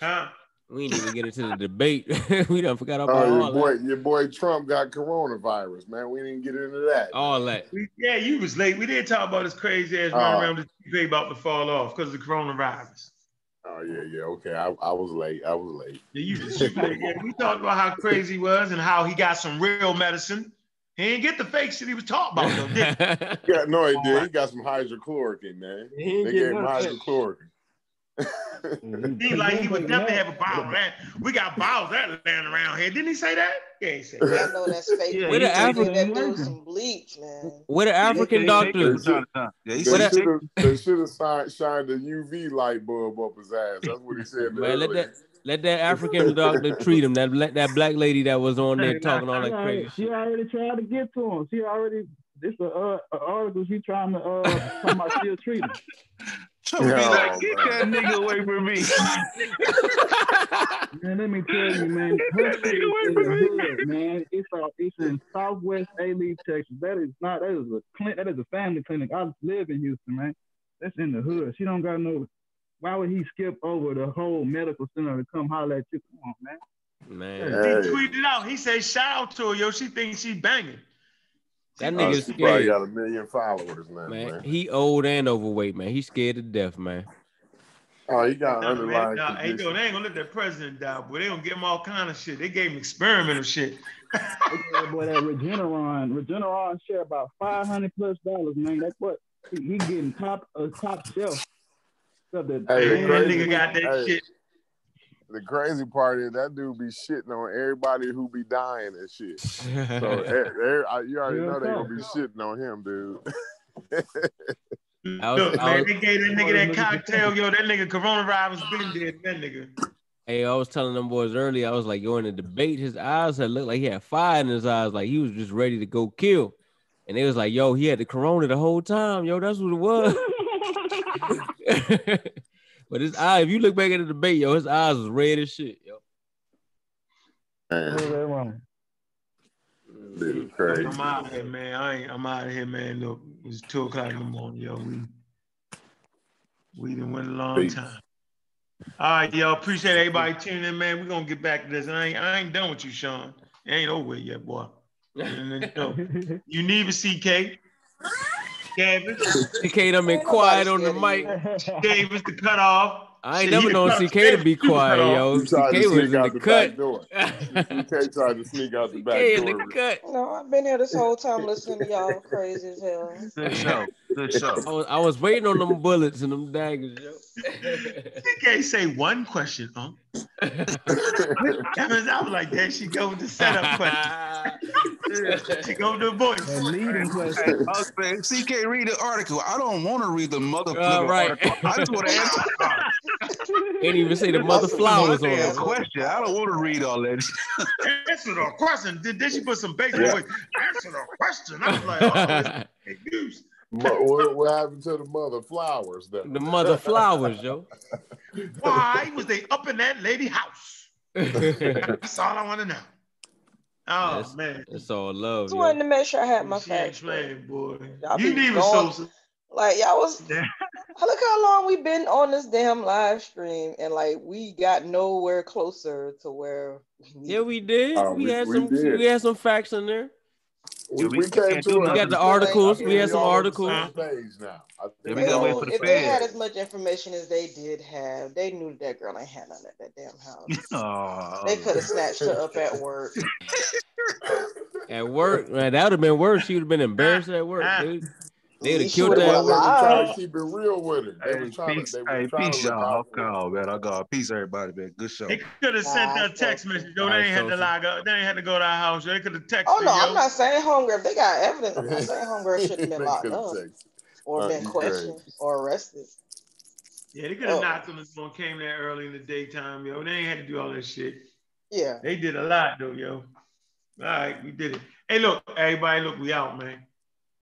Huh? We ain't even get into the debate. we done forgot about Oh, your all boy, that. your boy Trump got coronavirus, man. We didn't get into that. All that. We- yeah, you was late. We didn't talk about this crazy ass Oh. running around with the TV about to fall off because of the coronavirus. Oh yeah, yeah. Okay, I, I was late. I was late. Yeah, you was late. Yeah, we talked about how crazy he was and how he got some real medicine. He didn't get the fake shit he was talking about though, did he? Yeah, no, he did. He got some hydrochloroquine, man. He ain't They getting gave him none hydrochloroquine. He like he would definitely have a bottle. Man, we got bottles that laying around here. Didn't he say that? Yeah, he said I know that's fake. Yeah, Where the African that. that some bleach, man. Where the African doctors? They Where should have they should have shined, shined a UV light bulb up his ass. That's what he said. Man, let that let that African doctor treat him. That black that black lady that was on there talking all that She crazy. She already tried to get to him. She already this a, uh, a article she trying to uh talking about she'll treat him. Trump be like, get that nigga away from me. Man, let me tell you, man, her shit is in the hood, man. It's uh, it's in Southwest Alief, Texas. That is not that is a clinic. That is a family clinic. I live in Houston, man. That's in the hood. She don't got no. Why would he skip over the whole medical center to come holler at you? Come on, man. Man, He tweeted out. He said, "Shout out to her, yo. She thinks she banging." That Oh, nigga's she probably got a million followers now, Man, man. he old and overweight, man. He's scared to death, man. Oh, he got Nah, man, underlying nah, ain't, condition. they ain't gonna let that president die, boy. They gonna give him all kind of shit. They gave him experimental shit. That boy, that Regeneron, Regeneron share about five hundred plus dollars, man. That's what he, he getting top uh, top shelf. Stuff that, Hey, Man, that nigga got that hey, shit. The crazy part is that dude be shitting on everybody who be dying and shit. So er, er, you already know they gonna be shitting on him, dude. I was- Look, I man, was- they gave that nigga that cocktail, yo. That nigga coronavirus been dead. That nigga. Hey, I was telling them boys earlier, I was like, yo, in the debate, his eyes had looked like he had fire in his eyes, like he was just ready to go kill. And they was like, yo, he had the corona the whole time. Yo, that's what it was. but his eye, if you look back at the debate, yo, his eyes was red as shit, yo. Man, dude, crazy. I'm out of here, man. I ain't, I'm out of here, man. Look, it's two o'clock in the morning, yo. We we done went a long Peace. time. All right, yo. Appreciate everybody tuning in, man. We're gonna get back to this. I ain't, I ain't done with you, Sean. It ain't over yet, boy. And then, yo, you need a CK. Gave us, CK done been quiet on the mic. gave us the cutoff. I ain't Shit, never he known the CK to be quiet, yo. He CK was in the the cut. door. CK tried to sneak out the back CK in door. the cut. No, I've been here this whole time listening to y'all crazy as hell. Good show. I was, I was waiting on them bullets and them daggers, yo. CK say one question, huh? I was, like, there she go with the setup question. she go with the voice. leading Hey, I was saying, CK, read the article. I don't want to read the mother Uh, right. article. I just want to answer. Ain't even say the mother flowers on Damn it. question. I don't want to read all that. Answer the question. Did, did she put some basic voice? Answer the question. I was like, oh, it's fake news. Mo- what, what happened to the mother flowers? Though? The mother flowers, yo. Why was they up in that lady house? That's all I want to know. Oh That's- man, It's all love, Just yo. wanted to make sure I had my facts. playing, boy. Y'all You need a going- Sosa. Like y'all was look how long we've been on this damn live stream and like we got nowhere closer to where we Yeah, we did. Oh, we, we- had we some did. we had some facts in there. We, we we came to. We got the articles. We had some we all on the articles. now. I Yeah, think we gotta wait for the if they had as much information as they did have, they knew that, that girl ain't had none at that damn house. Oh, They could have snatched her up at work. At work, man, that would have been worse. She would have been embarrassed at work, dude. They'd have She killed that been. They were trying to keep it real with her. They Hey, were trying peace, to. They were hey, peace, y'all. out for her. Oh, man, I got peace, everybody, man. Good show. They could have sent Nah, a text so- message. Yo, they ain't had to Sosa. log up. They ain't had to go to our house. They could have texted Oh no, her. I'm not saying homegirl. If they got evidence, I'm not saying homegirl shouldn't have been locked up or Uh, been you questioned or arrested. Yeah, they could have Oh. knocked on the door came there early in the daytime, yo. They ain't had to do all that shit. Yeah. They did a lot though, yo. All right, we did it. Hey, look, everybody, look, we out, man.